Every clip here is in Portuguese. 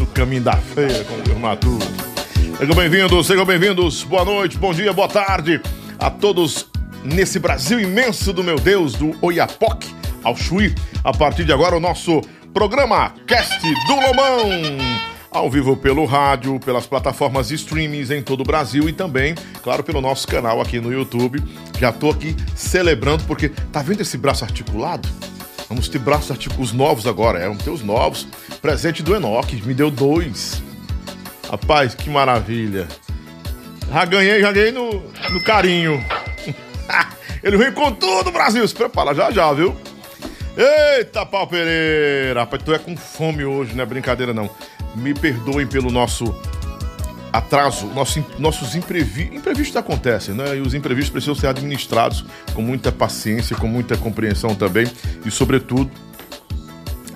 No caminho da feira, como Deus matou. Sejam bem-vindos, sejam bem-vindos. Boa noite, bom dia, boa tarde a todos nesse Brasil imenso do meu Deus, do Oiapoque ao Chuí. A partir de agora, o nosso programa Cast do Lomão. Ao vivo pelo rádio, pelas plataformas de streamings em todo o Brasil e também, claro, pelo nosso canal aqui no YouTube. Já tô aqui celebrando, porque tá vendo esse braço articulado? Vamos ter braços articulados novos agora, é, vamos ter os novos. Presente do Enoch, me deu dois. Rapaz, que maravilha. Já ganhei, já ganhei no, no carinho. Ele vem com tudo, Brasil. Se prepara já já, viu? Eita, pau Pereira. Rapaz, tu é com fome hoje, não é brincadeira não. Me perdoem pelo nosso atraso, nosso, nossos imprevi, imprevistos acontecem, né? E os imprevistos precisam ser administrados com muita paciência, com muita compreensão também e, sobretudo,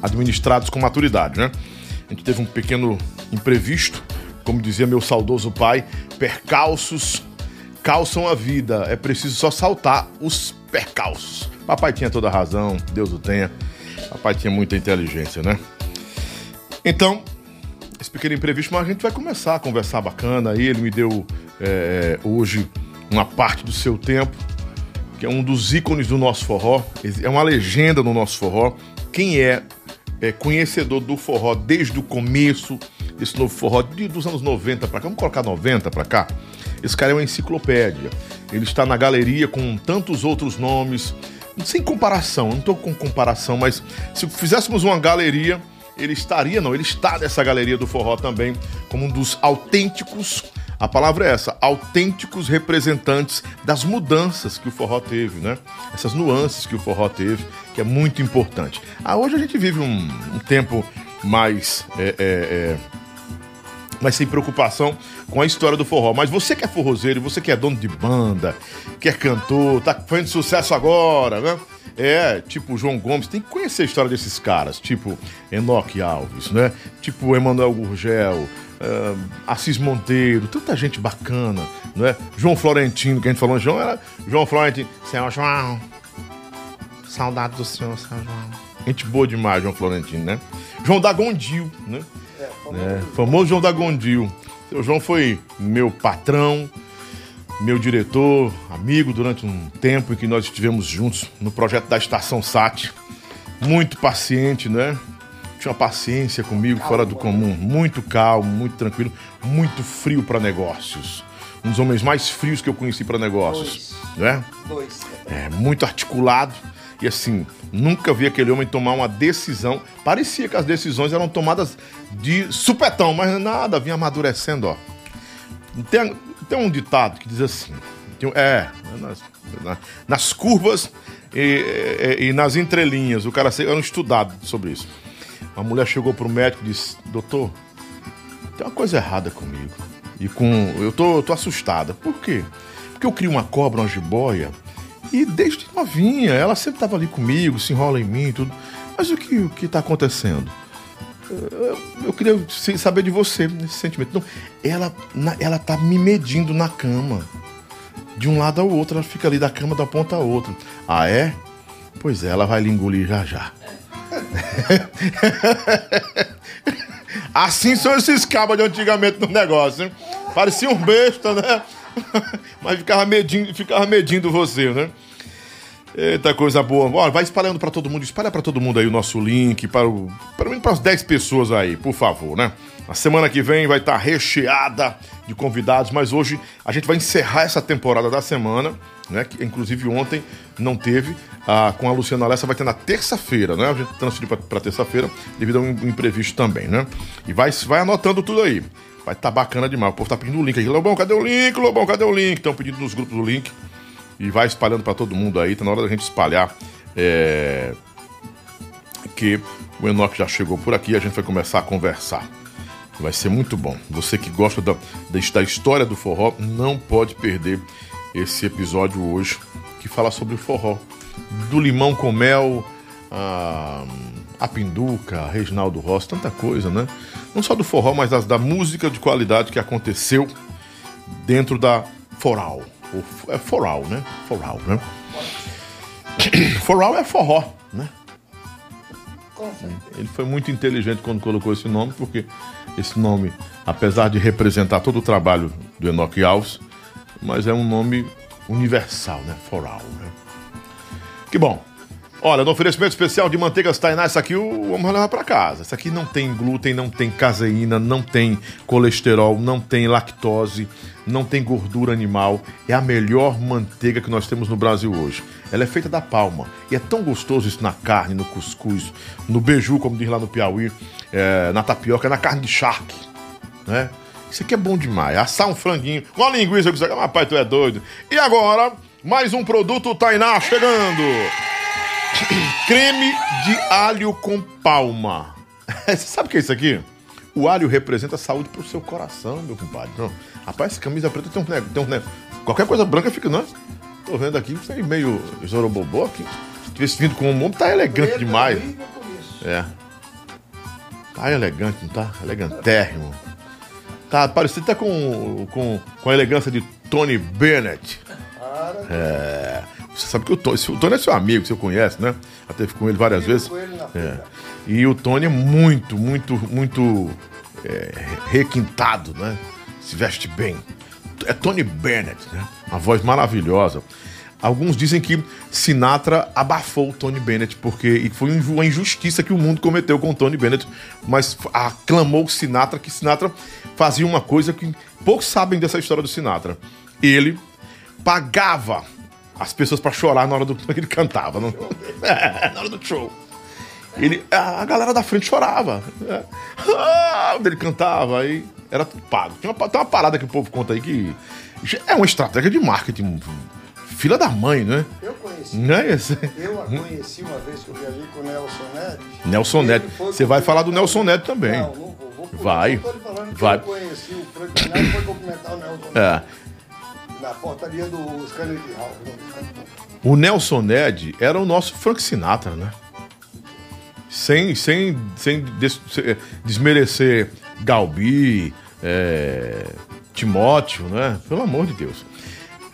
administrados com maturidade, né? A gente teve um pequeno imprevisto, como dizia meu saudoso pai, percalços calçam a vida. É preciso só saltar os percalços. Papai tinha toda a razão, Deus o tenha. Papai tinha muita inteligência, né? Então, esse pequeno imprevisto, mas a gente vai começar a conversar bacana. Aí ele me deu é, hoje uma parte do seu tempo, que é um dos ícones do nosso forró, é uma legenda no nosso forró. Quem é, é conhecedor do forró desde o começo, desse novo forró de, dos anos 90 para cá, vamos colocar 90 para cá. Esse cara é uma enciclopédia. Ele está na galeria com tantos outros nomes, sem comparação, não estou com comparação, mas se fizéssemos uma galeria ele estaria, não, ele está nessa galeria do forró também, como um dos autênticos, a palavra é essa, autênticos representantes das mudanças que o forró teve, né? Essas nuances que o forró teve, que é muito importante. Ah, hoje a gente vive um, um tempo mais. É, é, é, mas sem preocupação com a história do forró. Mas você que é forrozeiro, você que é dono de banda, que é cantor, tá fazendo sucesso agora, né? É, tipo João Gomes, tem que conhecer a história desses caras, tipo Enoque Alves, né? Tipo Emanuel Gurgel, uh, Assis Monteiro, tanta gente bacana, né? João Florentino, que a gente falou, João era João Florentino, Senhor João, saudade do senhor, senhor João. Gente boa demais, João Florentino, né? João da Gondil, né? É, famoso, é, famoso João da Gondil. Seu João foi meu patrão, meu diretor, amigo durante um tempo em que nós estivemos juntos no projeto da Estação SAT. Muito paciente, né? Tinha uma paciência comigo calmo, fora do comum. Muito calmo, muito tranquilo, muito frio para negócios. Um dos homens mais frios que eu conheci para negócios. Dois. Né? Dois. É, muito articulado. E assim, nunca vi aquele homem tomar uma decisão. Parecia que as decisões eram tomadas de supetão, mas nada, vinha amadurecendo, ó. Tem, tem um ditado que diz assim: é, nas, nas curvas e, e, e, nas entrelinhas. O cara era um estudado sobre isso. Uma mulher chegou pro médico e disse: Doutor, tem uma coisa errada comigo. E com. Eu tô, eu tô assustada. Por quê? Porque eu crio uma cobra, uma jiboia, e desde novinha, ela sempre tava ali comigo, se enrola em mim e tudo. Mas o que, o que tá acontecendo? eu queria saber de você nesse sentimento. Então, ela, ela tá me medindo na cama. De um lado ao outro, ela fica ali da cama da ponta a outra. Ah, é? Pois é, ela vai lhe engolir já já. assim são esses cabos de antigamente no negócio, hein? Parecia um besta, né? Mas ficava medindo, ficava medindo você, né? Eita coisa boa. Olha, vai espalhando para todo mundo, espalha para todo mundo aí o nosso link, para o, pelo menos para as 10 pessoas aí, por favor, né? A semana que vem vai estar tá recheada de convidados, mas hoje a gente vai encerrar essa temporada da semana, né? Que inclusive ontem não teve, ah, com a Luciana Alessa vai ter na terça-feira, né? A gente transferiu para terça-feira devido a um imprevisto também, né? E vai, vai anotando tudo aí. Vai tá bacana demais. O povo tá pedindo o link aí. Lobão, cadê o link? Lobão, cadê o link? Estão pedindo nos grupos o link e vai espalhando para todo mundo aí. Tá na hora da gente espalhar. É... Que o Enoch já chegou por aqui e a gente vai começar a conversar. Vai ser muito bom. Você que gosta da, da história do forró, não pode perder esse episódio hoje que fala sobre o forró. Do limão com mel, a, a pinduca, a Reginaldo Rossi, tanta coisa, né? Não só do forró, mas das, da música de qualidade que aconteceu dentro da Foral. É foral, né? Foral, né? Foral é forró, né? Ele foi muito inteligente quando colocou esse nome, porque esse nome, apesar de representar todo o trabalho do Enoque Alves, mas é um nome universal, né? Foral, né? Que bom. Olha, no oferecimento especial de manteigas Tainá, isso aqui vamos levar para casa. Isso aqui não tem glúten, não tem caseína, não tem colesterol, não tem lactose, não tem gordura animal. É a melhor manteiga que nós temos no Brasil hoje. Ela é feita da palma. E é tão gostoso isso na carne, no cuscuz, no beiju, como diz lá no Piauí, é, na tapioca, na carne de charque. Né? Isso aqui é bom demais. Assar um franguinho, uma linguiça, rapaz, tu é doido. E agora, mais um produto Tainá chegando. Creme de alho com palma. Você sabe o que é isso aqui? O alho representa saúde pro seu coração, meu compadre. Não. Rapaz, camisa preta tem um, tem um Qualquer coisa branca fica, não? Tô vendo aqui, você é meio zorobobó aqui. Se tivesse vindo com o mundo, tá elegante Preto demais. É. Tá elegante, não tá? Elegantérrimo. Tá parecido até com, com, com a elegância de Tony Bennett. É. Você sabe que o Tony, o Tony é seu amigo, você conhece, né? Já teve com ele várias vezes. É. E o Tony é muito, muito, muito é, requintado, né? Se veste bem. É Tony Bennett, né? Uma voz maravilhosa. Alguns dizem que Sinatra abafou o Tony Bennett, porque foi uma injustiça que o mundo cometeu com o Tony Bennett, mas aclamou Sinatra que Sinatra fazia uma coisa que poucos sabem dessa história do Sinatra. Ele pagava as pessoas para chorar na hora do que ele cantava, não? É, na hora do show. Ele, a galera da frente chorava. É. Ah, ele cantava, aí era tudo pago. Tem uma, tem uma parada que o povo conta aí que é uma estratégia de marketing. Fila da mãe, né? Eu conheci. Não é esse? Eu a conheci uma vez que eu viajei com o Nelson Neto. Nelson Neto. Você vai falar do Nelson Neto também. Não, não vou. vou vai. vai. Eu conheci o Frank Neto foi cumprimentar o Nelson Neto. É. Na portaria do Scanner de Hall. O Nelson Ned era o nosso Frank Sinatra, né? Sem, sem, sem des, desmerecer Galbi, é, Timóteo, né? Pelo amor de Deus.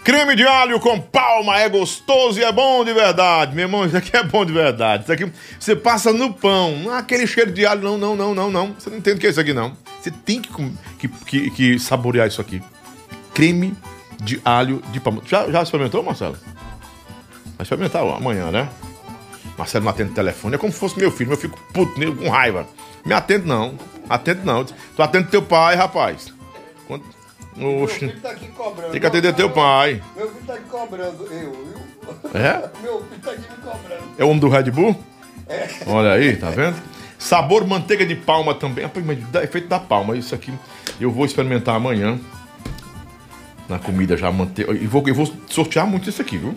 Creme de alho com palma é gostoso e é bom de verdade. Meu irmão, isso aqui é bom de verdade. Isso aqui você passa no pão. Não é aquele cheiro de alho, não, não, não, não, não. Você não entende o que é isso aqui, não. Você tem que, que, que saborear isso aqui. Creme de alho de palma. Já, já experimentou, Marcelo? Vai experimentar amanhã, né? Marcelo não atende o telefone. É como se fosse meu filho. Eu fico puto nele com raiva. Me atende não. Atende não. Tu atende teu pai, rapaz. Quando... Oxe. Meu filho tá aqui cobrando. Tem que atender teu pai. Meu filho tá aqui cobrando. Eu, viu? É? Meu filho tá aqui me cobrando. É o homem do Red Bull? É. Olha aí, tá vendo? Sabor manteiga de palma também. Dá efeito da palma. Isso aqui eu vou experimentar amanhã na comida já manter. E vou, eu vou sortear muito isso aqui, viu?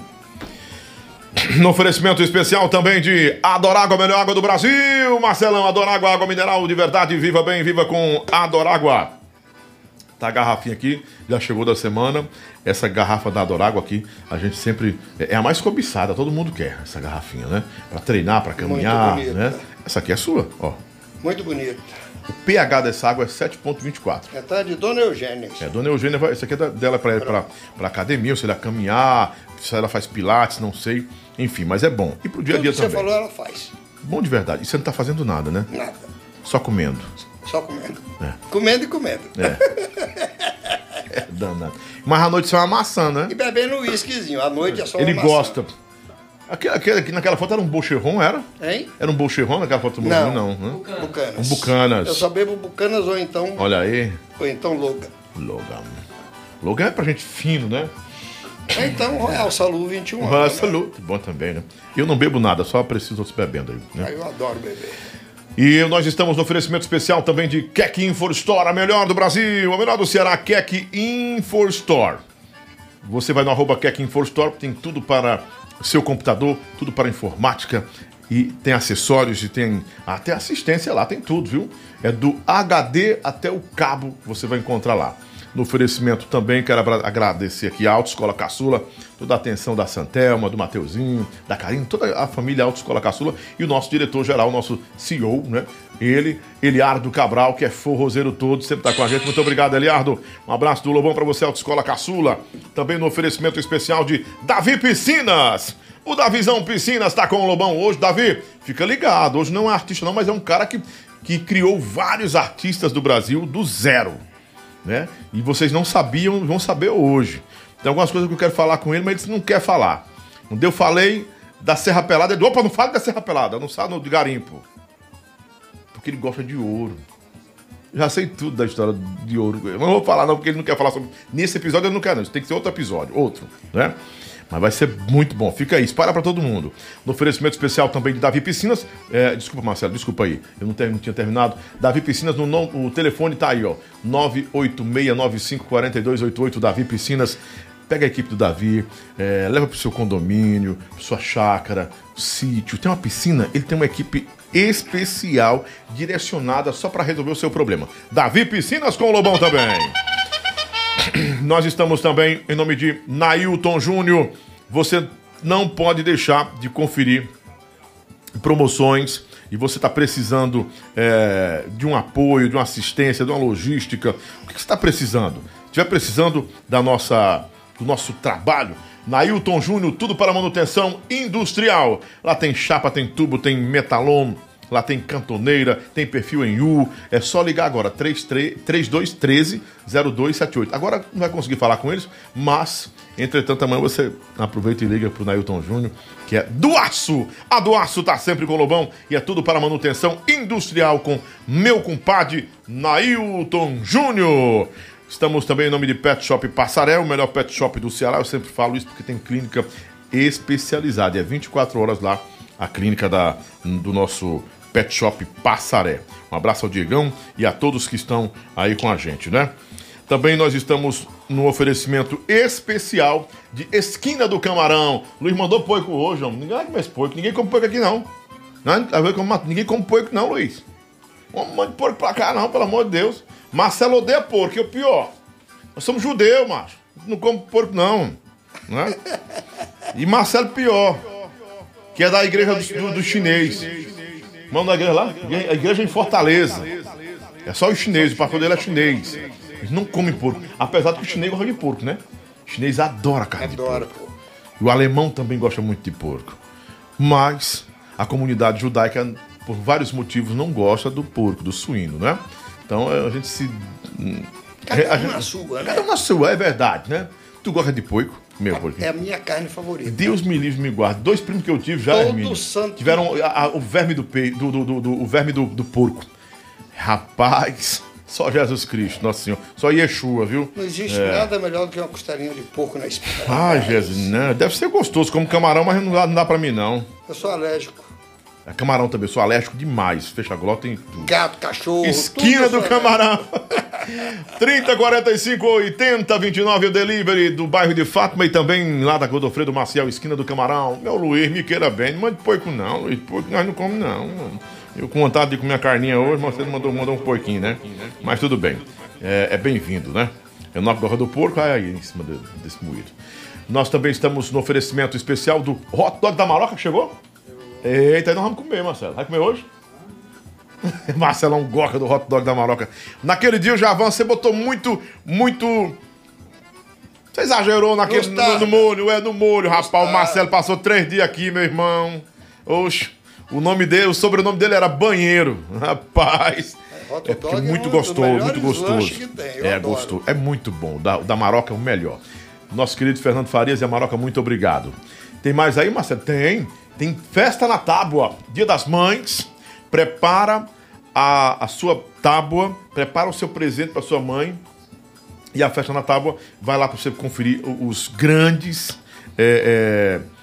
No oferecimento especial também de Adorágua, a melhor água do Brasil. Marcelão, Adorágua, água mineral de verdade. Viva bem, viva com Adorágua. Tá a garrafinha aqui, já chegou da semana. Essa garrafa da Adorágua aqui, a gente sempre. É a mais cobiçada, todo mundo quer essa garrafinha, né? Pra treinar, pra caminhar, né? Essa aqui é sua, ó. Muito bonita. O pH dessa água é 7,24. É tá de Dona Eugênia. É, Dona Eugênia, vai, isso aqui é dela para pra, pra academia, ou se ela caminhar, se ela faz pilates, não sei. Enfim, mas é bom. E pro dia a dia também. você falou, ela faz. Bom de verdade. E você não tá fazendo nada, né? Nada. Só comendo. Só comendo. É. Comendo e comendo. É. é danado. Mas à noite você é uma maçã, né? E bebendo um whiskyzinho. À noite é só Ele uma gosta. Aquele, aquele, naquela foto era um bolcherron, era? Hein? Era um bolcherron naquela foto do Não, não né? Bucanas. Um bucanas. Eu só bebo bucanas ou então. Olha aí. Ou então Logan. Logan. Logan é pra gente fino, né? Então, Royal Salu 21 anos. Royal né? Salu, bom também, né? Eu não bebo nada, só preciso outros bebendo aí. Né? Ah, eu adoro beber. E nós estamos no oferecimento especial também de Keck Info Store, a melhor do Brasil, a melhor do Ceará, Keck Info Store. Você vai no arroba Keck Info Store, tem tudo para seu computador, tudo para informática e tem acessórios e tem até assistência lá, tem tudo, viu? É do HD até o cabo você vai encontrar lá. No oferecimento também. Quero agradecer aqui a Autoescola Caçula, toda a atenção da Santelma, do Mateuzinho, da Karine, toda a família Autoescola Caçula e o nosso diretor-geral, nosso CEO, né? Ele, Eliardo Cabral, que é forrozeiro todo, sempre está com a gente. Muito obrigado, Eliardo. Um abraço do Lobão para você, Autoescola Caçula. Também no oferecimento especial de Davi Piscinas. O Davizão Piscinas está com o Lobão hoje. Davi, fica ligado. Hoje não é artista, não, mas é um cara que, que criou vários artistas do Brasil do zero né? E vocês não sabiam, vão saber hoje. Tem algumas coisas que eu quero falar com ele, mas ele não quer falar. Quando eu falei da Serra Pelada, ele opa, não fale da Serra Pelada, não sabe de garimpo. Porque ele gosta de ouro. Já sei tudo da história de ouro. Eu não vou falar não, porque ele não quer falar sobre... Nesse episódio ele não quer não, isso tem que ser outro episódio, outro, né? Mas vai ser muito bom. Fica aí, espalha para todo mundo. No oferecimento especial também de Davi Piscinas. É, desculpa, Marcelo, desculpa aí. Eu não, ter, não tinha terminado. Davi Piscinas, no, no, o telefone tá aí, ó. 986954288. Davi Piscinas. Pega a equipe do Davi, é, leva para o seu condomínio, sua chácara, sítio. Tem uma piscina, ele tem uma equipe especial direcionada só para resolver o seu problema. Davi Piscinas com o Lobão também. Nós estamos também em nome de Nailton Júnior. Você não pode deixar de conferir promoções e você está precisando é, de um apoio, de uma assistência, de uma logística. O que você está precisando? Estiver precisando da nossa, do nosso trabalho, Nailton Júnior, tudo para manutenção industrial. Lá tem chapa, tem tubo, tem metalon Lá tem cantoneira, tem perfil em U. É só ligar agora, 3213 0278. Agora não vai conseguir falar com eles, mas, entretanto, amanhã você aproveita e liga pro Nailton Júnior, que é do Aço. A do Aço tá sempre com o Lobão e é tudo para manutenção industrial com meu compadre Nailton Júnior. Estamos também em nome de Pet Shop Passarel, o melhor pet shop do Ceará. Eu sempre falo isso porque tem clínica especializada. É 24 horas lá a clínica da, do nosso Pet Shop Passaré. Um abraço ao Diegão e a todos que estão aí com a gente, né? Também nós estamos no oferecimento especial de Esquina do Camarão. Luiz mandou poico hoje, homem. Ninguém vai comer poico. Ninguém come poico aqui, não. Ninguém come poico, não, Luiz. Não mande porco pra cá, não, pelo amor de Deus. Marcelo odeia porco, é o pior. Nós somos judeus, macho. Não come porco, não. Né? E Marcelo pior, que é da igreja do, do chinês. Manda a igreja lá? A igreja é em Fortaleza. É só o chinês, o pastor dele é chinês. Eles não comem porco. Apesar de que o chinês gosta de porco, né? O chinês adora carne adora, de porco. E o alemão também gosta muito de porco. Mas a comunidade judaica, por vários motivos, não gosta do porco, do suíno, né? Então a gente se. Cada um na sua, né? Cada um na sua, é verdade, né? Tu gosta de porco? Meu porco. É a minha carne favorita. Deus me livre, me guarde. Dois primos que eu tive já, Todo Hermínio, santo tiveram a, a, o verme do peito, do, do, do, do, o verme do, do porco. Rapaz, só Jesus Cristo, Nosso Senhor. Só Yeshua, viu? Não existe é. nada melhor do que uma costelinha de porco na espinha. Ah, Jesus, não. Deve ser gostoso como camarão, mas não dá, não dá pra mim, não. Eu sou alérgico. É camarão também, sou alérgico demais. Fecha glota em tudo. Gato, cachorro. Esquina do camarão. 30 45 80 29 o delivery do bairro de Fátima e também lá da Godofredo Maciel, esquina do Camarão. Meu Luiz, me queira bem. Não mande porco não, Luiz. Porco nós não comemos não. Eu com vontade de comer a carninha hoje, mas você mandou, mandou um porquinho, né? Mas tudo bem. É, é bem-vindo, né? É o nome do porco, aí em cima desse moído. Nós também estamos no oferecimento especial do hot dog da Maroca que chegou. Eita, aí nós vamos comer, Marcelo. Vai comer hoje? Marcelão gosta do hot dog da Maroca. Naquele dia o Javan, você botou muito, muito. Você exagerou naquele no, no, molho, é no molho, rapaz. O Marcelo passou três dias aqui, meu irmão. Oxe, o nome dele, o sobrenome dele era Banheiro. Rapaz. É, é muito gostoso, muito gostoso. é gostoso, é muito bom. Da, da Maroca é o melhor. Nosso querido Fernando Farias e a Maroca, muito obrigado. Tem mais aí, Marcelo? Tem. Tem festa na tábua, Dia das Mães. Prepara a, a sua tábua, prepara o seu presente para sua mãe. E a festa na tábua vai lá para você conferir os grandes. É, é,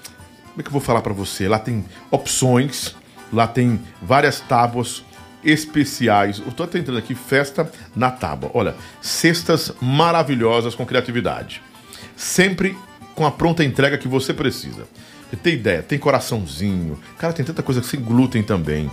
como é que eu vou falar para você? Lá tem opções, lá tem várias tábuas especiais. Eu estou entrando aqui, festa na tábua. Olha, cestas maravilhosas com criatividade. Sempre com a pronta entrega que você precisa. Tem ideia, tem coraçãozinho. Cara, tem tanta coisa sem glúten também.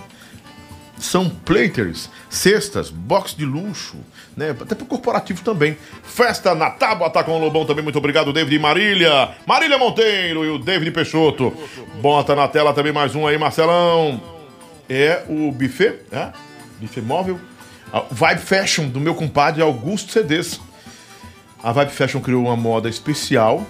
são platers, cestas, box de luxo, né? Até pro corporativo também. Festa na Tábua tá com o Lobão também. Muito obrigado, David Marília. Marília Monteiro e o David Peixoto. Bota na tela também mais um aí, Marcelão. É o buffet, é? Buffet móvel. A Vibe Fashion do meu compadre Augusto Cedes. A Vibe Fashion criou uma moda especial.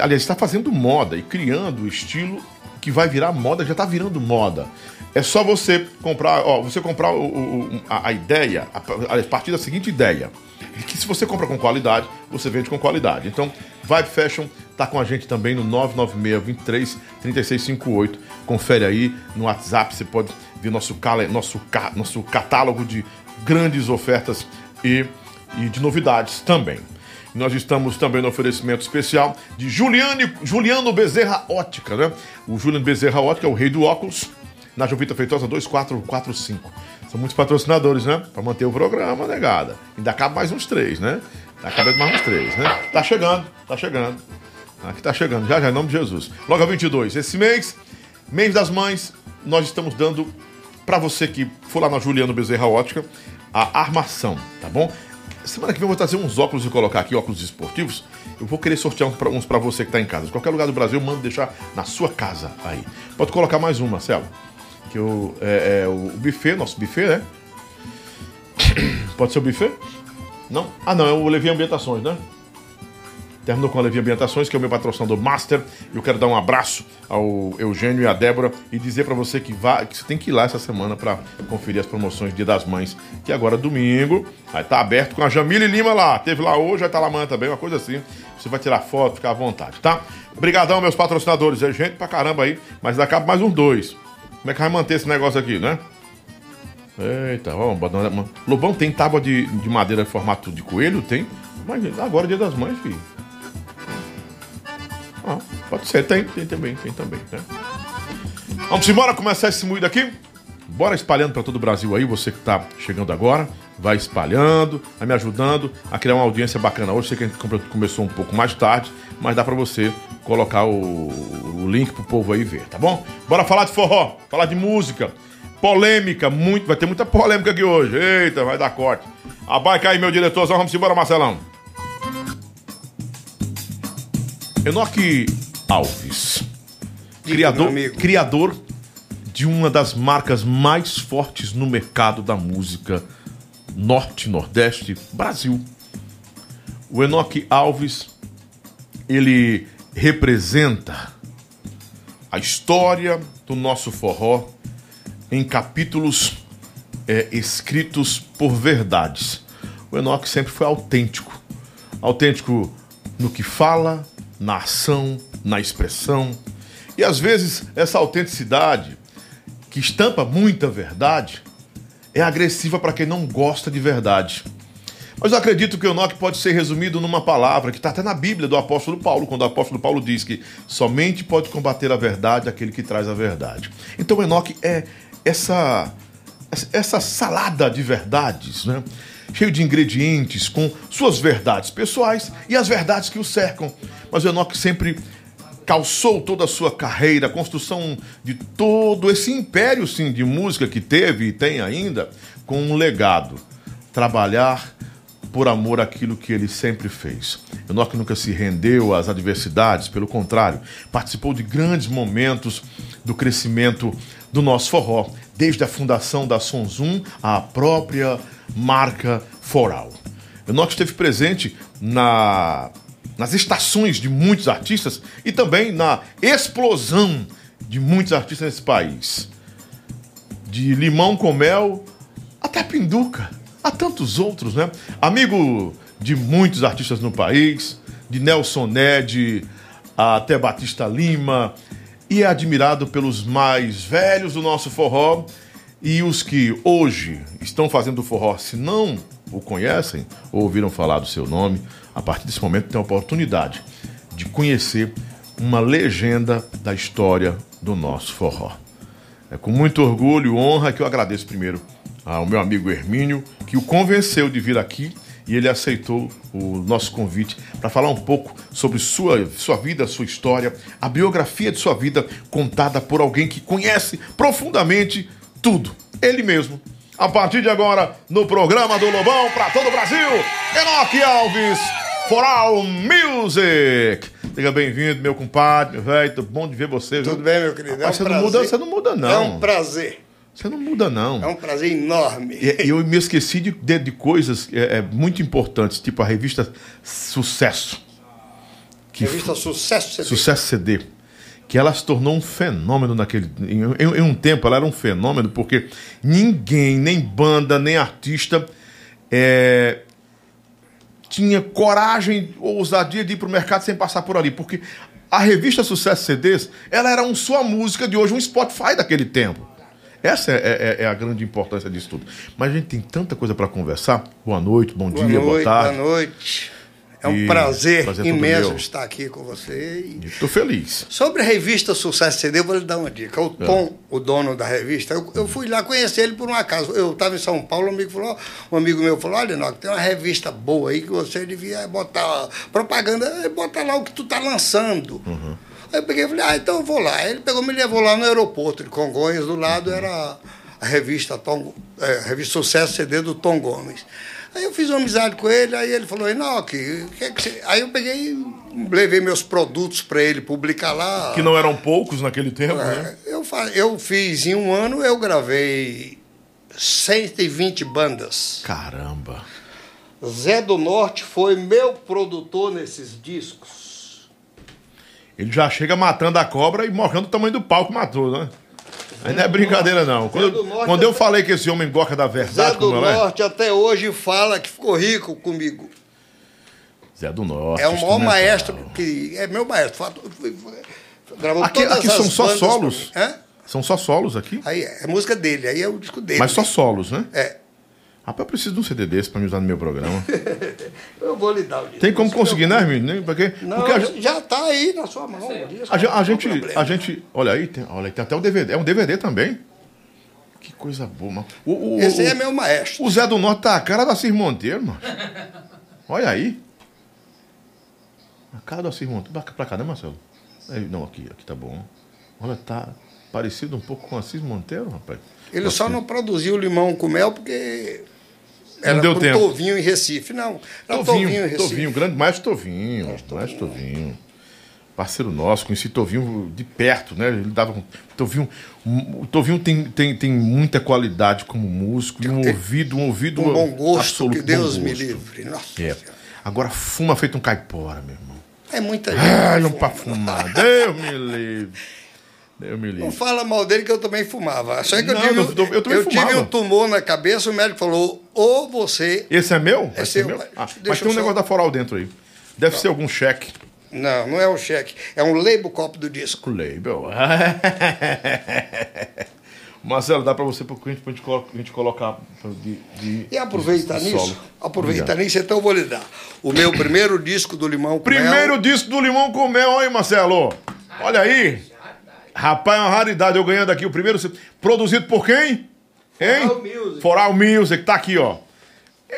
Aliás, está fazendo moda e criando o estilo que vai virar moda, já está virando moda. É só você comprar, ó, você comprar o, o, a, a, ideia, a, a partir da seguinte ideia, de que se você compra com qualidade, você vende com qualidade. Então, Vibe Fashion tá com a gente também no 996 23 3658. Confere aí no WhatsApp, você pode ver nosso, nosso, nosso catálogo de grandes ofertas e, e de novidades também. Nós estamos também no oferecimento especial de Juliane, Juliano Bezerra Ótica, né? O Juliano Bezerra Ótica é o rei do óculos na Jovita Feitosa 2445. São muitos patrocinadores, né? Para manter o programa, negada. Ainda cabe mais uns três, né? Ainda cabe mais uns três, né? Tá chegando, tá chegando. Aqui tá chegando, já já, em nome de Jesus. Logo a 22. Esse mês, mês das mães, nós estamos dando para você que for lá na Juliano Bezerra Ótica a armação, tá bom? Semana que vem eu vou trazer uns óculos e colocar aqui, óculos esportivos. Eu vou querer sortear uns para você que está em casa. De qualquer lugar do Brasil, eu mando deixar na sua casa aí. Pode colocar mais um, Marcelo que o, é, é, o buffet, nosso buffet, né? Pode ser o buffet? Não? Ah, não, é o Levi Ambientações, né? Terminou com a Levi Ambientações, que é o meu patrocinador master. Eu quero dar um abraço ao Eugênio e à Débora e dizer para você que, vá, que você tem que ir lá essa semana para conferir as promoções Dia das Mães, que agora domingo vai estar tá aberto com a Jamile Lima lá. Teve lá hoje, vai estar tá lá amanhã também, uma coisa assim. Você vai tirar foto, ficar à vontade, tá? Obrigadão, meus patrocinadores. É gente pra caramba aí, mas daqui mais uns dois. Como é que vai manter esse negócio aqui, né? Eita, vamos. Lobão tem tábua de, de madeira em formato de coelho? Tem. Mas agora é dia das mães, filho. Pode ser, tem, tem também, tem também, né? Vamos embora começar esse moído aqui? Bora espalhando para todo o Brasil aí, você que tá chegando agora, vai espalhando, vai me ajudando a criar uma audiência bacana. Hoje sei que a gente começou um pouco mais tarde, mas dá para você colocar o, o link pro povo aí ver, tá bom? Bora falar de forró, falar de música, polêmica, muito, vai ter muita polêmica aqui hoje. Eita, vai dar corte. Abaica aí, meu diretor, vamos embora, Marcelão. Enoque Alves, criador, criador de uma das marcas mais fortes no mercado da música norte-nordeste Brasil. O Enoque Alves, ele representa a história do nosso forró em capítulos é, escritos por verdades. O Enoque sempre foi autêntico. Autêntico no que fala, na ação, na expressão. E às vezes essa autenticidade, que estampa muita verdade, é agressiva para quem não gosta de verdade. Mas eu acredito que o Enoque pode ser resumido numa palavra que está até na Bíblia do apóstolo Paulo, quando o apóstolo Paulo diz que somente pode combater a verdade aquele que traz a verdade. Então o Enoque é essa, essa salada de verdades, né? cheio de ingredientes, com suas verdades pessoais e as verdades que o cercam. Mas o Enoque sempre calçou toda a sua carreira, a construção de todo esse império sim de música que teve e tem ainda, com um legado. Trabalhar por amor àquilo que ele sempre fez. Enoque nunca se rendeu às adversidades, pelo contrário, participou de grandes momentos do crescimento do nosso forró, desde a fundação da Sonzum à própria marca Foral. Enoque esteve presente na, nas estações de muitos artistas e também na explosão de muitos artistas nesse país. De limão com mel até pinduca Há tantos outros, né? Amigo de muitos artistas no país, de Nelson Ned até Batista Lima, e é admirado pelos mais velhos do nosso forró e os que hoje estão fazendo forró, se não o conhecem ou ouviram falar do seu nome, a partir desse momento tem a oportunidade de conhecer uma legenda da história do nosso forró. É com muito orgulho e honra que eu agradeço primeiro ao meu amigo Hermínio, que o convenceu de vir aqui e ele aceitou o nosso convite para falar um pouco sobre sua, sua vida, sua história, a biografia de sua vida contada por alguém que conhece profundamente tudo. Ele mesmo, A partir de agora, no programa do Lobão para todo o Brasil, Enoque Alves, For All Music. Seja bem-vindo, meu compadre, meu velho. Tudo bom de ver você. Tudo viu? bem, meu querido. É um você, não muda, você não muda, não. É um prazer. Você não muda, não. É um prazer enorme. E, eu me esqueci de, de, de coisas é, é, muito importantes, tipo a revista Sucesso. Revista Sucesso CD. Sucesso CD que ela se tornou um fenômeno naquele. Em, em, um tempo ela era um fenômeno, porque ninguém, nem banda, nem artista, é, tinha coragem ou ousadia de ir para o mercado sem passar por ali. Porque a revista Sucesso CDs, ela era um sua música de hoje, um Spotify daquele tempo. Essa é, é, é, a grande importância disso tudo. Mas a gente tem tanta coisa para conversar. Boa noite, bom boa dia, noite, boa tarde. Boa noite. É um prazer, prazer imenso estar aqui com você. Estou feliz. Sobre a revista Sucesso CD, eu vou lhe dar uma dica. O é. Tom, é. o dono da revista, eu, eu, fui lá conhecer ele por um acaso. Eu estava em São Paulo, um amigo, falou, um amigo meu falou: Olha, Noc, tem uma revista boa aí que você devia botar propaganda, botar lá o que tu está lançando. Uhum. Aí eu peguei e falei: Ah, então eu vou lá. Ele pegou, me levou lá no aeroporto de Congonhas, do lado uhum. era a revista, Tom, é, a revista Sucesso CD do Tom Gomes. Aí eu fiz uma amizade com ele, aí ele falou, Enoque, que é que você... aí eu peguei levei meus produtos para ele publicar lá. Que não eram poucos naquele tempo, é, né? Eu, eu fiz, em um ano eu gravei 120 bandas. Caramba! Zé do Norte foi meu produtor nesses discos. Ele já chega matando a cobra e morrendo o tamanho do pau que matou, né? Não é brincadeira, não. Quando, quando eu falei que esse homem gosta da verdade, Zé do é? Norte é? até hoje fala que ficou rico comigo. Zé do Norte. É o maior maestro que. É meu maestro. Gravou aqui aqui são só solos. São só solos aqui? Aí é, é música dele, aí é o disco dele. Mas só solos, né? É. Rapaz, eu preciso de um CD desse para me usar no meu programa. eu vou lhe dar o disco. Tem como conseguir, né, Hermínio? Porque, não, porque a, já está aí na sua mão. a, a, a gente, a gente, olha aí, tem, olha, tem até o DVD. É um DVD também. Que coisa boa, mano. O, o, Esse o, é meu maestro. O Zé do Norte tá a cara da Cir Monteiro, mano. Olha aí. A cara da Cir Monteiro. Pra, pra cá, né, Marcelo? Aí, não, aqui, aqui tá bom. Olha, tá parecido um pouco com a Cir Monteiro, rapaz. Ele só não produziu limão com mel porque era não deu tempo. Tovinho em Recife. Não, era Tovinho, Tovinho em Recife. Tovinho, grande mais Tovinho. Mais Tovinho. Mais Tovinho. Parceiro nosso, conheci Tovinho de perto, né? Ele dava. Tovinho, o Tovinho tem, tem, tem muita qualidade como músico, e um ouvido, um ouvido. Um bom gosto, absoluto, que Deus me livre. Nossa. É. Agora fuma feito um caipora, meu irmão. É muita gente. Ah, não pra fumar. Deus me livre. Eu me Não fala mal dele que eu também fumava. Só que eu, tive, eu, eu, eu tive um tumor na cabeça, o médico falou, ou você... Esse é meu? É Esse é seu. É meu? Ah, mas tem um só... negócio da Foral dentro aí. Deve não. ser algum cheque. Não, não é um cheque. É um label copo do disco. Label. Marcelo, dá para você para a gente, gente, a gente colocar de, de, E aproveitar de, de nisso, aproveitar nisso, então eu vou lhe dar. O meu primeiro disco do Limão com Primeiro mel. disco do Limão com Mel, aí, Marcelo. Olha aí. Rapaz, é uma raridade eu ganhando aqui o primeiro. Produzido por quem? Hein? Foral Music. Foral Music, tá aqui, ó.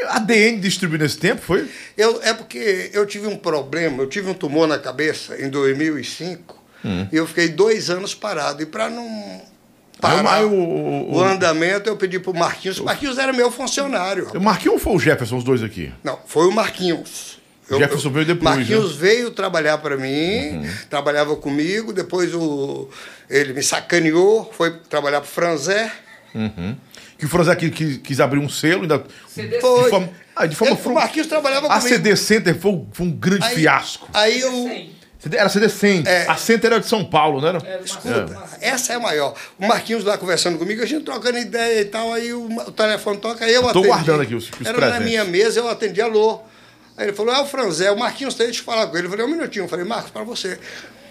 A DN distribuiu nesse tempo, foi? Eu, é porque eu tive um problema, eu tive um tumor na cabeça em 2005 hum. e eu fiquei dois anos parado. E para não parar o, andamento, eu pedi para o Marquinhos. O Marquinhos era meu funcionário. O Marquinhos ou foi o Jefferson, os dois aqui? Não, foi o Marquinhos. Eu, Jefferson veio depois. Marquinhos né? veio trabalhar para mim, uhum. trabalhava comigo, depois o, ele me sacaneou, foi trabalhar para o Franzé. Uhum. Que o Franzé quis, quis abrir um selo, ainda. CD foi. De forma, ah, de forma ele, o Marquinhos trabalhava a comigo. A CD Center foi, foi um grande aí, fiasco. Aí eu. Era CD Center. É, a Center era de São Paulo, não era? era Escuta, é. essa é a maior. O Marquinhos lá conversando comigo, a gente trocando ideia e tal, aí o, o telefone toca, aí eu atendi. Estou guardando aqui os, os Era presentes. na minha mesa, eu atendi, alô. Aí ele falou, é o Franzé, o Marquinhos tem de falar com ele. Eu falei, um minutinho. Eu falei, Marcos, para você.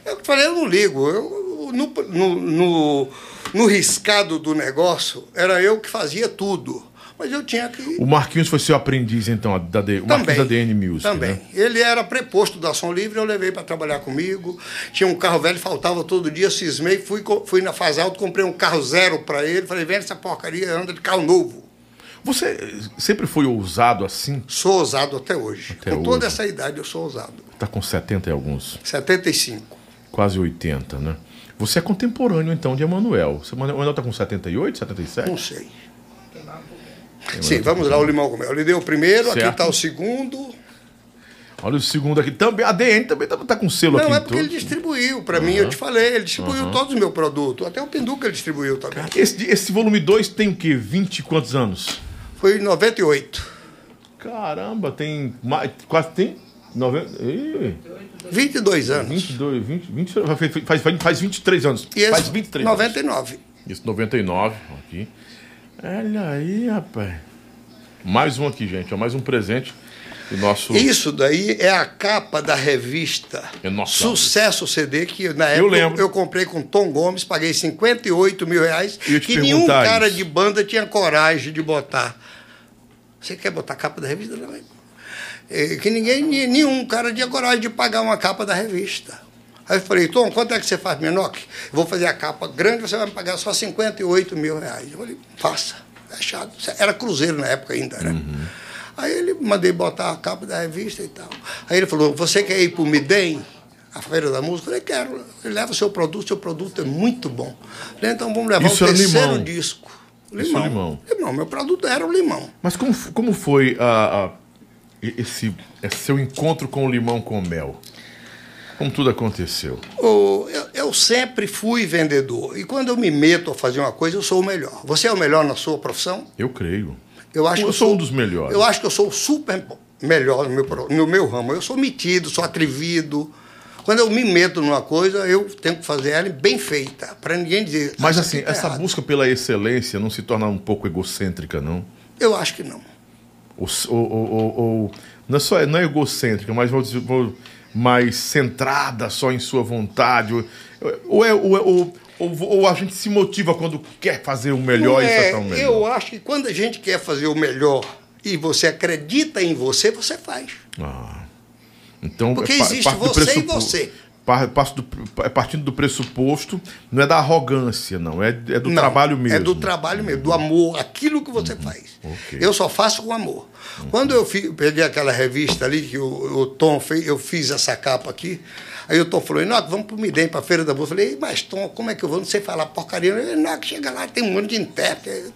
Eu falei, eu não ligo. Eu, no, no, no, no, riscado do negócio, era eu que fazia tudo. Mas eu tinha que. O Marquinhos foi seu aprendiz, então, da, D, o Marquinhos da DN Music. Também. Né? Ele era preposto da Som Livre, eu levei para trabalhar comigo. Tinha um carro velho, faltava todo dia, cismei, fui, fui na Faz Alto, comprei um carro zero para ele. Falei, vende essa porcaria, anda de carro novo. Você sempre foi ousado assim? Sou ousado até hoje. Até com hoje. toda essa idade eu sou ousado. Está com 70 e alguns? 75. Quase 80, né? Você é contemporâneo, então, de Emanuel. Emanuel está com 78, 77? Não sei. Sim, vamos lá, o limão com mel. Eu lhe dei o primeiro, aqui Certo. está o segundo. Olha o segundo aqui. Também, a DN também tá, tá com selo aqui Não, é porque ele todo. distribuiu para mim, eu te falei, ele distribuiu todos os meus produtos. Até o Pinduca ele distribuiu também. Esse, esse volume 2 tem o quê? 20 e quantos anos? Foi em 98. Caramba, tem mais, quase tem 90, Ih, 22 anos. 22, 20, 20 faz, faz, faz 23 anos. E esse, faz 23 anos. 99. Isso, 99, aqui. Olha aí, rapaz. Mais um aqui, gente. Ó, mais um presente do nosso. Isso daí é a capa da revista É nossa. Sucesso CD, que na época eu, lembro. eu comprei com Tom Gomes, paguei 58 mil reais, te que nenhum cara isso. de banda tinha coragem de botar. Você quer botar a capa da revista? Não. É, que ninguém, ni- nenhum cara tinha coragem de pagar uma capa da revista. Aí eu falei, Tom, quanto é que você faz menor? Eu vou fazer a capa grande, você vai me pagar só 58 mil reais. Eu falei, faça, fechado. Era cruzeiro na época ainda, né? Aí ele mandei botar a capa da revista e tal. Aí ele falou, você quer ir para o Midem? A Feira da Música? Eu falei, quero. Ele leva o seu produto, seu produto é muito bom. Falei, então vamos levar Isso o era terceiro limão. disco. Isso é limão. Limão, meu produto era o limão. Mas como, como foi a, a- esse, esse seu encontro com o limão com mel? Como tudo aconteceu? O- eu, eu sempre fui vendedor. E quando eu me meto a fazer uma coisa, eu sou o melhor. Você é o melhor na sua profissão? Eu creio. Eu acho Eu que eu sou sou um dos melhores. Eu acho que eu sou o super melhor no meu, no meu ramo. Eu sou metido, sou atrevido. Quando eu me meto numa coisa, eu tenho que fazer ela bem feita, para ninguém dizer. Mas "Ah, assim, tá essa errado." busca pela excelência não se torna um pouco egocêntrica, não? Eu acho que não. Ou, ou- ou- ou- não é só não é egocêntrica, mas vou dizer, vou- mais centrada só em sua vontade. Ou, ou, é, ou, é- ou- ou- a gente se motiva quando quer fazer o melhor Não e é, o melhor. eu acho que quando a gente quer fazer o melhor e você acredita em você, você faz. Ah. Então, Porque é existe você e você. pa- parte do- é partindo do pressuposto, não é da arrogância, não. É, é do Não, trabalho mesmo. É do trabalho mesmo, do amor, aquilo que você faz. ok. Eu só faço com amor. Quando eu fi- peguei aquela revista ali, que o, o Tom fez, eu fiz essa capa aqui, aí o Tom falou, Enoque, vamos pro Midem, pra Feira da Boa. Eu falei, mas Tom, como é que eu vou? Não sei falar porcaria. Enoque, chega lá, tem um monte de intérprete.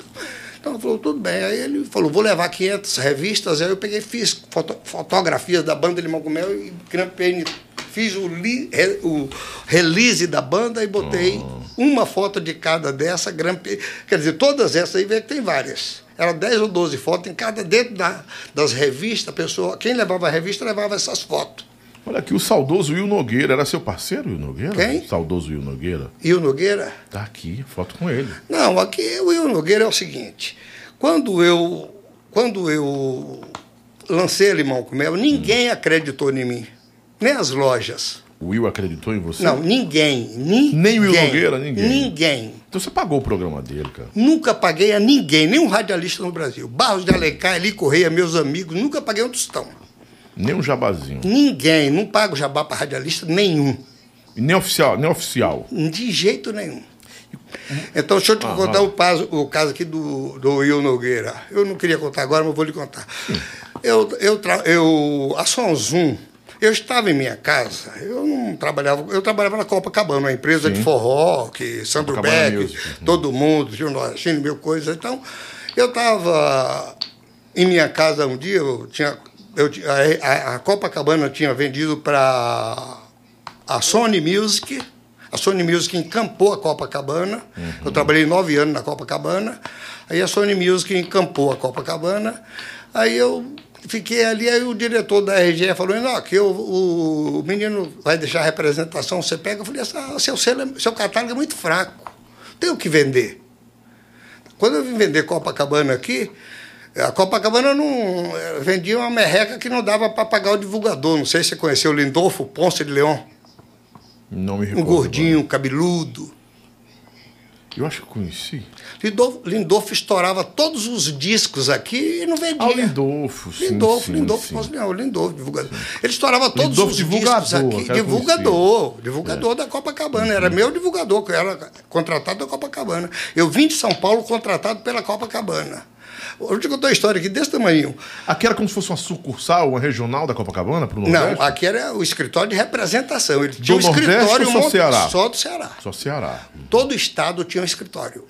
Então ele falou, tudo bem. Aí ele falou, vou levar 500 revistas. Aí eu peguei, fiz foto- fotografias da banda Limão com Mel e grampei, fiz o, li- re- o release da banda e botei uma foto de cada dessa, grampei. Quer dizer, todas essas aí vê que tem várias. Era 10 ou 12 fotos em cada, dentro da- das revistas, pessoa, quem levava a revista levava essas fotos. Olha aqui, o saudoso Will Nogueira. Era seu parceiro, Will Nogueira? Quem? Saudoso Will Nogueira. O Nogueira? Tá aqui, foto com ele. Não, aqui o Will Nogueira é o seguinte. Quando eu, quando eu lancei Limão com Mel, ninguém acreditou em mim. Nem as lojas. O Will acreditou em você? Não, ninguém. Ninguém. Nem o Will Nogueira, ninguém. Ninguém. Então você pagou o programa dele, cara. Nunca paguei a ninguém, nenhum radialista no Brasil. Barros de Alencar, Eli Correia, meus amigos, nunca paguei um tostão. Nem um jabazinho. Ninguém, não pago jabá para radialista nenhum. Nem oficial, nem oficial. De jeito nenhum. Então, deixa eu te Aham. contar o caso, o caso aqui do, do Will Nogueira. Eu não queria contar agora, mas vou lhe contar. Eu, eu, eu, a Sonzum, eu estava em minha casa, eu não trabalhava, eu trabalhava na Copacabana, uma empresa de Sim. forró, que Sandro Copacabana Beck, Music, todo mundo, Gil Nordestino, mil coisas. Então, eu estava em minha casa um dia, eu tinha, eu, a, a- Copacabana tinha vendido para a Sony Music. A Sony Music encampou a Copacabana. Eu trabalhei nove anos na Copacabana. Aí a Sony Music encampou a Copacabana. Aí eu fiquei ali, aí o diretor da RGE falou, não, que eu, o, o menino vai deixar a representação, você pega. Eu falei, "Essa- seu, selo é- seu catálogo é muito fraco. Tem o que vender. Quando eu vim vender Copacabana aqui, a Copacabana não eh, vendia uma merreca que não dava para pagar o divulgador. Não sei se você conheceu o Lindolfo Ponce de Leão. Não me Um recordo. gordinho, cabeludo. agora. Eu acho que conheci. Lindolfo, Lindolfo estourava todos os discos aqui e não vendia. Ah, o Lindolfo, sim. Lindolfo, sim, Lindolfo, sim. Ponce de Leão, Lindolfo, divulgador. Ele estourava todos Lindolfo, os discos aqui. Divulgador, divulgador da Copacabana. Era meu divulgador, que eu era contratado da Copacabana. Eu vim de São Paulo contratado pela Copacabana. Vou te contar uma história aqui desse tamanho. Aqui era como se fosse uma sucursal, uma regional da Copacabana pro Não, Nordeste? aqui era o escritório de representação. Ele tinha um Nordeste escritório só Ceará? só do Ceará. Só Ceará. Todo estado tinha um escritório.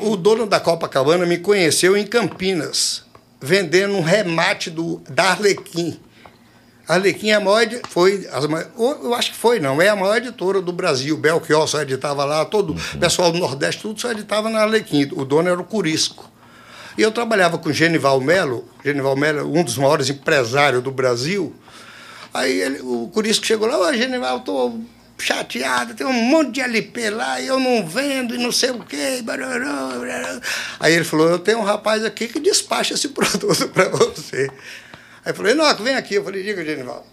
O dono da Copacabana me conheceu em Campinas, vendendo um remate do, da Arlequim. A Arlequim é a maior, foi, eu acho que foi, não, é a maior editora do Brasil. Belchior só editava lá, todo o uhum. pessoal do Nordeste, tudo só editava na Arlequim. O dono era o Curisco. E eu trabalhava com Genival Melo, Genival Melo, um dos maiores empresários do Brasil. Aí ele, o Curisco chegou lá, ô Genival, estou chateado, tem um monte de LP lá eu não vendo e não sei o quê. Aí ele falou: Eu tenho um rapaz aqui que despacha esse produto para você. Aí eu falei: Enoque, vem aqui. Eu falei: Diga, Genival.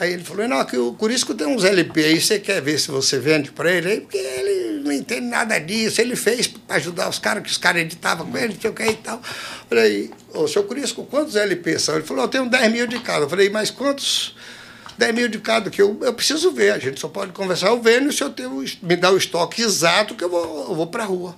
Aí ele falou: Não, que o Curisco tem uns LP aí, você quer ver se você vende para ele? Aí, porque ele não entende nada disso. Ele fez para ajudar os caras, que os caras editavam com ele, não sei o que e tal. Falei: Ô, seu Curisco, quantos LP são? Ele falou: Eu tenho 10 mil de cada. Eu falei: Mas quantos 10 mil de cada, que eu, eu preciso ver. A gente só pode conversar eu vendo se eu tenho, me dá o estoque exato que eu vou, eu vou para a rua.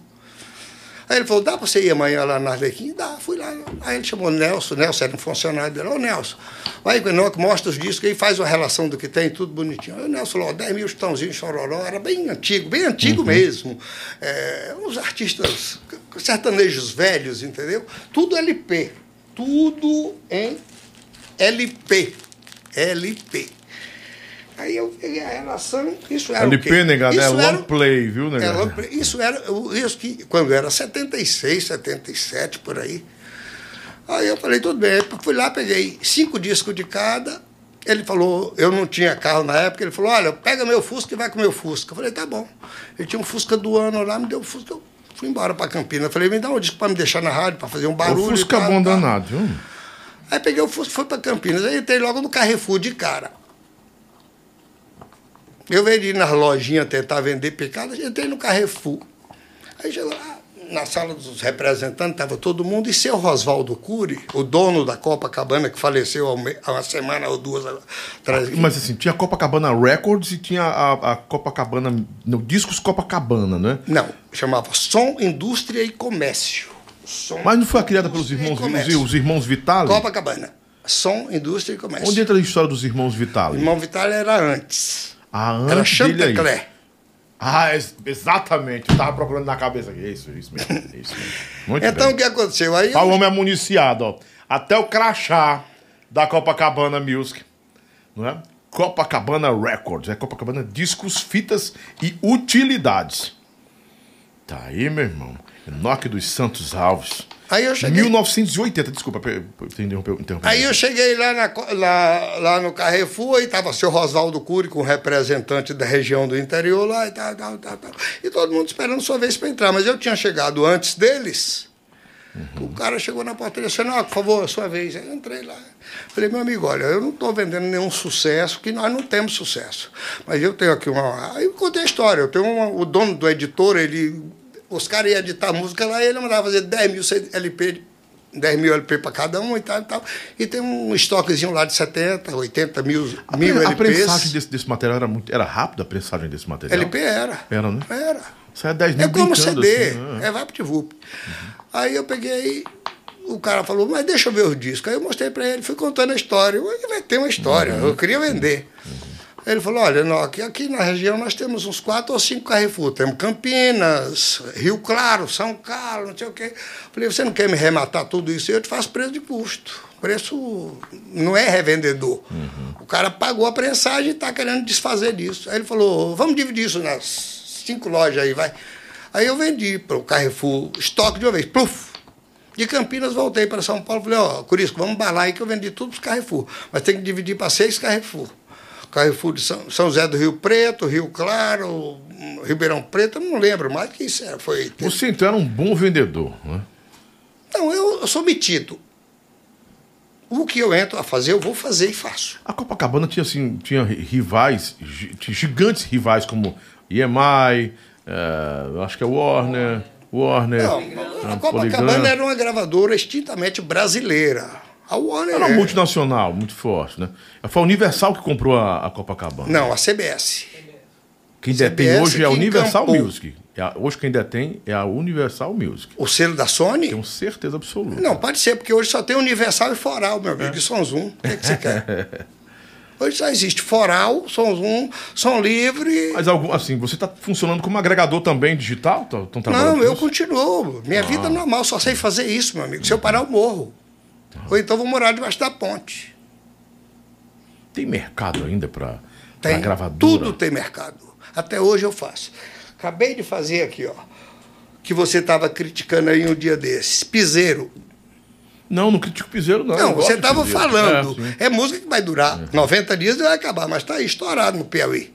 Aí ele falou, dá para você ir amanhã lá na Arlequim? Dá, fui lá. Aí ele chamou o Nelson, Nelson era um funcionário dele. Ô, Nelson, vai com o mostra os discos aí, faz uma relação do que tem, tudo bonitinho. Aí o Nelson falou, 10 mil estãozinhos, chororó, era bem antigo, bem antigo uhum. mesmo. É, uns artistas sertanejos velhos, entendeu? Tudo LP, tudo em LP. LP. Aí eu peguei a relação, isso era LP, o quê? negado, é long play, viu, negado? É long play. Isso era, isso que, quando era 76, 77, por aí. Aí eu falei, tudo bem. Fui lá, peguei cinco discos de cada. Ele falou, eu não tinha carro na época, ele falou, olha, pega meu Fusca e vai com meu Fusca. Eu falei, tá bom. Ele tinha um Fusca do ano lá, me deu o um Fusca, eu fui embora para Campinas. Eu falei, me dá um disco para me deixar na rádio, para fazer um barulho. O Fusca é bom danado, viu? Aí peguei o Fusca, fui para Campinas. Aí entrei logo no Carrefour de cara. Eu vendi nas lojinhas tentar vender picada, entrei no Carrefour. Aí chegou lá, na sala dos representantes, estava todo mundo, e seu Rosvaldo Cury, o dono da Copacabana, que faleceu há uma semana ou duas atrás. Mas assim, tinha a Copacabana Records e tinha a, a Copacabana. No, Discos Copacabana, né? Não, chamava Som, Indústria e Comércio. Som, Mas não foi criada pelos irmãos, os, os irmãos Vitale? Copacabana. Som, Indústria e Comércio. Onde entra a história dos irmãos Vitale? O irmão Vitale era antes. Ah, antes Era Chantecler. Ah, exatamente. Eu tava procurando na cabeça aqui. Isso, isso mesmo. Isso mesmo. Muito então, bem. o que aconteceu? Aí tá o homem é municiado, ó. Até o crachá da Copacabana Music, não é? Copacabana Records. É Copacabana Discos, Fitas e Utilidades. Tá aí, meu irmão. Enoque dos Santos Alves. Aí eu cheguei... 1980, desculpa, interrompeu. Aí eu cheguei lá, na, lá, lá no Carrefour e estava o seu Rosvaldo Cury, com representante da região do interior lá e tal, tal, tal, tal. E todo mundo esperando sua vez para entrar. Mas eu tinha chegado antes deles. Uhum. O cara chegou na porta e disse, não, por favor, sua vez. Aí eu entrei lá. Falei, meu amigo, olha, eu não estou vendendo nenhum sucesso, que nós não temos sucesso. Mas eu tenho aqui uma. Aí eu contei a história. Eu tenho uma... o dono do editor, ele os caras iam editar música lá e ele mandava fazer 10 mil LP, 10 mil LP para cada um e tal e tal. E tem um estoquezinho lá de 70, 80 mil, a, mil a LPs. A prensagem desse, desse material era muito. Era rápida a prensagem desse material? LP era. Era, né? Era. Isso é 10 mil É como CD, assim, né? é VaptVup. Uhum. Aí eu peguei o cara falou, mas deixa eu ver os discos. Aí eu mostrei para ele, fui contando a história. Eu, vai ter uma história, uhum. eu queria vender. Uhum. Ele falou, olha, aqui, aqui na região nós temos uns quatro ou cinco Carrefour. Temos Campinas, Rio Claro, São Carlos, não sei o quê. Falei, você não quer me rematar tudo isso? Eu te faço preço de custo. Preço não é revendedor. Uhum. O cara pagou a prensagem e está querendo desfazer disso. Aí ele falou, vamos dividir isso nas cinco lojas aí, vai. Aí eu vendi para o Carrefour estoque de uma vez, pluf. De Campinas voltei para São Paulo, falei, ó, oh, Curisco, vamos balar aí que eu vendi tudo para os Carrefour. Mas tem que dividir para seis Carrefour. Carrefour de São, São José do Rio Preto, Rio Claro, Ribeirão Preto, não lembro mais que isso era, foi. Você então era um bom vendedor, né? Não, eu, eu sou metido. O que eu entro a fazer, eu vou fazer e faço. A Copacabana tinha assim, tinha rivais, gigantes rivais como EMI, é, acho que é Warner, Warner. Não, a Copacabana era uma gravadora extintamente brasileira. A Warner Era é... multinacional, muito forte, né? Foi a Universal que comprou a, a Copacabana. Não, a CBS. Quem detém hoje é a Universal encampou. Music. É hoje quem detém é a Universal Music. O selo da Sony? Tenho certeza absoluta. Não, pode ser, porque hoje só tem Universal e Foral, meu amigo, é. de Zoom. O que, é que você quer? Hoje só existe Foral, Som Zoom, Som Livre. Mas algum, assim, você está funcionando como agregador também digital? Tão, tão Não, eu continuo. Minha ah. vida é normal, só sei fazer isso, meu amigo. Se eu parar, eu morro. Ah. Ou então vou morar debaixo da ponte. Tem mercado ainda para gravadora? Tudo tem mercado. Até hoje eu faço. Acabei de fazer aqui, ó. Que você estava criticando aí um dia desses. Piseiro. Não, não critico piseiro, não. Não, você estava falando. É, é, música que vai durar é. 90 dias e vai acabar, mas está aí estourado no Piauí.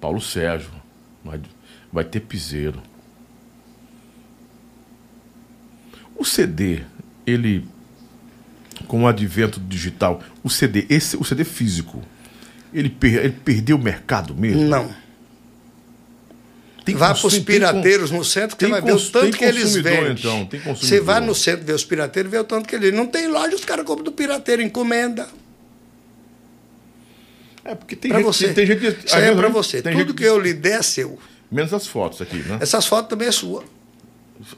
Paulo Sérgio. Vai, vai ter piseiro. O CD, ele. Com o advento digital, o CD, esse, o CD físico, ele, per, ele perdeu o mercado mesmo? Não. Tem Vá para os pirateiros no centro, que você vai ver o tanto que eles vendem. Então, tem você vai no centro ver os pirateiros, vê o tanto que eles. Não tem loja, os caras compram do pirateiro, encomenda. É, porque tem pra gente, você. Tem gente, Isso é para você. Tudo gente, que eu lhe der é seu. Menos as fotos aqui, né? Essas fotos também é sua.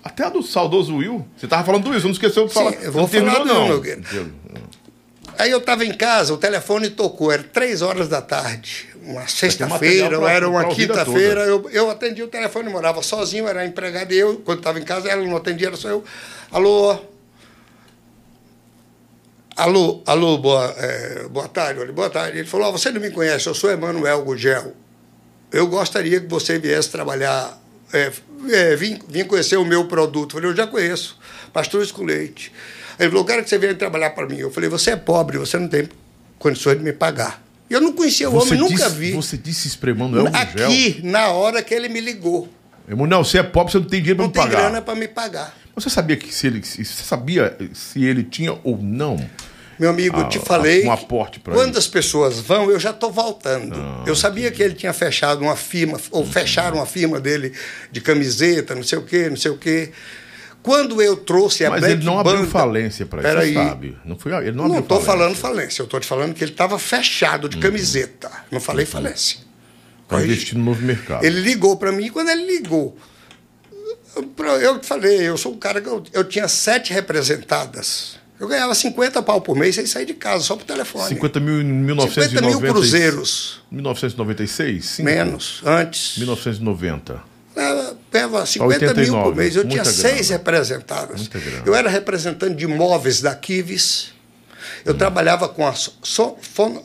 Até a do saudoso Will. Você estava falando do Will, você não esqueceu de falar. Sim, eu vou não falar do Will, meu Aí eu estava em casa, o telefone tocou, era três horas da tarde uma sexta-feira, era uma quinta-feira, eu, eu atendi o telefone, morava sozinho, era empregado, e eu, quando estava em casa, ela não atendia, era só eu. Alô? Alô, alô, boa, é, boa tarde, olha, boa tarde. Ele falou, oh, você não me conhece, eu sou Emanuel Gugel. Eu gostaria que você viesse trabalhar, é, é, vim, vim conhecer o meu produto. Eu falei, eu já conheço, pastruz com leite. Ele falou, quero que você venha trabalhar para mim. Eu falei, você é pobre, você não tem condições de me pagar. Eu não conhecia o você homem, disse, nunca vi. Você disse isso para Emanuel Aqui, na hora que ele me ligou. Emanuel, você é pobre, você não tem dinheiro para me pagar. Não tem grana para me pagar. Você sabia que se ele, você sabia se ele tinha ou não? Meu amigo, eu te falei. Um aporte para Quando as pessoas vão, eu já estou voltando. Ah, eu sabia que ele tinha fechado uma firma, ou fecharam uma firma dele de camiseta, não sei o quê, não sei o quê. Quando eu trouxe a Mas Black ele não abriu Banda, falência para isso, aí, sabe? Não foi, ele não Não estou falando falência, eu estou te falando que ele estava fechado de uhum. camiseta. Não falei uhum. falência. Para investir no novo mercado. Ele ligou para mim e quando ele ligou, eu falei, eu sou um cara que eu, eu tinha sete representadas. Eu ganhava 50 pau por mês sem sair de casa, só por telefone. 50 mil em 1990. 50 mil cruzeiros. 1996? Sim. Menos, antes. 1990 pegava 50 89, mil por mês. Eu tinha grana. seis representadas. Eu era representante de imóveis da Kivis. Eu hum. trabalhava com a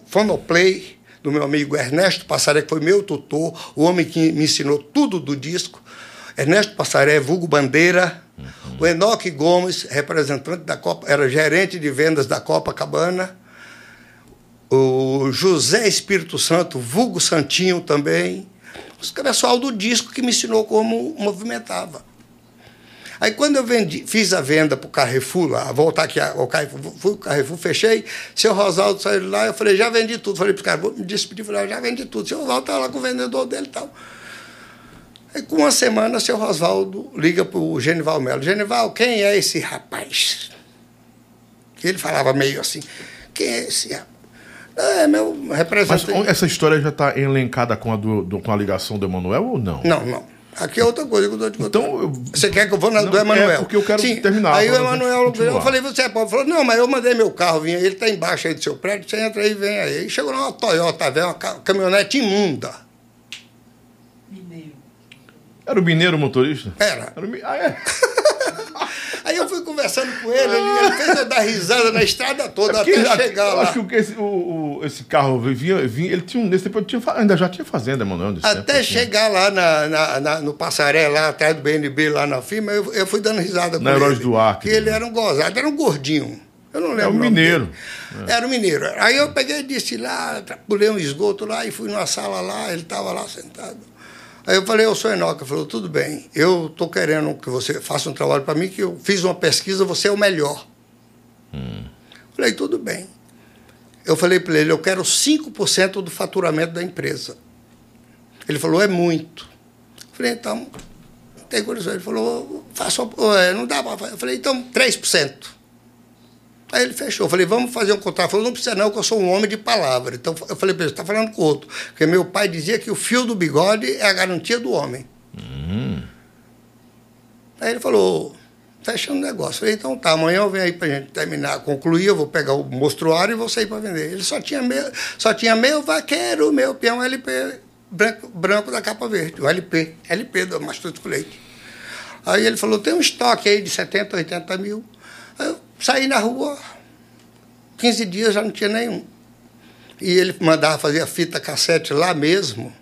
Fonoplay, do meu amigo Ernesto Passaré, que foi meu tutor, o homem que me ensinou tudo do disco. Ernesto Passaré, vulgo Bandeira. Uhum. O Enoque Gomes, representante da Copa, era gerente de vendas da Copacabana. O José Espírito Santo, vulgo Santinho também o pessoal do disco que me ensinou como movimentava. Aí quando eu vendi, fiz a venda para o Carrefour lá, voltar aqui ao Carrefour, fui Carrefour, fechei, seu Rosaldo saiu lá, eu falei, já vendi tudo. Falei para os caras, vou me despedir, falei, já vendi tudo. Seu Rosaldo estava lá com o vendedor dele e tal. Aí com uma semana, seu Oswaldo liga para o Genival Melo. Genival, quem é esse rapaz? Ele falava meio assim, quem é esse rapaz? É, meu representante. Mas essa história já está elencada com a, do, do, com a ligação do Emanuel ou não? Não, não. Aqui é outra coisa que eu estou te contando. Então, eu... Você quer que eu vou na, não, do Emanuel? É porque eu quero Sim. terminar. Aí o Emanuel, eu falei, você é pobre? Falou, não, mas eu mandei meu carro vir, ele está embaixo aí do seu prédio, você entra aí e vem aí. Chegou numa Toyota, velho, uma caminhonete imunda. Era o mineiro motorista? Era. Era o... Ah, é? Aí eu fui conversando com ele, ele, fez eu dar risada na estrada toda é até chegar eu lá. Acho que esse, o, o, esse carro vinha, vinha, ele tinha nesse tempo tinha, ainda já tinha fazenda, mano. Até tempo, assim. chegar lá na, na, na, no Passaré, lá atrás do BNB, lá na firma, eu, eu fui dando risada com na ele. do Acre. Que ele era um gozado, era um gordinho. Eu não lembro. Era um mineiro. É. Era um mineiro. Aí eu peguei e disse lá, pulei um esgoto lá e fui numa sala lá, ele estava lá sentado. Aí eu falei, eu sou Enoca. Ele falou, tudo bem, eu estou querendo que você faça um trabalho para mim, que eu fiz uma pesquisa, você é o melhor. Hum. Falei, tudo bem. Eu falei para ele, eu quero 5% do faturamento da empresa. Ele falou, é muito. Eu falei, então, não tem condições. Ele falou, faça, não dá para fazer. Eu falei, então, 3%. Aí ele fechou. Eu falei, vamos fazer um contrato. Ele falou, não precisa não, que eu sou um homem de palavra. Então eu falei para ele, está falando com o outro. Porque meu pai dizia que o fio do bigode é a garantia do homem. Uhum. Aí ele falou, fechando o negócio. Falei, então tá, amanhã eu venho aí pra gente terminar, concluir, eu vou pegar o mostruário e vou sair para vender. Ele só tinha meu, só tinha meu vaqueiro, meu peão LP branco, branco da capa verde, o LP, LP do Mastuto com Leite. Aí ele falou, tem um estoque aí de 70, 80 mil. Aí eu saí na rua, 15 dias já não tinha nenhum. E ele mandava fazer a fita cassete lá mesmo.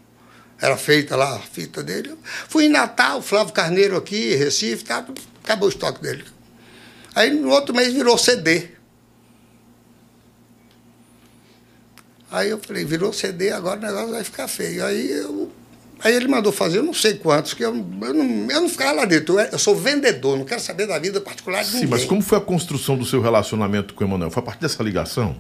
Era feita lá a fita dele. Fui em Natal, Flávio Carneiro aqui, Recife, tá, acabou o estoque dele. Aí no outro mês virou CD. Aí eu falei, virou CD, agora o negócio vai ficar feio. Aí, eu, aí ele mandou fazer, eu não sei quantos, que eu, eu, não, eu não ficava lá dentro. Eu, eu, sou vendedor, não quero saber da vida particular de Sim, ninguém. mas como foi a construção do seu relacionamento com o Emanuel? Foi a partir dessa ligação?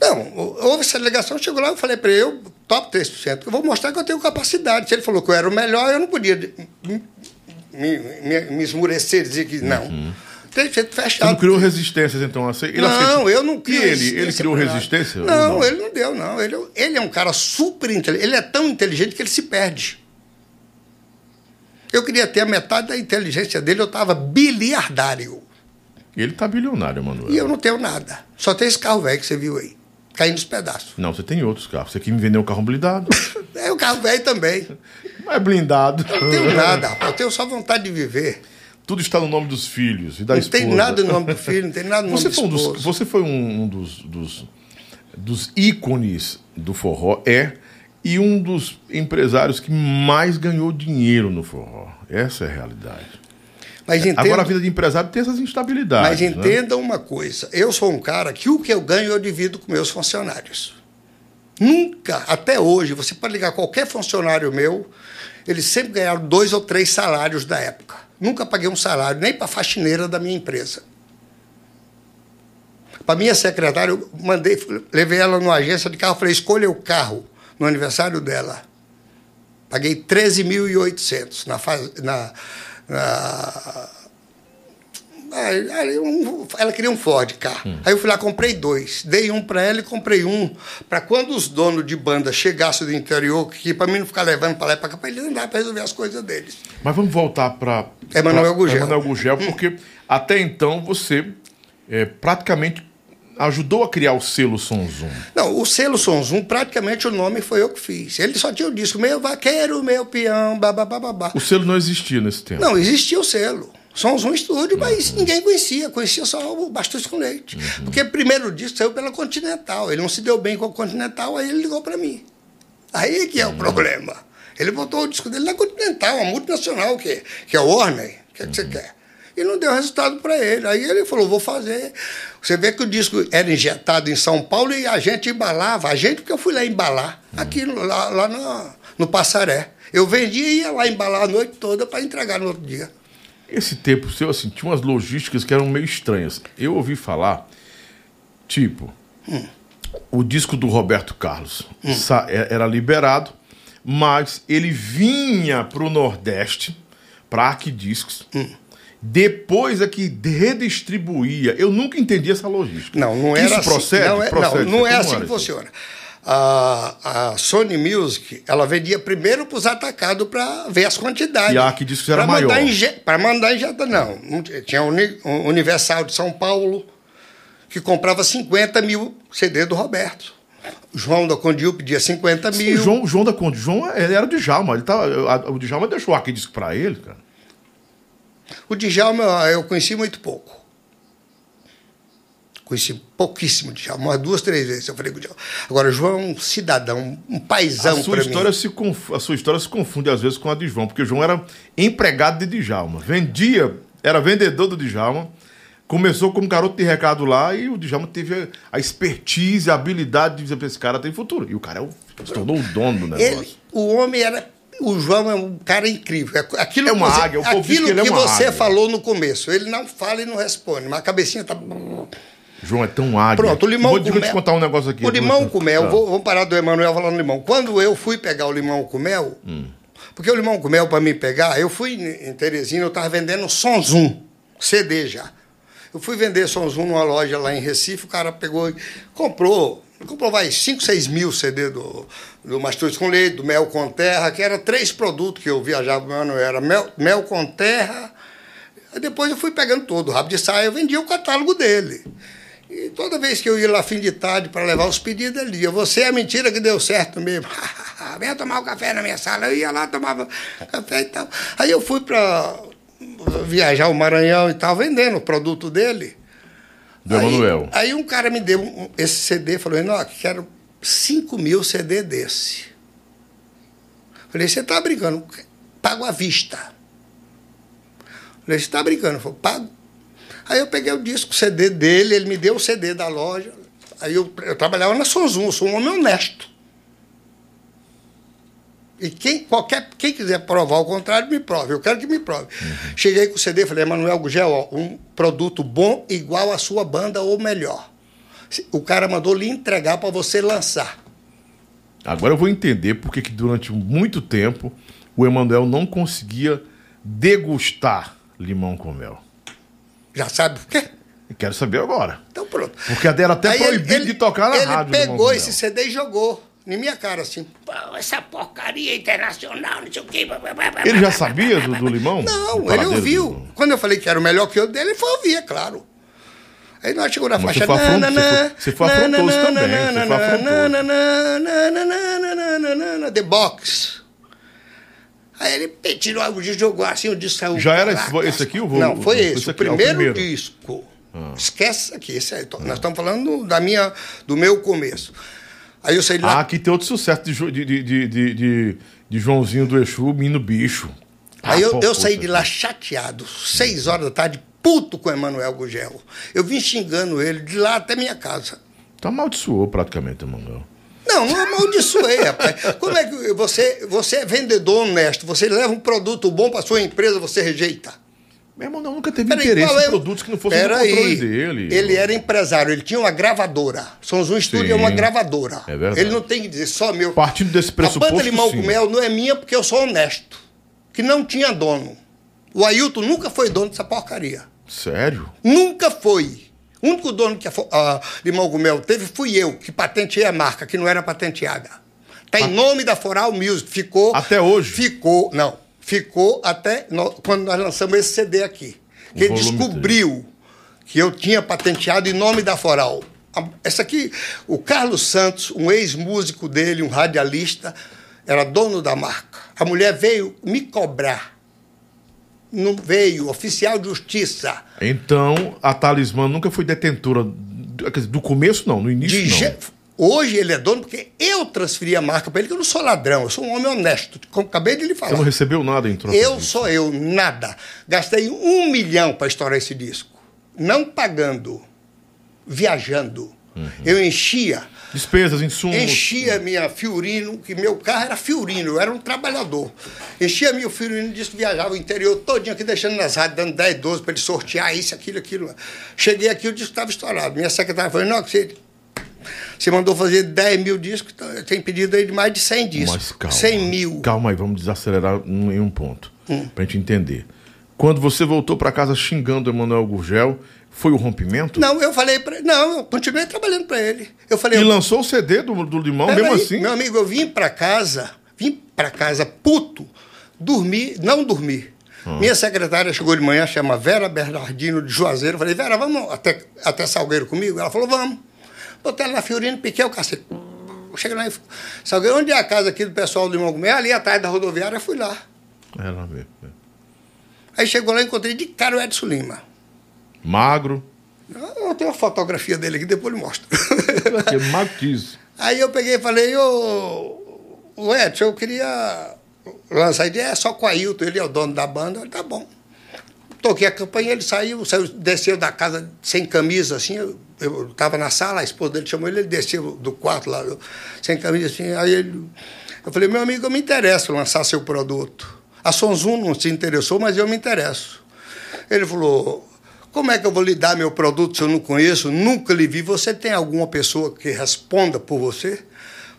Não, houve essa ligação, chegou lá, eu falei para ele, eu top 3%, eu vou mostrar que eu tenho capacidade. Se ele falou que eu era o melhor, eu não podia me, me, me, esmurecer, dizer que não. Uhum. 3% fechado. Você não criou resistências, então? Ele não, eu não criei. Ele? Ele criou resistência? Não, não, ele não deu, não. Ele, ele é um cara super inteligente. Ele é tão inteligente que ele se perde. Eu queria ter a metade da inteligência dele, eu estava biliardário. Ele está bilionário, Manuel. E eu não tenho nada. Só tem esse carro velho que você viu aí. Caindo nos pedaços. Não, você tem outros carros. Você quer me vender um carro blindado? é o carro velho também. Mas é blindado. Eu não tenho nada, rapaz. Eu tenho só vontade de viver. Tudo está no nome dos filhos e da não esposa. Não tem nada no nome do filho, não tem nada no você nome foi um dos, Você foi um, dos, dos, dos ícones do forró, é, e um dos empresários que mais ganhou dinheiro no forró. Essa é a realidade. Mas entenda, Agora a vida de empresário tem essas instabilidades. Mas entenda né? uma coisa: eu sou um cara que o que eu ganho eu divido com meus funcionários. Nunca, até hoje, você pode ligar qualquer funcionário meu, eles sempre ganharam dois ou três salários da época. Nunca paguei um salário, nem para a faxineira da minha empresa. Para minha secretária, eu mandei, levei ela numa agência de carro, falei, escolha o carro no aniversário dela. Paguei 13.800 na, na, na ela queria um Ford carro. Hum. Aí eu fui lá, comprei dois. Dei um para ela e comprei um para quando os donos de banda chegassem do interior, que para mim não ficar levando para lá e para cá, para eles andar para resolver as coisas deles. Mas vamos voltar para Emanuel Gugel. Emanuel Gugel, porque hum. até então você é, praticamente ajudou a criar o selo Sonzum. Não, o selo Sonzum, praticamente o nome foi eu que fiz. Ele só tinha o disco, meu vaqueiro, meu peão, babá. O selo não existia nesse tempo? Não, existia o selo. Somos um estúdio, mas uhum. ninguém conhecia. Conhecia só o Bastos com Leite. Uhum. Porque o primeiro disco saiu pela Continental. Ele não se deu bem com a Continental, aí ele ligou para mim. Aí que é o uhum. problema. Ele botou o disco dele na Continental, uma multinacional, que, que é o Warner. O que, é que você quer? E não deu resultado para ele. Aí ele falou: vou fazer. Você vê que o disco era injetado em São Paulo e a gente embalava. A gente, porque eu fui lá embalar, aqui lá, lá no, no Passaré. Eu vendia e ia lá embalar a noite toda para entregar no outro dia. Esse tempo seu, assim, tinha umas logísticas que eram meio estranhas. Eu ouvi falar, tipo, hum. o disco do Roberto Carlos hum. Era liberado, mas ele vinha para o Nordeste, para Arquidiscos. Hum. Depois é que redistribuía. Eu nunca entendi essa logística. Não, não era Isso assim. Não é, procede. Não, não é assim que funciona a, a Sony Music, ela vendia primeiro para os atacados para ver as quantidades. E a que disse que era maior. Para mandar injetar, não. Tinha o Universal de São Paulo, que comprava 50 mil CD do Roberto. O João da Condil pedia 50 mil. Sim, o João, João da Condil, João ele era o Djalma. Ele tava, o Djalma deixou aqui disco para ele, cara. O Djalma eu conheci muito pouco. Conheci pouquíssimo de Djalma, umas duas, três vezes eu falei com o Djalma. Agora, João é um cidadão, um paizão para mim. Se conf... A sua história se confunde às vezes com a de João, porque o João era empregado de Djalma. Vendia, era vendedor do Djalma, começou como garoto de recado lá e o Djalma teve a expertise, a habilidade de dizer para esse cara tem futuro. E o cara é o... se tornou o dono do negócio. Ele, o homem era o João é um cara incrível. É aquilo é uma águia. O aquilo que, que é você águia. falou no começo. Ele não fala e não responde, mas a cabecinha tá. João é tão águia. Pronto, o limão vou, com mel. te contar um negócio aqui. O limão com mel, ah. vou, vamos parar do Emanuel falando limão. Quando eu fui pegar o limão com mel, hum. porque o limão com mel para mim pegar, eu fui em Teresina, eu estava vendendo Sonzum, CD já. Eu fui vender Sonzum numa loja lá em Recife, o cara pegou e comprou, comprou vai 5, 6 mil CD do, do Mastros com Leite, do Mel com Terra, que era três produtos que eu viajava, mano, era mel, mel com terra, Aí depois eu fui pegando todo o rabo de saia, eu vendia o catálogo dele. E toda vez que eu ia lá fim de tarde para levar os pedidos, ele dizia, você é mentira que deu certo mesmo. Venha tomar um café na minha sala. Eu ia lá, tomava café e tal. Aí eu fui para viajar o Maranhão e tal, vendendo o produto dele. Do aí, Emanuel. Aí um cara me deu um- esse CD, falou, Enoque, quero 5 mil CD desse. Falei, você tá brincando, pago à vista. Falei, você tá brincando? Falei, pago. Aí eu peguei o disco, o CD dele, ele me deu o CD da loja. Aí eu, eu trabalhava na Sonzum, eu sou um homem honesto. E quem, qualquer, quem quiser provar o contrário, me prove. Eu quero que me prove. Cheguei com o CD e falei, Emanuel Gugel, ó, um produto bom igual a sua banda ou melhor. O cara mandou lhe entregar para você lançar. Agora eu vou entender porque que durante muito tempo o Emanuel não conseguia degustar limão com mel. Já sabe por quê? Eu quero saber agora. Então pronto. Porque era até Aí proibido de tocar na ele rádio. Limão pegou esse. CD e jogou em minha cara assim. Pô, essa porcaria internacional, não sei o quê. Ele já sabia do, do limão? Não, ele do ouviu. Quando eu falei que era o melhor que eu dele, ele foi ouvir, é claro. Aí nós chegou na faixa. você foi afrontoso também, você foi afrontoso. The Box. Aí ele pe- tirou o disco, jogou assim, o disco saiu. Já era esse- esse aqui, o vo- Não, foi esse esse. O aqui é o primeiro, primeiro. disco. Esquece isso aqui. Esse aí, to- Nós estamos falando da minha, do meu começo. Aí eu saí de lá. Ah, aqui tem outro sucesso de, de, de, de, de, de- de Joãozinho do Exu, Menino Bicho. Aí Ah, eu, pô, eu pô, saí de aqui. lá chateado, seis horas da tarde, puto com o Emanuel Gugel. Eu vim xingando ele de lá até minha casa. Então amaldiçoou praticamente, Emanuel. Não, não amaldiçoei, rapaz. Como é que você, você é vendedor honesto, você leva um produto bom para sua empresa, você rejeita? Meu Emanuel nunca teve Peraí, interesse qual em é produtos que não fossem do Peraí, controle dele. Ele era empresário, ele tinha uma gravadora. Sons um Estúdio Sim, é uma gravadora. é verdade. Ele não tem que dizer só meu. Partindo desse A pressuposto, banda Limão sim. com Mel não é minha porque eu sou honesto. Que não tinha dono. O Ailton nunca foi dono dessa porcaria. Sério? Nunca foi. O único dono que a, a Limão com Mel teve fui eu, que patenteei a marca, que não era patenteada. Tá em nome da Foral Music. Ficou. Até hoje? Ficou. Não. Ficou até no- quando nós lançamos esse CD aqui. Que ele descobriu que eu tinha patenteado em nome da Foral. Essa aqui, o Carlos Santos, um ex-músico dele, um radialista, era dono da marca. A mulher veio me cobrar. Não veio, oficial de justiça. Então, a Talismã nunca foi detentora. do- quer dizer, Do começo, não. No início, De não. je- Hoje ele é dono porque eu transferi a marca para ele, que eu não sou ladrão, eu sou um homem honesto. Como acabei de lhe Você falar. não recebeu nada em troca Eu sou eu, nada. Gastei um milhão para estourar esse disco. Não pagando, viajando. Uhum. Eu enchia, Despesas, insumos. enchia minha Fiorino, que meu carro era Fiorino, eu era um trabalhador. Enchia meu Fiorino, disse que viajava o interior todinho aqui, deixando nas rádios, dando 10, 12 para ele sortear isso, aquilo, aquilo. Cheguei aqui, o disco estava estourado. Minha secretária falou, não, que você, você mandou fazer 10 mil discos, então tem pedido aí de mais de 100 discos. Mas calma. 100 mil. Calma aí, vamos desacelerar em um ponto. Hum. Pra gente entender. Quando você voltou pra casa xingando o Emanuel Gurgel, foi o rompimento? Não, eu falei para ele. Não, eu continuei trabalhando para ele. Eu falei. E eu- lançou o CD do, do Limão, mesmo aí, assim? Meu amigo, eu vim para casa, vim para casa puto, dormi, não dormi. Ah. Minha secretária chegou de manhã, chama Vera Bernardino de Juazeiro. Eu falei, Vera, vamos até, até Salgueiro comigo? Ela falou, vamos. Botei ela na Fiorino, piquei o cacete. Cheguei lá em Salgueiro, onde é a casa aqui do pessoal do Limão Gumé? Ali atrás da rodoviária, eu fui lá. É lá mesmo. Aí chegou lá, encontrei de cara o Edson Lima. Magro. Eu tenho uma fotografia dele aqui, depois eu mostro. Que magro que isso. Aí eu peguei e falei, ô, ô Edson, eu queria lançar a ideia, é só com o Ailton, ele é o dono da banda. Ele, tá bom. Toquei a campanha, ele saiu, saiu, desceu da casa sem camisa, assim, eu, eu tava na sala, a esposa dele chamou ele, ele desceu do quarto lá, eu, sem camisa, assim, aí ele, eu falei, meu amigo, eu me interesso lançar seu produto. A Sonzum não se interessou, mas eu me interesso. Ele falou, como é que eu vou lhe dar meu produto se eu não conheço, nunca lhe vi? Você tem alguma pessoa que responda por você?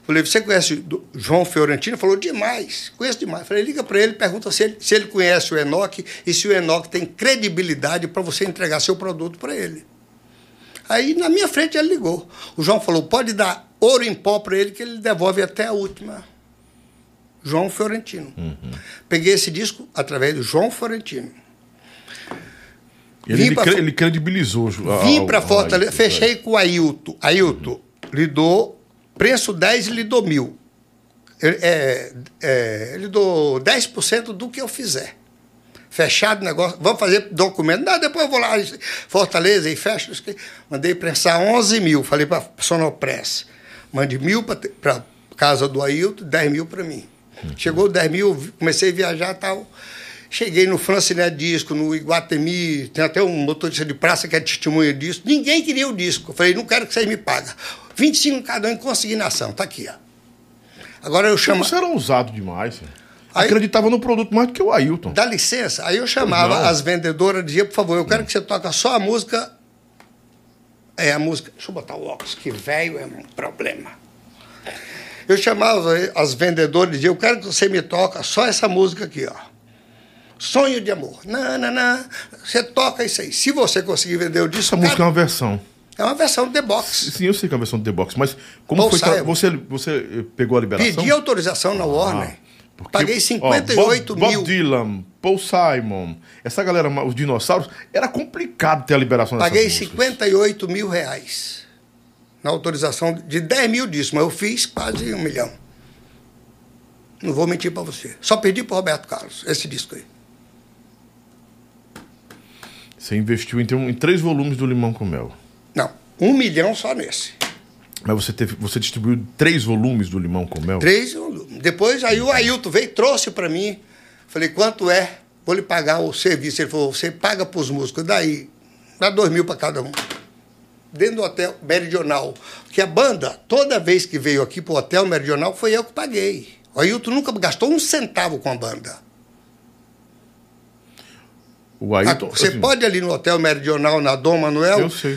Falei, você conhece João Fiorentino? Ele Falou, demais, conheço demais. Falei, liga para ele, pergunta se ele, se ele conhece o Enoque e se o Enoque tem credibilidade para você entregar seu produto para ele. Aí, na minha frente, ele ligou. O João falou, pode dar ouro em pó para ele que ele devolve até a última. João Fiorentino. Peguei esse disco através do João Fiorentino. Ele, ele, pra ele credibilizou. o- Vim para Fortaleza, Ailton, fechei com o Ailton. Ailton, lhe dou preço 10 lhe dou mil. Ele, é, é, dou 10% do que eu fizer. Fechado o negócio, vamos fazer documento. Não, depois eu vou lá, Fortaleza, e fecho. Mandei prensar 11 mil. Falei para Sonopress. Mande mil para casa do Ailton, 10 mil para mim. Chegou 10 mil, comecei a viajar e tal. Cheguei no Franciné Disco, no Iguatemi, tem até um motorista de praça que é testemunha disso. Ninguém queria o disco. Eu falei, não quero que vocês me paguem. 25 cada um em consignação, tá aqui, ó. Agora eu chamo. Você era ousado demais. senhor. Aí- Acreditava no produto mais do que o Ailton. Dá licença. Aí eu chamava Não. as vendedoras, dizia, por favor, eu quero que você toque só a música. É a música. Deixa eu botar o óculos, que velho é um problema. Eu chamava as vendedoras e dizia, eu quero que você me toque só essa música aqui, ó. Sonho de amor. Não. Você toca isso aí. Se você conseguir vender o disco, Essa música é uma versão. é uma versão do The Box. Sim, eu sei que é a versão do The Box, mas como Paul foi. Simon. Você, você eh, pegou a liberação? Pedi autorização na Warner. Ah, porque, Paguei ó, 58 Bob, mil. Bob Dylan, Paul Simon, essa galera, os dinossauros, era complicado ter a liberação dessas Paguei músicas. 58 mil reais na autorização de 10 mil disso, mas eu fiz quase um milhão. Não vou mentir para você. Só pedi para Roberto Carlos esse disco aí. Você investiu então, em três volumes do Limão com Mel. Não, um milhão só nesse. Mas você, teve, você distribuiu três volumes do Limão com Mel? Três volumes. Depois aí o Ailton veio e trouxe para mim. Falei, quanto é? Vou lhe pagar o serviço. Ele falou, você paga para os músicos. Daí, dá dois mil para cada um. Dentro do hotel Meridional. Porque a banda, toda vez que veio aqui para o hotel Meridional, foi eu que paguei. O Ailton nunca gastou um centavo com a banda. Ailton. Você assim, pode ir ali no Hotel Meridional, na Dom Manuel, Eu sei,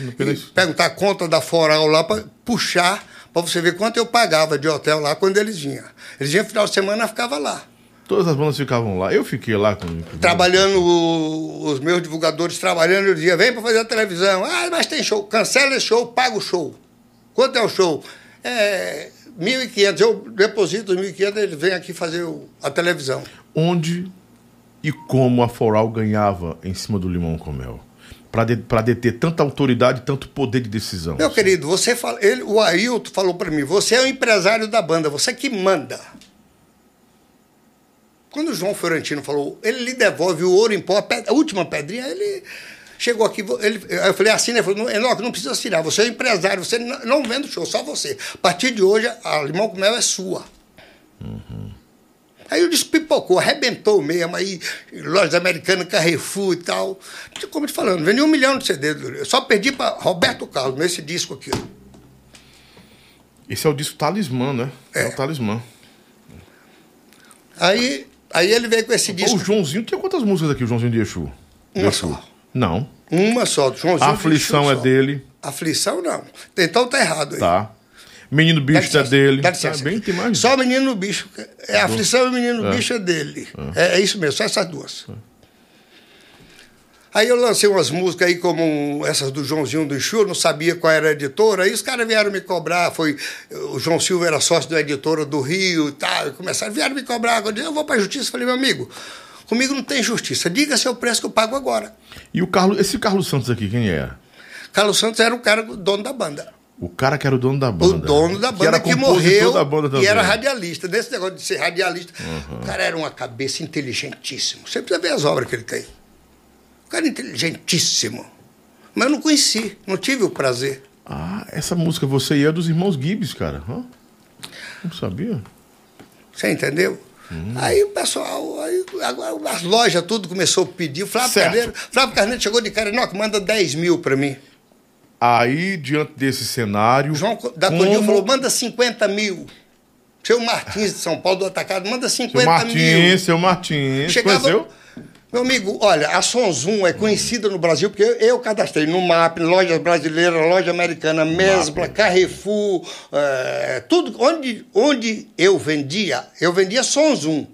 perguntar a conta da Foral lá para puxar, para você ver quanto eu pagava de hotel lá quando eles vinham. Eles vinham final de semana, ficava lá. Todas as bandas ficavam lá. Eu fiquei lá com. Trabalhando, os meus divulgadores trabalhando, eu dizia, vem para fazer a televisão. Ah, mas tem show. Cancela esse show, paga o show. Quanto é o show? É 1.500. Eu deposito os 1.500, eles vêm aqui fazer a televisão. Onde e como a Foral ganhava em cima do Limão com Mel? Para de, pra deter tanta autoridade tanto poder de decisão. Meu querido, você fala, ele, o Ailton falou para mim, você é o empresário da banda, você que manda. Quando o João Fiorentino falou, ele lhe devolve o ouro em pó, a, a última pedrinha, ele chegou aqui, ele, eu falei, assina, ele falou, Enoque, não precisa assinar, você é o empresário, você não, não vende o show, só você. A partir de hoje, a Limão com Mel é sua. Aí o disco pipocou, arrebentou mesmo, aí lojas americanas, Carrefour e tal. Como eu te falando, vendi um milhão de CD. Eu só perdi para Roberto Carlos nesse disco aqui. Esse é o disco Talismã, né? É, É. o Talismã. Aí, aí ele veio com esse O disco, Joãozinho tinha quantas músicas aqui, o Joãozinho de Exu? uma Exu. só. Não. Uma só, do Joãozinho. A aflição de é só. dele. Aflição não. Então tá errado aí. Tá. Menino Bicho é licença, dele. dá Tá licença. bem, tem mais. Só Menino Bicho. É aflição e Menino Bicho é dele. É. é isso mesmo, só essas duas. Aí eu lancei umas músicas aí como essas do Joãozinho do eu não sabia qual era a editora, aí os caras vieram me cobrar, foi, o João Silva era sócio da editora do Rio e tal, e começaram, vieram me cobrar, eu disse, eu vou pra justiça, falei, meu amigo, comigo não tem justiça, diga seu preço que eu pago agora. E o Carlos, esse Carlos Santos aqui, quem era? Carlos Santos era o cara, dono da banda. O cara que era o dono da O banda. dono da banda que, compositor morreu da banda também. e era radialista. Desse negócio de ser radialista. O cara era uma cabeça inteligentíssimo. Você precisa ver as obras que ele tem. O cara é inteligentíssimo. Mas eu não conheci, não tive o prazer. Ah, essa música Você e é dos irmãos Gibbs, cara. Hã? Não sabia? Você entendeu? Hum. Aí o pessoal, aí, agora as lojas, tudo começou a pedir. O Flávio Certo. Carneiro, Flávio Carneiro chegou de cara, não, que manda 10 mil para mim. Aí, diante desse cenário. O João da como... Falou, manda 50 mil. Seu Martins de São Paulo do Atacado, manda 50 Seu Martins, mil. seu Martins. Chegava- Conheceu? Meu amigo, olha, a Sonzum é conhecida no Brasil porque eu, eu cadastrei no MAP, loja brasileira, loja americana, Mesbla, Carrefour, eh, tudo. Onde, onde eu vendia, eu vendia Sonzum.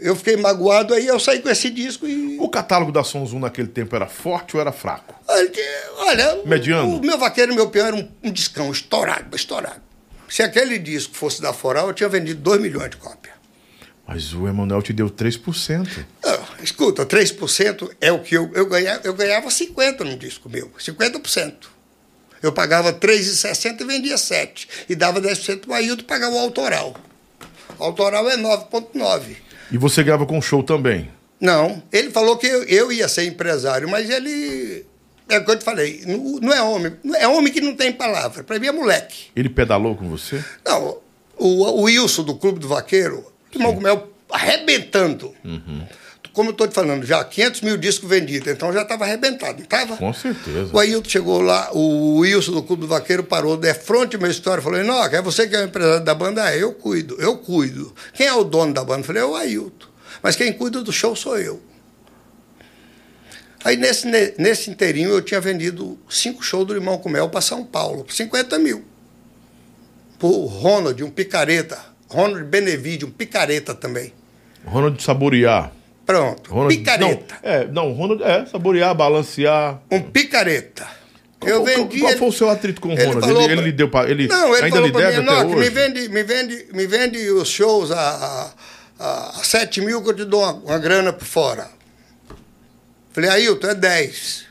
Eu fiquei magoado, aí eu saí com esse disco e. O catálogo da Sons 1 naquele tempo era forte ou era fraco? Olha, olha, Mediano? o meu vaqueiro e meu peão era um, um discão estourado, estourado. Se aquele disco fosse da Foral, eu tinha vendido 2 milhões de cópias. Mas o Emanuel te deu 3%. Ah, Escuta, 3% é o que eu, eu ganhava. Eu ganhava 50% no disco meu, 50%. Eu pagava 3,60 e vendia 7. E dava 10% para o Ailton pagava o autoral. O autoral é 9,9. E você grava com show também? Não. Ele falou que eu, eu ia ser empresário, mas ele. É o que eu te falei. Não, não é homem. É homem que não tem palavra. Para mim é moleque. Ele pedalou com você? Não. O, o Wilson do Clube do Vaqueiro, irmão Comel arrebentando. Uhum. Como eu estou te falando, já 500 mil discos vendidos, então já estava arrebentado, não estava? Com certeza. O Ailton chegou lá, o Wilson do Clube do Vaqueiro parou, de frente minha história, falou: Não, é você que é o empresário da banda? É, eu cuido, eu cuido. Quem é o dono da banda? Eu falei: É o Ailton. Mas quem cuida do show sou eu. Aí nesse, nesse inteirinho eu tinha vendido cinco shows do Limão com Mel para São Paulo, por 50 mil. Por Ronald, um picareta. Ronald Benevide, um picareta também. Ronald Saborear. Pronto, Ronald, picareta. Não, é, não, Ronald é saborear, balancear. Um picareta. Qual, eu qual- vendi. qual ele- foi o seu atrito com o Ronald? falou Ele, ele lhe deu pra, ele Não, ele ainda falou lhe pra deve mim, até hoje? me vende, me vende, me vende os shows a, a, a 7 mil que eu te dou uma, uma grana por fora. Falei, Ailton, é 10.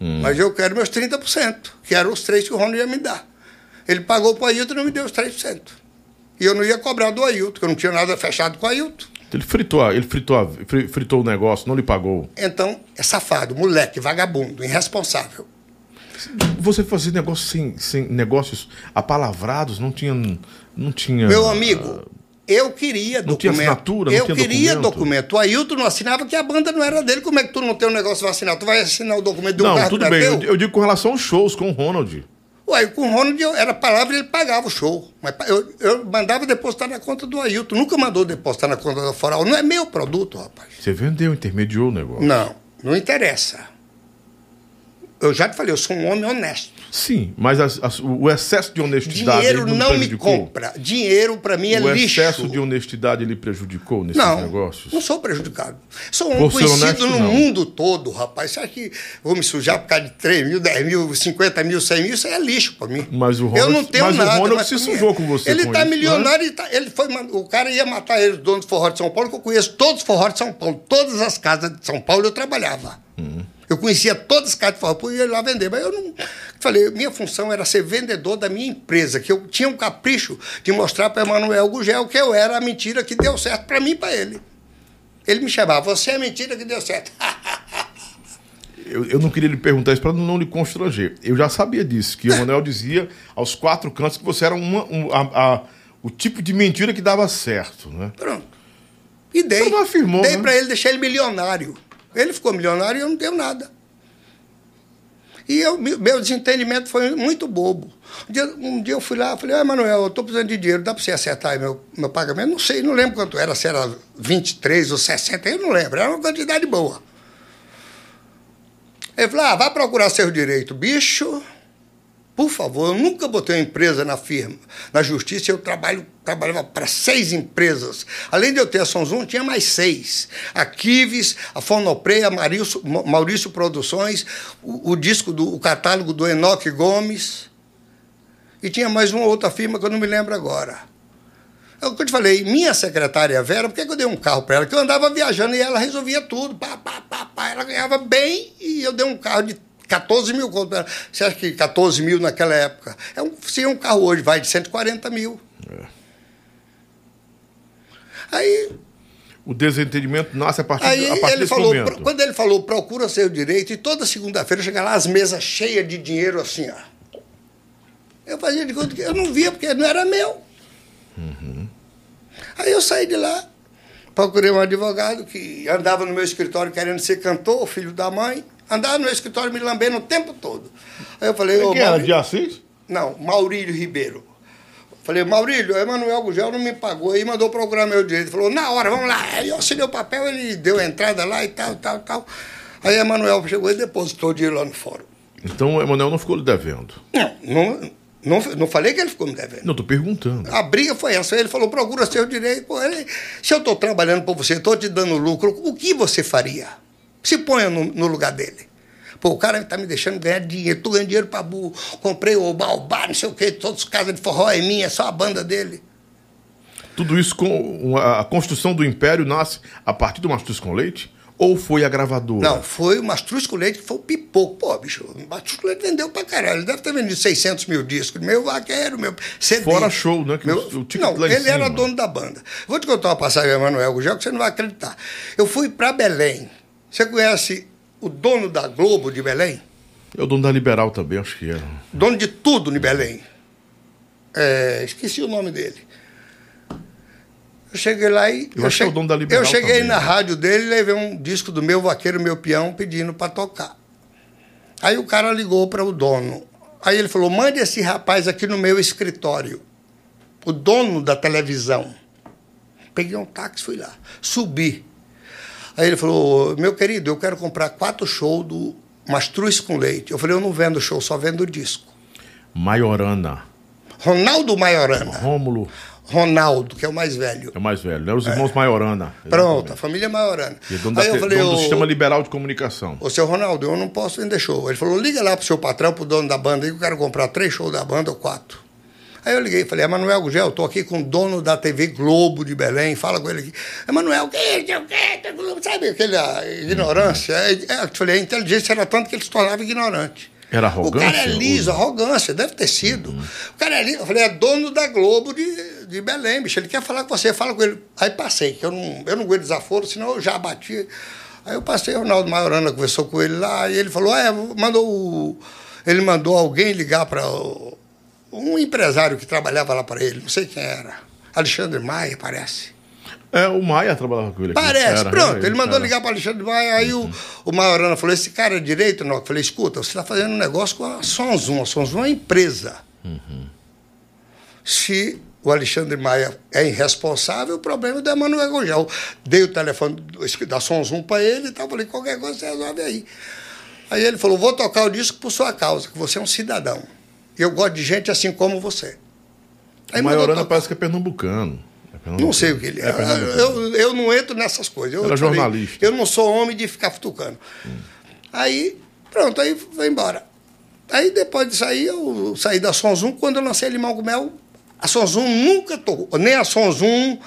Hum. Mas eu quero meus 30%, que eram os três que o Ronald ia me dar. Ele pagou pro Ailton e não me deu os 3%. E eu não ia cobrar do Ailton, porque eu não tinha nada fechado com o Ailton. Ele fritou, ele fritou, fritou o negócio, não lhe pagou. Então, é safado, moleque, vagabundo, irresponsável. Você fazia negócio sem, sem negócios apalavrados, não tinha. Não tinha. Meu amigo, eu queria Não tinha assinatura, não eu tinha queria documento? documento. O Ailton não assinava que a banda não era dele. Como é que tu não tem um negócio assinar? Tu vai assinar o documento de um Não, carro tudo bem. Eu, eu digo com relação aos shows com o Ronald. Ué, com o Ronald eu- era palavra e ele pagava o show. Mas eu, eu mandava depositar na conta do Ailton. Nunca mandou depositar na conta da Foral. Não é meu produto, rapaz. Você vendeu, intermediou o negócio. Não, não interessa. Eu já te falei, eu sou um homem honesto. Sim, mas as- as- o excesso de honestidade. Dinheiro não me compra. Dinheiro pra mim é o lixo. excesso de honestidade ele prejudicou nesses Não, negócios? não sou prejudicado. Sou um conhecido honesto, no não. mundo todo, rapaz. Você acha que vou me sujar por causa de 3 mil, 10 mil, 50 mil, 100 mil? Isso é lixo pra mim. Mas o Eu Ronald- não tenho mas o nada. Ronald mas se sujou com você Ele com tá isso, né? milionário e tá, ele foi, o cara ia matar ele, o dono do forró de São Paulo, que eu conheço todos os forró de São Paulo. Todas as casas de São Paulo eu trabalhava. Uhum. Eu conhecia todas as casas de forró, eu ia lá vender, mas eu não. Falei, minha função era ser vendedor da minha empresa, que eu tinha um capricho de mostrar para Emanuel Gugel que eu era a mentira que deu certo para mim e para ele. Ele me chamava, você é a mentira que deu certo. Eu, eu não queria lhe perguntar isso para não lhe constranger. Eu já sabia disso, que o Manuel dizia aos quatro cantos que você era uma, um- a- a- o tipo de mentira que dava certo, né? Pronto. E dei. Mas não afirmou, dei né? para ele, deixei ele milionário. Ele ficou milionário e eu não deu nada. E eu, meu desentendimento foi muito bobo. Um dia, um dia eu fui lá, falei, ah, Manuel, eu estou precisando de dinheiro, dá para você acertar meu, meu pagamento? Não sei, não lembro quanto era, se era 23 ou 60, eu não lembro, era uma quantidade boa. Ele falou, ah, vá procurar seu direito. Bicho, por favor, eu nunca botei uma empresa na firma. Na justiça, eu trabalho, trabalhava para seis empresas. Além de eu ter a Sonzum, tinha mais seis. A Kives, a Fonoprey, a Maurício, Maurício Produções, o, o disco, do, o catálogo do Enoque Gomes. E tinha mais uma outra firma que eu não me lembro agora. É o que eu te falei, minha secretária Vera, por que que eu dei um carro para ela? Que eu andava viajando e ela resolvia tudo. Pá, pá, pá, pá. Ela ganhava bem e eu dei um carro de 14 mil conto. Você acha que 14 mil naquela época? É um, se um carro hoje vai de 140 mil. Aí, O desentendimento nasce a partir, aí a partir ele desse falou, momento. pro- quando ele falou, procura seu direito, e toda segunda-feira chega lá as mesas cheias de dinheiro assim, ó. Eu fazia de conta que eu não via, porque não era meu. Aí eu saí de lá, procurei um advogado que andava no meu escritório querendo ser cantor, filho da mãe, andava no meu escritório me lambendo o tempo todo. Aí eu falei, ô Quem era? De Assis? não, Maurílio Ribeiro. Falei, Maurílio, o Emanuel Gugel não me pagou aí, mandou procurar meu direito. Falou, na hora, vamos lá. Aí eu assinei o papel, ele deu a entrada lá e tal, tal, tal. Aí o Emanuel chegou e depositou o dinheiro lá no fórum. Então o Emanuel não ficou lhe devendo. Não, não, não, não falei que ele ficou me devendo. Não, estou perguntando. A briga foi essa. Ele falou, procura seu direito. Pô, ele, se eu estou trabalhando para você, estou te dando lucro, o que você faria? Se ponha no, no lugar dele. Pô, o cara está me deixando ganhar dinheiro. Estou ganhando dinheiro para burro. Comprei o Baobá, não sei o quê. Todas as casas de forró é minha, é só a banda dele. Tudo isso com a construção do império nasce a partir do Mastruz com Leite? Ou foi a gravadora? Não, foi o Mastruz com Leite que foi o pipoco. Pô, bicho, o Mastruz com Leite vendeu pra caralho. Ele deve ter vendido 600 mil discos. Meu vaqueiro, meu CD. Fora show, né? Meu, o- não, ele era cima. dono da banda. Vou te contar uma passagem, Emanuel Gugel, que você não vai acreditar. Eu fui pra Belém. Você conhece o dono da Globo de Belém? É o dono da Liberal também, acho que era. Dono de tudo em Belém. É, esqueci o nome dele. Eu cheguei lá e. Eu é o dono da Liberal Eu cheguei também, na rádio dele e levei um disco do meu vaqueiro, meu peão, pedindo para tocar. Aí o cara ligou para o dono. Aí ele falou: mande esse rapaz aqui no meu escritório. O dono da televisão. Peguei um táxi, fui lá. Subi. Aí ele falou: meu querido, eu quero comprar quatro shows do Mastruz com Leite. Eu falei: eu não vendo show, só vendo disco. Maiorana. Ronaldo Maiorana. Rômulo Ronaldo, que é o mais velho. é o mais velho, né? Os irmãos Maiorana. Pronto, a família Maiorana. E é dono, da, Aí eu te- falei, dono do Sistema Liberal de Comunicação. ô, seu Ronaldo, eu não posso vender show. Ele falou, liga lá pro seu patrão, pro dono da banda, aí que eu quero comprar três shows da banda ou quatro. Aí eu liguei e falei, Emanuel Gugel, eu tô aqui com o dono da TV Globo de Belém, fala com ele aqui. Emanuel, o que é? O que? Globo? Sabe aquela ignorância? É, eu falei, a inteligência era tanto que ele se tornava ignorante. Era O cara é arrogância? liso, arrogância, deve ter sido. O cara é liso. Eu falei, é dono da Globo de, de Belém, bicho. Ele quer falar com você, fala com ele. Aí passei, que eu não, eu não aguento desaforo, senão eu já bati. Aí eu passei, o Ronaldo Maiorana conversou com ele lá, e ele falou, é, mandou o- ele mandou alguém ligar para um empresário que trabalhava lá para ele, não sei quem era. Alexandre Maia, parece. É, o Maia trabalhava com ele aqui. Parece, Era, pronto. era Ele mandou era. ligar para Alexandre Maia, aí o, o Maiorana falou: esse cara é direito, não? Eu falei: escuta, você está fazendo um negócio com a Sonzum. A Sonzum é uma empresa. Se o Alexandre Maia é irresponsável, o problema é do Emanuel Gugel. Dei o telefone da Sonzum para ele e tal. Falei: qualquer coisa você resolve aí. Aí ele falou: vou tocar o disco por sua causa, que você é um cidadão. E eu gosto de gente assim como você. Aí O Maiorana parece que é pernambucano. É pernambucano. Não sei o que ele é. É eu, eu não entro nessas coisas. Eu Era falei, jornalista. eu não sou homem de ficar futucando. Aí, pronto, aí foi embora. Aí depois disso aí, eu saí da Sonzum. Quando eu lancei Limão com Mel, a Sonzum nunca tocou. Nem a Sonzum,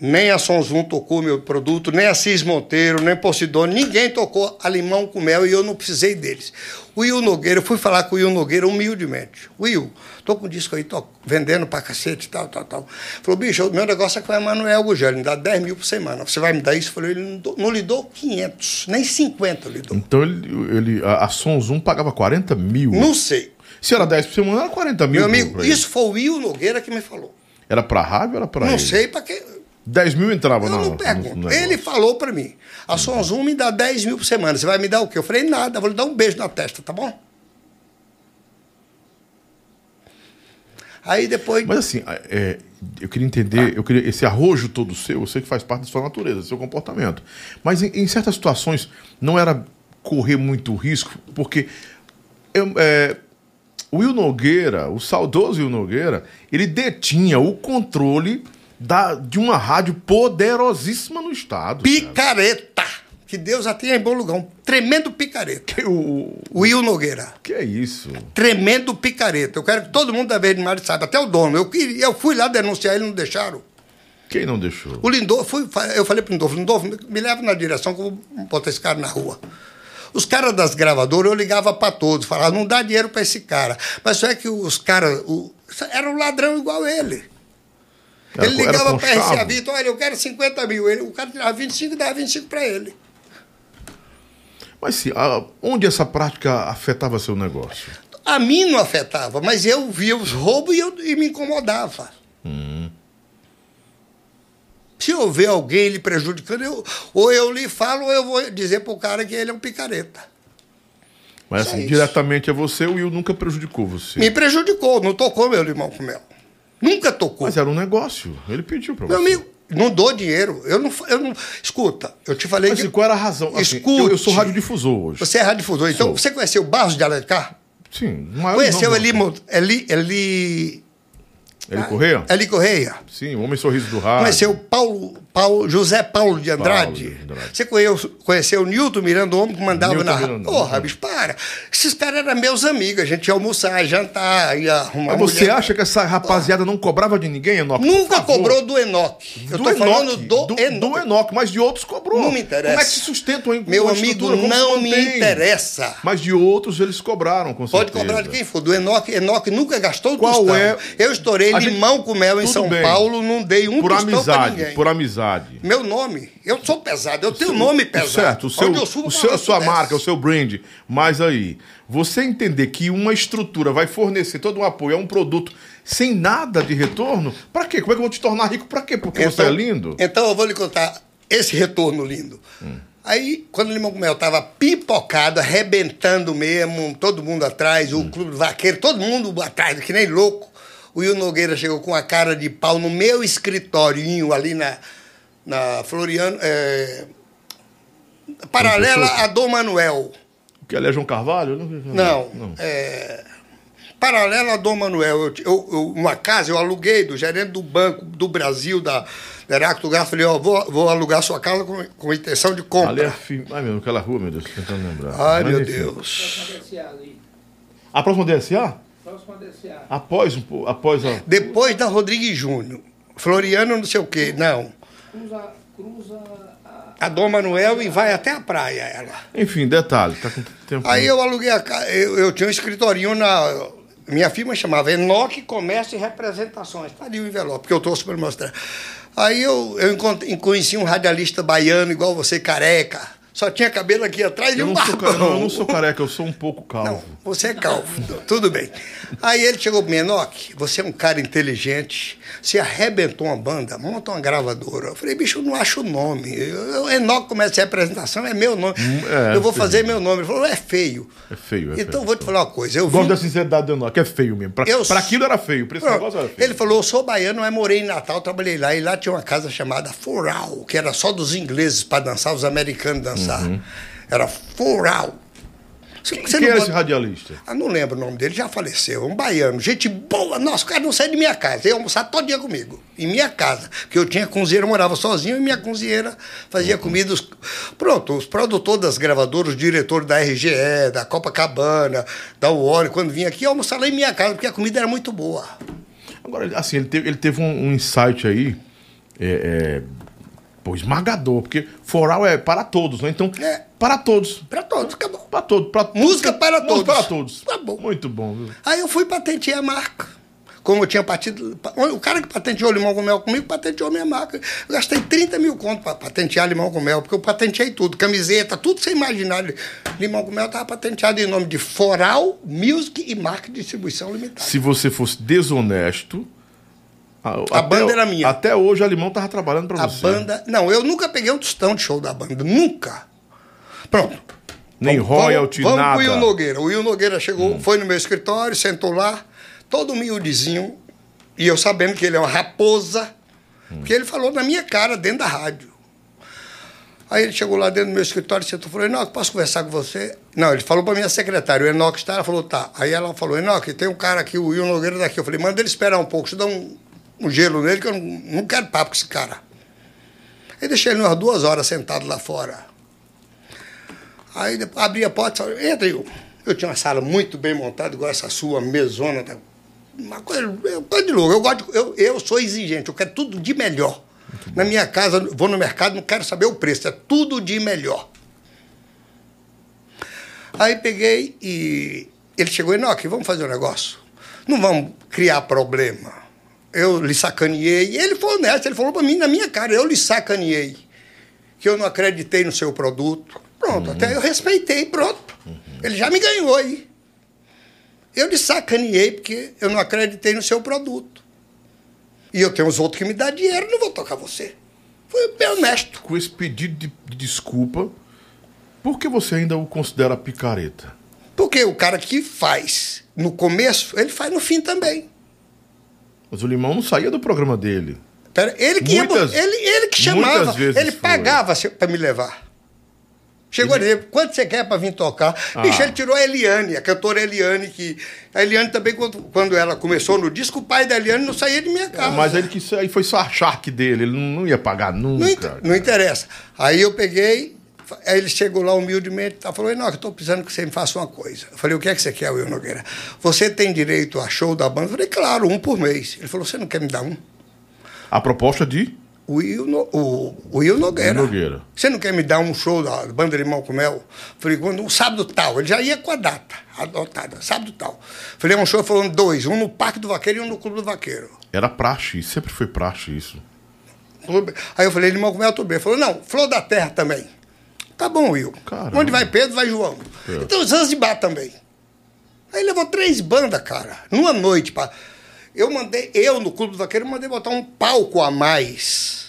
nem a Sonzum tocou meu produto, nem a Cis Monteiro, nem Posidone. Ninguém tocou a Limão com Mel e eu não precisei deles. O Will Nogueira, eu fui falar com o Will Nogueira humildemente. Will, tô com um disco aí, tô vendendo pra cacete e tal, tal, tal. Falou, bicho, o meu negócio é com o Emanuel Gugel, me dá 10 mil por semana. Você vai me dar isso? Eu falei, ele não, lhe dou 500, nem 50 eu lhe dou. Então ele, ele, a, a Sonzum pagava 40 mil. Não sei. Se era 10 por semana, era 40 mil. Meu amigo, pra isso foi o Will Nogueira que me falou. Era pra rádio ou era pra não ele? sei para quê. 10 mil entrava Eu na não pergunto. negócio. Ele falou para mim, a Sonzum me dá 10 mil por semana, você vai me dar o quê? Eu falei, nada, vou lhe dar um beijo na testa, tá bom? Aí depois... Mas assim, é, eu queria entender, eu queria esse arrojo todo seu, eu sei que faz parte da sua natureza, do seu comportamento. Mas em, em certas situações não era correr muito risco, porque eu, é, o Will Nogueira, o saudoso Will Nogueira, ele detinha o controle da, de uma rádio poderosíssima no estado. cara. Picareta! Que Deus a tenha em bom lugar. Um tremendo picareta. Que, o, Will Nogueira. que é isso? Tremendo picareta. Eu quero que todo mundo da Verde Mar saiba, até o dono. Eu, eu fui lá denunciar ele, não deixaram. Quem não deixou? O Lindolfo, eu falei pro Lindolfo, Lindolfo, me leva na direção que eu vou botar esse cara na rua. Os caras das gravadoras, eu ligava para todos, falava, não dá dinheiro para esse cara. Mas só é que os caras, o, era um ladrão igual ele. Ele ligava para chave? Vitor, olha, eu quero 50 mil. Ele, o cara tirava 25 e dava 25 para ele. Mas sim, a- onde essa prática afetava seu negócio? A mim não afetava, mas eu via os roubos e, eu, e me incomodava. Se eu ver alguém lhe prejudicando, eu, ou eu lhe falo, ou eu vou dizer pro cara que ele é um picareta. Mas assim, isso. diretamente a você, o Will nunca prejudicou você. Me prejudicou, não tocou meu limão com mel. Nunca tocou. Mas era um negócio. Ele pediu pra Meu você. amigo, não dou dinheiro. Eu não, eu não. Escuta, eu te falei Mas que. assim, qual era a razão? Assim, Escute. eu, eu sou radiodifusor hoje. Você é radiodifusor. Então, Sou. você conheceu Barros de Alencar? Sim. o maior Conheceu Eli, Eli, Eli, Eli Correia? Eli Correia? Sim, o Homem Sorriso do Rádio. Conheceu Paulo, Paulo, José Paulo de Andrade. Paulo de Andrade. Você conheceu, conheceu o Nilton Miranda, o homem que mandava Nilton na. Miranda. Porra, bicho, para. Esses caras eram meus amigos. A gente ia almoçar, jantar, ia arrumar. Mas você mulher. acha que essa rapaziada não cobrava de ninguém, Enoque? Nunca Por cobrou do Enoque. Eu do tô falando Enoque, do, do, Enoque. do Enoque, mas de outros cobrou. Não me interessa. Como é que se sustentam em Meu uma amigo, não me interessa. Mas de outros eles cobraram, com Pode certeza. cobrar de quem for. Do Enoque, Enoque nunca gastou Qual tostão. é- Eu estourei A gente- limão com mel em Tudo São bem. Paulo, não dei um Por tostão pra amizade, ninguém. por amizade. Meu nome. Eu sou pesado, eu tenho nome pesado. Certo, o seu, subo, o seu, a sua marca, o seu brand. Mas aí, você entender que uma estrutura vai fornecer todo um apoio a um produto sem nada de retorno, pra quê? Como é que eu vou te tornar rico? Pra quê? Porque você é lindo? Então eu vou lhe contar esse retorno lindo. Aí, quando o Limão com Mel tava pipocado, arrebentando mesmo, todo mundo atrás, o Clube Vaqueiro, todo mundo atrás, que nem louco. O Will Nogueira chegou com a cara de pau no meu escritorinho ali na, na Floriano. é, paralela a Dom Manuel. Que ali é João Carvalho? Não. É, paralela a Dom Manuel. Eu, eu, eu- uma casa eu aluguei do gerente do Banco do Brasil, da, Heracto Gás. Falei, ó, vou, vou alugar sua casa com, com intenção de compra. Ali é. Fi... Ai, meu, aquela rua, meu Deus, tô tentando lembrar. Ai, Mas, meu enfim. Deus. Ali. A próxima DSA? Próxima DCA. Após, após a. Depois da Rodrigues Júnior. Floriano, não sei o quê. Não. Cruza, cruza a... A Dom Manuel e vai até a praia, ela. Enfim, detalhe, tá com tempo. Aí eu aluguei a casa. Eu, eu tinha um escritorinho na. Minha firma chamava Enoque Comércio e Representações. Tá ali o envelope, que eu trouxe para mostrar. Aí eu, eu encontrei- conheci um radialista baiano, igual você, careca. Só tinha cabelo aqui atrás e Eu um não, sou barbão. eu não sou careca, eu sou um pouco calvo. Não, você é calvo, tudo bem. Aí ele chegou para mim, Enoque, você é um cara inteligente, você arrebentou uma banda, monta uma gravadora. Eu falei, bicho, eu não acho o nome. Enoque começa a representação, é meu nome. é, eu vou sim. fazer meu nome. Ele falou, é feio. É feio, é Então feio. vou te falar uma coisa. Eu Gosto da sinceridade do Enoque, é feio mesmo. Pra, Eu- pra aquilo era feio, pra esse Pronto. negócio era feio. Ele falou, eu sou baiano, mas morei em Natal, trabalhei lá. E lá tinha uma casa chamada Foral, que era só dos ingleses para dançar, os americanos dançar. Era Foral. Você, você Uhum. Quem não é esse radialista? Ah, não lembro o nome dele, já faleceu. Um baiano, gente boa. Nossa, o cara não sai de minha casa. Ia almoçar todo dia comigo. Em minha casa. Porque eu tinha cozinheira, eu morava sozinho e minha cozinheira fazia comida. Os- Pronto, os produtores das gravadoras, os diretores da RGE, da Copacabana, da UOL, quando vinha aqui, ia almoçar lá em minha casa, porque a comida era muito boa. Agora, assim, ele teve, ele teve um, um insight aí, é, é, pô, esmagador, porque foral é para todos, né? Então, É. para todos. Pra todos, acabou. Para todos. Pra, Música para música todos. para todos. Tá bom. Muito bom, viu? Aí eu fui patentear a marca. Como eu tinha partido. O cara que patenteou limão com mel comigo patenteou minha marca. Eu gastei 30 mil conto para patentear limão com mel, porque eu patenteei tudo, camiseta, tudo sem imaginar. Limão com mel estava patenteado em nome de Foral Music e Marca Distribuição Limitada. Se você fosse desonesto. A, A banda era minha. Até hoje a Limão tava trabalhando para A você. banda. Não, eu nunca peguei um tostão de show da banda. Nunca. Pronto. Nem Vamos- royalty, vamos, nada. Vamos pro Will Nogueira. O Will Nogueira chegou, foi no meu escritório, sentou lá, todo miúdizinho, e eu sabendo que ele é uma raposa, porque ele falou na minha cara, dentro da rádio. Aí ele chegou lá dentro do meu escritório, sentou e falou, Enoque, posso conversar com você? Não, ele falou para minha secretária, o Enoque está, ela falou, tá. Aí ela falou, Enoque, tem um cara aqui, o Will Nogueira daqui. Eu falei, manda ele esperar um pouco, deixa eu dar um, um gelo nele, que eu não, não quero papo com esse cara. Aí deixei ele umas duas horas sentado lá fora. Aí abri a porta e falei, entra eu. Eu tinha uma sala muito bem montada, igual essa sua mesona. tá? Uma coisa, coisa de louco. Eu, gosto eu, eu sou exigente, eu quero tudo de melhor. Na minha casa, vou no mercado, não quero saber o preço, é tudo de melhor. Aí peguei e ele chegou, Enoque, vamos fazer um negócio? Não vamos criar problema. Eu lhe sacaneei. Ele foi honesto, ele falou para mim na minha cara, eu lhe sacaneei. Que eu não acreditei no seu produto. Pronto, até eu respeitei, pronto. Ele já me ganhou aí. Eu lhe sacaneei porque eu não acreditei no seu produto. E eu tenho os outros que me dão dinheiro, não vou tocar você. Foi bem honesto. Com esse pedido de, de desculpa, por que você ainda o considera picareta? Porque o cara que faz no começo, ele faz no fim também. Mas o Limão não saía do programa dele. Pera, ele que ia- Muitas- ele, ele que chamava, ele pagava para me levar. Chegou a dizer, quanto você quer para vir tocar? Ah. Bicho, ele tirou a Eliane, a cantora Eliane, que. A Eliane também, quando, quando ela começou no disco, o pai da Eliane não saía de minha casa. Mas ele quis, aí foi só a charque dele, ele não, não ia pagar Não, nunca. inter- não interessa. Aí eu peguei, aí ele chegou lá humildemente, tá, falou, não, eu estou precisando que você me faça uma coisa. Eu falei, o que é que você quer, Will Nogueira? Você tem direito a show da banda? Eu falei, claro, um por mês. Ele falou, você não quer me dar um? A proposta de. O Will, no, o, o Will Nogueira. Will Nogueira. Você não quer me dar um show da banda Limão com Mel? Falei, quando, um sábado tal. Ele já ia com a data adotada, sábado tal. Falei, é um show falando dois, um no Parque do Vaqueiro e um no Clube do Vaqueiro. Era praxe, sempre foi praxe isso. Aí eu falei, Limão com Mel, tudo bem. Ele falou, não, Flor da Terra também. Tá bom, Will. Caramba. Onde vai Pedro, vai João. É. Então Zanzibar também. Aí levou três bandas, cara, numa noite. Pra... Eu mandei, eu no Clube do Vaqueiro, mandei botar um palco a mais.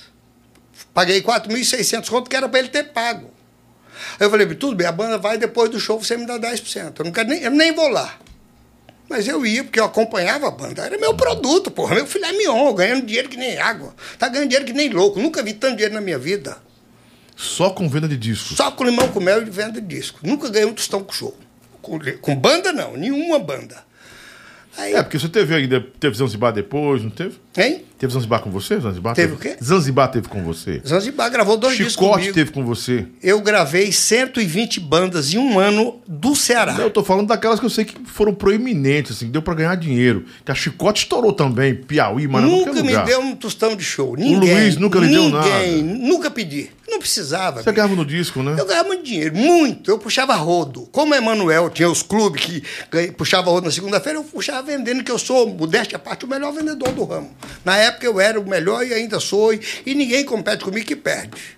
Paguei 4.600 conto, que era para ele ter pago. Aí eu falei, tudo bem, a banda vai depois do show, você me dá 10%. Eu, não quero nem, eu nem vou lá. Mas eu ia, porque eu acompanhava a banda. Era meu produto, porra. Meu filho é mignon, ganhando dinheiro que nem água. Tá ganhando dinheiro que nem louco. Nunca vi tanto dinheiro na minha vida. Só com venda de discos. Só com limão com mel e venda de disco. Nunca ganhei um tostão com show. Com, com banda, não. Nenhuma banda. Aí, É, porque você teve ainda. Teve Zanzibar depois, não teve? Hein? Teve Zanzibar com você? Zanzibar Teve o quê? Zanzibar teve com você. Zanzibar gravou dois discos Chicote comigo. teve com você. Eu gravei 120 bandas em um ano do Ceará. Eu tô falando daquelas que eu sei que foram proeminentes, assim, que deu pra ganhar dinheiro. Que a Chicote estourou também, Piauí, mas nunca me deu um tostão de show. Ninguém. Luiz nunca lhe deu Ninguém. nada. Nunca pedi. Não precisava. Você ganhava no disco, né? Eu ganhava muito dinheiro, muito. Eu puxava rodo. Como Emanuel tinha os clubes que puxava rodo na segunda-feira, eu puxava vendendo, que eu sou, modéstia à parte, o melhor vendedor do ramo. Na época eu era o melhor e ainda sou, e, ninguém compete comigo que perde.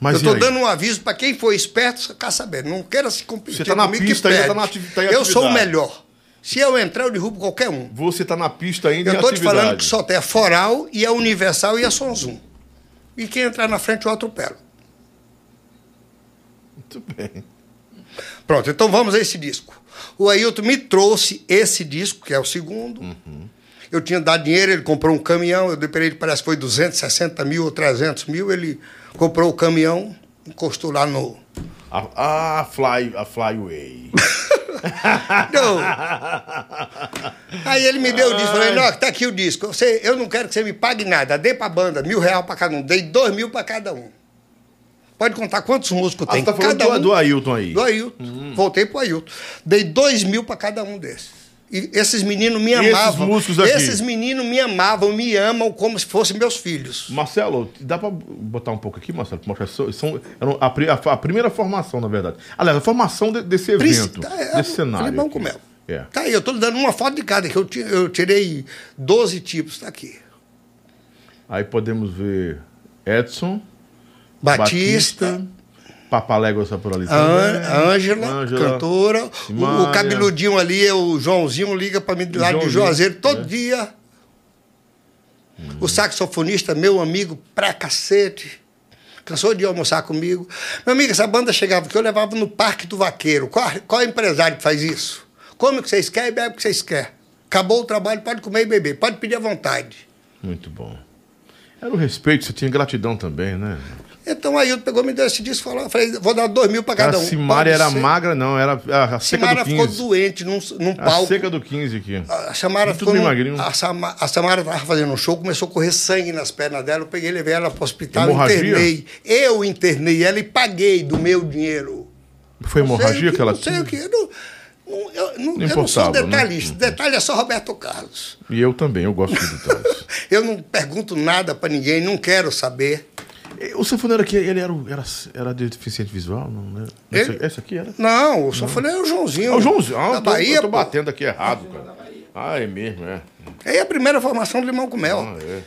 Mas eu estou dando um aviso para quem for esperto, ficar sabendo. Não queira se competir Você tá na comigo pista que ainda, perde. tá na tá eu sou o melhor. Se eu entrar, eu derrubo qualquer um. Você tá na pista ainda Eu estou te falando que só tem a Foral e a Universal e a Sonzum. E quem entrar na frente, eu atropelo. Muito bem. Pronto, então vamos a esse disco. O Ailton me trouxe esse disco, que é o segundo. Eu tinha dado dinheiro, ele comprou um caminhão, eu dei para ele, parece que foi 260 mil ou 300 mil. Ele comprou o caminhão, encostou lá no. A, a Fly, a Flyway. Não. Aí ele me deu o disco, falei, não, tá aqui o disco. Você, eu não quero que você me pague nada, dê pra banda, mil real pra cada um, dei dois mil pra cada um. Pode contar quantos músicos Ah, tem. você tá falando cada do, do Ailton aí. Do Ailton. Voltei pro Ailton. Dei dois mil para cada um desses. E esses meninos me esses amavam. aqui? Esses meninos me amavam, me amam como se fossem meus filhos. Marcelo, dá pra botar um pouco aqui, Marcelo? mostrar? São, a, a- a primeira formação, na verdade. Aliás, a formação de- desse evento, Príncipe, tá, é, desse cenário. Limão aqui. com mel. É. Tá aí, eu lhe dando uma foto de cada, que eu, eu tirei 12 tipos, tá aqui. Aí podemos ver Edson, Batista, Batista Papalégua essa por ali a Ângela, cantora. O, Simária. o cabeludinho ali é o Joãozinho, liga para mim de lá de Juazeiro todo é. dia. O saxofonista, meu amigo pra cacete. Cansou de almoçar comigo. Meu amigo, essa banda chegava aqui, eu levava no Parque do Vaqueiro. Qual, qual empresário que faz isso? Come o que vocês querem e bebe o que vocês querem. Acabou o trabalho, pode comer e beber, pode pedir à vontade. Muito bom. Era o respeito, você tinha gratidão também, né? Então aí eu pegou, me deu esse disco e falou, falei, vou dar dois mil para cada a um. Simária Pode era ser. magra, não, era a, a seca Simara do ficou 15. doente num, num A palco. seca do 15 aqui. A Samara ficou. num- magrinho. a, Sama, a Samara estava fazendo um show, começou a correr sangue nas pernas dela. Eu peguei, levei ela para o hospital, Hemorragia? internei. Eu internei ela e paguei do meu dinheiro. Foi hemorragia o que- que ela Não sei o que. Eu não, não- eu, não, Não eu não sou né? detalhista. Detalhe é só Roberto Carlos. E eu também, eu gosto de detalhes. Eu não pergunto nada para ninguém, não quero saber. O sanfoneiro aqui, ele era, era, era de deficiente visual? Não, né? Esse, Ele? esse aqui era? Não, o sanfoneiro é o Joãozinho. Ah, o Joãozinho. Ah, da eu tô, Bahia, eu tô batendo aqui errado, cara. Ah, é mesmo, é. Aí a primeira formação do Limão com Mel. Ah, é.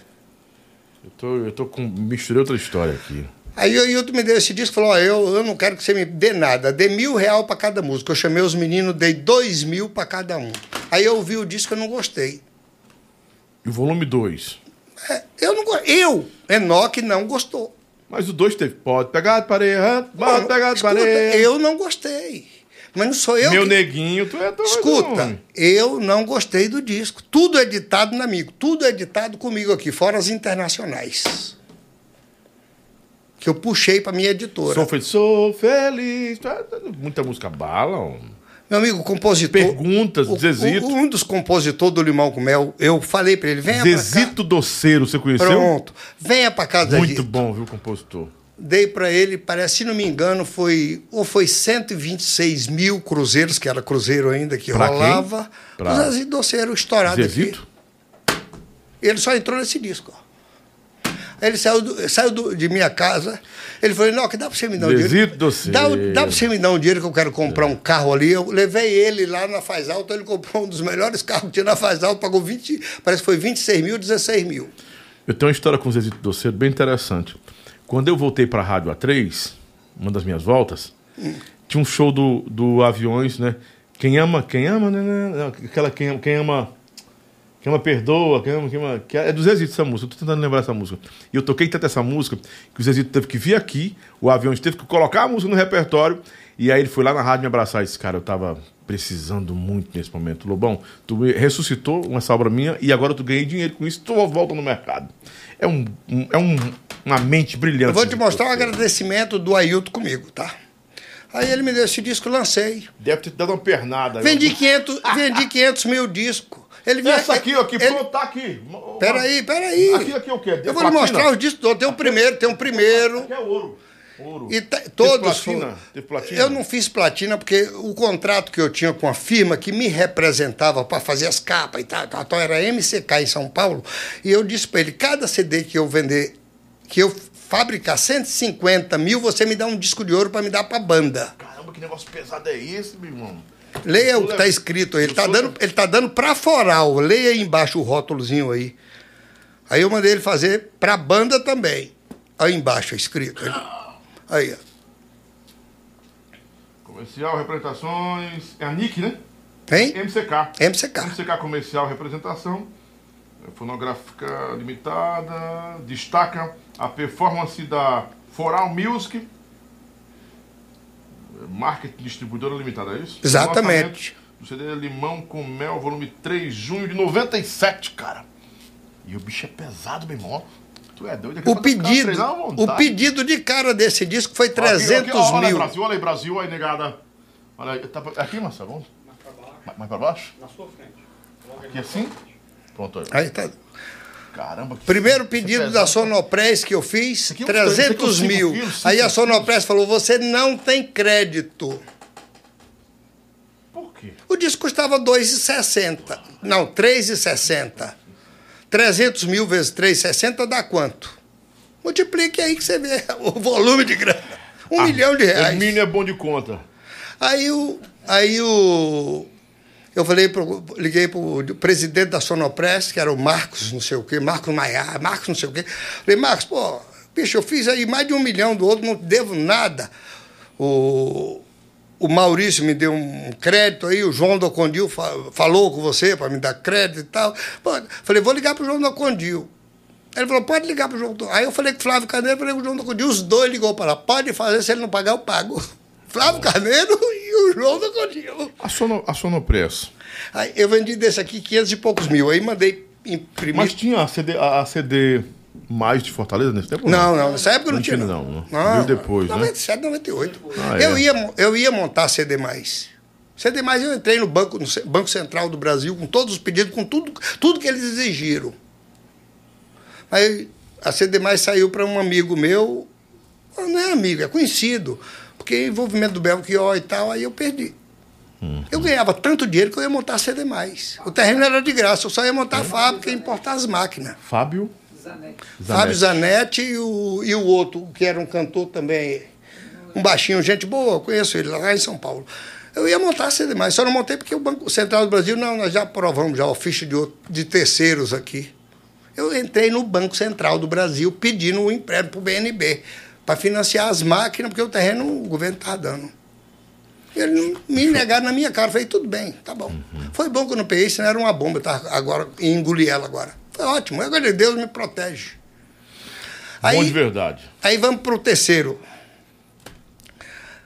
Eu tô, eu tô com. Misturei outra história aqui. Aí o Ailton me deu esse disco e falou: ó, eu, eu não quero que você me dê nada, dê mil real para cada música. Eu chamei os meninos, dei dois mil para cada um. Aí eu ouvi o disco e eu não gostei. E o volume 2. É, eu não Eu, Enoque, não gostou. Mas o 2 teve. Pode pegar de parede, pode pegar de Escuta, parede. eu não gostei. Mas não sou eu Meu que... neguinho, tu é doido, Escuta, homem. eu não gostei do disco. Tudo editado na amigo, tudo editado comigo aqui, fora as internacionais. que eu puxei para minha editora. Sou feliz, sou feliz. Muita música bala. homem. Meu amigo, compositor. Perguntas, o- Zezito. o- um dos compositores do Limão com Mel, eu falei para ele: venha. Zezito Doceiro, você conheceu? Pronto, venha para casa Muito bom, viu, compositor? Dei para ele, parece, se não me engano, foi ou foi 126 mil cruzeiros, que era cruzeiro ainda que Pra quem? rolava. Pra- O Zezito Doceiro estourado Zezito? aqui. Ele só entrou nesse disco. ó. Ele saiu, do- saiu do- de minha casa. Ele falou: Não, que dá para você me dar um dinheiro. Dá, dá para você me dar um dinheiro que eu quero comprar um carro ali. Eu levei ele lá na Faz Alto, ele comprou um dos melhores carros que tinha na Faz Alto, pagou 20, parece que foi 26 mil, 16 mil. Eu tenho uma história com o Zezito Doceiro bem interessante. Quando eu voltei para a Rádio A3, uma das minhas voltas, tinha um show do, do Aviões, né? Quem ama, quem ama, né? né, não, Aquela quem ama, quem ama, quem ama perdoa, quem ama, quem ama. que é do Zezito essa música, eu tô tentando lembrar essa música. E eu toquei tanto essa música que o Zezito teve que vir aqui, o Aviões teve que colocar a música no repertório, e aí ele foi lá na rádio me abraçar e disse, cara, eu tava precisando muito nesse momento. Lobão, tu ressuscitou uma obra minha e agora tu ganhei dinheiro com isso, tu volta no mercado. É, um, um- é um, uma mente brilhante. Eu vou te mostrar um agradecimento do Ailton comigo, tá? Aí ele me deu esse disco, lancei. Deve ter dado uma pernada. Vendi 500, vendi 500 mil discos. Ele vinha- Essa aqui, ó, aqui, ele- pronto, tá aqui. Peraí, peraí. Aqui, aqui, o quê? Eu vou lhe mostrar os discos todos. Tem o primeiro, tem o primeiro. Aqui é ouro. Ouro. E tá- todos platina? Teve platina? Eu não fiz platina porque o contrato que eu tinha com a firma que me representava para fazer as capas e tal, tal, tal, era MCK em São Paulo. E eu disse para ele: cada CD que eu vender, que eu fabricar 150 mil, você me dá um disco de ouro para me dar para banda. Caramba, que negócio pesado é esse, meu irmão? Leia o que está escrito aí. Ele está dando, le- ele tá dando para foral. Leia aí embaixo o rótulozinho aí. Aí eu mandei ele fazer para banda também. Aí embaixo é escrito. Ele- Aí, ó. Comercial, representações. É a NIC, né? Hein? MCK. MCK. MCK Comercial Representação. Fonográfica Limitada. Destaca a performance da Foral Music. Marketing Distribuidora Limitada, é isso? Exatamente. O CD Limão com Mel, volume 3, junho de 97, cara. E o bicho é pesado, meu irmão. Tu é doido? O pedido, o pedido de cara desse disco foi 300 olha aí, mil. Brasil, olha aí, Brasil, aí, negada. Olha aí, tá, aqui, Marcelo, vamos? Mais, mais pra baixo? Na sua frente. Aqui assim? Pronto, aí. Aí tá. Caramba, que Primeiro é pedido pesado. da Sonopress que eu fiz, aqui é um- isso aqui é 300 uns cinco mil. quilos, cinco Aí a quilos. Sonopress falou: você não tem crédito. Por quê? O disco custava 2,60. Não, 3,60. 300 mil vezes 3,60 dá quanto? Multiplique aí que você vê o volume de grana. Um milhão de reais. Hermínio é bom de conta. Aí o. Aí o. Eu falei pro, liguei para o presidente da Sonopress, que era o Marcos, não sei o quê, Marcos Maia, Marcos não sei o quê. Falei, Marcos, pô, bicho, eu fiz aí mais de um milhão do outro, não devo nada. O, o Maurício me deu um crédito aí, o João do Condil fa- falou com você para me dar crédito e tal. Pô, falei, vou ligar para o João do Condil. Ele falou, pode ligar para o João Aí eu falei com o Flávio Carneiro, falei com o João do Condil, os dois ligou para lá, pode fazer, se ele não pagar, eu pago. Flávio Carneiro e o João do Condil. A, sono, a Sonopress. Aí eu vendi desse aqui 500 e poucos mil. Aí mandei imprimir. Mas tinha a CD, a, a CD mais de Fortaleza nesse tempo? Não, não, nessa época não, Não tinha. tinha, não, né? Veio depois, né? 97, 98. Ah, eu, é. ia, eu ia montar CD. CD eu entrei no Banco, no Banco Central do Brasil com todos os pedidos, com tudo, tudo que eles exigiram. Aí a CD saiu para um amigo meu, não é amigo, é conhecido, porque envolvimento do Belchior e tal, aí eu perdi. Uhum. Eu ganhava tanto dinheiro que eu ia montar CD. O terreno era de graça, eu só ia montar a fábrica e importar as máquinas. Fábio Zanetti. Fábio Zanetti e o, e o outro, que era um cantor também, um baixinho, gente boa, conheço ele lá em São Paulo. Eu ia montar CD, mas só não montei porque o Banco Central do Brasil, não, nós já aprovamos já o ficha de, outro- de terceiros aqui. Eu entrei no Banco Central do Brasil pedindo um empréstimo para o BNB, para financiar as máquinas, porque o terreno o governo estava dando. Ele não- me negaram na minha cara. Eu falei, tudo bem, tá bom. Foi bom que eu não peguei, senão era uma bomba, tá? Agora, e engoli ela agora. Foi ótimo. Agora de Deus me protege. Bom de Aí, verdade. aí vamos para o terceiro.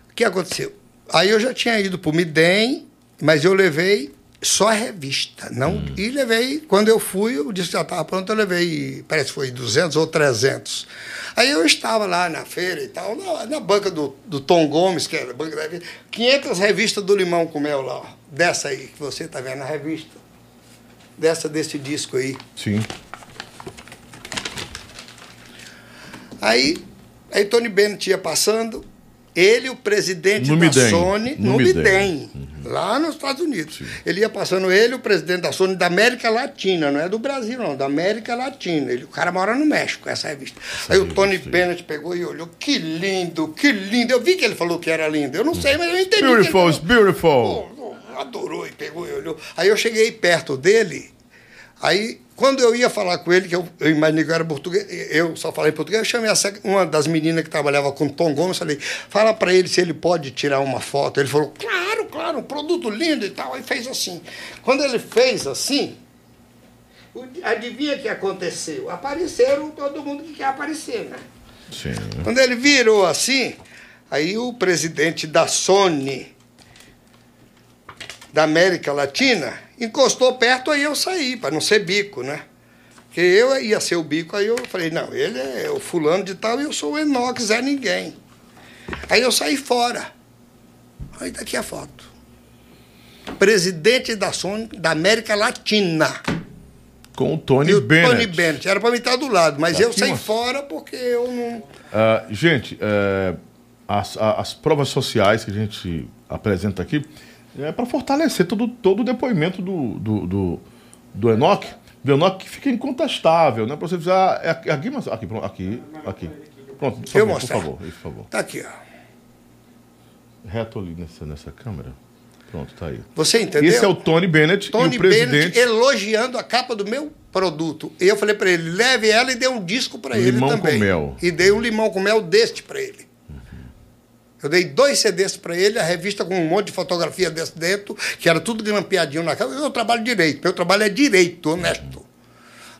O que aconteceu? Aí eu já tinha ido para o Midem, mas eu levei Só a revista. Não, E levei, quando eu fui, o disco já estava pronto, eu levei, parece que foi 200 ou 300. Aí eu estava lá na feira e tal, na, na banca do, do Tom Gomes, que era a banca da revista, 500 revistas do Limão com Mel lá, ó. dessa aí que você está vendo, a revista. Dessa, desse disco aí. Sim. Aí, aí Tony Bennett ia passando, ele, o presidente No da Midem. Sony, No no Midem. Midem, lá nos Estados Unidos. Ele ia passando, ele, o presidente da Sony da América Latina, não é do Brasil, não, da América Latina. Ele, o cara mora no México, essa revista. aí o Tony revista aí. Bennett pegou e olhou, que lindo, que lindo. Eu vi que ele falou que era lindo. Eu não sei, mas eu entendi. Beautiful, it's beautiful. Adorou e pegou e olhou. Aí eu cheguei perto dele, aí quando eu ia falar com ele, que eu, eu imaginei que eu era português, eu só falei português, eu chamei uma das meninas que trabalhava com Tom Gomes, falei, fala para ele se ele pode tirar uma foto. Ele falou, claro, claro, um produto lindo e tal. Aí fez assim. Quando ele fez assim, adivinha o que aconteceu? Apareceram todo mundo que quer aparecer, né? Sim. Quando ele virou assim, aí o presidente da Sony da América Latina encostou perto, aí eu saí, para não ser bico, né? Porque eu ia ser o bico, aí eu falei, não, ele é o fulano de tal e eu sou o Enox, é ninguém. Aí eu saí fora. Aí daqui a foto. Presidente da Sony da América Latina. Com o Tony e o Bennett. Tony Bennett. Era para mim estar do lado, mas Tá eu saí fora porque eu não. Ah, gente, é, as, as provas sociais que a gente apresenta aqui é para fortalecer todo, todo o depoimento do, do, do, do Enoch. Do Enoch que fica incontestável, né? Para você precisar. É aqui, aqui, mas- aqui, pronto, aqui, aqui. Pronto, por favor, por favor, isso, por favor. Tá aqui, ó. Reto ali nessa, nessa câmera. Pronto, tá aí. Você entendeu? Esse é o Tony Bennett Tony e o presidente. Bennett elogiando a capa do meu produto. E eu falei para ele, leve ela e dê um disco para ele Limão também. com mel. E dei um limão com mel deste para ele. Eu dei dois CDs para ele, a revista com um monte de fotografia desse dentro, que era tudo grampeadinho na capa. Eu trabalho direito, meu trabalho é direito, honesto.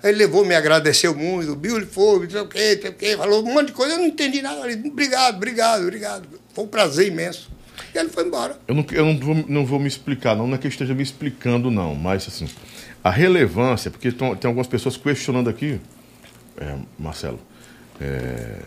Aí ele levou, me agradeceu muito, beautiful, não sei o quê, sei o quê, falou um monte de coisa, eu não entendi nada. Falei, obrigado, obrigado, obrigado. Foi um prazer imenso. E ele foi embora. Eu, não, eu não, vou, não vou me explicar, não, não é que eu esteja me explicando, não, mas assim, a relevância, porque tão- tem algumas pessoas questionando aqui, é, Marcelo, é,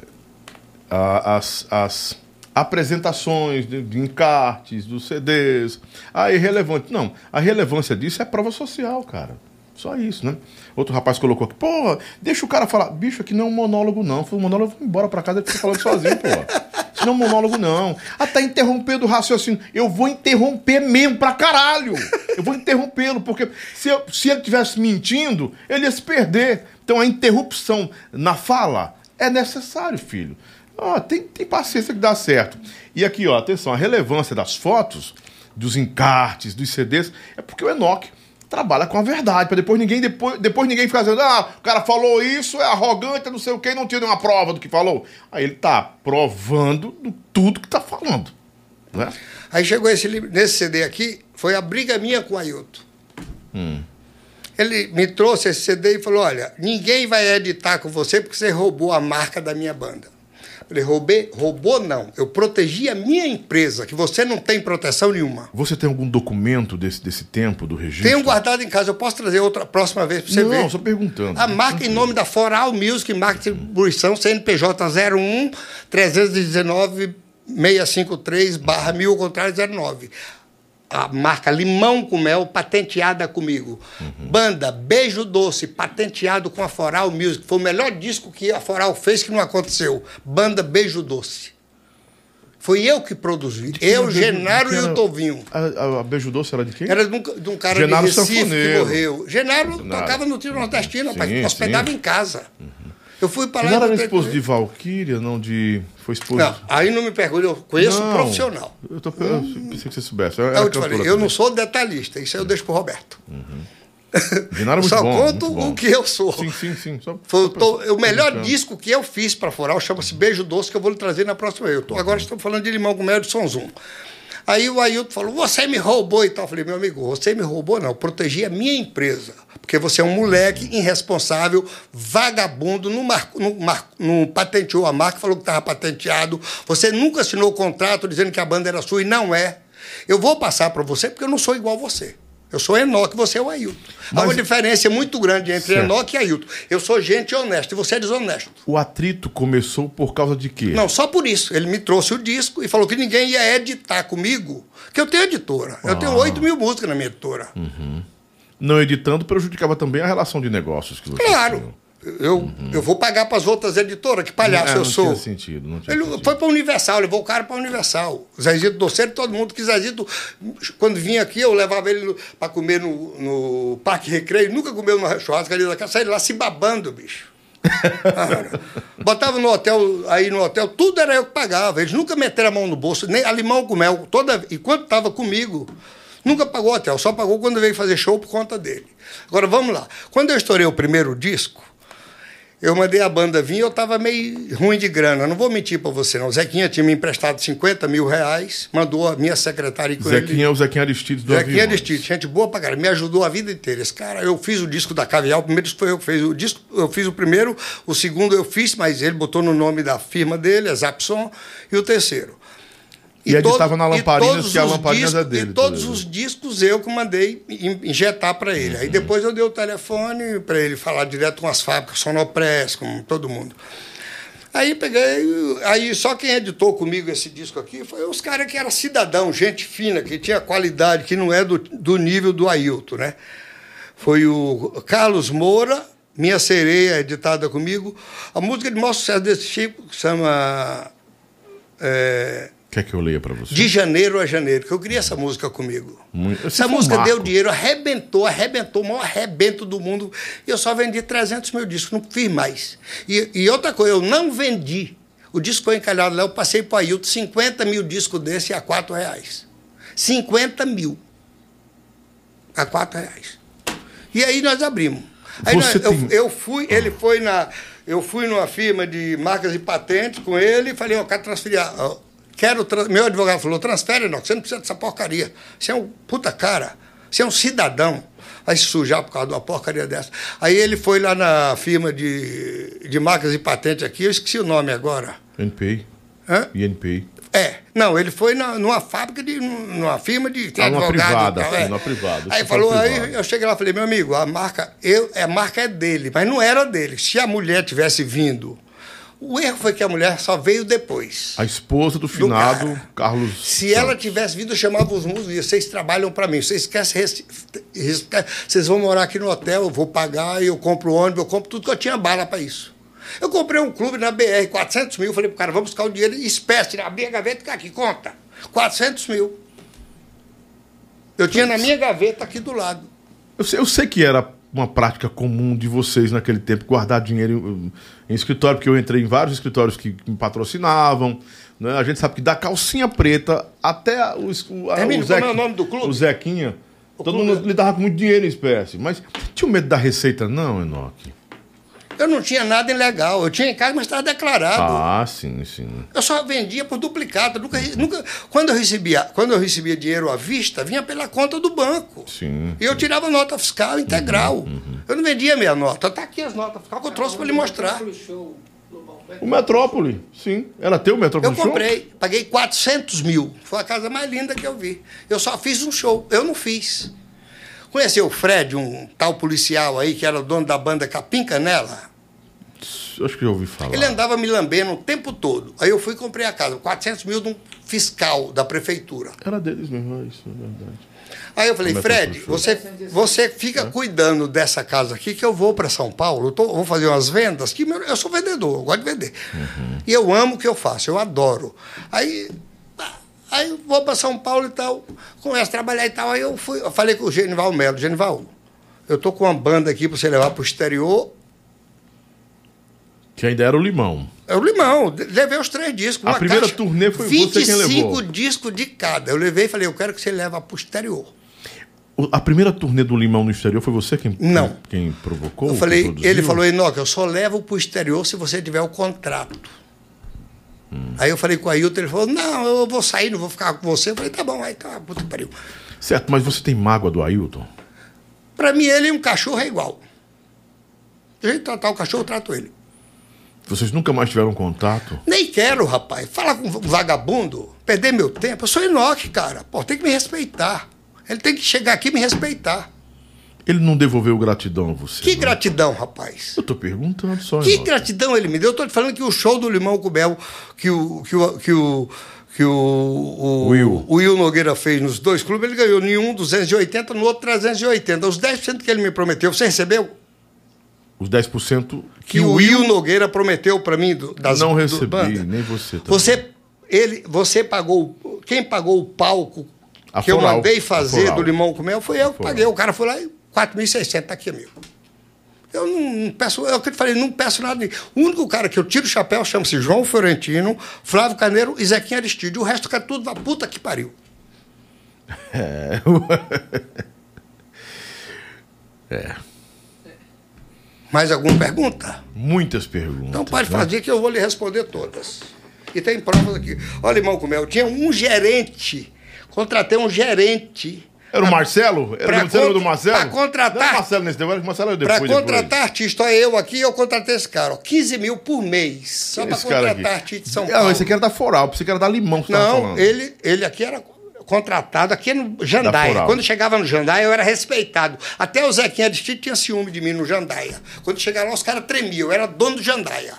as, as apresentações de, de encartes, dos CDs, ah, é irrelevante. Não, a relevância disso é prova social, cara. Só isso, né? Outro rapaz colocou aqui, porra, deixa o cara falar. Bicho, aqui não é um monólogo, não. Foi um monólogo, eu vou embora pra casa e fica falando sozinho, porra. Isso não é um monólogo, não. Ah, tá interrompendo o raciocínio. Eu vou interromper mesmo pra caralho. Eu vou interrompê-lo, porque se, eu- se ele estivesse mentindo, ele ia se perder. Então a interrupção na fala é necessário, filho. Ó, tem, tem paciência que dá certo. E aqui, ó, atenção, a relevância das fotos, dos encartes, dos CDs, é porque o Enoch trabalha com a verdade, para depois ninguém depois, depois ninguém ficar dizendo, ah, o cara falou isso, é arrogante, não sei o que, não tinha nenhuma prova do que falou. Aí ele tá provando do tudo que tá falando. Né? Aí chegou esse nesse CD aqui, foi a briga minha com o Ailton. Ele me trouxe esse CD e falou: Olha, ninguém vai editar com você porque você roubou a marca da minha banda. Falei, roubei? Roubou não. Eu protegi a minha empresa, que você não tem proteção nenhuma. Você tem algum documento desse, desse tempo, do registro? Tenho guardado em casa, eu posso trazer outra próxima vez para você Não, ver. só perguntando. A marca em nome da Foral Music Marketing Distribuição CNPJ 01 319 653 barra mil ao contrário 09. A marca Limão com Mel, patenteada comigo. Banda Beijo Doce, patenteado com a Foral Music. Foi o melhor disco que a Foral fez que não aconteceu. Banda Beijo Doce. Foi eu que produzi. Eu, Beijo- Genaro que e era- o Tovinho. A, a, a Beijo Doce era de quem? Era de um, de um cara Genaro de Recife Sanfoneiro. que morreu. Genaro, Genaro. tocava no trio nordestino, rapaz, Sim, hospedava sim. em casa. Eu fui para lá. Não era esposo de. Valquíria, não de. Foi esposo. Não, aí não me pergunte, eu conheço Não, um profissional. Eu, tô, eu pensei que você soubesse. Eu, Eu, te falei, eu não sou detalhista, isso aí eu deixo pro Roberto. Genaro é muito Só bom, conto muito bom. o que eu sou. Sim, sim, sim. Só, Foi só o, o melhor brincando. disco que eu fiz para Foral chama-se Beijo Doce, que eu vou lhe trazer na próxima. Eu tô, agora estou falando de Limão com Mel de Sonzum. Aí o Ailton falou, você me roubou e tal. Eu falei, meu amigo, você me roubou não, eu protegi a minha empresa. Porque você é um moleque irresponsável, vagabundo, não, marcou, não, mar- não patenteou a marca, falou que estava patenteado. Você nunca assinou o contrato dizendo que a banda era sua e não é. Eu vou passar para você porque eu não sou igual a você. Eu sou Enoque, você é o Ailton. Há uma Mas- diferença muito grande entre Certo. Enoque e Ailton. Eu sou gente honesta e você é desonesto. O atrito começou por causa de quê? Não, só por isso. Ele me trouxe o disco e falou que ninguém ia editar comigo, que eu tenho editora. Eu Ah. tenho 8 mil músicas na minha editora. Não editando prejudicava também a relação de negócios que você Claro. Eu, eu vou pagar para as outras editoras, que palhaço É, eu não sou. tinha sentido, não tinha Ele sentido. foi para Universal, levou o cara para Universal. Zezito Doceiro, todo mundo que Zezito, quando vinha aqui, eu levava ele para comer no, no Parque Recreio, nunca comeu no churrasco ali da casa, saía lá se babando, bicho. Ah, Botava no hotel, aí no hotel, tudo era eu que pagava. Eles nunca meteram a mão no bolso, nem a limão com mel. Toda, enquanto estava comigo, nunca pagou hotel, só pagou quando veio fazer show por conta dele. Agora vamos lá. Quando eu estourei o primeiro disco, eu mandei a banda vir eu estava meio ruim de grana. Não vou mentir para você, não. O Zequinha tinha me emprestado 50 mil reais, mandou a minha secretária com ele. Zequinha é o Zequinha Aristides do Zequinha Aviões. Aristides, gente boa pra caralho, me ajudou a vida inteira. Esse cara, eu fiz o disco da Caviar, o primeiro disco foi eu que fiz. O disco, eu fiz o primeiro, o segundo eu fiz, mas ele botou no nome da firma dele, a Zapson, e o terceiro. E editava na Lamparinas, todos que a os Lamparinas discos- é dele, E todos os discos eu que mandei in- injetar para ele. Uhum. Aí depois eu dei o telefone para ele falar direto com as fábricas, Sonopress, com todo mundo. Aí peguei, aí só quem editou comigo esse disco aqui foi os caras que eram cidadão, gente fina, que tinha qualidade, que não é do, do nível do Ailton, né? Foi o Carlos Moura, Minha Sereia, editada comigo. A música de maior sucesso desse tipo que chama é, Quer que eu leia pra você? De Janeiro a Janeiro, que eu queria essa música comigo. Muito- Essa um música deu dinheiro, arrebentou, arrebentou, o maior arrebento do mundo. E eu só vendi 300 mil discos, não fiz mais. E, e outra coisa, eu não vendi. O disco foi encalhado lá, eu passei para o Ailton 50 mil discos desse a 4 reais. 50 mil. A 4 reais. E aí nós abrimos. Aí nós- eu, tem- eu fui, ele foi na. Eu fui numa firma de marcas e patentes com ele e falei, eu quero transferir. ó, Quero. Meu advogado falou, transfere, não, você não precisa dessa porcaria. Você é um puta cara, você é um cidadão. Vai se sujar por causa de uma porcaria dessa. Aí ele foi lá na firma de, de marcas e patentes aqui, eu esqueci o nome agora. NPI. Hã? INPI. É, não, ele foi na, numa fábrica, de, numa firma de Ah, numa privada, tal, é. numa privada, Aí falou, aí eu cheguei lá e falei, meu amigo, a marca, eu, a marca é dele, mas não era dele. Se a mulher tivesse vindo, o erro foi que a mulher só veio depois. A esposa do finado cara. Carlos. Se ela Santos. tivesse vindo, eu chamava os músicos e vocês trabalham para mim, vocês esquecem, vocês vão morar aqui no hotel, eu vou pagar, eu compro ônibus, eu compro tudo que eu tinha bala para isso. Eu comprei um clube na BR, 400 mil, falei pro cara, vamos buscar o dinheiro, espécie, abri a gaveta, fica aqui, conta. 400 mil. Eu tinha na minha gaveta aqui do lado. Eu sei, eu sei que era uma prática comum de vocês naquele tempo guardar dinheiro em, em escritório, porque eu entrei em vários escritórios que me patrocinavam. Né? A gente sabe que da calcinha preta até o, o, a- Hermínio, o como é o nome do clube? O Zequinha. todo clube- mundo lidava com muito dinheiro em espécie. Mas tinha medo da receita, não, Enoque? Eu não tinha nada ilegal. Eu tinha em casa, mas estava declarado. Ah, sim, sim. Eu só vendia por duplicado. Nunca, nunca, quando, eu recebia, quando eu recebia dinheiro à vista, vinha pela conta do banco. Sim. E eu tirava nota fiscal integral. Uhum, Eu não vendia minha nota. Está aqui as notas fiscais que eu trouxe para lhe mostrar. Show. O Metrópole, sim. Era teu o Metrópole Eu Show? comprei, paguei 400 mil. Foi a casa mais linda que eu vi. Eu só fiz um show. Eu não fiz. Conheceu o Fred, um tal policial aí que era o dono da banda Capim Canela? Acho que eu ouvi falar. Ele andava me lambendo o tempo todo. Aí eu fui e comprei a casa, 400 mil de um fiscal da prefeitura. Era deles mesmo, é isso, é verdade. Aí eu falei, Como é Fred, você, você fica cuidando dessa casa aqui que eu vou para São Paulo, eu tô- vou fazer umas vendas, que meu- eu sou vendedor, eu gosto de vender. E eu amo o que eu faço, eu adoro. Aí, aí vou para São Paulo e tal, começo a trabalhar e tal. Aí eu fui, eu falei com o Genival Melo, Genival, eu tô com uma banda aqui para você levar para o exterior. Que ainda era o Limão. É o Limão, levei os três discos. A primeira caixa, turnê foi você quem levou. 25 discos de cada. Eu levei e falei, eu quero que você leve para o exterior. A primeira turnê do Limão no exterior foi você quem, Não. quem provocou? Eu quem falei, ele falou, Enoque, eu só levo para o exterior se você tiver o contrato. Hum. Aí eu falei com o Ailton, ele falou, não, eu vou sair, não vou ficar com você. Eu falei, tá bom, aí tá, puta que pariu. Certo, mas você tem mágoa do Ailton? Para mim, ele e um cachorro é igual. Do jeito de tratar o cachorro, eu trato ele. Vocês nunca mais tiveram contato? Nem quero, rapaz. Fala com um vagabundo, perder meu tempo. Eu sou Enoque, cara. Pô, tem que me respeitar. Ele tem que chegar aqui e me respeitar. Ele não devolveu gratidão a você. Que não? gratidão, rapaz. Eu tô perguntando só. Que Enoque. gratidão ele me deu. Eu tô te falando que o show do Limão com Mel, que o, que o, que o, que o, o, Will. o Will Nogueira fez nos dois clubes, ele ganhou em um 280, no outro 380. Os 10% que ele me prometeu, você recebeu? Os 10% que, Que o Will Nogueira prometeu para mim do, das não do recebi, banda. nem você também. Você, ele, você pagou. Quem pagou o palco A que eu Foral. mandei A fazer do Limão com Mel foi eu que paguei. O cara foi lá e 4.600, tá aqui, amigo. Eu não, peço, é o que eu te falei, não peço nada. O único cara que eu tiro o chapéu chama-se João Fiorentino, Flávio Carneiro e Zequinha Aristide. O resto que é tudo da puta que pariu. É. é. Mais alguma pergunta? Muitas perguntas. Então pode né? fazer que eu vou lhe responder todas. E tem provas aqui. Olha, irmão com mel, tinha um gerente, contratei um gerente Era o Marcelo? Era o contra- do Marcelo? pra contratar- Não era o Marcelo nesse negócio, o Marcelo Para depois. contratar artista, olha, eu aqui, eu contratei esse cara, ó, 15 mil por mês. Só para depois. Contratar artista de São Não, Paulo. esse aqui era da Foral, esse aqui era da Limão que Não, falando. ele, ele aqui era contratado aqui no Da Jandaia. Quando chegava no Jandaia, eu era respeitado. Até o Zequinha Aristide tinha ciúme de mim no Jandaia. Quando chegava lá, os caras tremiam. Eu era dono do Jandaia.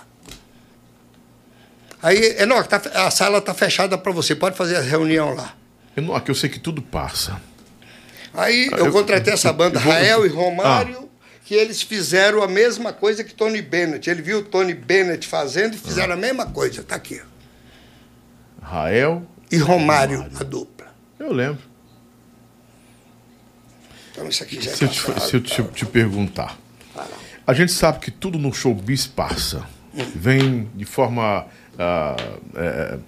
Aí, Enoque, tá, a sala está fechada para você. Pode fazer a reunião lá. Não, aqui eu sei que tudo passa. Aí Ah, eu eu- contratei essa banda, vou- Rael e Romário, que eles fizeram a mesma coisa que Tony Bennett. Ele viu o Tony Bennett fazendo e fizeram a mesma coisa. Tá aqui. Rael, E Romário, a dupla. eu lembro. Então isso aqui já é Se eu te, passado. se eu te, te perguntar. A gente sabe que tudo no showbiz passa. Vem de forma. ah, é,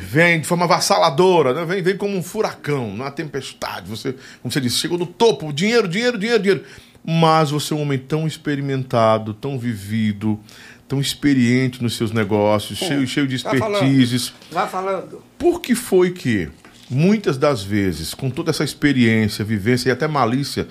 vem de forma avassaladora, né? vem, vem como um furacão, uma tempestade. Você, como você disse, chegou no topo, dinheiro, dinheiro, dinheiro, dinheiro. Mas você é um homem tão experimentado, tão vivido, tão experiente nos seus negócios, cheio, cheio de Vai falando. expertises. Vai falando. Por que foi que, muitas das vezes, com toda essa experiência, vivência e até malícia,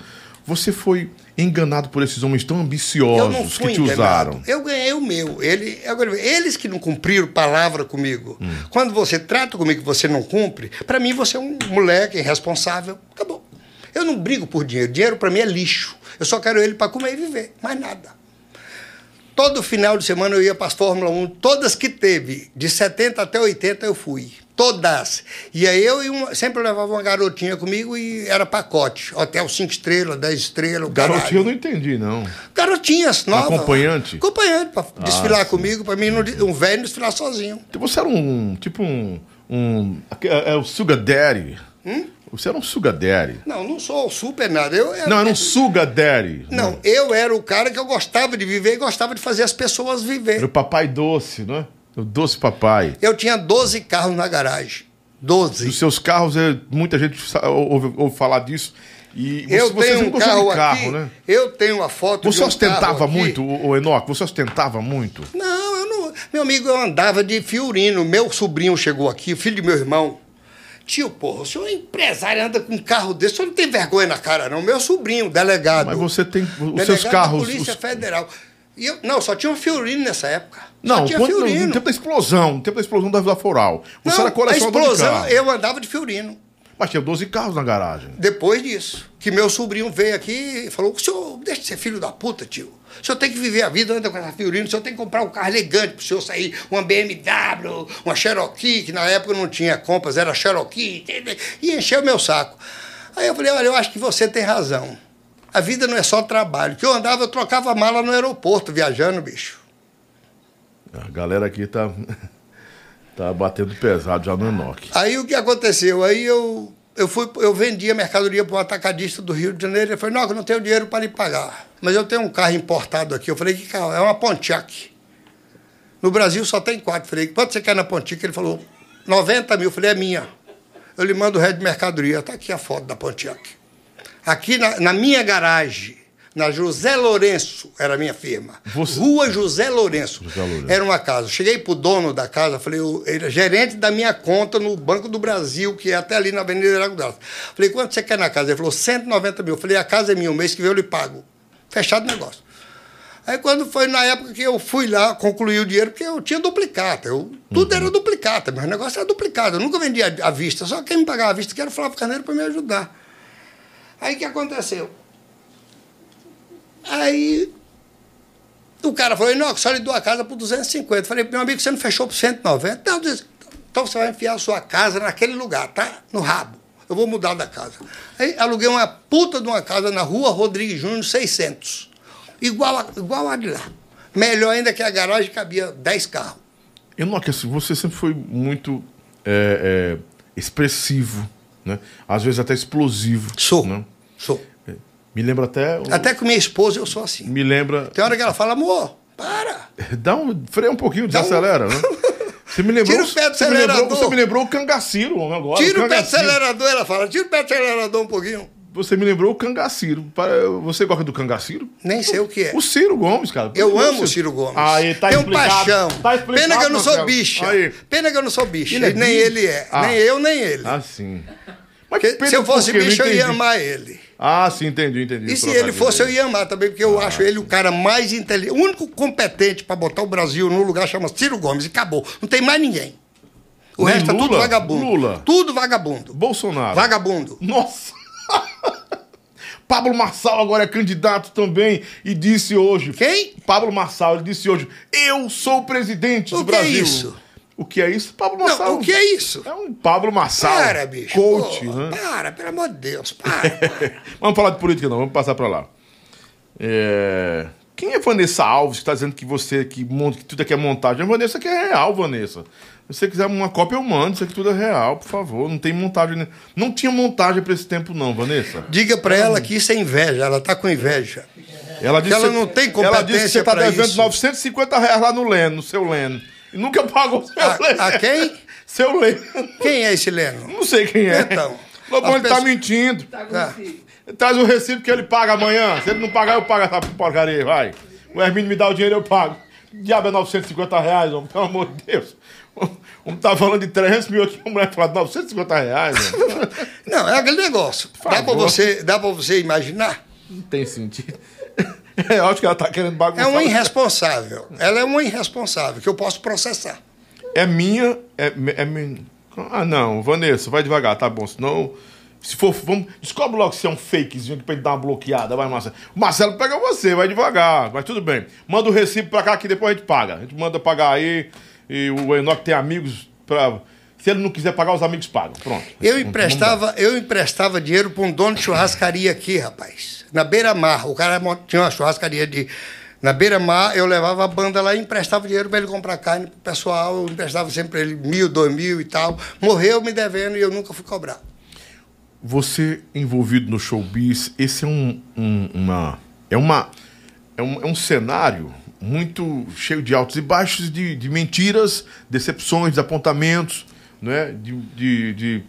você foi enganado por esses homens tão ambiciosos que te enganado. usaram? Eu ganhei o meu. Ele, agora, eles que não cumpriram palavra comigo. Hum. Quando você trata comigo que você não cumpre, para mim você é um moleque irresponsável. Acabou. Eu não brigo por dinheiro. Dinheiro para mim é lixo. Eu só quero ele para comer e viver. Mais nada. Todo final de semana eu ia para as Fórmula 1, todas que teve, de 70 até 80 eu fui. Todas. E aí eu uma, sempre levava uma garotinha comigo e era pacote. Hotel 5 estrelas, 10 estrelas. caralho. eu não entendi, não. Garotinhas novas. Acompanhante? Acompanhante, pra desfilar comigo, pra mim, não, um velho não desfilar sozinho. Então Você era um, tipo um... um é, é o Sugar Daddy. Hum? Você era um Sugar Daddy. Não, não sou super nada. Eu, eu- Não, era um Sugar Daddy. Não, eu era o cara que eu gostava de viver e gostava de fazer as pessoas viver. Era o papai doce, né? O doce papai. Eu tinha 12 carros na garagem. 12. Dos seus carros, é, muita gente ouve, ouve falar disso. E você, Eu você tenho um carro, de carro, aqui, né? eu tenho a foto Você de um ostentava muito, o, Enoque? Você ostentava muito? Não, eu não. Meu amigo, eu andava de Fiorino. Meu sobrinho chegou aqui, o filho de meu irmão. Tio, porra, o senhor é empresário, anda com um carro desse, o senhor não tem vergonha na cara, não. Meu sobrinho, delegado. Mas você tem os seus carros. Da Polícia os- Federal. E eu, não, só tinha um Fiorino nessa época. só Não, tinha quando, no Fiorino. tempo da explosão, no tempo da explosão da Vila Foral. Você Não, era a de explosão, carro. eu andava de Fiorino. Mas tinha 12 carros na garagem. Depois disso, que meu sobrinho veio aqui e falou: o senhor deixa de ser filho da puta, tio. O senhor tem que viver a vida, anda com essa Fiorino, o senhor tem que comprar um carro elegante pro senhor sair, uma BMW, uma Cherokee, que na época não tinha Compass, era Cherokee, e encheu meu saco. Aí eu falei: olha, eu acho que você tem razão. A vida não é só trabalho. Que eu andava, eu trocava mala no aeroporto, viajando, bicho. A galera aqui tá, tá batendo pesado já no Enoque. Aí o que aconteceu? Aí eu, eu, fui, eu vendia mercadoria para um atacadista do Rio de Janeiro. Ele falou: Não, eu não tenho dinheiro para lhe pagar. Mas eu tenho um carro importado aqui. Eu falei: Que carro? É uma Pontiac. No Brasil só tem quatro. Eu falei: Quanto você quer na Pontiac? Ele falou: 90 mil. Eu falei: É minha. Eu lhe mando o resto de mercadoria. Está aqui a foto da Pontiac. Aqui na, na minha garagem, na José Lourenço, era a minha firma. Você- Rua José Lourenço. José Lourenço. Era uma casa. Cheguei pro dono da casa, falei, ele é gerente da minha conta no Banco do Brasil, que é até ali na Avenida Graça. Falei, quanto você quer na casa? Ele falou, 190 mil. Falei, a casa é minha, o mês que vem eu lhe pago. Fechado o negócio. Aí quando foi na época que eu fui lá concluir o dinheiro, porque eu tinha duplicata. Eu, tudo era duplicata, meu negócio era duplicata. Eu nunca vendia à vista, só quem me pagava à vista que era o Flávio Carneiro para me ajudar. Aí o que aconteceu? Aí o cara falou, não, só lhe dou a casa por 250. Falei, meu amigo, você não fechou por 190? Não, então você vai enfiar a sua casa naquele lugar, tá? No rabo. Eu vou mudar da casa. Aí aluguei uma puta de uma casa na rua Rodrigues Júnior, 600. Igual a, igual a de lá. Melhor ainda que a garagem cabia 10 carros. Enoque, assim, você sempre foi muito é, é, expressivo, né? Às vezes até explosivo. Sou. Né? Sou. Me lembra até. o- Até com minha esposa eu sou assim. Me lembra. Tem hora que ela fala, amor, para. Dá um. Freia um pouquinho, Dá um- desacelera, né? Você me lembrou. Tira o pé do você, me lembrou acelerador. você me lembrou o cangaciro agora. Tira o pé do acelerador, ela fala, tira o pé do acelerador um pouquinho. Você me lembrou o cangaciro. Para- Você gosta do cangaciro? Nem sei o que é. O Ciro Gomes, cara. Eu amo o. Ciro Gomes. Aí, tá Tenho explicado. paixão. Tá explicado, Pena que eu não sou bicha. Aí. Pena que eu não sou bicha. Ele é nem bicha? ele é. Ah. Nem eu, nem ele. Ah, sim. Mas Porque se eu fosse bicho, eu ia amar ele. Ah, sim, entendi, entendi. E se ele fosse, eu ia amar também, porque eu acho ele o cara mais inteligente. O único competente para botar o Brasil no lugar chama Ciro Gomes e acabou. Não tem mais ninguém. O Nem resto é tudo Lula? vagabundo. Lula? Tudo vagabundo. Bolsonaro. Vagabundo. Nossa! Pablo Marçal agora é candidato também e disse hoje. Quem? Pablo Marçal, ele disse hoje: Eu sou o presidente O do que é Brasil. isso? O que é isso? Pablo Marçal. Não, o que é isso? É um Pablo Marçal. Para, bicho. Coach, Pô, né? Para, pelo amor de Deus. Para. para. vamos falar de política, não, vamos passar pra lá. É, Quem é Vanessa Alves que está dizendo que você que, monta, que tudo aqui é montagem? A Vanessa que é real, Vanessa. Se você quiser uma cópia, eu mando. Isso aqui tudo é real, por favor. Não tem montagem. Não tinha montagem pra esse tempo, não, Vanessa. Diga pra ela que isso é inveja. Ela tá com inveja. Ela disse ela que- não tem Ela disse que você competência tá devendo isso. 950 reais lá no Leno, no seu Leno. E nunca pagou seu A- Leno. a quem? Seu Leno. Quem é esse Leno? Não sei quem é. Então, Lobão, ele tá pessoas- mentindo. Tá com Tá. Traz o recibo que ele paga amanhã. Se ele não pagar, eu pago essa porcaria, vai. O Hermínio me dá o dinheiro, eu pago. Diabo é 950 reais, homem, pelo amor de Deus. O homem tá falando de 300 mil aqui, a mulher fala 950 reais, homem. Não, é aquele negócio. Dá pra, você, dá pra você imaginar? Não tem sentido. É, eu acho que ela tá querendo É bagunçar. uma irresponsável. Ela é uma irresponsável que eu posso processar. É minha. É, é minha. Ah, não, Vanessa, vai devagar, tá bom. Senão. Se for. Vamos, descobre logo se é um fakezinho aqui pra ele dar uma bloqueada. Vai, Marcelo. O Marcelo pega você, vai devagar. Mas tudo bem. Manda o recibo pra cá que depois a gente paga. A gente manda pagar aí. E o Enoch tem amigos pra. Se ele não quiser pagar, os amigos pagam. Pronto. Eu emprestava, eu emprestava dinheiro para um dono de churrascaria aqui, rapaz. Na beira-mar. O cara tinha uma churrascaria de. Na beira-mar, eu levava a banda lá e emprestava dinheiro para ele comprar carne pro pessoal. Eu emprestava sempre pra ele mil, dois mil e tal. Morreu me devendo e eu nunca fui cobrar. Você envolvido no showbiz, esse é um, um- uma é uma é um, é um cenário muito cheio de altos e baixos, de, de mentiras, decepções, desapontamentos, né? de, de, de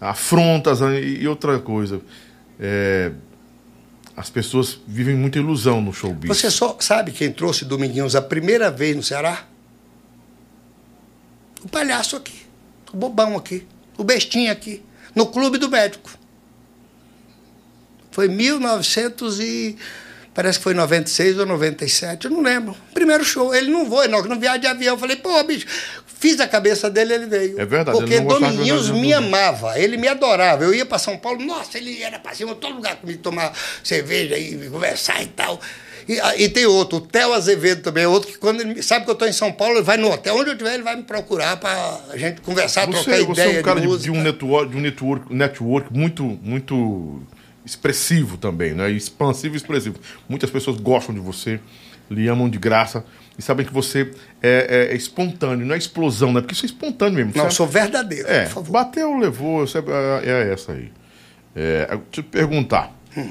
afrontas né? e, outra coisa. É, as pessoas vivem muita ilusão no showbiz. Você só sabe quem trouxe Dominguinhos a primeira vez no Ceará? O palhaço aqui, o bobão aqui, o bestinho aqui, no Clube do Médico. Foi 1900 e... Parece que foi 96 ou 97, eu não lembro. Primeiro show, ele não voa, não, não viaja de avião. Eu falei, pô, bicho, fiz a cabeça dele, ele veio. É verdade, Porque Dominguinhos me amava, ele me adorava. Eu ia para São Paulo, nossa, ele era para cima, todo lugar comigo, tomar cerveja e conversar e tal. E, ah, e tem outro, o Theo Azevedo também, é outro que quando ele sabe que eu estou em São Paulo, ele vai no hotel, onde eu estiver, ele vai me procurar para a gente conversar, trocar Você, você ideia é um cara de de, de um network, de um network, network muito, muito expressivo também, né? Expansivo e expressivo. Muitas pessoas gostam de você, lhe amam de graça e sabem que você é, é- é espontâneo, não é explosão, né? Porque isso é espontâneo mesmo. Não, eu sou verdadeiro, é, por favor. bateu, levou, você- é, é essa aí. É, deixa eu te perguntar. Hum.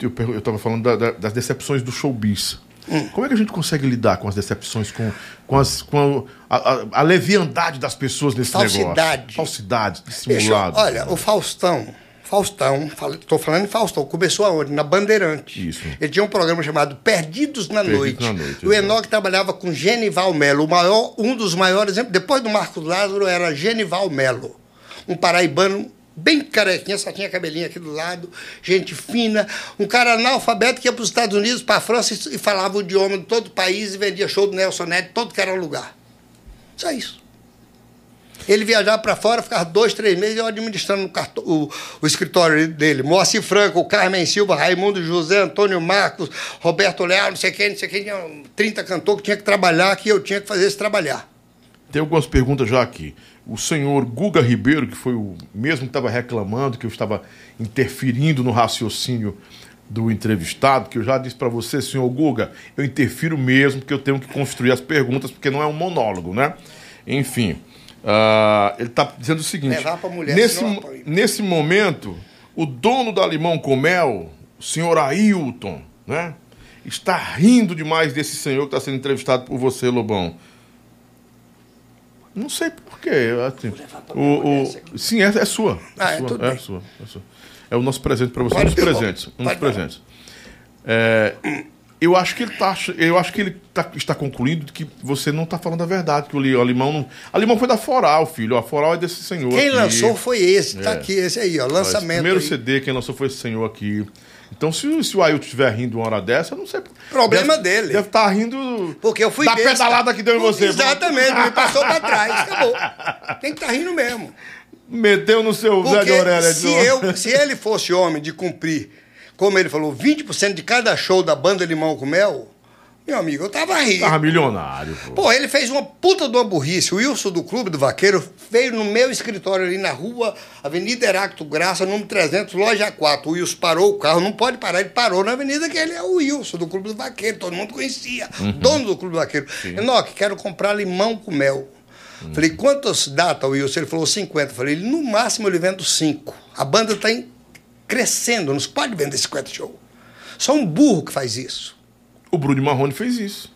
Eu, pergu- eu tava falando da- da- das decepções do showbiz. Hum. Como é que a gente consegue lidar com as decepções, com, com, as, com a, a- a leviandade das pessoas nesse Falsidade. negócio? Falsidade. Bicho, dissimulado. olha, o Faustão, Faustão, estou falando em Faustão, começou aonde? Na Bandeirante. Isso. Ele tinha um programa chamado Perdidos na Perdidos Noite. na Noite, o. Enoque trabalhava com Genival Melo, o maior, um dos maiores, depois do Marcos Lázaro, era Genival Melo, um paraibano bem carequinha, só tinha cabelinho aqui do lado, gente fina, um cara analfabeto que ia para os Estados Unidos, para a França e e falava o idioma de todo o país e vendia show do Nelson Neto, todo que era lugar. Só isso. Ele viajava para fora, ficava dois, três meses eu administrando o, o- o escritório dele. Moacir Franco, Carmen Silva, Raimundo José, Antônio Marcos, Roberto Leal, não sei quem, não sei quem. Tinha 30 cantores que tinha que trabalhar, que eu tinha que fazer esse trabalhar. Tem algumas perguntas já aqui. O senhor Guga Ribeiro, que foi o mesmo que estava reclamando, que eu estava interferindo no raciocínio do entrevistado, que eu já disse para você, senhor Guga, eu interfiro mesmo, porque eu tenho que construir as perguntas, porque não é um monólogo, né? Enfim, ah, ele está dizendo o seguinte: Levar pra mulher, nesse, nesse momento, o dono da Limão com Mel, o senhor Ailton, né? Está rindo demais desse senhor que está sendo entrevistado por você, Lobão. Não sei porquê. Assim, o, o- sim, é, é sua. Ah, é, sua, é bem. sua, é sua. É o nosso presente para você. Pode um dos presentes. Um dos presentes. É, eu acho que ele tá, eu acho que ele tá- está concluindo que você não está falando a verdade, que o, li- o Alimão não. Alimão foi da Foral, filho. A Foral é desse senhor. Quem aqui. lançou foi esse, tá É. aqui, esse aí, ó, Ó, esse lançamento. primeiro aí. CD, quem lançou foi esse senhor aqui. Então, se, se o Ailton estiver rindo uma hora dessa, eu não sei. Problema deve, dele. Deve estar rindo. Porque eu fui Da besta. pedalada que deu em você. Exatamente, me passou pra trás, acabou. Tem que estar rindo mesmo. Meteu no seu Zé Porque de orelha. se, eu, se ele fosse homem de cumprir, como ele falou, 20% de cada show da banda Limão com Mel, meu amigo, eu tava rindo. Tava milionário, pô. Pô, ele fez uma puta de uma burrice. O Wilson do Clube do Vaqueiro veio no meu escritório ali na rua, Avenida Heracto Graça, número 300, loja 4. O Wilson parou o carro, não pode parar, ele parou na avenida que ele é o Wilson do Clube do Vaqueiro, todo mundo conhecia. Dono do Clube do Vaqueiro. Enoque, quero comprar limão com mel. Falei, quantas datas, Wilson? Ele falou 50. Falei, no máximo eu lhe vendo 5. A banda está crescendo, não se pode vender 50 shows. Só um burro que faz isso. O Bruno Marrone fez isso.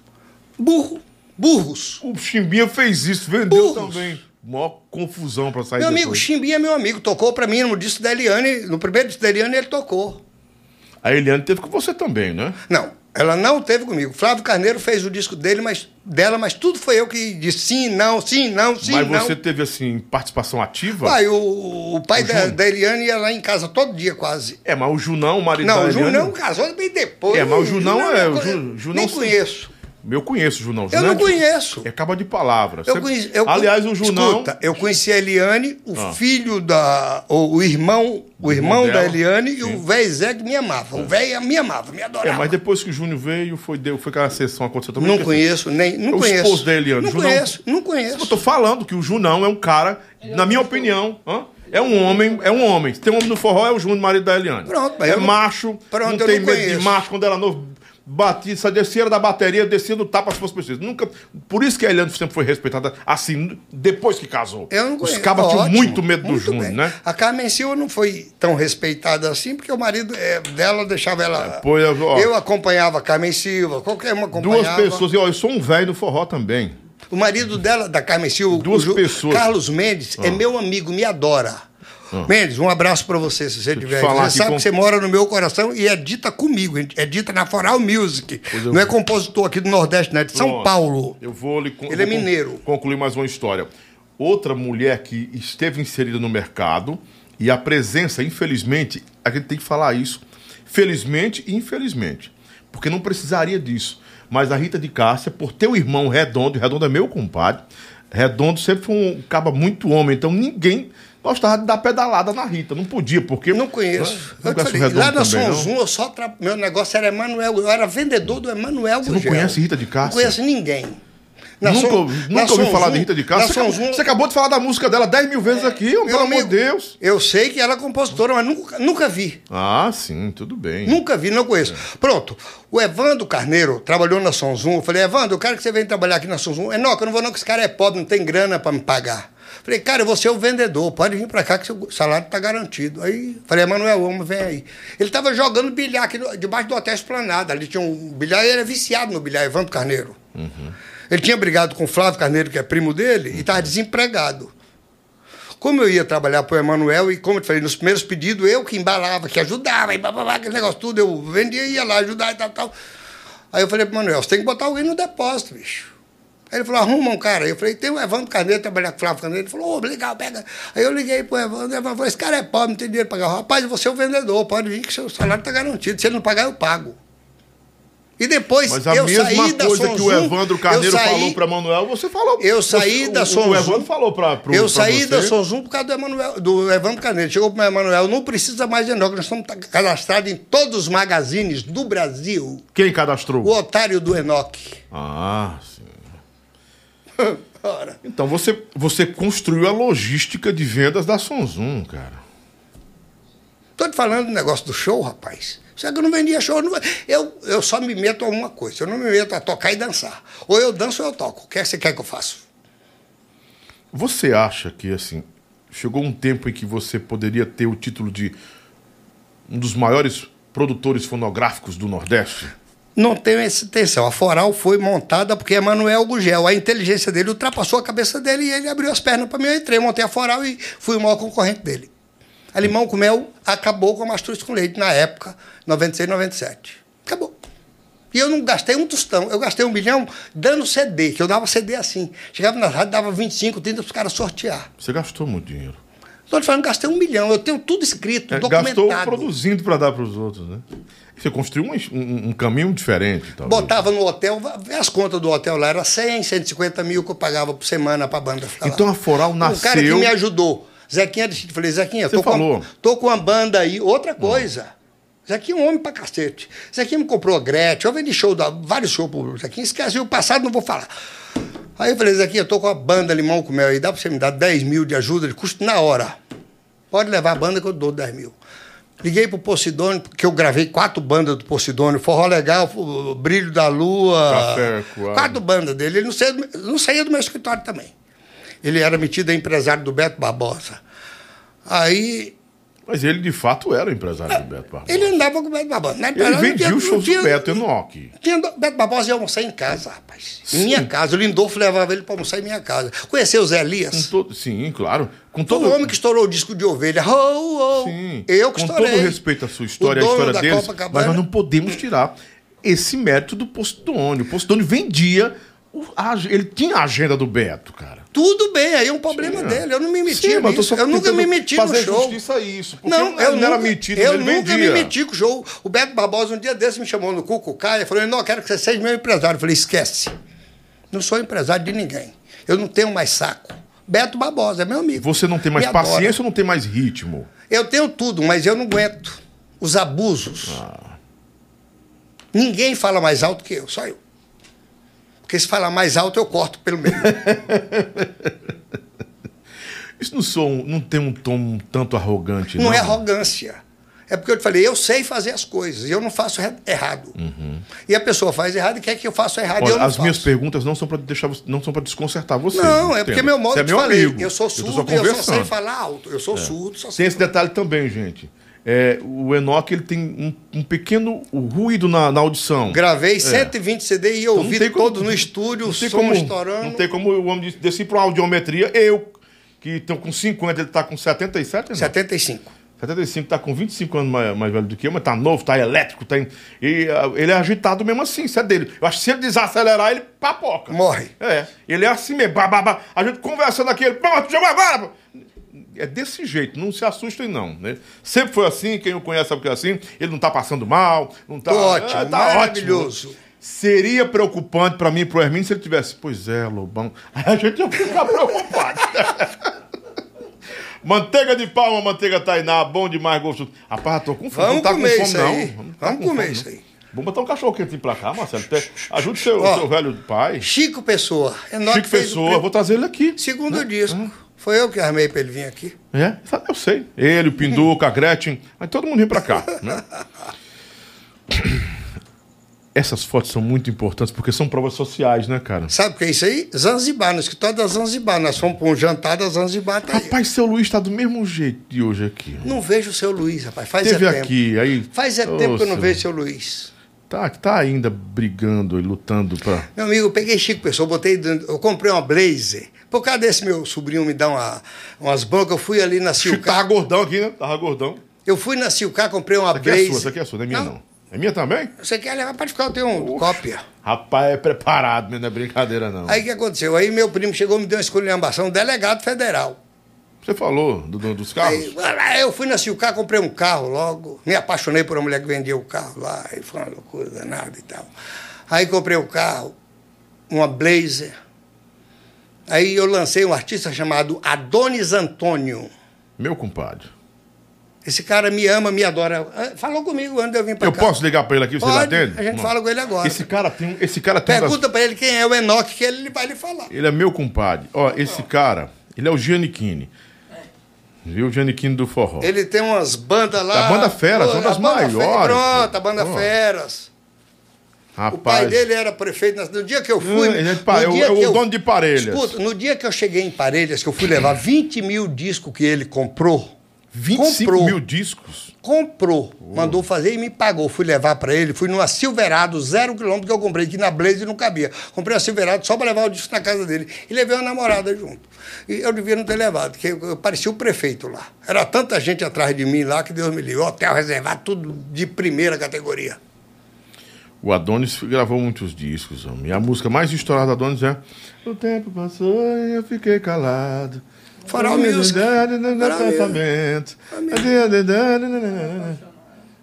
Burro. Burros. O Chimbinha fez isso, vendeu Burros. também. Mó confusão pra sair Meu amigo, depois. Chimbinha é meu amigo. Tocou pra mim no disco da Eliane. No primeiro disco da Eliane ele tocou. A Eliane teve com você também, né? Não, ela não teve comigo. Flávio Carneiro fez o disco dele, mas dela, mas tudo foi eu que disse sim, não, sim, não, sim, Mas não. você teve, assim, participação ativa? Pai, o, o pai O da, da Eliane ia lá em casa todo dia quase. É, mas o Junão, o marido Não, da o. Junão casou bem depois. É, mas o Junão é- o Junão Nem conheço. Eu conheço o Junão. Eu não é conheço. É caba de palavra. Eu conheci, eu, Aliás, o Junão... Escuta, eu conheci a Eliane, o Ah. filho da. O, o irmão, o irmão da Eliane e sim. o velho Zé que me amava. O velho me amava, me É, adorava. mas depois que o Júnior veio, foi, deu, foi aquela sessão aconteceu também. Não porque- conheço, nem. Não O conheço. esposo da Eliane, Não Junão- conheço, não Eu conheço. tô falando que o Junão é um cara, na minha opinião, hã? é um homem, é um homem. Se tem um homem no forró, é o Júnior, marido da Eliane. Pronto, é eu não- macho, Pronto, não eu tem medo de macho. Quando era novo, batia, só descia da bateria, descia no tapa se fosse preciso. Nunca, por isso que a Eliane sempre foi respeitada assim, depois que casou. Eu não Os cabas tinham muito medo do Júnior, né? A Carmen Silva não foi tão respeitada assim, porque o marido eh, dela deixava ela. Pois, ó, eu acompanhava a Carmen Silva, qualquer uma Duas acompanhava. pessoas, e ó, eu sou um velho no forró também. O marido dela, da Carmen Silva, Duas o pessoas. Carlos Mendes, é meu amigo, me adora. Mendes, um abraço pra você, se você tiver. Você sabe com- que você mora no meu coração e é dita comigo, é dita na Foral Music. Não é compositor aqui do Nordeste, não é de São Pronto. Paulo. Eu vou lhe con- Ele é mineiro. Concluir mais uma história. Outra mulher que esteve inserida no mercado e a presença, infelizmente, a gente tem que falar isso, felizmente e infelizmente, porque não precisaria disso. Mas a Rita de Cássia, por ter o irmão Redondo, Redondo é meu compadre, Redondo sempre foi um caba muito homem, então ninguém gostava de dar pedalada na Rita, não podia, porque Não conheço. Não Eu te conhece o falei, Redondo lá na não? Sonzum, eu só tra... meu negócio era Emanuel. Eu era vendedor do Emanuel Você não conhece Rita de Cássia? Não conheço ninguém. Na nunca na nunca ouvi falar de Rita de Cássia. Você, acabou, você acabou de falar da música dela 10 mil vezes aqui, Meu pelo amor de Deus. Eu sei que ela é compositora, mas nunca, nunca vi. Ah, sim, tudo bem. Nunca vi, não conheço. Pronto. O Evandro Carneiro trabalhou na Sonzum. Eu falei, Evandro, eu quero que você venha trabalhar aqui na Sonzum. É, não, eu não vou não, que esse cara é pobre, não tem grana para me pagar. Falei, cara, eu vou ser o vendedor, pode vir para cá que seu salário está garantido. Aí, falei, Emanuel, vamos, vem aí. Ele estava jogando bilhar aqui no- debaixo do Hotel Esplanada. Ali tinha um bilhar, ele era viciado no bilhar, Evandro Carneiro. Ele tinha brigado com o Flávio Carneiro, que é primo dele, e estava desempregado. Como eu ia trabalhar para o Emanuel, e como eu te falei, nos primeiros pedidos, eu que embalava, que ajudava, e bababá, aquele negócio tudo, eu vendia, ia lá ajudar e tal, tal. Aí eu falei para o Emanuel, você tem que botar alguém no depósito, bicho. Aí ele falou, arruma um cara. Eu falei, tem o Evandro Carneiro, trabalhar com o Flávio Carneiro. Ele falou, ô, legal, pega. Aí eu liguei pro Evandro, o Evandro falou, esse cara é pobre, não tem dinheiro para pagar. Rapaz, você é o vendedor, pode vir que seu salário está garantido. Se ele não pagar, eu pago. E depois Mas a eu mesma saí da coisa que o Evandro Carneiro saí- falou pra Manuel, você falou. Eu saí você- da o- Sonzum. O Evandro falou pra, pro, Eu saí da Sonzum por causa do, Emanuel, do Evandro Carneiro. Chegou pro Emanuel, não precisa mais de Enoque, nós estamos cadastrados em todos os magazines do Brasil. Quem cadastrou? O otário do Enoque. Ah, sim. Ora, Então você, você construiu a logística de vendas da Sonzum, cara. tô te falando do negócio do show, rapaz. Só que eu não vendia show. eu Eu, só me meto a uma coisa. Eu não me meto a tocar e dançar. Ou eu danço ou eu toco. O que que você quer que eu faça? Você acha que, assim, chegou um tempo em que você poderia ter o título de um dos maiores produtores fonográficos do Nordeste? Não tenho essa intenção. A Foral foi montada porque Emanuel Gugel, a inteligência dele ultrapassou a cabeça dele e ele abriu as pernas para mim. Eu entrei, montei a Foral e fui o maior concorrente dele. A Limão com Mel acabou com a Mastruz com Leite na época, 96, 97. Acabou. E eu não gastei um tostão. Eu gastei um milhão dando CD, que eu dava CD assim. Chegava na rádio, dava 25, 30 para os caras sortear. Você gastou muito dinheiro. Estou te falando, gastei um milhão. Eu tenho tudo escrito, É, documentado. gastou produzindo para dar para os outros, né? Você construiu um, um- um caminho diferente, talvez. Botava no hotel, as contas do hotel lá, era 100, 150 mil que eu pagava por semana pra banda ficar lá. Então a Foral O cara que nasceu- me ajudou, Zequinha, eu falei, Zequinha, Você tô com, falou. uma, tô com uma banda aí, outra coisa. Zequinha é um homem pra cacete. Zequinha me comprou a Gretchen, eu vendi show, da, vários shows pro Zequinha, esqueci o passado, não vou falar. Aí eu falei, Zequinha, eu tô com a banda Limão com Mel aí, dá pra você me dar 10 mil de ajuda de custo na hora. Pode levar a banda que eu dou 10 mil. Liguei pro Posidônio, porque eu gravei quatro bandas do Posidônio, Forró Legal, Brilho da Lua. Café Coado. quatro bandas dele. Ele não saía, do- não saía do meu escritório também. Ele era metido a empresário do Beto Barbosa. Aí Mas ele, de fato, era o empresário do Beto Barbosa. ele andava com o Beto Barbosa. Né? Ele vendia os shows tinha- do Beto Enoque. Tinha, Beto Barbosa ia almoçar em casa, rapaz. Em minha casa. O Lindolfo levava ele para almoçar em minha casa. Conheceu o Zé Elias? todo, sim, claro. Com todo, o homem que estourou o disco de ovelha. Oh, oh. Sim. Eu que Com estourei. todo respeito à sua história, O dono história deles, mas nós não podemos tirar esse mérito do Postônio. O Postônio vendia. Ele tinha a agenda do Beto, cara. Tudo bem, aí é um problema Tinha. dele. Eu não me meti Sim, nisso. Eu nunca me meti no show. justiça a isso. Não, eu não era metido, eu nunca vendia. me meti com o show. O Beto Barbosa um dia desse me chamou no Cucucaia e falou: não, eu quero que você seja meu empresário. Eu falei, esquece. Não sou empresário de ninguém. Eu não tenho mais saco. Beto Barbosa, é meu amigo. Você não tem mais Me adora. paciência ou não tem mais ritmo? Eu tenho tudo, mas eu não aguento. Os abusos. Ah. Ninguém fala mais alto que eu, só eu. Porque se falar mais alto, eu corto pelo meio. Isso não, sou, não tem um tom um tanto arrogante, não? Não é arrogância. É porque eu te falei, eu sei fazer as coisas, e eu não faço errado. E a pessoa faz errado e quer que eu faça errado, e Olha, eu não as faço. minhas perguntas não são para deixar você- não são para desconcertar você. Não, é entenda. porque meu modo Você é de meu falei. amigo. Eu sou surdo e eu só sei falar alto. Eu sou surdo, só Tem sei. esse detalhe também, gente. É, o Enoch ele tem um, um pequeno ruído na, na audição. Gravei 120 CD e É. Então ouvi como- todos no estúdio, não o tem som como, estourando. Não tem como o homem descer para uma audiometria. Eu, que estou com 50, ele está com 77, não? 75. 75 tá com 25 anos mais, mais velho do que eu, mas tá novo, tá elétrico, tá. E ah, ele é agitado mesmo assim, isso é dele. Eu acho que se ele desacelerar, ele papoca. Morre. É. Ele é assim mesmo. Bah. A gente conversando aqui, ele. Pô, tu jogou agora! Pô." É desse jeito, não se assustem, não. Né? Sempre foi assim, quem o conhece sabe que é assim. Ele não tá passando mal, não tá. Tô ótimo, Ah, maravilhoso. ótimo. Seria preocupante pra mim e pro Hermínio se ele tivesse. Pois é, Lobão. Aí a gente ia ficar preocupado. Manteiga de palma, manteiga tainá, bom demais, gostoso. Rapaz, tô com fome. Vamos não tá comer com fome, isso não. tá Vamos com comer fome, isso não. aí. Vamos botar um cachorro quentinho pra cá, Marcelo. Ajude seu, Ó. seu velho pai. Chico Pessoa. Enoque Chico o Pessoa, vou trazer ele aqui. Segundo disco. Foi eu que armei pra ele vir aqui. É, eu sei. Ele, o Pinduca, a Gretchen, aí todo mundo vem pra cá. Né? Essas fotos são muito importantes porque são provas sociais, né, cara? Sabe o que é isso aí? Zanzibar, no escritório da Zanzibar. Nós fomos pra um jantar da Zanzibar. Tá aí. Rapaz, seu Luiz tá do mesmo jeito de hoje aqui. Não vejo o seu Luiz, rapaz. Faz Teve é tempo. aqui, aí. Faz é Ô, tempo que eu não seu- vejo o seu Luiz. Tá, tá ainda brigando e lutando pra. Meu amigo, eu peguei Chico Pessoa, botei eu comprei uma Blazer. Por causa desse meu sobrinho me dar uma, umas broncas, eu fui ali na Silcar. tava gordão aqui, né? Tava gordão. Eu fui na Silcar, comprei uma Essa aqui é sua, essa aqui é sua, não é minha não. É minha também? Você quer levar? Pode ficar, eu tenho uma cópia. Rapaz, é preparado, mesmo, não é brincadeira, não. Aí o que aconteceu? Aí meu primo chegou e me deu uma esculhambação, delegado federal. Você falou do- do- dos carros? Aí, eu fui na Silcar, comprei um carro logo. Me apaixonei por uma mulher que vendia o carro lá. E foi uma loucura danada e tal. Aí comprei o carro, uma Blazer. Aí eu lancei um artista chamado Adonis Antônio. Meu compadre. Esse cara me ama, me adora. Ah, Falou comigo antes de eu vir pra Eu cá. posso ligar pra ele aqui, você Pode, atende? a gente Não. fala com ele agora. Esse cara tem, um- esse cara tem uma das- Pergunta pra ele quem é o Enoque, que ele vai lhe falar. Ele é meu compadre. Ó, esse cara, ele é o Giannichini. Viu? O Giannichini do forró. Ele tem umas bandas lá. A banda Feras, uma das maiores, Pronto, pô. a banda Pô. Feras. Rapaz. O pai dele era prefeito. No dia que eu fui. Hum, ele é no é o- dia é o que eu- dono de Parelhas. Escuta, no dia que eu cheguei em Parelhas, que eu fui levar 20 mil discos que ele comprou. 25 comprou, mil discos. Comprou, mandou fazer e me pagou. Fui levar pra ele, fui numa Silverado, zero quilômetro que eu comprei, que na Blaze não cabia. Comprei uma Silverado só pra levar o disco na casa dele. E levei uma namorada junto. E eu devia não ter levado, porque eu, eu parecia o prefeito lá. Era tanta gente atrás de mim lá que Deus me livre. Hotel reservado, tudo de primeira categoria. O Adonis gravou muitos discos, homem. E a música mais estourada do Adonis é O tempo passou e eu fiquei calado. Farol Music.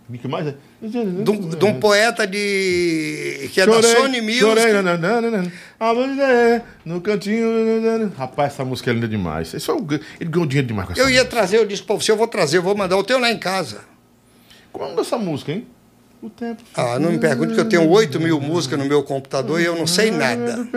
O que mais é? De um, de um poeta de. que é da Sony Music. chorei, é no cantinho. Rapaz, essa música é linda demais. Isso é o- ele ganhou dinheiro demais com essa Eu ia música. trazer o disco pra você, eu vou trazer, eu vou mandar. Eu tenho lá em casa. Como é o nome dessa música, hein? O tempo. Ah, não me pergunte que eu tenho 8 mil músicas no meu computador e eu não sei nada.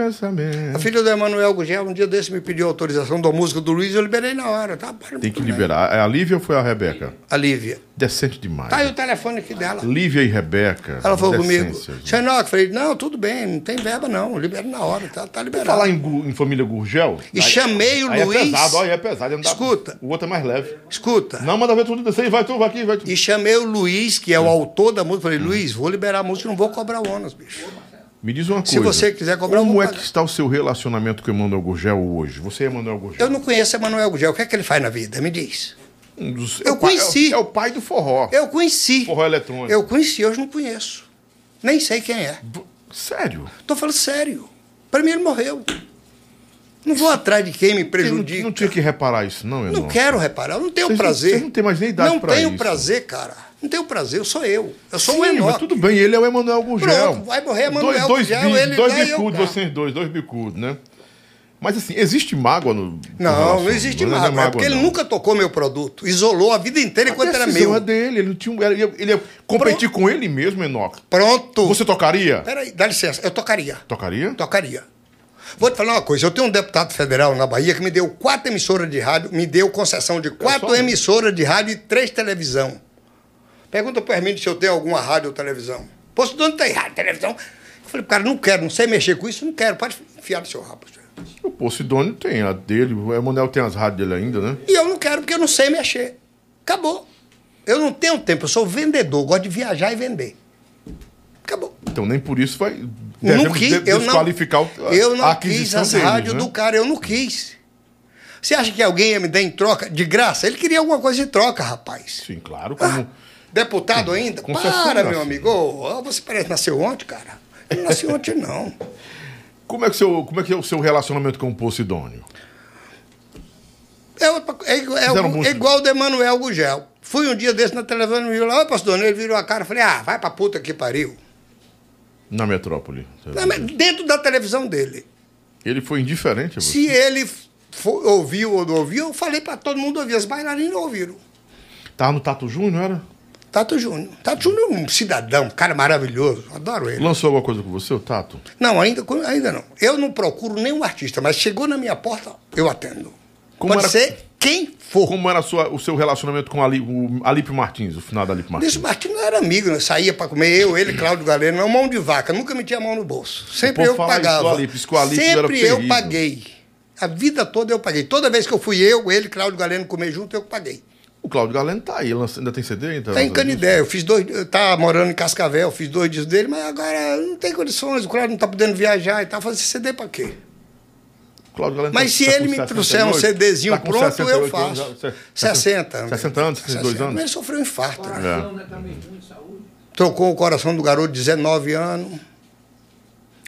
A filha do Emanuel Gugel, um dia desse, me pediu autorização da música do Luiz, eu liberei na hora. Tá, Tem que liberar. É a Lívia ou foi a Rebeca? A Lívia. Decente demais. Tá aí o telefone aqui dela. Lívia e Rebeca. Ela falou comigo. Xenoc, falei, não, tudo bem, não tem verba não, libera na hora, tá, tá liberado. Falar em, em família Gurgel. E chamei o aí Luiz. É pesado, olha, é pesado. não dá- Escuta. O outro é mais leve. Escuta, Não, manda ver tudo isso aí. Vai tu, vai aqui, vai tu. e chamei o Luiz, que é o autor da música, falei, Luiz, vou liberar a música, não vou cobrar o ônus, bicho. Me diz uma Se coisa. você quiser cobrar, Como é que está o seu relacionamento com o Emanuel Gurgel hoje? Você é Emanuel Gurgel? Eu não conheço Emanuel Gugel, o que é que ele faz na vida? Me diz. Um dos- Eu é o pai- conheci. É, o- é o pai do forró. Eu conheci. Forró eletrônico. Eu conheci, hoje não conheço. Nem sei quem é. V- Sério? Tô falando sério. Para mim ele morreu. Não vou atrás de quem me Você não, prejudica. não tinha que reparar isso, não, Não Enoque? quero reparar, eu não tenho Vocês não- prazer. vocês não têm mais nem idade Não pra tenho isso. prazer, cara. Não tenho prazer, eu sou eu. Eu sou Sim, o Enoque. mas tudo bem, ele é o Emanuel Gurgel. Pronto, vai morrer Emanuel dois, dois ele Dois lá e eu bicudos, vocês dois, dois bicudos, né? Mas assim, existe mágoa no. Não, relação- não existe não é mágoa. É porque ele não. nunca tocou meu produto. Isolou a vida inteira enquanto a era meu. é dele, ele não tinha. Ele ia, ele ia competir com ele mesmo, Enoque. Pronto. Você tocaria? Peraí, dá licença. Eu tocaria. Tocaria? Tocaria. Vou te falar uma coisa. Eu tenho um deputado federal na Bahia que me deu quatro emissoras de rádio, me deu concessão de quatro só- emissoras de rádio e três televisão. Pergunta pro Hermínio se eu tenho alguma rádio ou televisão. De onde tem rádio, televisão? Eu falei, cara, não quero, não sei mexer com isso, não quero. Pode enfiar no seu rabo. O Posidônio tem a dele, o Emanuel tem as rádios dele ainda, né? E eu não quero porque eu não sei mexer. Acabou. Eu não tenho tempo, eu sou vendedor, gosto de viajar e vender. Acabou. Então nem por isso vai. Não quis, eu não, desqualificar o- eu não quis as deles, rádios né? do cara, eu não quis. Você acha que alguém ia me dar em troca de graça? Ele queria alguma coisa em troca, rapaz. Sim, claro. Como... Deputado ainda? concessão, Para, meu amigo. Você parece nasceu ontem, cara. Ele não nasceu ontem, não. Como, é que seu, como é que é o seu relacionamento com o Posidônio? É, é igual- é é igual o de Emanuel Gugel. Fui um dia desse na televisão e lá, ô pastor, ele virou a cara e falei, ah, vai pra puta que pariu. Na metrópole. Mas Dentro da televisão dele. Ele foi indiferente a você? Se ele fo- ouviu ou não ouviu, eu falei pra todo mundo ouvir. As bailarinas ouviram. Tava no Tato Júnior, não era? Tato Júnior. Tato Júnior é um cidadão, um cara maravilhoso. Adoro ele. Lançou alguma coisa com você, o Tato? Não, ainda, ainda não. Eu não procuro nenhum artista, mas chegou na minha porta, eu atendo. Como Pode era- ser quem for. Como era sua- o seu relacionamento com Ali- o Alípio Martins, o final da Alípio Martins? Desse Martins não era amigo, né? saía pra comer, eu, ele, Cláudio Galeno, não mão de vaca, nunca metia a mão no bolso. Sempre eu isso pagava. Isso que o Alípio era Sempre eu paguei. A vida toda eu paguei. Toda vez que eu fui eu, ele, Cláudio Galeno comer junto, eu paguei. O Cláudio Galeno tá aí, lança- ainda tem CD? Ainda Tá em Canidé, eu fiz dois, eu tava morando em Cascavel, fiz dois discos dele, mas agora não tem condições, o Cláudio não tá podendo viajar e tal, fazer CD pra quê? O Cláudio Galeno Mas tá- se tá ele com me 68, trouxer um CDzinho tá pronto, eu 68 faço. anos, se- 60 anos. 60 anos, 62 60 anos. Ele sofreu um infarto. né? Coração, né? Tá meio ruim de saúde. Trocou o coração do garoto de 19 anos.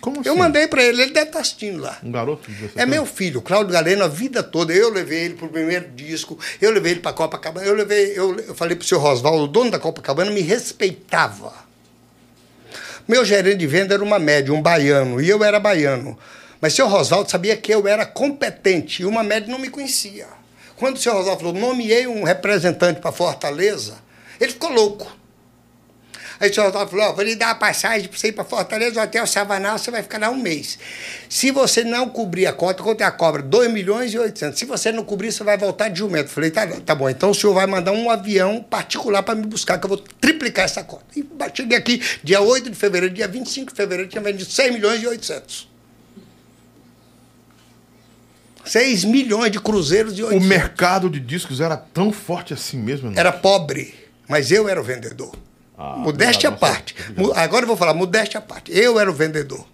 Como Eu assim? mandei pra ele, ele deve estar assistindo lá. Um garoto de 17 É meu filho, Cláudio Galeno, a vida toda. Eu levei ele pro primeiro disco, eu levei ele pra Copacabana, eu levei, eu, eu falei pro seu Rosvaldo, o dono da Copacabana, me respeitava. Meu gerente de venda era uma média, um baiano, e eu era baiano. Mas o seu Rosvaldo sabia que eu era competente e uma média não me conhecia. Quando o seu Rosvaldo falou, nomeei um representante para Fortaleza, ele ficou louco. Aí o senhor falou, ó, vou lhe dar uma passagem para você ir para Fortaleza, o Hotel Savanal, você vai ficar lá um mês. Se você não cobrir a cota, quanto é a cobra? 2 milhões e 800. Se você não cobrir, você vai voltar de jumento. Falei, tá, tá bom, então o senhor vai mandar um avião particular para me buscar, que eu vou triplicar essa cota. E cheguei aqui, dia 8 de fevereiro, dia 25 de fevereiro, tinha vendido 6 milhões e 800. 6 milhões de cruzeiros e O 800. mercado de discos era tão forte assim mesmo? Não? Era pobre, mas eu era o vendedor. Ah, modéstia à parte. Agora eu vou falar, modéstia à parte. Eu era o vendedor.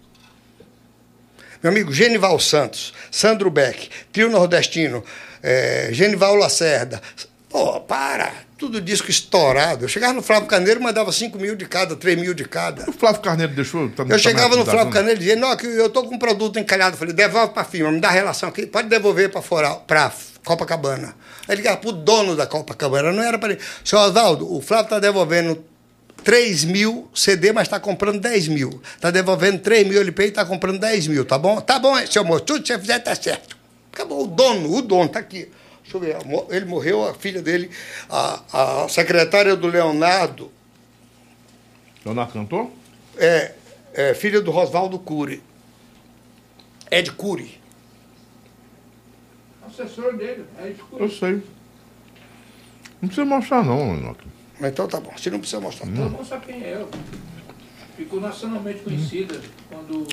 Meu amigo Genival Santos, Sandro Beck, Trio Nordestino, eh, Genival Lacerda. Pô, para! Tudo disco estourado. Eu chegava no Flávio Carneiro e mandava 5 mil de cada, 3 mil de cada. O Flávio Carneiro deixou. Tá, Eu chegava no Flávio Carneiro. Carneiro e dizia, não, eu tô com um produto encalhado. Eu falei, devolve pra firma, me dá relação aqui, pode devolver pra, fora, pra Copacabana. Aí ele ligava pro dono da Copacabana, não era para ele. Senhor Oswaldo, o Flávio tá devolvendo 3 mil CD, mas está comprando 10 mil. Está devolvendo 3 mil LP e está comprando 10 mil, tá bom? Tá bom, seu moço, tudo que você fizer tá certo. Acabou, o dono, o dono, tá aqui. Deixa eu ver, ele morreu, a filha dele, a, a secretária do Leonardo, Leonardo cantou? é, é filha do Rosvaldo Cury. Ed Cury. Assessor dele, é isso que Eu sei. Não precisa mostrar, não, Enoque. Mas Então tá bom, você não precisa mostrar. Todo mundo sabe quem é eu. Ficou nacionalmente conhecida quando.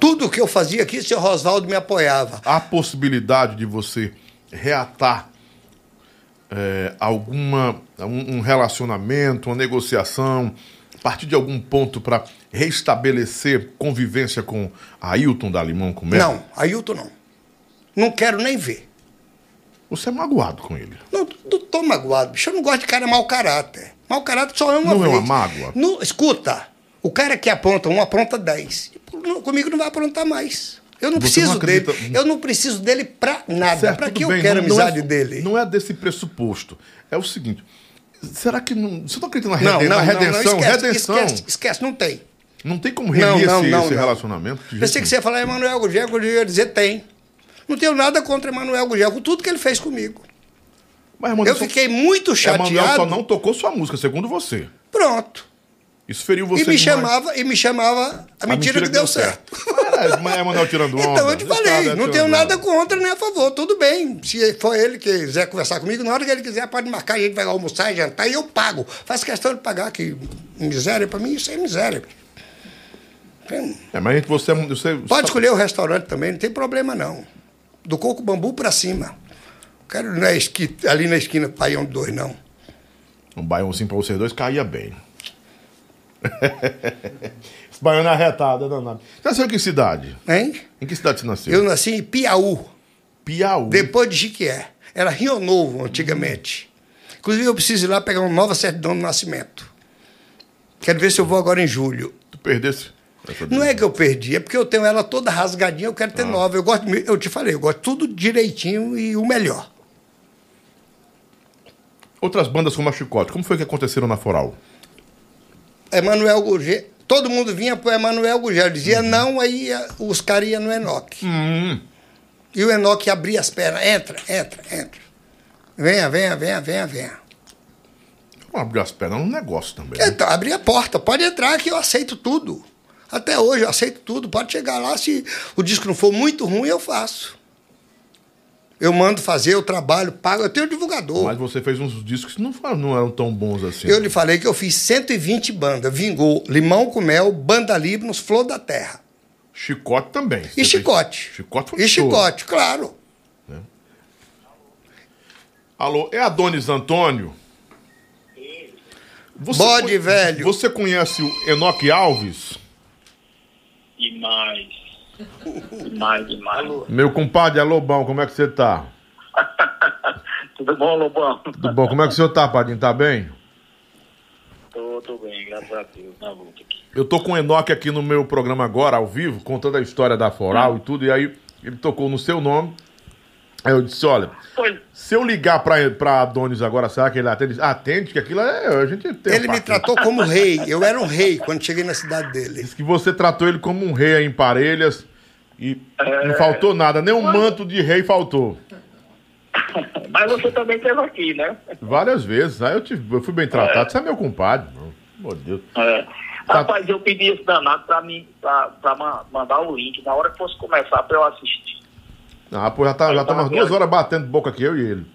Tudo que eu fazia aqui, o seu Rosvaldo me apoiava. Há possibilidade de você reatar é, alguma um, um relacionamento, uma negociação, a partir de algum ponto para restabelecer convivência com Ailton da Limão com Mel? Não, Ailton não. Não quero nem ver. Você é magoado com ele. Não, não tô magoado, bicho. Eu não gosto de cara mau caráter. Mau caráter só é uma Não é vez. uma mágoa? Não, escuta, o cara que apronta um, apronta dez. Não, Comigo não vai aprontar mais. Eu não Você preciso não acredita- dele. Eu não preciso dele pra nada. Tudo que eu bem, quero não- não amizade é- dele? Não é desse pressuposto. É o seguinte. Será que não. Você não acredita na, não, reden- não, na não, não, redenção? esquece, redenção. Esquece, esquece, não tem. Não tem como Não, não, esse, não, esse não. relacionamento? Pensei jeito que você ia falar Emanuel Gugel, eu ia dizer tem. Não tenho nada contra Emanuel Gugel, com tudo que ele fez comigo. Mas Emanuel Eu fiquei muito Emanuel chateado. só não tocou sua música, segundo você. Pronto. Isso feriu você E me demais. chamava, e me chamava a, mentira, que deu certo. É, mas Emanuel tirando onda. Então eu te falei, é não tenho onda. nada contra nem a favor, tudo bem. Se for ele que quiser conversar comigo, na hora que ele quiser, pode marcar, a gente vai almoçar e jantar e eu pago. Faço questão de pagar, que miséria pra mim, isso é miséria. Tem- É, mas você, você Pode escolher o restaurante também, não tem problema não. Do coco bambu pra cima. Não Quero na esqui, ali na esquina Paião 2, não. Um baiãozinho pra vocês dois caía bem. Arretado, é danado. Você nasceu em que cidade? Hein? Em que cidade você nasceu? Eu nasci em Piauí. Piauí. Depois de Jiquié. Era Rio Novo, antigamente. Inclusive, eu preciso ir lá pegar uma nova certidão de nascimento. Quero ver se eu vou agora em julho. Tu perdesse? Não é que eu perdi, é porque eu tenho ela toda rasgadinha, eu quero ter nova. Eu gosto, eu te falei, eu gosto tudo direitinho e o melhor. Outras bandas como a Chicote, como foi que aconteceram na Foral? Emanuel Gugel, todo mundo vinha pro Emanuel Gugel, dizia não, aí ia- os caras iam no Enoque. Hum, E o Enoque abria as pernas, entra, entra, entra. Venha, venha, venha, venha, venha. abrir as pernas num negócio também. né? Então, abri a porta, pode entrar que eu aceito tudo. Até hoje eu aceito tudo. Pode chegar lá, se o disco não for muito ruim, eu faço. Eu mando fazer, eu trabalho, pago, eu tenho divulgador. Mas você fez uns discos que não, não eram tão bons assim. Eu lhe falei que eu fiz 120 bandas. Vingou Limão com Mel, Banda Libnos, Flor da Terra. Chicote também. E fez- Chicote. Chicote foi E show. Chicote, claro. Alô, é Adonis Antônio? Você Bode conhe- velho. Você conhece o Enoque Alves? Demais. Demais, demais. Meu compadre, é Lobão, como é que você tá? Tudo bom, Lobão? Tudo bom? Como é que o senhor tá, Padinho? Tá bem? Tô, tô bem, graças a Deus, na luta aqui. Eu tô com o Enoque aqui no meu programa agora, ao vivo, contando a história da Foral e tudo, e aí ele tocou no seu nome. Aí eu disse, olha, Pois, se eu ligar pra, pra Adonis agora, será que ele atende? Atende, que aquilo é. A gente tem. Ele me tratou como rei. Eu era um rei quando cheguei na cidade dele. Diz que você tratou ele como um rei aí em Parelhas e não faltou nada, nem um manto de rei faltou. mas você também esteve aqui, né? Várias vezes, aí eu, tive, eu fui bem tratado. Você é meu compadre. Meu Deus. É. Tá. Rapaz, eu pedi esse danado pra, mim, pra, pra ma- mandar o link na hora que fosse começar pra eu assistir. Ah, pô, já tá, já tá umas duas horas batendo boca aqui, eu e ele.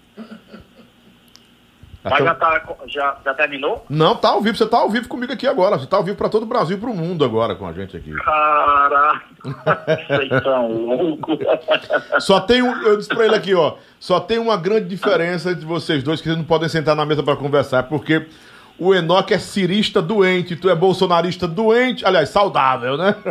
Mas tá- já, tá, já, já terminou? Não, tá ao vivo, você tá ao vivo comigo aqui agora. Você tá ao vivo pra todo o Brasil e pro mundo agora com a gente aqui. Caraca, vocês são loucos. Só tem um, eu disse pra ele aqui, ó. Só tem uma grande diferença entre vocês dois que vocês não podem sentar na mesa pra conversar, porque o Enoque é cirista doente, tu é bolsonarista doente, aliás, saudável, né?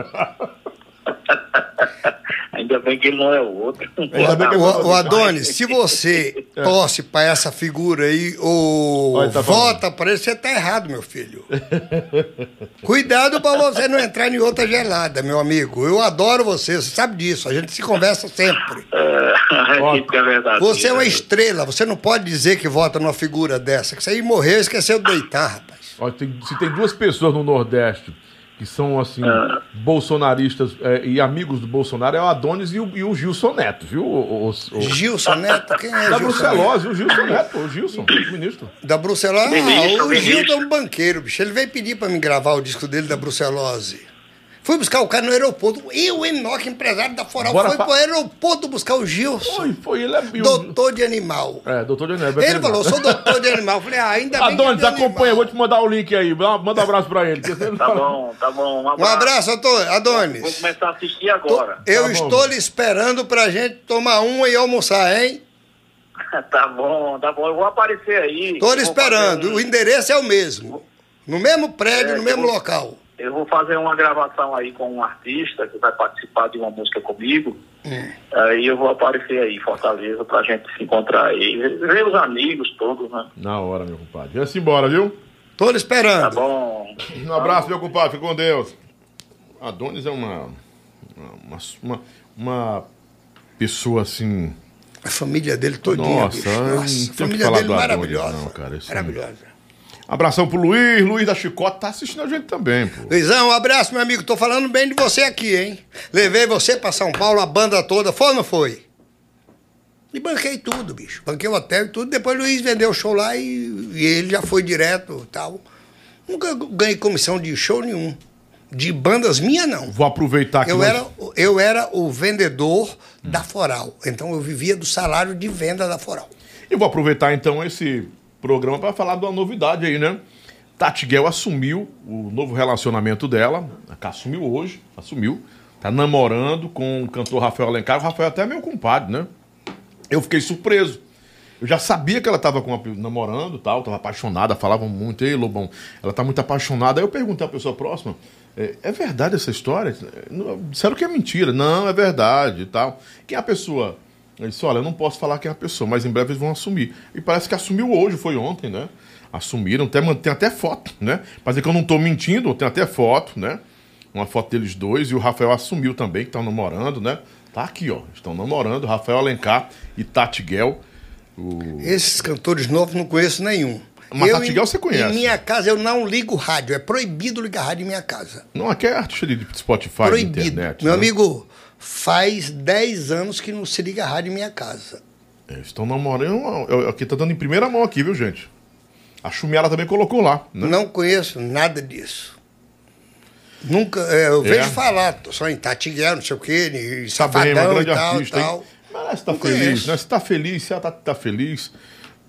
Ainda bem que ele não é o outro. Ainda bem que ele O, o Adonis, se você torce pra essa figura aí ou Olha, tá vota pra ele, você tá errado, meu filho. Cuidado pra você não entrar em outra gelada, meu amigo. Eu adoro você, você sabe disso. A gente se conversa sempre. É, é verdade. Você é uma estrela, você não pode dizer que vota numa figura dessa. Que você aí morreu e esqueceu de deitar, rapaz. Ó, tem- se tem duas pessoas no Nordeste que são, assim, Ah. bolsonaristas é, e amigos do Bolsonaro, é o Adonis e o, e o Gilson Neto, viu? O, o- o- Gilson Neto, quem é da Gilson Neto? Brucelose, o Gilson Neto, o Gilson, ministro. Da Brucelose? Ah, o. Gilson é um banqueiro, bicho. Ele veio pedir pra mim gravar o disco dele da Brucelose. Fui buscar o cara no aeroporto. Eu, Enoque, empresário da Foral, Bora foi fa- pro aeroporto buscar o Gilson. Foi, foi, ele é... e o- Doutor de animal. É, doutor de Neves. Ele falou, sou doutor de animal. Eu falei, ah, ainda bem que é Adonis, animal. acompanha, vou te mandar o link aí. Manda um abraço pra ele. Tá bom, tá bom. Um Um abraço, doutor Vou Adonis. começar a assistir Tô- agora. eu Tá bom. estou lhe esperando pra gente tomar uma e almoçar, hein? Tá bom, tá bom. Eu vou aparecer aí. Tô lhe vou esperando. O endereço é o mesmo. No mesmo prédio, É, no mesmo eu- local. Eu vou fazer uma gravação aí com um artista que vai participar de uma música comigo. Hum. Aí eu vou aparecer aí em Fortaleza pra gente se encontrar aí. Ver os amigos todos, né? Na hora, meu compadre. Vem-se embora, viu? Tô lhe Tá esperando. bom. Um abraço, meu compadre. Fica com Deus. Adonis é uma... Uma, uma, uma pessoa, assim... A família dele todinha, Nossa, bicho. Nossa, a que família falar dele do Adonis, maravilhosa. não, cara, maravilhosa. Abração pro Luiz. Luiz da Chicote tá assistindo a gente também, pô. Luizão, um abraço, meu amigo. Tô falando bem de você aqui, hein? Levei você pra São Paulo, a banda toda. Foi ou não foi? E banquei tudo, bicho. Banquei o hotel e tudo. Depois o Luiz vendeu o show lá e, e ele já foi direto e tal. Nunca ganhei comissão de show nenhum. De bandas minhas, não. Vou aproveitar que Eu nós- era, eu era o vendedor da Foral. Então eu vivia do salário de venda da Foral. Eu vou aproveitar então esse programa para falar de uma novidade aí, né? Tati assumiu o novo relacionamento dela. Assumiu hoje, assumiu. Tá namorando com o cantor Rafael Alencar. O Rafael até é meu compadre, né? Eu fiquei surpreso. Eu já sabia que ela tava com uma, namorando tal, tava apaixonada, falavam muito, ei, Lobão, ela tá muito apaixonada. Aí eu perguntei à pessoa próxima, é, é verdade essa história? Disseram que é mentira. Não, é verdade e tal. Quem é a pessoa? Eu disse, olha, eu não posso falar quem é a pessoa, mas em breve eles vão assumir. E parece que assumiu hoje, foi ontem, né? Assumiram, até, tem até foto, né? Pra dizer que eu não tô mentindo, tem até foto, né? Uma foto deles dois, e o Rafael assumiu também, que estão namorando, né? Tá aqui, ó. Estão namorando, Rafael Alencar e Tati Guel. O... Esses cantores novos não conheço nenhum. Mas Eu, Tatigal em- você conhece. Em minha casa eu não ligo rádio. É proibido ligar rádio em minha casa. Não, aqui é artista de Spotify, proibido. internet. Meu né? amigo, faz 10 anos que não se liga rádio em minha casa. É, estão namorando. Aqui tá dando em primeira mão aqui, viu, gente? A Chumiara também colocou lá, né? Não conheço nada disso. Nunca, é, eu vejo É? falar, só em Tatiguel, não sei o quê, em Tá bem, uma Safadão e grande tal, artista, tal. hein? Mas você tá Não feliz, conheço. né? Você tá feliz, você tá, tá feliz.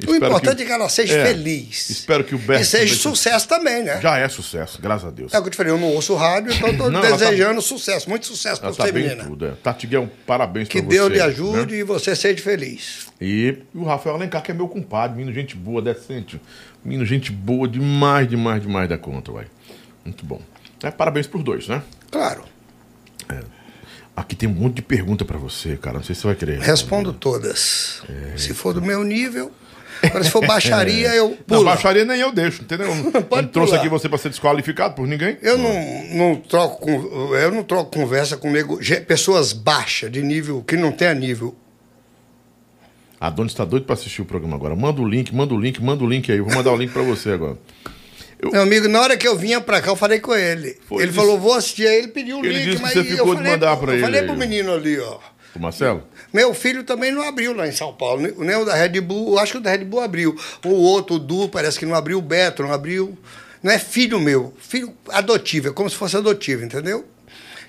O importante é que ela seja feliz. Espero que o Berto E seja sucesso também, né? Já é sucesso, graças a Deus. É o que eu te falei, eu não ouço rádio, então estou tá- desejando sucesso, muito sucesso para tá você, bem em menina. tudo. É. Tati Guel, parabéns Que pra Deus você. lhe ajude né? e você seja feliz. E o Rafael Alencar, que é meu compadre, menino gente boa, decente. Menino gente boa demais, demais, demais da conta, vai. Muito bom. É, parabéns pros dois, né? Claro, Aqui tem um monte de pergunta pra você, cara. Não sei se você vai querer. respondo todas. É, Se for do meu nível, Agora, se for baixaria, eu Não, pulo. baixaria nem eu deixo, entendeu? Eu Pode não trouxe aqui você pra ser desqualificado por ninguém. Eu não, não troco eu não troco conversa com nego, ge- pessoas baixas, de nível, que não tenha nível. A dona está doido pra assistir o programa agora. Manda o link, manda o link, manda o link aí. Eu vou mandar o link pra você agora. Meu amigo, na hora que eu vinha pra cá, eu falei com ele. Foi, ele disse- falou, vou assistir. Aí ele pediu o Ele link, disse que mas você eu ficou de falei, mandar pra eu ele falei aí. pro menino ali, ó. O Marcelo? Meu filho também não abriu lá em São Paulo. Nem- o da Red Bull, eu acho que o da Red Bull abriu. O outro, o Du, parece que não abriu. O Beto não abriu. Não é filho meu, filho adotivo, é como se fosse adotivo, entendeu?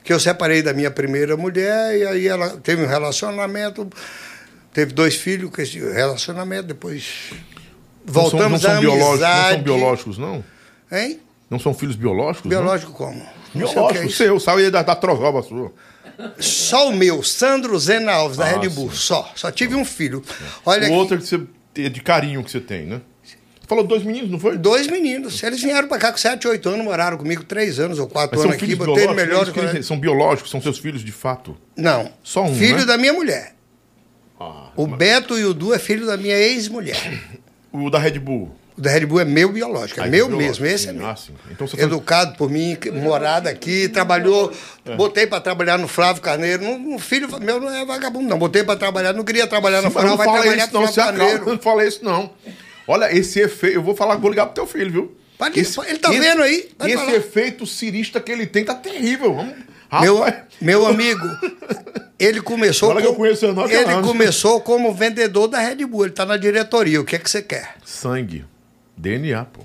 Que eu separei da minha primeira mulher e aí ela teve um relacionamento, teve dois filhos com esse relacionamento, depois Não são- voltamos não são biológicos, Não são biológicos, não? Hein? Não são filhos biológicos? Biológico como? Não sei o que é Biológico, isso. seu, saiu da, da sua. Só o meu, Sandro Zena Alves, da Ah, Red Bull, só. Só tive um filho. Olha o aqui. outro é que você, é de carinho que você tem, né? Você falou dois meninos, não foi? Dois meninos. Eles vieram pra cá com 7, 8 anos, moraram comigo 3 anos ou 4 Mas são anos aqui, filhos botei biológicos? melhor. é que eles- São biológicos, são seus filhos de fato. Não. Só um, Filho né? da minha mulher. Ah, O Beto e o Du é filho da minha ex-mulher. o da Red Bull. O da Red Bull é meu biológico, é Ah, meu biológico, mesmo, esse é sim. meu. Ah, sim. Então tá- Educado por mim, morado aqui, trabalhou. É. Botei pra trabalhar no Flávio Carneiro. Não, o filho meu não é vagabundo, não. Botei pra trabalhar, não queria trabalhar no Mas Flávio, não vai trabalhar isso, não. Flávio acalma, Carneiro. não fala isso, não. Olha, esse efeito. Eu vou falar, vou ligar pro teu filho, viu? Pode- ele tá vendo aí, esse falar. efeito cirista que ele tem tá terrível. Meu, meu amigo, ele começou. Olha que eu conheço ele anos. começou como vendedor da Red Bull. Ele está na diretoria. O que é que você quer? sangue. DNA, pô.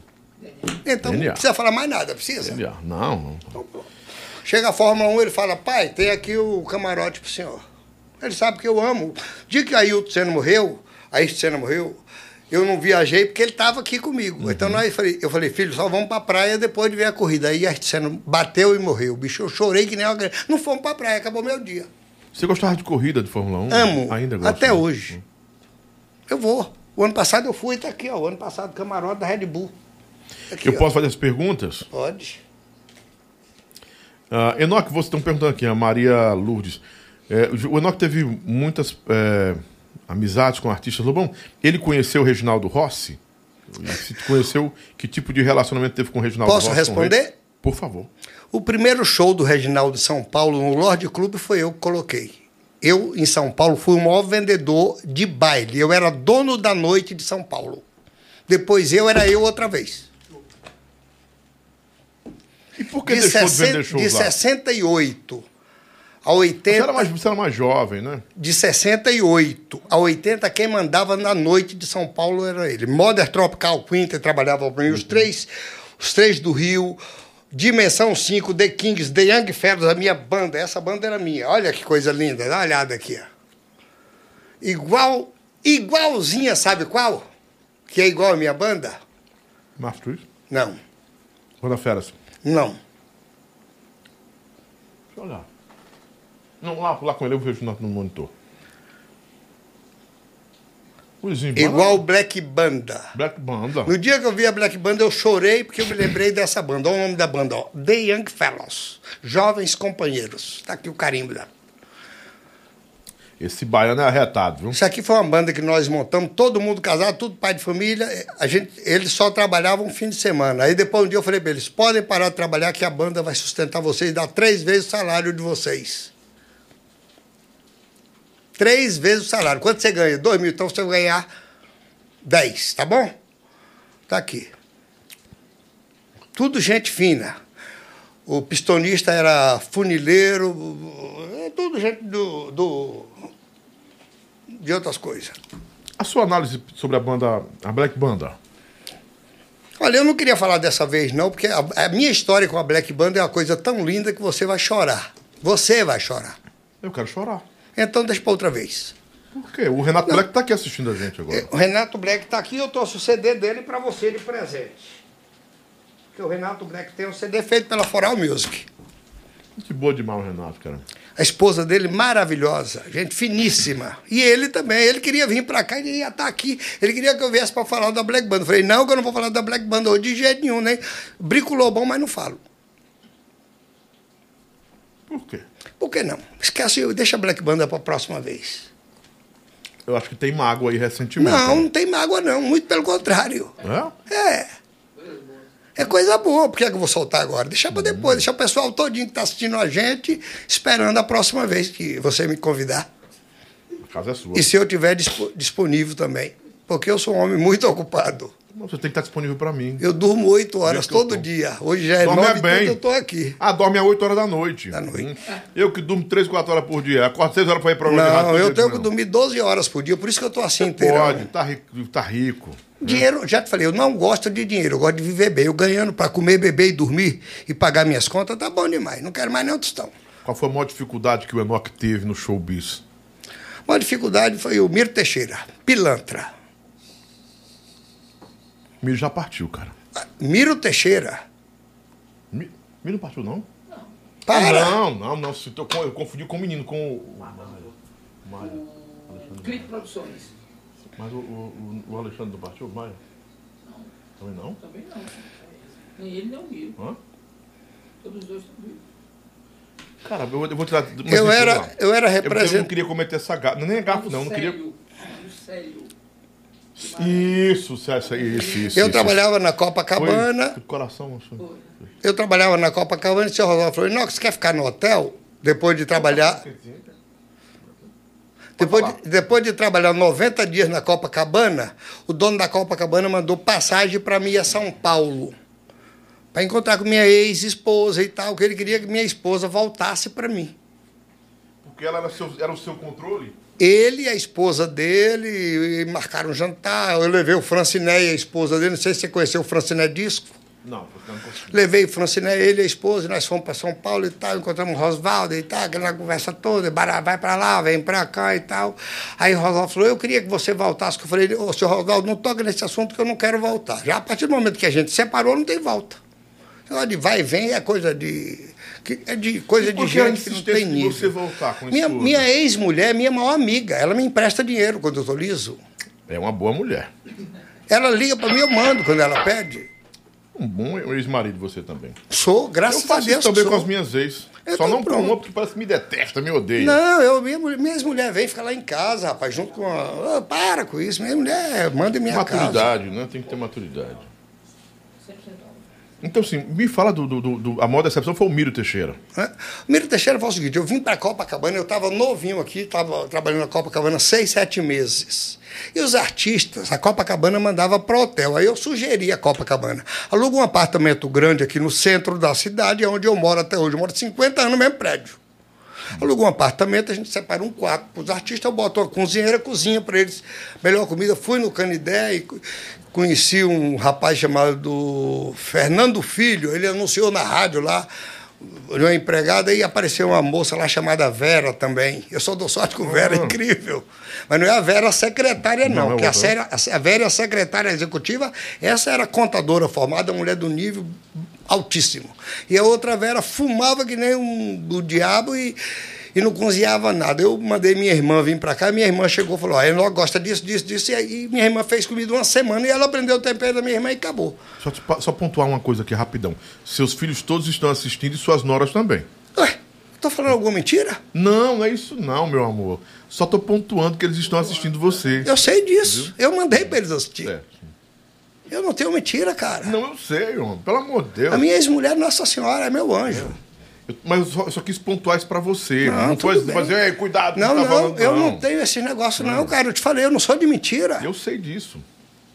Então DNA. não precisa falar mais nada, precisa? DNA. Não, não. Chega a Fórmula 1, ele fala: pai, tem aqui o camarote pro senhor. Ele sabe que eu amo. Dia que Ailton Senna morreu, Ailton Senna morreu, eu não viajei porque ele estava aqui comigo. Uhum. Então nós, eu falei, filho, só vamos pra praia depois de ver a corrida. Aí Ailton Senna bateu e morreu. Bicho, eu chorei que nem uma. Não fomos pra praia, acabou meu dia. Você gostava de corrida de Fórmula 1? Amo. Ainda gosta, Até né? hoje. Eu vou. O ano passado eu fui, tá aqui, ó. O ano passado, camarote da Red Bull. Aqui, Eu ó. posso fazer as perguntas? Pode. Ah, Enoque, você estão perguntando aqui, a Maria Lourdes. É, o Enoque teve muitas é, amizades com artistas Lobão. Ele conheceu o Reginaldo Rossi? Se conheceu, que tipo de relacionamento teve com o Reginaldo Posso Rossi? ele? responder? Por favor. O primeiro show do Reginaldo de São Paulo no Lorde Clube foi eu que coloquei. Eu, em São Paulo, fui o maior vendedor de baile. Eu era dono da noite de São Paulo. Depois eu era eu outra vez. E por que De, deixou de 60 vender shows de lá? 68 a Você 80. era, mais, você era mais jovem, né? de 68 a 80, quem mandava na noite de São Paulo era ele. Modern Tropical Quinter trabalhava para mim, os três, os três do Rio, Dimensão 5, The Kings, The Young Fellows, a minha banda, essa banda era minha. Olha que coisa linda, dá uma olhada aqui. ó. Igual, igualzinha, sabe qual? Que é igual a minha banda? Mastros? Não, Banda Feras. não. Deixa eu olhar. Não, lá, lá com ele eu vejo no monitor. Igual Black Banda. Black Banda. No dia que eu vi a Black Banda, eu chorei porque eu me lembrei dessa banda. Olha o nome da banda, ó. The Young Fellows. Jovens Companheiros. Tá aqui o carimbo da. Esse baiano é arretado, viu? Isso aqui foi uma banda que nós montamos, todo mundo casado, tudo pai de família. A gente, eles só trabalhavam um fim de semana. Aí depois um dia eu falei para eles: podem parar de trabalhar que a banda vai sustentar vocês, dar três vezes o salário de vocês. Três vezes o salário. Quanto você ganha? Dois mil, então você vai ganhar dez, tá bom? Tá aqui. Tudo gente fina. O pistonista era funileiro, é tudo gente do, do de outras coisas. A sua análise sobre a banda, a Black Banda. Olha, eu não queria falar dessa vez, não, porque a, a minha história com a Black Band é uma coisa tão linda que você vai chorar. Você vai chorar. Eu quero chorar. Então deixa para outra vez. Por quê? O Renato Black tá aqui assistindo a gente agora. O Renato Black está aqui, eu trouxe o CD dele para você de presente. Porque o Renato Black tem um CD feito pela Foral Music. Que boa demais o Renato, cara. A esposa dele maravilhosa, gente finíssima. E ele também, ele queria vir para cá, ele ia estar aqui. Ele queria que eu viesse para falar da Black Band. Eu falei, não, que eu não vou falar da Black Band hoje de jeito nenhum, né? Brinco Lobão, mas não falo. Por quê? Por que não? Esquece, deixa a Black Banda para a próxima vez. eu acho que tem mágoa aí recentemente. Não, né? não tem mágoa não, muito pelo contrário. É? É. É coisa boa, por que, é que eu vou soltar agora? Deixa pra depois, deixa o pessoal todinho que tá assistindo a gente esperando a próxima vez que você me convidar. A casa é sua. E se eu tiver dispo- disponível também. Porque eu sou um homem muito ocupado. Você tem que estar disponível pra mim. Eu durmo oito horas que eu todo dia. Hoje já é Dorme nove e bem. trinta, eu tô aqui. Ah, dorme às 8 horas da noite. Da noite. Hum. Eu que durmo 3, 4 horas por dia. Acordo 6 horas pra ir pra onde Não, eu tenho que dormir 12 horas por dia, por isso que eu tô assim inteiro. Pode, tá rico, tá rico. Dinheiro, já te falei, eu não gosto de dinheiro, eu gosto de viver bem. Eu ganhando para comer, beber e dormir e pagar minhas contas, tá bom demais. Não quero mais nem um tostão. Qual foi a maior dificuldade que o Enoch teve no showbiz? Uma dificuldade foi o Miro Teixeira, pilantra. Miro já partiu, cara. Miro Teixeira, Mi- Miro não partiu, não? para. Não, não, não. se Eu eu confundi com o menino, com o. Mário. Clique Produções. Mas o, o, o Alexandre não partiu, Mário? Também não? Também não. Nem ele, nem o Miro. Hã? Todos os dois estão vivos. Cara, eu, eu vou tirar. Eu era, eu era É porque Eu não representante. queria cometer essa gafa. Nem é gafa, não. Eu não queria. Célio. Isso, César, isso, isso. Eu isso. trabalhava na Oi, Copacabana. que coração, moço. Eu trabalhava na Copacabana e o senhor Rodolfo falou: Inox, você quer ficar no hotel? Depois de trabalhar. Depois de, depois de trabalhar 90 dias na Copacabana, o dono da Copacabana mandou passagem para mim a São Paulo. Para encontrar com minha ex-esposa e tal, que ele queria que minha esposa voltasse para mim. Porque ela era, seu, era o seu controle? Ele e a esposa dele marcaram um jantar. Eu levei o Franciné e a esposa dele. Não sei se você conheceu o Franciné Disco. Não, porque não consegui. Levei o Franciné, ele e a esposa, nós fomos para São Paulo e tal, encontramos o Rosvaldo e tal, aquela conversa toda, vai para lá, vem para cá e tal. Aí o Rosvaldo falou, eu queria que você voltasse, eu falei, ô, senhor Rosvaldo, não toca nesse assunto que eu não quero voltar. Já a partir do momento que a gente separou, não tem volta. De vai e vem é coisa de... que- É de coisa de a gente que não tem nível. você voltar com a minha, minha ex-mulher é minha maior amiga. Ela me empresta dinheiro quando eu tô liso. É uma boa mulher. Ela liga para mim, eu mando quando ela pede. Um bom ex-marido você também. Sou, Eu graças a faço Deus. isso também sou. com as minhas ex. Só Então não com pronto. uma porque parece que me detesta, me odeia. Não, eu, minha, mulher- minha ex-mulher vem ficar lá em casa, rapaz, junto com a. Ô, para com isso, minha mulher manda em minha casa. maturidade, né? Tem que ter maturidade. Então, assim, me fala do. do, do- a maior decepção foi o Miro Teixeira. Né? O Miro Teixeira falou o seguinte: eu vim para Copacabana, eu estava novinho aqui, estava trabalhando na Copacabana seis, sete meses. E os artistas, a Copacabana mandava para hotel. Aí eu sugeri a Copacabana. Aluga um apartamento grande aqui no centro da cidade, é onde eu moro até hoje. Eu moro 50 anos no mesmo prédio. Alugou um apartamento, a gente separa um quarto para os artistas, eu boto uma cozinheira, cozinha para eles. Melhor comida. Fui no Canidé e conheci um rapaz chamado Fernando Filho, ele anunciou na rádio lá, de uma empregada, e apareceu uma moça lá chamada Vera também. Eu só dou sorte com Vera, é incrível. Mas não é a Vera secretária, não, Não, é porque a, séria, a Vera é a secretária executiva, essa era contadora formada, mulher do nível altíssimo. E a outra Vera fumava que nem um do diabo e, e não cozinhava nada. Eu mandei minha irmã vir para cá, minha irmã chegou e falou: ó, Enoch gosta disso, disso, disso. E aí minha irmã fez comida uma semana e ela aprendeu o tempero da minha irmã e acabou. Só, só pontuar uma coisa aqui rapidão. Seus filhos todos estão assistindo e suas noras também. Ué, tô falando alguma mentira? Não, não é isso não, meu amor. Só tô pontuando que eles estão assistindo você. Eu sei disso. Eu mandei para eles assistir. Certo. Eu não tenho mentira, cara. Não, eu sei, homem. Pelo amor de Deus. A minha ex-mulher, Nossa Senhora, é meu anjo. Eu- mas eu só, eu só quis pontuar isso pra você. Não, Não, foi fazer, "Ei, cuidado, Não, tá não, falando", eu não tenho esse negócio, não, cara. Eu te falei, eu não sou de mentira. Eu sei disso.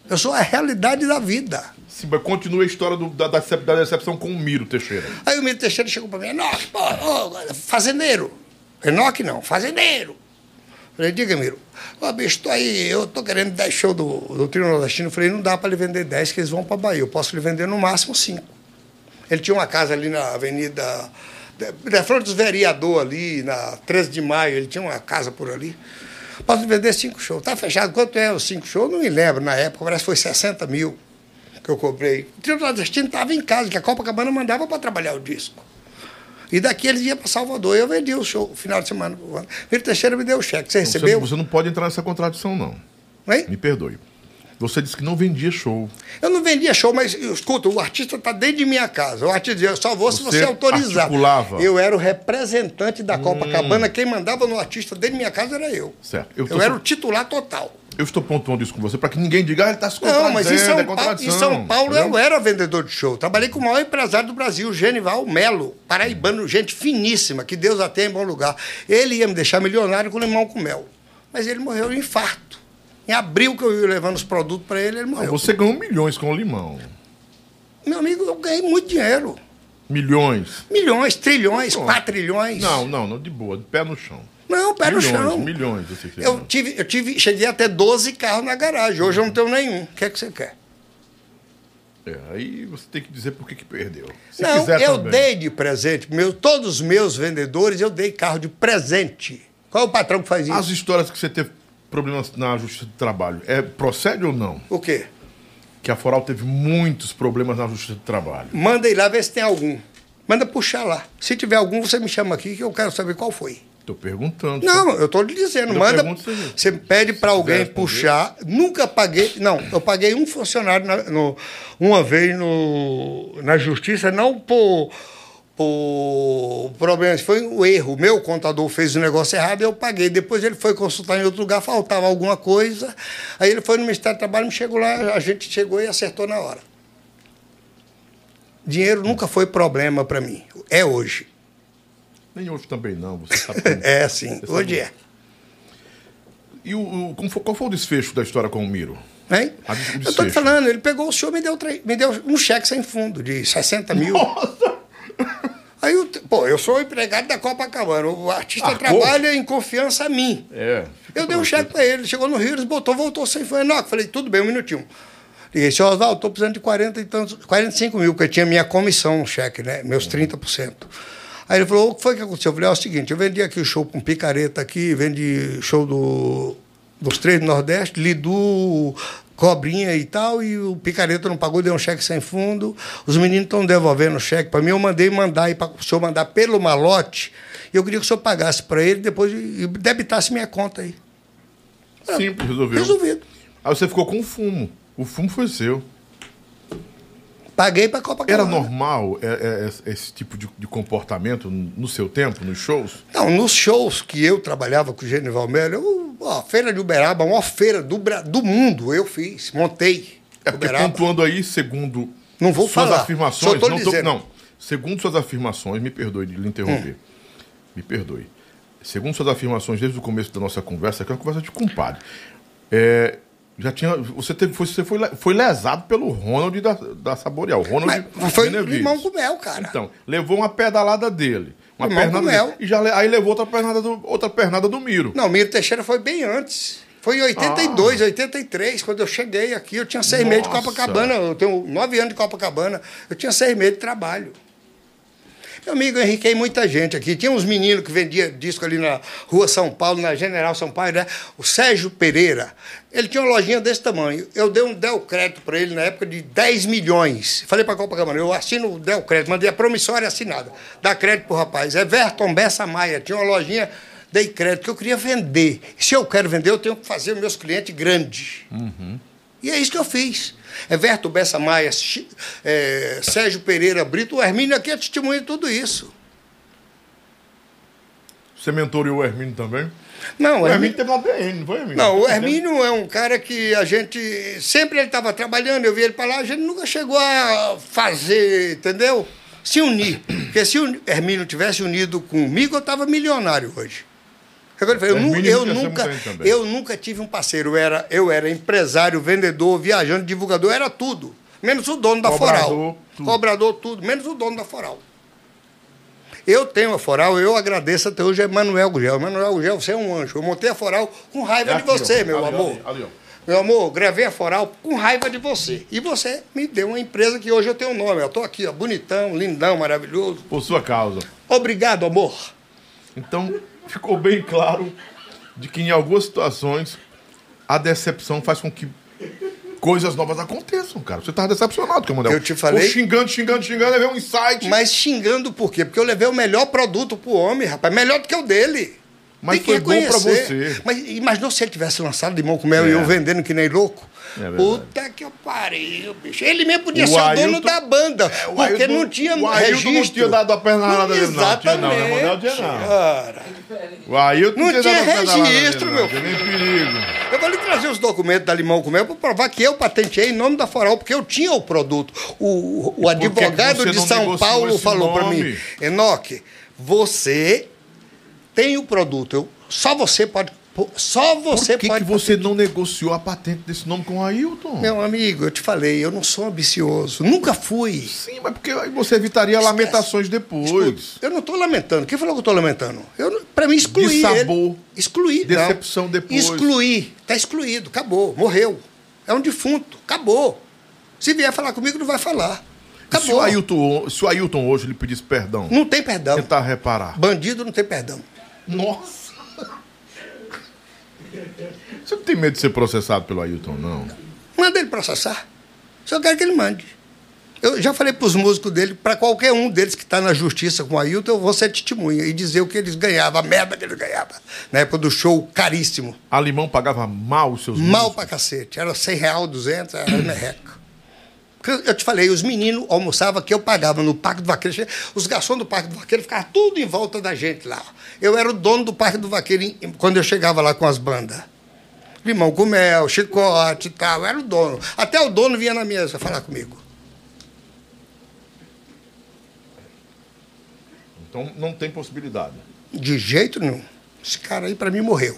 Eu sou a realidade da vida. Sim, mas continua a história do- da, da, da decepção com o Miro Teixeira. Aí o Miro Teixeira chegou para mim, Enoque, pô, ô, fazendeiro. Enoque não, fazendeiro. Falei, diga, Miro, ô, bicho, tô aí, eu tô querendo 10 shows do, do Trio Nordestino. Falei, não dá para lhe vender 10, que eles vão para Bahia. Eu posso lhe vender no máximo 5. Ele tinha uma casa ali na Avenida. Da Flor dos Vereador ali, na 13 de maio, ele tinha uma casa por ali. Posso vender 5 shows. Tá fechado. Quanto é os 5 shows? Não me lembro. Na época, parece que foi 60 mil que eu comprei. O Trio Nordestino estava em casa, que a Copacabana mandava para trabalhar o disco. E daqui eles iam para Salvador. Eu vendi o show, final de semana. Miro Teixeira me deu o cheque. Você Você, recebeu? você não pode entrar nessa contradição, não. Hein? Me perdoe. Você disse que não vendia show. Eu não vendia show, mas escuta, o artista está dentro de minha casa. O artista dizia, eu só vou se Você você autorizar. articulava? Eu era o representante da Copacabana, quem mandava no artista dentro de minha casa era eu. Certo. Eu, tô era o titular total. eu estou pontuando isso com você para que ninguém diga, ah, ele está se Não, mas em São, é em São Paulo entendeu? eu era vendedor de show. Trabalhei com o maior empresário do Brasil, Genival Melo, paraibano, gente finíssima, que Deus a tenha em bom lugar. Ele ia me deixar milionário com limão com mel. Mas ele morreu de infarto. Em abril que eu ia levando os produtos para ele, ele morreu. Você ganhou milhões com o limão. Meu amigo, eu ganhei muito dinheiro. Milhões. Milhões, trilhões, Pronto. quatrilhões. Não, não, não, de boa, de pé no chão. Não, pé no milhões, chão. milhões. Você quer. Eu tive, eu tive, cheguei a ter 12 carros na garagem. Hoje eu não tenho nenhum. O que é que você quer? É, aí você tem que dizer por que que perdeu. Se não, eu também. dei de presente. Meu, todos os meus vendedores, eu dei carro de presente. Qual é o patrão que faz isso? As histórias que você teve problemas na Justiça do Trabalho, é, procede ou não? O quê? Que a Foral teve muitos problemas na Justiça do Trabalho. Manda ir lá ver se tem algum. Manda puxar lá. Se tiver algum, você me chama aqui que eu quero saber qual foi. Estou perguntando. Não, eu estou lhe dizendo, Eu manda. Você pede para alguém puxar. Nunca paguei. Não, eu paguei um funcionário na- no- uma vez no, na justiça, não por, por problemas. Foi um erro. O meu contador fez o negócio errado e eu paguei. Depois ele foi consultar em outro lugar, faltava alguma coisa. Aí ele foi no Ministério do Trabalho, me chegou lá, a gente chegou e acertou na hora. Dinheiro nunca foi problema para mim. É hoje. Nem hoje também não, você sabe como. É assim. Você Hoje sabe. é. E o, o- qual foi o desfecho da história com o Miro? Hein? O Eu tô te falando, ele pegou o senhor e me deu, me deu um cheque sem fundo de 60 mil. Aí, eu, pô, eu sou empregado da Copacabana. O artista Ah, trabalha em confiança a mim. É. Eu dei um cheque para ele, chegou no Rio, ele botou, voltou sem eu falei, tudo bem, um minutinho. Liguei, senhor Oswaldo, estou precisando de 40 e tantos, 45 mil, porque tinha minha comissão no cheque, né? Meus 30%. Aí ele falou, o que foi que aconteceu? Eu falei, é o seguinte, eu vendi aqui o show com picareta aqui, vendi show do, dos três do Nordeste, Lidu, Cobrinha e tal, e o picareta não pagou, deu um cheque sem fundo. Os meninos estão devolvendo o cheque para mim, eu mandei mandar aí para o senhor mandar pelo malote, e eu queria que o senhor pagasse para ele depois e debitasse minha conta aí. Simples, resolveu. Resolvido. Aí você ficou com o fumo. O fumo foi seu. Paguei para Copacabana. Era normal é, é, esse tipo de, de comportamento no seu tempo, nos shows? Não, nos shows que eu trabalhava com o Genival Melo, a Feira de Uberaba, a maior feira do, do mundo, eu fiz, montei. É porque Uberaba. pontuando aí, segundo Não vou suas falar, afirmações. tô não, dizendo. não, segundo suas afirmações, me perdoe de lhe interromper. Me perdoe. Segundo suas afirmações desde o começo da nossa conversa, que é uma conversa de compadre. é, já tinha. Você, teve, foi, você foi, foi lesado pelo Ronald da, da Saboreal. Ronald Mas foi Benevides. limão com mel, cara. Então, levou uma pedalada dele. Uma Limão pernada com mel. dele, e já, aí levou outra pernada do, outra pernada do Miro. Não, Miro Teixeira foi bem antes. Foi em 82, Ah. 83, quando eu cheguei aqui. Eu tinha seis meses de Nossa. Copacabana. Eu tenho nove anos de Copacabana. Eu tinha seis meses de trabalho. Meu amigo, eu enriquei muita gente aqui. Tinha uns meninos que vendiam disco ali na Rua São Paulo, na General São Paulo, né? O Sérgio Pereira. Ele tinha uma lojinha desse tamanho. Eu dei um Del Crédito para ele na época de 10 milhões. Falei para Copacabana, eu assino o Del Crédito, mandei a promissória assinada. Dá crédito pro rapaz. Everton Bessa Maia. Tinha uma lojinha, dei crédito, que eu queria vender. Se eu quero vender, eu tenho que fazer os meus clientes grandes. E é isso que eu fiz. Everto Bessa Maia, eh, Sérgio Pereira Brito, o Hermínio aqui é testemunha de tudo isso. Você mentoriou o Hermínio também? Não, O Hermínio teve na BN, não foi, Hermínio? não, o Hermínio é um cara que a gente. Sempre ele estava trabalhando, eu vi ele para lá, a gente nunca chegou a fazer, entendeu? Se unir. Porque se o Hermínio tivesse unido comigo, eu estava milionário hoje. Agora, eu, eu, nu- Hermínio eu nunca eu nunca tive um parceiro. Eu era, eu era empresário, vendedor, viajante, divulgador, era tudo. Menos o dono da Cobrador, Foral. tudo. Cobrador, tudo. Menos o dono da Foral. Eu tenho a Foral, eu agradeço até hoje a Emanuel Gugel. Emanuel Gugel, você é um anjo. Eu montei a Foral com raiva É de aqui, ó. você, meu Ali, amor. ali, ali. Meu amor, gravei a Foral com raiva de você. E você me deu uma empresa que hoje eu tenho um nome. Eu estou aqui, ó, bonitão, lindão, maravilhoso. Por sua causa. Obrigado, amor. Então, ficou bem claro de que em algumas situações a decepção faz com que coisas novas aconteçam, cara. Você tava decepcionado com o Manel. Eu te falei- Ficou xingando, xingando, xingando, levei um insight. Mas xingando por quê? Porque eu levei o melhor produto pro homem, rapaz. Melhor do que o dele. Mas Tem foi bom pra você. Mas imaginou se ele tivesse lançado limão com mel e É. eu vendendo que nem louco? É. Puta que eu pariu, bicho. Ele mesmo podia O ser o dono Ailton- da banda, É, porque Ailton- não tinha o Ailton registro. não tinha dado a pernada dele, não. Tinha não, Exatamente. não, não, não tinha não. Cara. O Ailton Não tinha tinha registro, dele, meu. Tinha nem perigo. Eu vou lhe trazer os documentos da Limão com Mel para provar que eu patenteei em nome da Foral, porque eu tinha o produto. O, o advogado de São Paulo falou para mim: Enoque, você tem o produto. Eu, só você pode. Só você Por que, pode. que você não negociou a patente desse nome com o Ailton? Meu amigo, eu te falei, eu não sou ambicioso. Nunca fui. Sim, mas porque aí você evitaria Esquece. lamentações depois. Escuta, eu não estou lamentando. Quem falou que eu estou lamentando? Eu, para mim, excluir. Ele. Excluir. não. Decepção depois. Excluir. Está excluído. Acabou. Morreu. É um defunto. Acabou. Se vier falar comigo, não vai falar. Se o, Acabou. Ailton, se o Ailton hoje lhe pedisse perdão, Não tem perdão. tentar reparar. Bandido não tem perdão. Nossa! Você não tem medo de ser processado pelo Ailton, não? Manda ele processar. Só quero que ele mande. Eu já falei para os músicos dele, para qualquer um deles que está na justiça com o Ailton, eu vou ser testemunha e dizer o que eles ganhavam, a merda que eles ganhavam. Na época do show caríssimo. A Limão pagava mal os seus Mal músicos? pra cacete. Era 100 real, 200, era merreca. Eu te falei, os meninos almoçavam que eu pagava no Parque do Vaqueiro. Os garçons do Parque do Vaqueiro ficavam tudo em volta da gente lá. Eu era o dono do Parque do Vaqueiro quando eu chegava lá com as bandas. Limão com mel, chicote e tal. Eu era o dono. Até o dono vinha na mesa falar comigo. Então não tem possibilidade. De jeito nenhum. Esse cara aí, pra mim, morreu.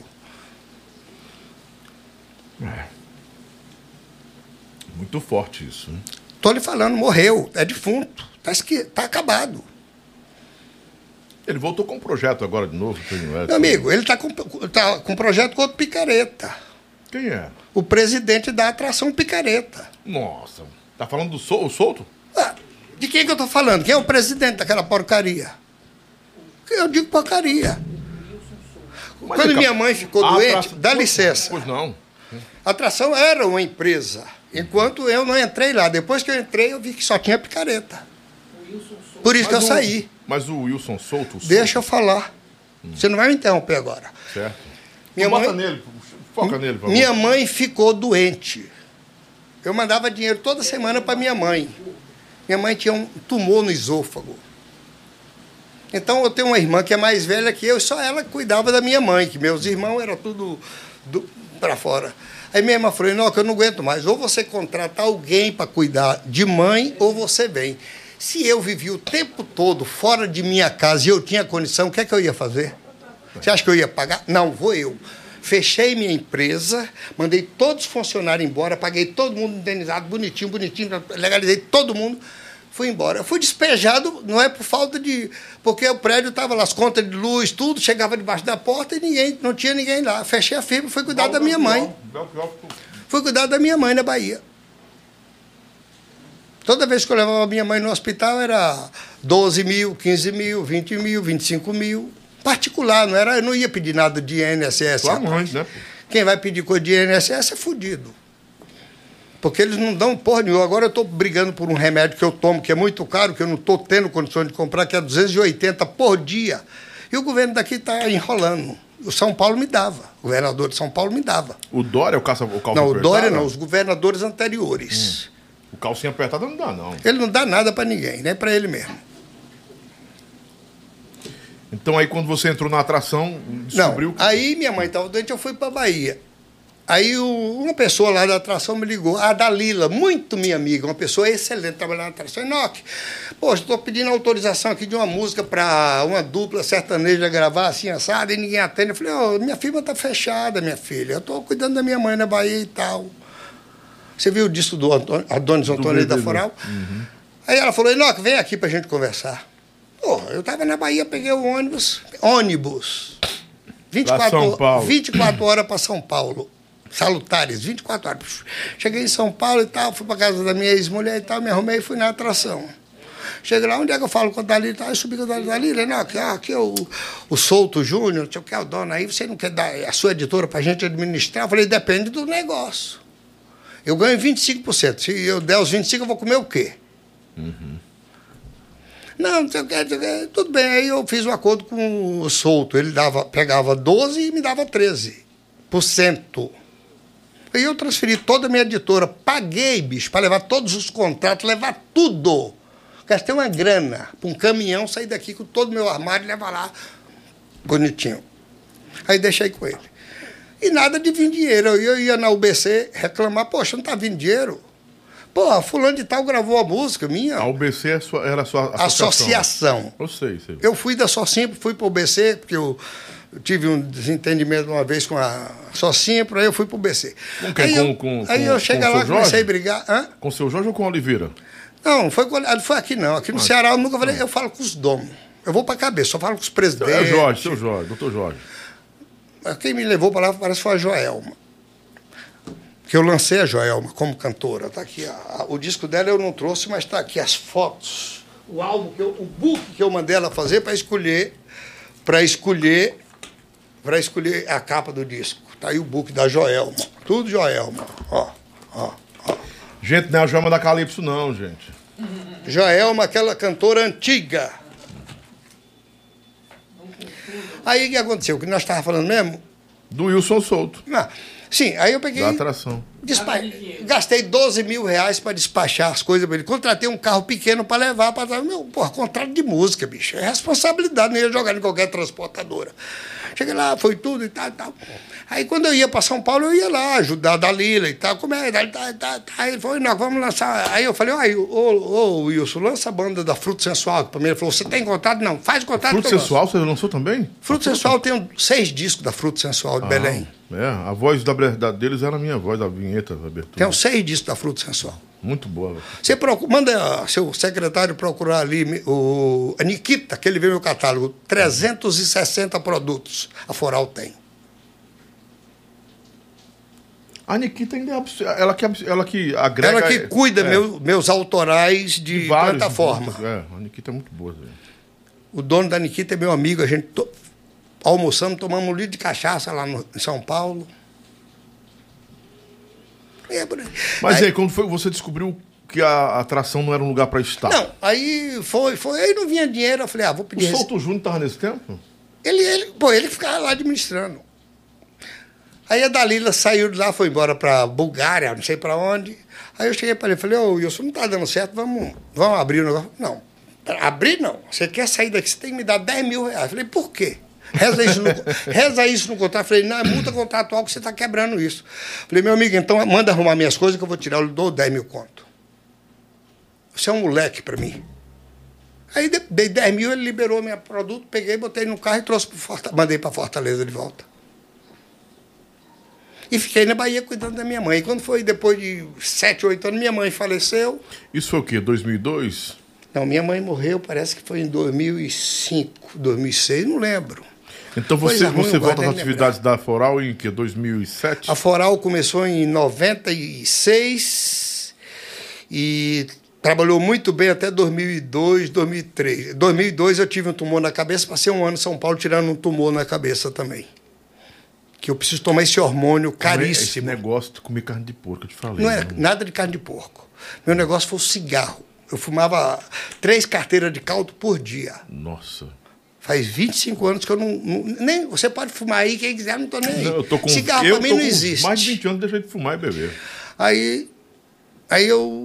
Muito forte isso. né? Tô lhe falando, morreu. É defunto. Tá, esque... tá acabado. Ele voltou com um projeto agora de novo. é? Meu amigo, ele tá com, tá com um projeto com outro picareta. Quem é? o presidente da atração picareta. Nossa. Tá falando do sol, solto? Ah, de quem que eu tô falando? Quem é o presidente daquela porcaria? Eu digo porcaria. Mas Quando minha cap- mãe ficou doente, atração- dá licença. Pois não. A atração era uma empresa. Enquanto eu não entrei lá. Depois que eu entrei, eu vi que só tinha picareta. Por isso que eu Mas o- saí. Mas o Wilson solto, o Deixa eu falar. Você não vai me interromper agora. Certo. Minha Bota mãe- nele, foca nele, por favor. Minha mãe ficou doente. Eu mandava dinheiro toda semana para minha mãe. Minha mãe tinha um tumor no esôfago. Então eu tenho uma irmã que é mais velha que eu, só ela cuidava da minha mãe, que meus irmãos eram tudo para fora. Aí minha irmã falou: não, que eu não aguento mais. Ou você contrata alguém para cuidar de mãe, ou você vem. Se eu vivi o tempo todo fora de minha casa e eu tinha condição, o que é que eu ia fazer? Você acha que eu ia pagar? Não, vou eu. Fechei minha empresa, mandei todos os funcionários embora, paguei todo mundo indenizado, bonitinho, bonitinho, legalizei todo mundo, fui embora. Eu fui despejado, não é por falta de. Porque o prédio estava lá, as contas de luz, tudo, chegava debaixo da porta e ninguém, não tinha ninguém lá. Fechei a firma, fui cuidar da minha mãe. Fui cuidar da minha mãe na Bahia. Toda vez que eu levava a minha mãe no hospital era 12 mil, 15 mil, 20 mil, 25 mil. Particular, não era, eu não ia pedir nada de INSS. Sua mãe, né? Quem vai pedir coisa de INSS é fudido. Porque eles não dão porra nenhuma. Agora eu estou brigando por um remédio que eu tomo, que é muito caro, que eu não estou tendo condições de comprar, que é 280 por dia. E o governo daqui está enrolando. O São Paulo me dava. O governador de São Paulo me dava. O Dória é o caça o Não, o Dória não, os governadores anteriores. O calcinha apertada não dá, não. Ele não dá nada para ninguém, nem para ele mesmo. Então aí quando você entrou na atração, Não, descobriu que... aí minha mãe estava doente, eu fui para Bahia. Aí o- uma pessoa lá da atração me ligou, a Dalila, muito minha amiga, uma pessoa excelente, trabalhando na atração. Enoque, poxa, estou pedindo autorização aqui de uma música para uma dupla sertaneja gravar assim, assado, e ninguém atende. Eu falei, ô, minha firma está fechada, minha filha, eu estou cuidando da minha mãe na Bahia e tal. Você viu o disco do Antônio, Adonis Antônio da. Foral? Aí ela falou, Enoque, vem aqui para a gente conversar. Pô, eu estava na Bahia, peguei o ônibus, ônibus, 24, São Paulo. 24 horas para São Paulo. Salutares, 24 horas. Cheguei em São Paulo e tal, fui para casa da minha ex-mulher e tal, me arrumei e fui na atração. Cheguei lá, onde é que eu falo com a Dalila? e tal? Subi com a Dalila, não, aqui, ah, aqui é o, o Souto Júnior, não o que é o dono aí, você não quer dar a sua editora para a gente administrar? Eu falei, depende do negócio. Eu ganho 25%. Se eu der os 25%, eu vou comer o quê? Não, não sei o que, não sei o que. Tudo bem. Aí eu fiz um acordo com o Souto. Ele dava, pegava 12 e me dava 13%. Aí eu transferi toda a minha editora. Paguei, bicho, para levar todos os contratos, levar tudo. Gastei uma grana para um caminhão sair daqui com todo o meu armário e levar lá bonitinho. Aí deixei com ele. E nada de vir dinheiro. Eu ia na UBC reclamar, poxa, não tá vindo dinheiro. Pô, fulano de tal gravou a música minha. A UBC é sua- era a sua associação. Associação. Eu sei, sei. Eu fui da Socimpro, fui para o BC, porque eu, eu tive um desentendimento uma vez com a Socimpro, aí eu fui para o BC. Com quem? Aí Com- eu, com- aí com- eu cheguei o lá, comecei a brigar. Hã? Com o seu Jorge ou com a Oliveira? Não, não foi, não foi aqui não. Aqui no Ceará eu nunca falei, eu falo com os donos. Eu vou para a cabeça, só falo com os presidentes. É Jorge, seu Jorge, doutor Jorge. Quem me levou para lá parece que foi a Joelma. Que eu lancei a Joelma como cantora. Tá aqui. a- a- o disco dela eu não trouxe, mas está aqui as fotos. O álbum, que eu, o book que eu mandei ela fazer para escolher, para escolher, para escolher a capa do disco. Tá aí o book da Joelma. Tudo Joelma. Ó, ó. Gente, não é a Joelma da Calypso, não, gente. Joelma, aquela cantora antiga. Aí o que aconteceu? O que nós estávamos falando mesmo? Do Wilson Souto, Ah, sim, aí eu peguei. da atração. Despa... Gastei 12 mil reais para despachar as coisas para ele. Contratei um carro pequeno para levar para Meu, porra, contrato de música, bicho. É responsabilidade, não ia jogar em qualquer transportadora. Cheguei lá, foi tudo e tal, e tal. Aí quando eu ia para São Paulo, eu ia lá ajudar a Dalila e tal. Como é? Tá, tá, tá, tá. Aí ele falou, nós vamos lançar. Aí eu falei, ô, ô, Wilson, lança a banda da Fruto Sensual. Para mim, ele falou, você tem contato? Não, faz contato Fruto. Sensual, você lançou também? Fruto Sensual tem seis discos da Fruto Sensual de Belém. É, a voz da, da deles era a minha voz, da vinheta, da abertura. Tem uns seis discos da Fruto Sensual. Muito boa. velho. Você procura, manda seu secretário procurar ali o a Nikita, que ele vê meu catálogo, 360 produtos a Foral tem. A Nikita ainda é ela que, abs- ela que agrega... Ela que cuida é, meu- meus autorais de, vários plataforma. produtos. É, a Nikita é muito boa. velho. O dono da Nikita é meu amigo, a gente to, almoçamos, tomamos um litro de cachaça lá no, em São Paulo. É. Mas Aí- aí, quando foi que você descobriu que a atração não era um lugar para estar? Não, aí foi, foi, aí não vinha dinheiro, eu falei, ah, vou O pedir. rece- Souto Júnior estava nesse tempo? Ele, ele, pô, ele ficava lá administrando. Aí a Dalila saiu de lá, foi embora para Bulgária, não sei para onde. Aí eu cheguei para ele e falei, ô Wilson, não tá dando certo, vamos, vamos abrir o negócio. Não, abrir não. Você quer sair daqui, você tem que me dar 10 mil reais. Eu falei, por quê? Reza isso no, reza isso no contrato. Eu falei, não, é multa contratual que você está quebrando isso. Eu falei, meu amigo, então manda arrumar minhas coisas que eu vou tirar, eu dou 10 mil conto. Você é um moleque para mim. Aí de- dei 10 mil, ele liberou meu produto, peguei, botei no carro e trouxe pro Fortaleza, mandei para Fortaleza de volta. E fiquei na Bahia cuidando da minha mãe. E quando foi depois de 7, 8 anos, minha mãe faleceu. Isso foi o quê? 2002? Não, minha mãe morreu, parece que foi em 2005, 2006, não lembro. Então você, ruim, você eu volta às atividades da Foral em que? 2007? A Foral começou em 96 e trabalhou muito bem até 2002, 2003. 2002 eu tive um tumor na cabeça, passei um ano em São Paulo tirando um tumor na cabeça também. Que eu preciso tomar esse hormônio Esse caríssimo. negócio de comer carne de porco, eu te falei. Não é né? nada de carne de porco. Meu negócio foi o cigarro. Eu fumava três carteiras de caldo por dia. Nossa. Faz 25 anos que eu não, não- Nem, você pode fumar aí, quem quiser, não tô nem aí. Não, eu tô com, Cigarro eu pra mim não existe. Mais de 20 anos deixei de fumar e beber. Aí, aí eu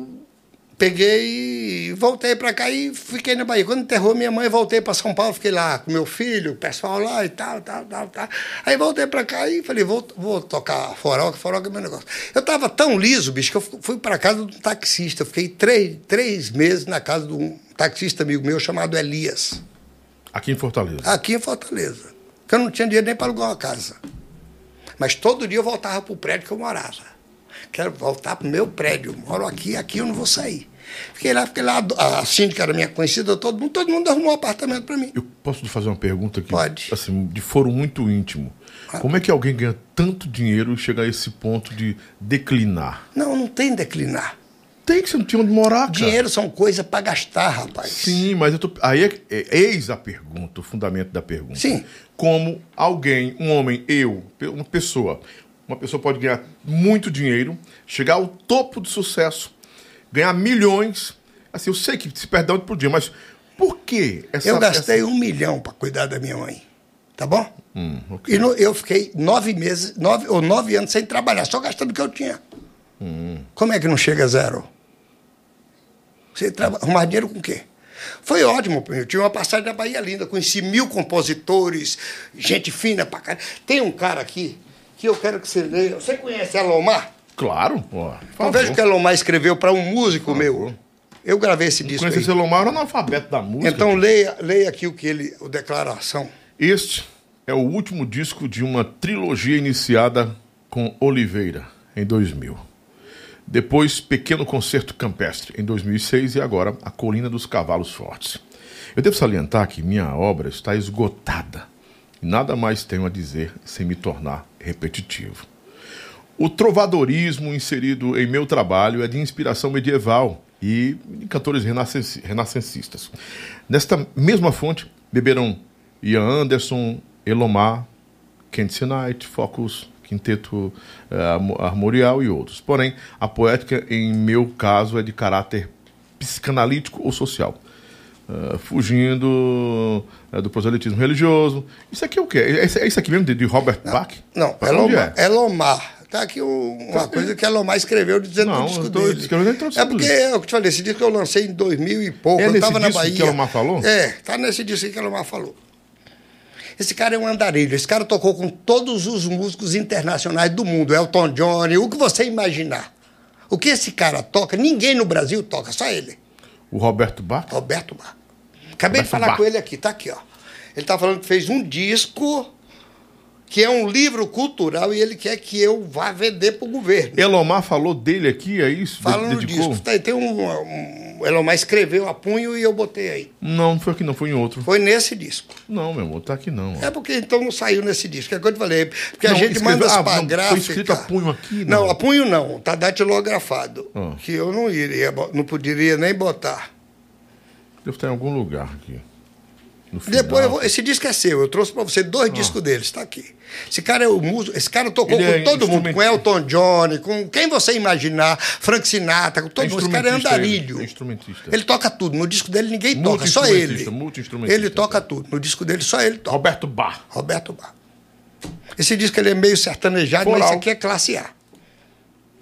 peguei e voltei para cá e fiquei na Bahia. Quando enterrou minha mãe, voltei para São Paulo, fiquei lá com meu filho, o pessoal lá e tal, tal, tal, tal. Aí voltei para cá e falei, vou, vou tocar forró, que forró que é meu negócio. Eu tava tão liso, bicho, que eu fui para casa de um taxista. Fiquei três, três meses na casa de um taxista amigo meu chamado Elias, Aqui em Fortaleza. aqui em Fortaleza. Que eu não tinha dinheiro nem para alugar uma casa. Mas todo dia eu voltava para o prédio que eu morava. Quero voltar para o meu prédio. Moro aqui, aqui eu não vou sair. Fiquei lá, fiquei lá. A síndica era minha conhecida, todo mundo, todo mundo arrumou um apartamento para mim. Eu posso fazer uma pergunta aqui? Pode. Assim, de foro muito íntimo. Como é que alguém ganha tanto dinheiro e chega a esse ponto de declinar? Não, não tem declinar. Tem que você não tinha onde morar, cara. Dinheiro são coisas para gastar, rapaz. Sim, mas eu tô. Aí é, é- eis a pergunta, o fundamento da pergunta. Sim. Como alguém, um homem, eu, uma pessoa, uma pessoa pode ganhar muito dinheiro, chegar ao topo do sucesso, ganhar milhões. Assim, eu sei que se perde da noite pro dia, mas Por quê? Essa- eu gastei essa- um milhão para cuidar da minha mãe. Tá bom? Hum, ok. E no- eu fiquei nove meses, nove ou nove anos sem trabalhar, só gastando o que eu tinha. Hum. Como é que não chega a zero? Você traba, arrumar dinheiro com o quê? Foi ótimo. Eu tinha uma passagem na Bahia Linda, conheci mil compositores, gente fina pra caralho. Tem um cara aqui que eu quero que você leia. Você conhece Alomar? Claro, pô. Então veja o que Alomar escreveu para um músico meu. Eu gravei esse disco. Conhece Aí. esse Elomar era analfabeto da música. Então leia, leia aqui o que ele. O declaração. Este é o último disco de uma trilogia iniciada com Oliveira, em 2000. Depois, Pequeno Concerto Campestre, em 2006, e agora A Colina dos Cavalos Fortes. Eu devo salientar que minha obra está esgotada e nada mais tenho a dizer sem me tornar repetitivo. O trovadorismo inserido em meu trabalho é de inspiração medieval e de cantores renascenci- renascencistas. Nesta mesma fonte beberam Ian Anderson, Elomar, Kent Knight, Focus, Quinteto Armo- Armorial e outros. Porém, a poética, em meu caso, é de caráter psicanalítico ou social. Eh, fugindo eh, do proselitismo religioso. Isso aqui é o quê? É isso- é isso aqui mesmo de, de Robert Bach? Não, Pra onde Elomar. é? Elomar. Tá aqui um- uma coisa que Elomar escreveu dizendo Não, no disco tô dele. a É porque do é o que eu te falei, esse disco eu lancei em 2000 e pouco. É eu nesse tava na Bahia. que Elomar falou? É, tá nesse disco que Elomar falou. Esse cara é um andarilho. Esse cara tocou com todos os músicos internacionais do mundo. Elton John, o que você imaginar. O que esse cara toca, ninguém no Brasil toca, só ele. O Roberto Bach? Roberto Bar. Acabei de Roberto falar Bar. com ele aqui, tá aqui, ó. Ele tá falando que fez um disco que é um livro cultural e ele quer que eu vá vender pro governo. Elomar falou dele aqui, é isso? Fala no Dedicou? disco. Tá, tem um, um. O Elomar escreveu a punho e eu botei aí. Não, não foi aqui não, foi em outro. Foi nesse disco. Não, meu amor, tá aqui não. ó. É porque então não saiu nesse disco. É o que eu te falei. Porque a Não, gente escreveu- manda as ah, pra foi gráfica. escrito a punho aqui, não. Não, a punho não. Tá datilografado. Ah. Que eu não iria, não poderia nem botar. Deve estar em algum lugar aqui. Depois, vou- esse disco é seu. Eu trouxe pra você dois discos deles, está aqui. Esse cara é o músico. Esse cara tocou Ele com é todo mundo, com. Elton John, com quem você imaginar, Frank Sinatra, com todo mundo. Esse cara é andarilho. ele, é instrumentista. Ele toca tudo. No disco dele ninguém toca, só ele. Ele toca tá. tudo. No disco dele só ele toca. Roberto Bar. Roberto Bar. Esse disco ele é meio sertanejado, mas esse aqui é classe A.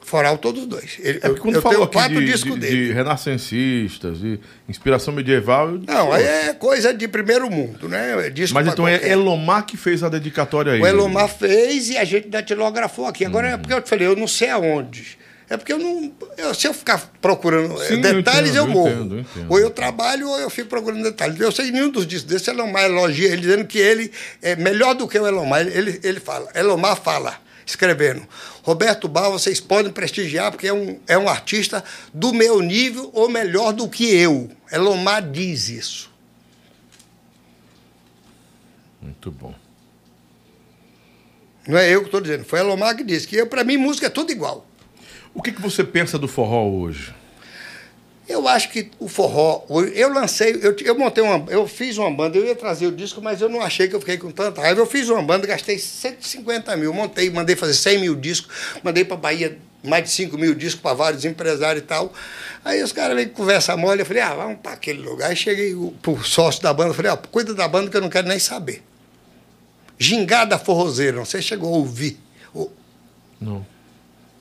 Foral todos dois. Ele- É eu quando eu falou tenho aqui quatro de, discos de, dele. de renascencistas, de inspiração medieval. eu- Não, aí é coisa de primeiro mundo, né? É disco Mas então é qualquer. Elomar que fez a dedicatória aí. O Elomar fez e a gente datilografou aqui. Agora é porque eu te falei, eu não sei aonde. É porque eu não. eu- se eu ficar procurando eh, Sim, eu detalhes, entendo, eu, eu morro. entendo, eu entendo. Ou eu trabalho ou eu fico procurando detalhes. Eu sei nenhum dos discos desse, Elomar elogia ele, dizendo que ele é melhor do que o Elomar. Ele, ele fala, Elomar fala, escrevendo. Roberto Bar, vocês podem prestigiar, porque é um, é um artista do meu nível ou melhor do que eu. Elomar diz isso. Muito bom. Não é eu que estou dizendo, foi Elomar que disse. Que para mim, música é tudo igual. O que, que você pensa do forró hoje? Eu acho que o forró. Eu lancei, eu, eu montei uma. Eu fiz uma banda, eu ia trazer o disco, mas eu não achei que eu fiquei com tanta raiva. Eu fiz uma banda, gastei 150 mil, montei, mandei fazer 100 mil discos, mandei para Bahia mais de 5 mil discos para vários empresários e tal. Aí os caras veio conversa mole, eu falei, ah, vamos para aquele lugar. Aí cheguei pro sócio da banda, falei, ah, cuida da banda que eu não quero nem saber. Gingada Forrozeira, não sei se chegou a ouvir. Não.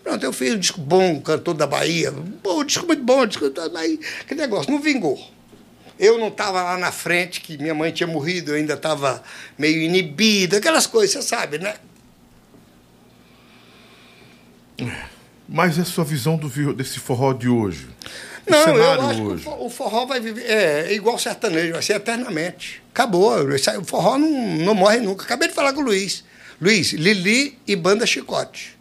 Pronto, eu fiz um disco bom, cantor da Bahia. Bom, um disco muito bom, um disco, aí, que negócio, não vingou. Eu não estava lá na frente, que minha mãe tinha morrido, eu ainda estava meio inibido, aquelas coisas, você sabe, né? Mas é a sua visão do, desse forró de hoje? O Não, eu acho que o hoje? fo- o forró vai viver. É, é igual sertanejo, vai ser eternamente. Acabou. O forró não, não morre nunca. Acabei de falar com o Luiz. Luiz, Lili e Banda Chicote.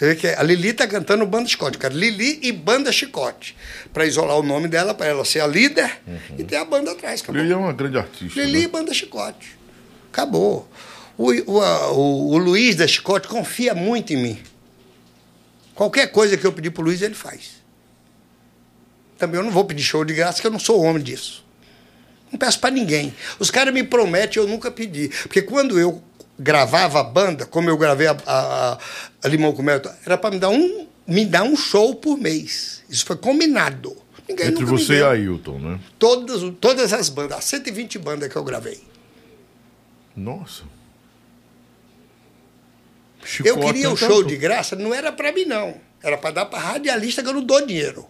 Você vê que a Lili está cantando Banda Chicote, cara. Lili e Banda Chicote. Para isolar o nome dela, para ela ser a líder e ter a banda atrás. Acabou. Lili é uma grande artista. Lili né? e Banda Chicote. Acabou. O, o, a- o- o Luiz da Chicote confia muito em mim. Qualquer coisa que eu pedir pro Luiz, ele faz. Também eu não vou pedir show de graça, que eu não sou homem disso. Não peço para ninguém. Os caras me prometem, eu nunca pedi. Porque quando eu gravava a banda, como eu gravei a, a, a Limão com Mel, era para me dar um me dar um show por mês. Isso foi combinado. Ninguém Entre você e deu. Ailton, né? Todas, todas as bandas, as 120 bandas que eu gravei. Nossa. Eu Chicote queria o show tanto. de graça, não era para mim, não. Era para dar para radialista que eu não dou dinheiro.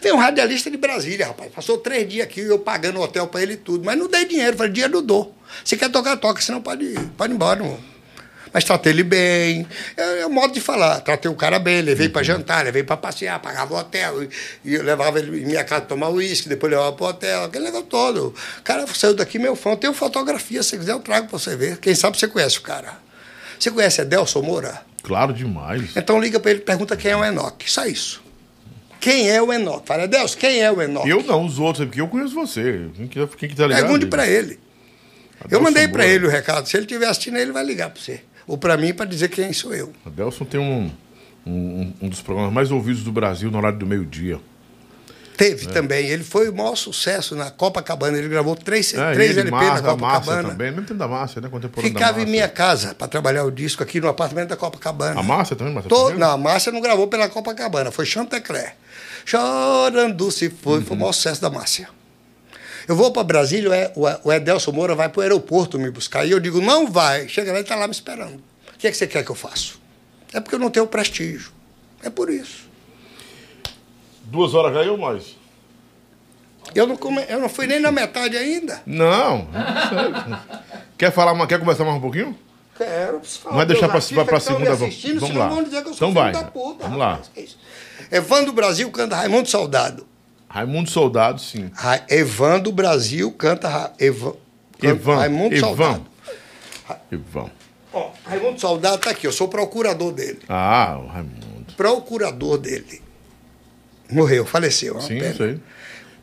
Tem um radialista de Brasília, rapaz. Passou três dias aqui, eu pagando hotel para ele e tudo. Mas não dei dinheiro, falei, dinheiro não dou. Se quer tocar, toca, senão pode ir, pode ir embora. Não. Mas tratei ele bem. É, é o modo de falar. Tratei o cara bem, levei para jantar, levei para passear, pagava o hotel. E, e eu levava ele em minha casa tomar uísque, depois levava para o hotel, aquele negócio todo. O cara saiu daqui, meu fã. Eu tenho fotografia, se quiser eu trago para você ver. Quem sabe você conhece o cara. Você conhece Adelson Moura? Claro demais. Então liga para ele e pergunta quem é o Enoque. Só isso. Quem é o Enoque? Fala, Deus, quem é o Enoque? Eu não, os outros, porque eu conheço você. Quem que, quem que tá ligado? Pergunte para ele. Eu Adelson mandei para ele o recado. Se ele estiver assistindo, ele vai ligar para você. Ou para mim, para dizer quem sou eu. Adelson tem um, um, um dos programas mais ouvidos do Brasil no horário do meio-dia. Teve também. Ele foi o maior sucesso na Copacabana. Ele gravou três, É, três LP Márcia, na Copacabana. também, mesmo tempo da Márcia, né? Contemporânea da Ficava em minha casa para trabalhar o disco aqui no apartamento da Copacabana. A Márcia também, Márcia? Primeiro? Não, a Márcia não gravou pela Copacabana, foi Chantecler. Chorando se foi, Uhum. foi o maior sucesso da Márcia. Eu vou para Brasília, o Edelson Moura vai para o aeroporto me buscar. E eu digo, não vai. Chega lá e está lá me esperando. O que, é que você quer que eu faça? É porque eu não tenho prestígio. É por isso. Duas horas ganhou mais. Eu não, come- eu não fui nem na metade ainda. Não. não quer falar, quer conversar mais um pouquinho? Quero. preciso falar Vai deixar dos pra- segunda, vamos- assistindo, vamos lá. vão dizer que eu sou Então vai. da puta. Vamos lá. rapaz. Evandro Brasil canta Raimundo Soldado. Raimundo Soldado, sim. Ra- Evandro Brasil canta, Ra- Eva- canta Evan. Raimundo Evan. Soldado. Ivan. Ó, Raimundo Soldado tá aqui, eu sou procurador dele. Ah, o Raimundo. Procurador dele. Morreu, faleceu. é Sim.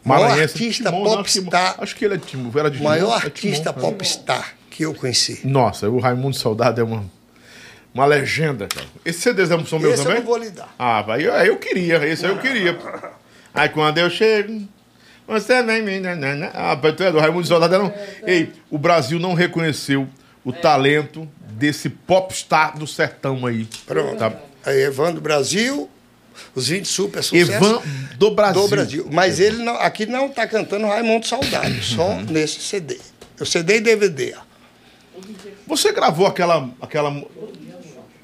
Maior Maranhense, artista Timon, não, acho que- popstar. Acho que ele é Timon. Era de O maior é artista Timon, é. popstar que eu conheci. Nossa, o Raimundo Soldado é uma, uma legenda, cara. Esses CDs são meus Esse eu também? não vou lhe dar. Ah, vai, eu, eu queria, esse aí eu queria. Aí quando eu chego, você vem me. nanana. Ah, é do Raimundo Soldado. Não. Ei, o Brasil não reconheceu o talento desse popstar do sertão aí. Pronto. Tá? Aí, Evandro Brasil, os 20 super sucessos. Evan do Brasil. do Brasil. Mas ele não, aqui não está cantando Raimundo Soldado, só Uhum. nesse CD. O CD e DVD. ó. Você gravou aquela. aquela...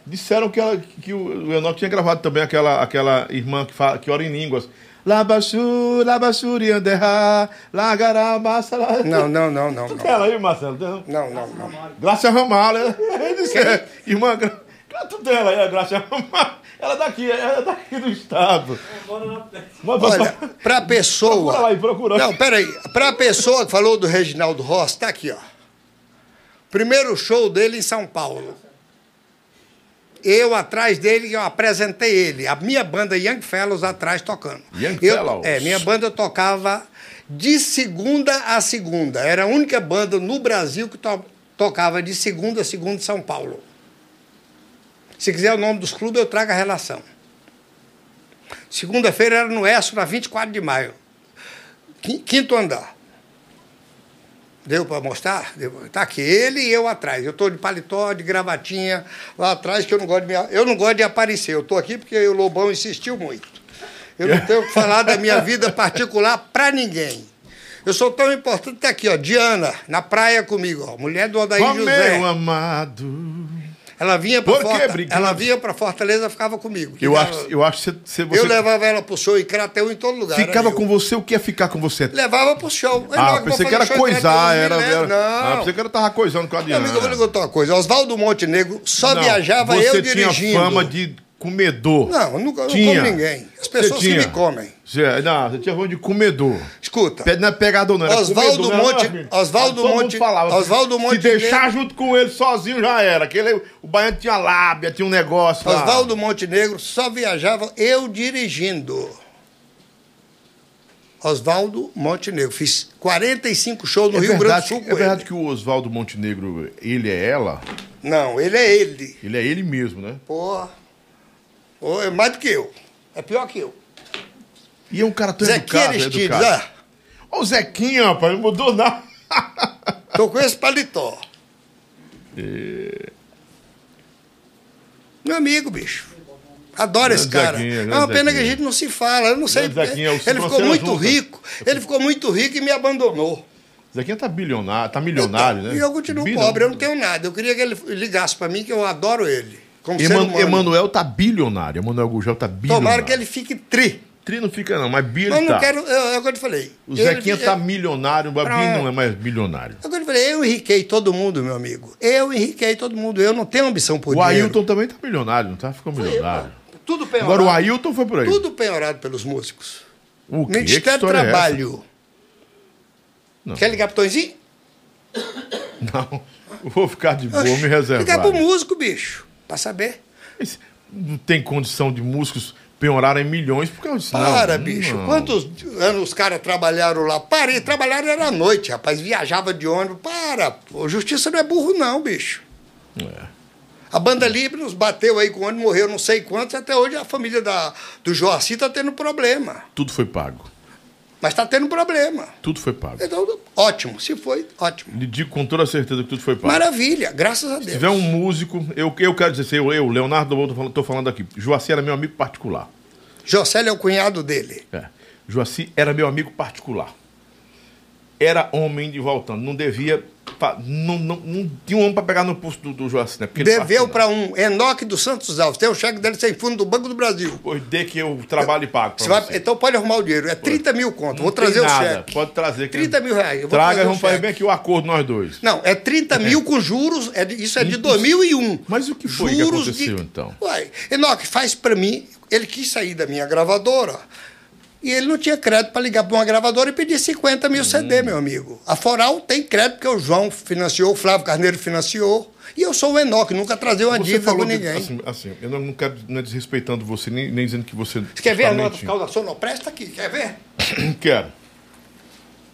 Disseram que, ela, que o o Enoch tinha gravado também aquela, aquela irmã que, fala, que ora em línguas. Labaxu, labaxuri anderra, lagarabassa. la- Não, não, não, não. Tu ela aí, Marcelo? Não, não. não. Glácia Ramalho. É, irmã, tu ela aí, a Glácia Ramalho. Ela é daqui, ela é daqui do estado. Olha, para Procura pessoa. lá aí, procura. Não, peraí. Para a pessoa que falou do Reginaldo Rossi, tá aqui, ó. Primeiro show dele em São Paulo. Eu atrás dele, eu apresentei ele. A minha banda Young Fellows atrás tocando. Young Eu- Fellows. É, minha banda tocava de segunda a segunda. Era a única banda no Brasil que to- tocava de segunda a segunda em São Paulo. Se quiser o nome dos clubes, eu trago a relação. Segunda-feira era no Esso, na 24 de maio. Qui- Quinto andar. Deu para mostrar? Está aqui, ele e eu atrás. Eu estou de paletó, de gravatinha, lá atrás, que eu não gosto de, me, eu não gosto de aparecer. Eu estou aqui porque o Lobão insistiu muito. Eu não tenho que falar da minha vida particular para ninguém. Eu sou tão importante que aqui, ó, Diana, na praia comigo, ó, mulher do Odair Ó, José. meu amado. Ela vinha para Fortaleza, ela vinha para Fortaleza, ficava comigo. Eu Ficava- acho, eu acho que você, você eu levava ela pro show em Crateus em todo lugar. ficava com você. O que é ficar com você? Levava pro show. Ah, pensei que era show coisar. Era, era, ah, Não. pensei que era tava coisando com a Meu Diana. amigo, eu vou lhe contar uma coisa. Oswaldo Montenegro só Não, viajava você eu tinha dirigindo. fama de comedor. Não, eu nunca eu não Tinha. como ninguém. As pessoas que tinha. me comem. Você, não, você tinha fama de comedor. Escuta. Pe- Não é pegador, não. Oswaldo Monte-? Oswaldo Monte-. Oswaldo Se Monte- deixar junto com ele sozinho já era. Aquele, o baiano tinha lábia, tinha um negócio lá. Oswaldo Montenegro só viajava eu dirigindo. Oswaldo Montenegro. Fiz 45 shows no É Rio Grande do verdade, Sul é verdade ele. que o Oswaldo Montenegro, ele é ela? Não, ele é ele. Ele é ele mesmo, né? Porra. Pô, é mais do que eu. É pior que eu. E é um cara tão Zequinha educado, Aristides, educado. ah, Ó o Zequinha, rapaz, não mudou nada. tô com esse paletó. É. Meu amigo, bicho. Adoro esse cara. Zequinha, é uma pena que a Zequinha. gente não se fala. Eu não sei. Zequinha, ele ficou muito ajuda. rico. Ele ficou muito rico e me abandonou. Zequinha tá bilionário, tá milionário, Então, né? E eu continuo Bilhão- pobre, eu não tenho nada. Eu queria que ele ligasse pra mim, que eu adoro ele. Como Eman-. Emanuel tá bilionário. Emanuel Gugel tá bilionário. Tomara que ele fique tri. Tri não fica não, mas não tá. quero. É o que eu te falei. O Zequinha tá ele- milionário, o Babi não é mais bilionário. É o que eu te falei. Eu enriquei todo mundo, meu amigo. Eu enriquei todo mundo. Eu não tenho ambição por O dinheiro. Ailton também tá milionário, não tá? Ficou milionário. Tudo penhorado. Agora o Ailton foi por aí. Tudo penhorado pelos músicos. O quê? Ministério do é? Trabalho. Não. Quer ligar pro Tonzinho? Não, vou ficar de boa, me Ligar reservar. pro músico, bicho. Pra saber. Esse- Não tem condição de músicos penhorarem milhões, porque eu disse, Para, não, bicho. não. Quantos anos os caras trabalharam lá? Para, e trabalharam era à noite, rapaz. Viajava de ônibus. Para. pô. Justiça não é burro, não, bicho. É. A banda livre nos bateu aí com ônibus, morreu não sei quantos. Até hoje a família da, do Joaci tá tendo problema. Tudo foi pago. Mas tá tendo problema. Tudo foi pago. Então, ótimo. Se foi, ótimo. Lhe digo com toda certeza que tudo foi pago. Maravilha, graças a Se Deus. tiver um músico, eu, eu quero dizer, eu, eu Leonardo falando, tô falando aqui. Joaci era meu amigo particular. Jocélio é o cunhado dele. É. Joaci era meu amigo particular. Era homem de voltando. Não devia. Não, não, não tinha um homem para pegar no pulso do, do Joaci, né? Porque Deveu para um Enoque dos Santos Alves. Tem o cheque dele sem fundo do Banco do Brasil. Pois dê que eu trabalho e pago. Você vai- então pode arrumar o dinheiro. É 30 mil conto. Vou trazer o nada. cheque. Pode trazer. que- 30 mil reais. Eu Traga e vamos fazer bem aqui o acordo nós dois. Não, é 30 mil com juros. É isso é de 2001. Mas o que foi que Juros aconteceu, de- então? Uai, Enoque, faz para mim. Ele quis sair da minha gravadora. E ele não tinha crédito para ligar para uma gravadora e pedir 50 mil CD, Hum. meu amigo. A Foral tem crédito porque o João financiou, o Flávio Carneiro financiou. E eu sou o Enoque, nunca trazei uma Você dívida com de- ninguém. assim, assim, eu não, não quero não é desrespeitando você, nem, nem dizendo que você. Você quer ver a está nota fiscal da Sonopresta aqui? Quer ver? Quero.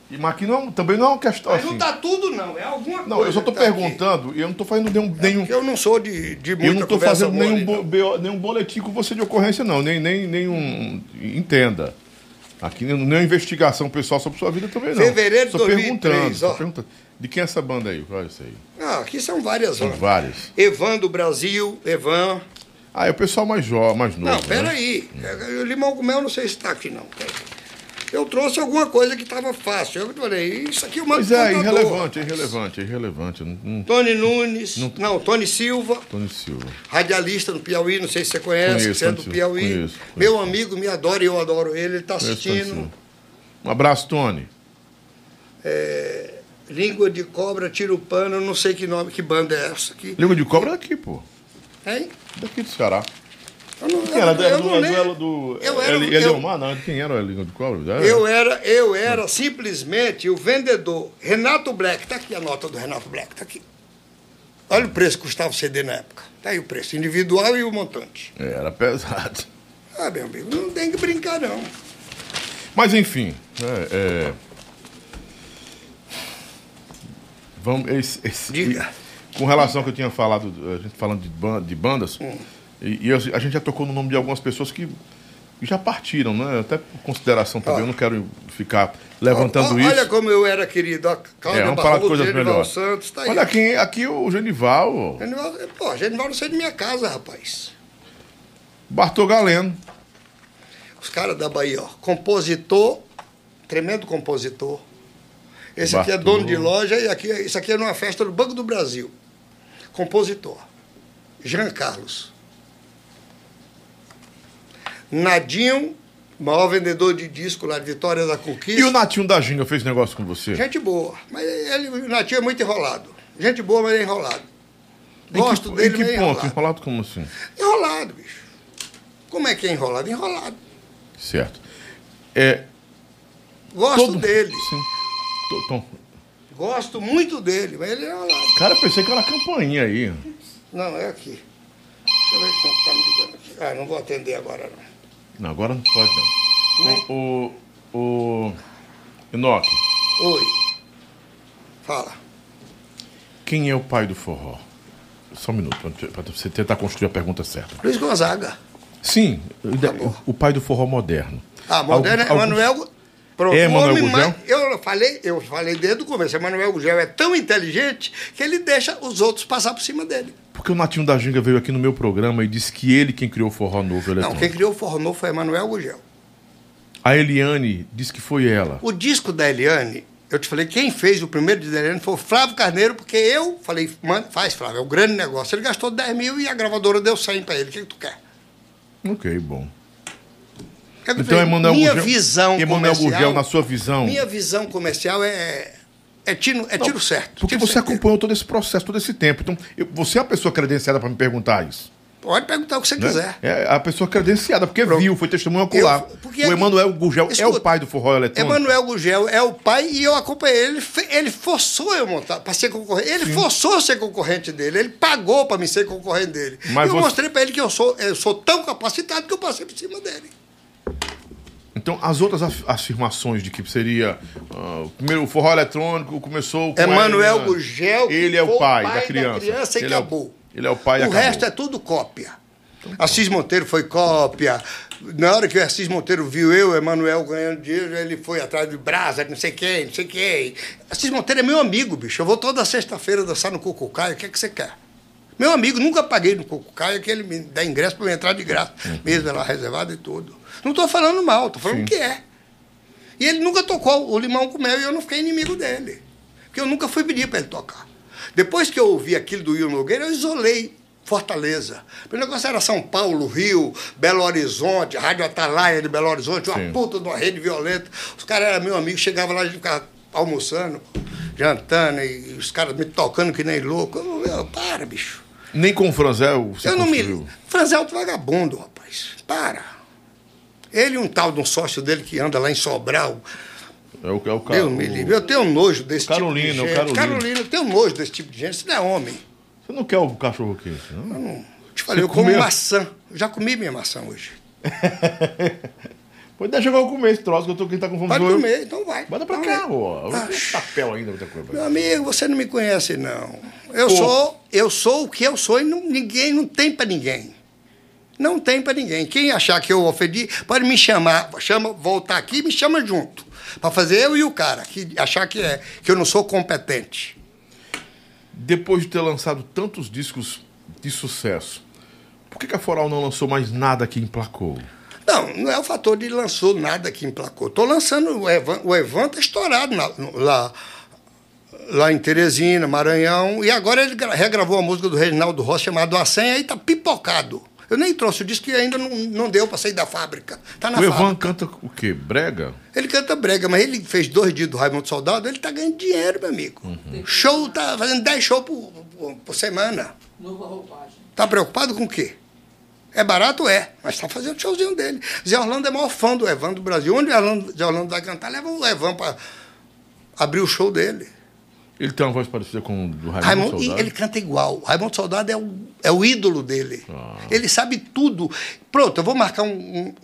E, mas aqui não, também não é uma questão Mas assim. não tá tudo, não. É alguma coisa. Não, eu só estou tá perguntando e eu não estou fazendo nenhum. É nenhum porque eu não sou de, de muita eu não estou fazendo nenhum, mole, não. BO nenhum boletim com você de ocorrência, não. Nem, nem, nenhum. Entenda. Aqui nenhuma investigação pessoal sobre sua vida também, não. Fevereiro de Tô 2003, perguntando, ó. perguntando. De quem é essa banda aí? É isso aí? Ah, aqui são várias. São várias. Evan do Brasil, Evan. Ah, é o pessoal mais jovem, mais novo. Não, né? peraí. O limão com mel não sei se está aqui, não. Eu trouxe alguma coisa que estava fácil. Eu falei, isso aqui é uma Mas é irrelevante, é irrelevante, é irrelevante. Não, não, Tony Nunes, não, Tony Silva, Tony Silva. radialista no Piauí, não sei se você conhece, Conheço, você é do Piauí. conheço, conheço. Meu amigo me adora e eu adoro ele, ele está assistindo. Um abraço, Tony. Língua de cobra, tira o pano, não sei que nome, que banda é essa aqui. Língua de cobra é daqui, pô. Hein? Daqui do Ceará. Eu não, Quem era? Era não do, era do, Eu era- Eli- eu- Eliomar, não. Quem era a língua de cobra? Era? Eu era, eu era simplesmente o vendedor. Renato Black, tá aqui a nota do Renato Black, tá aqui. Olha o preço que custava o CD na época. Tá aí o preço, individual e o montante. É, Era pesado. Ah, meu amigo, não tem que brincar, não. Mas enfim, é, é, vamos esse, esse- Diga. com relação ao que eu tinha falado, a gente falando de bandas, Hum. E, e a a gente já tocou no nome de algumas pessoas que já partiram, né? Até por consideração também, Ó. eu não quero ficar levantando Ó, isso. Olha como eu era querido. É, Cláudia vamos falar de coisas Genival. Santos, tá aí. Olha aqui, aqui o Genival, Genival, pô, Genival não sai de minha casa, rapaz. Bartol Galeno. Os caras da Bahia, ó. Compositor, tremendo compositor. Esse aqui é dono de loja e aqui, isso aqui é numa festa do Banco do Brasil. Compositor. Jean Carlos. Nadinho, maior vendedor de disco lá de Vitória da Conquista. E o Natinho da Ginga fez negócio com você? Gente boa. Mas ele, o Natinho é muito enrolado. Gente boa, mas é enrolado. Em que- Gosto dele, Em que é ponto? enrolado. Enrolado como assim? Enrolado, bicho. Como é que é enrolado? Enrolado. Certo. É, Gosto todo- dele. Sim. Tom. Gosto muito dele, mas ele é enrolado. Cara, pensei que era campainha aí. Não, é aqui. Deixa eu ver quem tá me ligando aqui. Ah, não vou atender agora, não. Não, agora não pode não. O, o, o Enoque, Oi. Fala. quem é o pai do forró? Só um minuto, para você tentar construir a pergunta certa. Luiz Gonzaga. Sim, o, o pai do forró moderno. Ah, moderno é Alguns- Manuel. Pronto, É o Emanuel homem Gurgel? mais- eu falei, eu falei desde o começo, Emanuel Gugel é tão inteligente que ele deixa os outros passar por cima dele. Porque o Natinho da Ginga veio aqui no meu programa e disse que ele quem criou o forró novo Não, eletrônico. quem criou o forró novo foi Emanuel Gugel. A Eliane disse que foi ela. O disco da Eliane, eu te falei, quem fez o primeiro disco da Eliane foi o Flávio Carneiro, porque eu falei, mano, faz, Flávio, é um grande negócio. Ele gastou 10 mil e a gravadora deu 100 pra ele. O que, que tu quer? Ok, bom. O que que tu Então? Emanuel Minha Gurgel, visão Emanuel comercial, Gurgel, na sua visão. Minha visão comercial é, é, tiro, é tiro certo. Porque tiro você certeiro. acompanhou todo esse processo, todo esse tempo. Então, eu- você é a pessoa credenciada para me perguntar isso. Pode perguntar o que você né? quiser. É a pessoa credenciada, porque Pronto. viu, foi testemunho ocular. Eu- o Emanuel Gurgel é o Escuta, pai do forró eletrônico. Emanuel Gugel é o pai e eu acompanhei ele. Ele, forçou eu montar para ser concorrente. Ele forçou ser concorrente dele. Ele pagou para me ser concorrente dele. Mas eu você- mostrei para ele que eu sou, eu sou tão capacitado que eu passei por cima dele. Então, as outras af- afirmações de que seria. ah, primeiro, o forró eletrônico começou com. Emanuel a- Gugel. que Ele é o pai, da criança. e ele, é o, acabou. ele é o pai o acabou. resto é tudo cópia. Assis Monteiro foi cópia. Na hora que o Assis Monteiro viu eu, Emanuel, ganhando dinheiro, ele foi atrás de brasa, não sei quem, não sei quem. Assis Monteiro é meu amigo, bicho. Eu vou toda sexta-feira dançar no Cucucaia. O que, é que você quer? Meu amigo, nunca paguei no Cucucaia, que ele me dá ingresso para eu entrar de graça. Mesa lá reservada e tudo. Não estou falando mal, estou falando Sim. o que é. E ele nunca tocou o limão com mel e eu não fiquei inimigo dele. Porque eu nunca fui pedir para ele tocar. Depois que eu ouvi aquilo do Will Nogueira, eu isolei Fortaleza. O negócio era São Paulo, Rio, Belo Horizonte, Rádio Atalaia de Belo Horizonte, uma Sim. puta de uma rede violenta. Os caras eram meu amigo, chegava lá, a gente ficava almoçando, jantando, e os caras me tocando que nem louco. Eu, eu, para, bicho. Nem com o Franzel você Eu não me. construiu. Franzé é vagabundo, rapaz. Para. Ele e um tal de um sócio dele que anda lá em Sobral. É o, é o cara. Deus me livre. Eu tenho nojo desse Carolina, tipo o de gente. Carolina. Carolina, eu tenho nojo desse tipo de gente. Isso não é homem. Você não quer o cachorro quente, não? Eu te falei, Você eu como comeu? maçã. Eu já comi minha maçã hoje. Pode deixar eu comer esse troço que eu tô quem tá com fome. Pode comer, então vai. Bota pra Então cá. Eu Ah, papel ainda, muita coisa. Meu amigo, você não me conhece, não. Eu Pô. sou, eu sou o que eu sou e não- ninguém não tem pra ninguém. Não tem pra ninguém. Quem achar que eu ofendi, pode me chamar, chama, voltar aqui e me chama junto. Pra fazer eu e o cara, que achar que é que eu não sou competente. Depois de ter lançado tantos discos de sucesso, por que, que a Foral não lançou mais nada que emplacou? Não, não é o fator de lançou nada que emplacou. Estou lançando o Evan, o Evan tá estourado na- lá, lá em Teresina, Maranhão, e agora ele gra- regravou a música do Reginaldo Rossi chamada A Senha e tá pipocado. Eu nem trouxe o disco que ainda não, não deu para sair da fábrica. Tá na o Evan fábrica. canta o quê? Brega? Ele canta brega, mas ele fez dois dias do Raimundo Soldado, ele tá ganhando dinheiro, meu amigo. Show, tá fazendo 10 shows por, por- por semana. Nova roupagem. Tá preocupado com o quê? É barato? É, mas tá fazendo showzinho dele. Zé Orlando é maior fã do Evan do Brasil. Onde o Zé Orlando vai cantar, leva o Evan para abrir o show dele. Ele tem uma voz parecida com o do Raimundo, Raimundo, Soldado? ele canta igual. Raimundo Soldado é o, é o ídolo dele. Ah. Ele sabe tudo. Pronto, eu vou marcar um,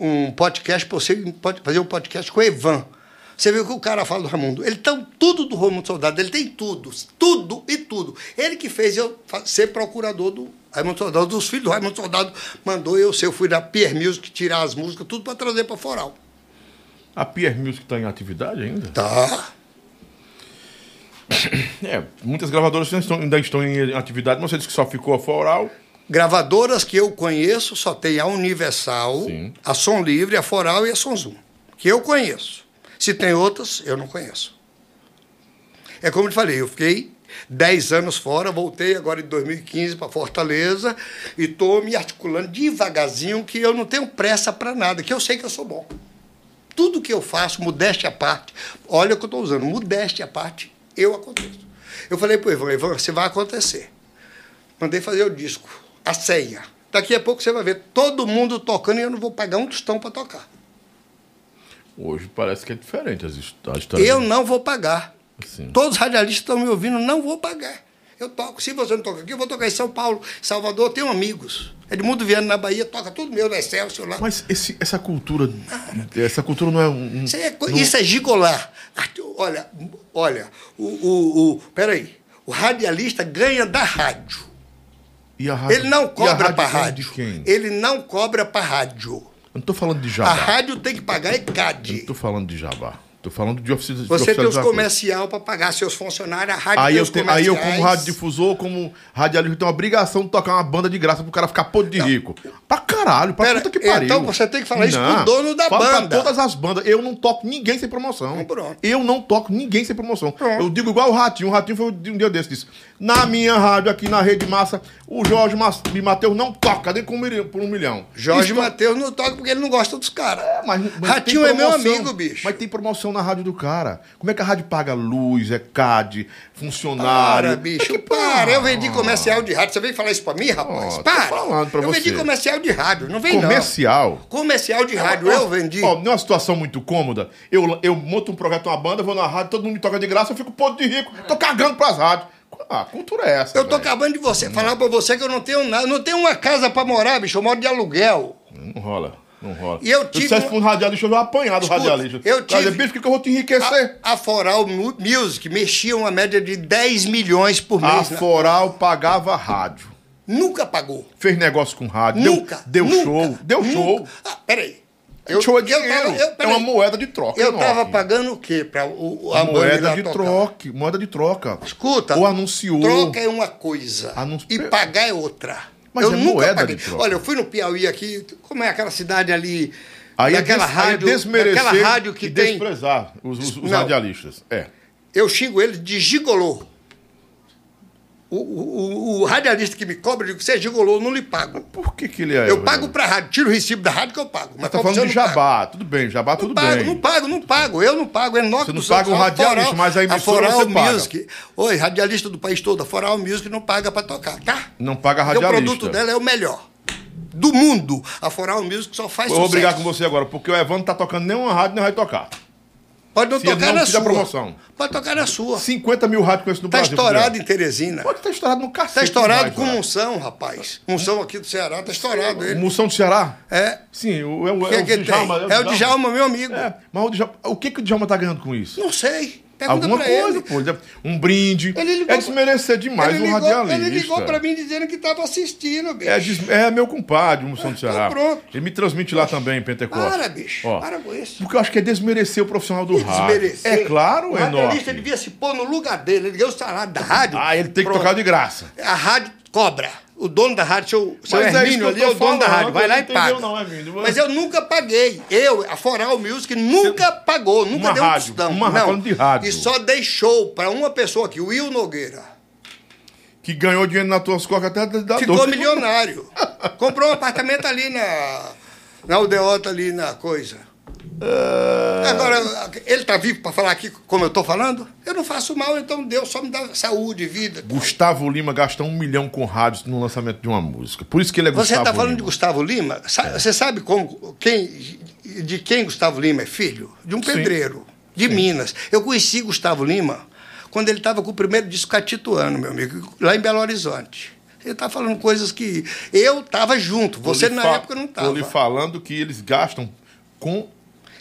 um, um podcast para você fazer um podcast com o Evan. Você vê o que o cara fala do Raimundo. Ele tem tudo do Raimundo Soldado, ele tem tudo, tudo e tudo. Ele que fez eu ser procurador do Raimundo Soldado, dos filhos do Raimundo Soldado, mandou eu ser. Eu fui da Pier Music tirar as músicas, tudo para trazer para Foral. A Pier Music está em atividade ainda? Tá. É, muitas gravadoras ainda estão, ainda estão em atividade, mas você disse que só ficou a Foral. Gravadoras que eu conheço só tem a Universal, Sim. a Som Livre, a Foral e a Som Zoom. Que eu conheço. Se tem outras, eu não conheço. É como eu te falei, eu fiquei 10 anos fora, voltei agora em 2015 para Fortaleza e estou me articulando devagarzinho, que eu não tenho pressa para nada, que eu sei que eu sou bom. Tudo que eu faço, modéstia à parte, olha o que eu estou usando, modéstia à parte, eu aconteço. Eu falei para o Ivan, Ivan, você vai acontecer. Mandei fazer o disco, a ceia. Daqui a pouco você vai ver todo mundo tocando e eu não vou pagar um tostão para tocar. Hoje parece que é diferente as his- a história. Eu não vou pagar. Todos os radialistas estão me ouvindo, não vou pagar. Eu toco. Se você não toca aqui, eu vou tocar em São Paulo, Salvador, tenho amigos. Edmundo Viana na Bahia, toca tudo meu, no Excelsior lá. Mas esse- essa cultura. Essa cultura não é um. Isso é, não- isso é gigolar. Olha, olha, o, o, o, peraí, o radialista ganha da rádio. A rádio- Ele não a cobra para rádio. De quem? Ele não cobra para rádio. Eu não tô falando de A jabá. rádio tem que pagar Eu não ECAD. tô falando de jabá. Tô falando de ofici- de Você tem os comercial para pagar seus funcionários, a rádio Aí eu, tenho, aí eu, como radiodifusor, como radialista, tenho a obrigação de tocar uma banda de graça pro cara ficar podre de rico. Pra caralho, pra Pera, puta que pariu. então você tem que falar isso pro dono da fala banda. Pra todas as bandas. Eu não toco ninguém sem promoção. Então pronto. Eu não toco ninguém sem promoção. Pronto. Eu digo igual o Ratinho. O Ratinho foi um dia desse. Disse, na minha rádio aqui na Rede Massa, o Jorge e Matheus não toca nem um por um milhão. Jorge Isso- Matheus não toca porque ele não gosta dos caras. é, mas, mas Ratinho é meu amigo, bicho. Mas tem promoção na rádio do cara. Como é que a rádio paga luz, é CAD, funcionário? Para, bicho, É para. Eu vendi comercial de rádio. Você vem falar isso pra mim, rapaz? Tô para. falando pra eu vendi você. comercial de rádio. Não vem Comercial. não. Comercial de rádio. Eu vendi. Ó, numa situação muito cômoda, eu, eu monto um projeto, uma banda, vou na rádio, todo mundo me toca de graça, eu fico podre de rico, tô cagando pras rádios. Ah, cultura é essa? Eu tô acabando de você falar pra você que eu não tenho nada. Não tenho uma casa pra morar, bicho. Eu moro de aluguel. Não rola, não rola. E eu tive Se um- um radialista, eu ia apanhar do Escuta, radialista. eu tive- bicho, por que eu vou te enriquecer? A, a Foral Mu- Music mexia uma média de 10 milhões por A, mês. né? Foral pagava rádio. Nunca pagou. Fez negócio com rádio. Nunca. Deu, deu nunca, show. Deu nunca. show. Ah, peraí. show é dinheiro. tava- eu- é uma moeda de troca. Eu enorme. tava pagando o quê? Pra o, a moeda de tocar? troca. Moeda de troca. Escuta. Ou anunciou. Troca é uma coisa. Anunci- E pagar é outra. Mas eu é nunca moeda paguei. de troca. Olha, eu fui no Piauí aqui. Como é aquela cidade ali? Aí é, aí é rádio. desmerecer rádio que e tem. desprezar os, os, os radialistas. É. Eu xingo ele de gigolô. O, o, o- o radialista que me cobra, eu digo, você é gigolô, eu não lhe pago. Por que, que ele é? Eu pago pra rádio, tiro o recibo da rádio que eu pago. Mas tá falando de não pago. jabá. Tudo bem, jabá tudo Não pago, bem. não pago, não pago. Eu não pago. É Enoque Você não paga o Santos, radialista, Foral- mas a emissora Foral você paga. Music. Oi, radialista do país todo. A Foral Music não paga pra tocar, tá? Não paga Porque o radialista. produto dela é o melhor. Do mundo. A Foral Music só faz vou sucesso. brigar com você agora, porque o Evandro tá tocando nem uma rádio, nem vai tocar. Pode não Se tocar não na sua. promoção. Pode tocar na sua. 50 mil rádios com esse no Tá Brasil. estourado Guilherme. em Teresina. Pode estar estourado no cacete. Tá estourado com. Munção, rapaz. Munção aqui do Ceará, tá estourado ele. Munção do Ceará? É. Sim, o, é o, O é que, o que Djalma, tem? É o Djalma, meu amigo. É, mas o, Djalma, o que, que o Djalma tá ganhando com isso? Não sei. Pergunta Alguma coisa, ele. pô. Um brinde. Ligou é desmerecer demais ele o ligou, radialista. Ele ligou pra mim dizendo que tava assistindo, bicho. É, des- é meu compadre, o Munção do Ceará. Então pronto. Ele me transmite lá também, em Pentecoste. Para, bicho. Ó, Para com isso. Porque eu acho que é desmerecer o profissional do rádio. Desmerecer. É claro, O Enoque. radialista devia se pôr no lugar dele. Ele ganhou o salário da rádio. Ah, ele tem que Pronto. tocar de graça. A rádio cobra. O dono da rádio, seu, seu Mas é Hermínio eu ali, é o dono da rádio. Vai lá e paga. não, Hermínio. Mas eu nunca paguei. Eu, a Foral Music, nunca pagou. Nunca Uma deu um rádio, tostão. uma- Não. de rádio. E só dei show pra uma pessoa aqui, o Will Nogueira. Que ganhou dinheiro nas tuas costas até da Ficou dor. milionário. Comprou um apartamento ali na, na Aldeota, ali na coisa. É. Agora, ele tá vivo para falar aqui como eu tô falando? Eu não faço mal, então Deus só me dá saúde, vida. Gustavo Lima gasta um milhão com rádios no lançamento de uma música. Por isso que ele é Você Gustavo está falando Lima. de Gustavo Lima? Sa- Você sabe como, quem, de quem Gustavo Lima é filho? De um Sim. pedreiro, de Minas. Eu conheci Gustavo Lima quando ele estava com o primeiro disco catituano, meu amigo, lá em Belo Horizonte. Ele está falando coisas que eu estava junto, você lhe na época não Tô lhe estava. falando que eles gastam com.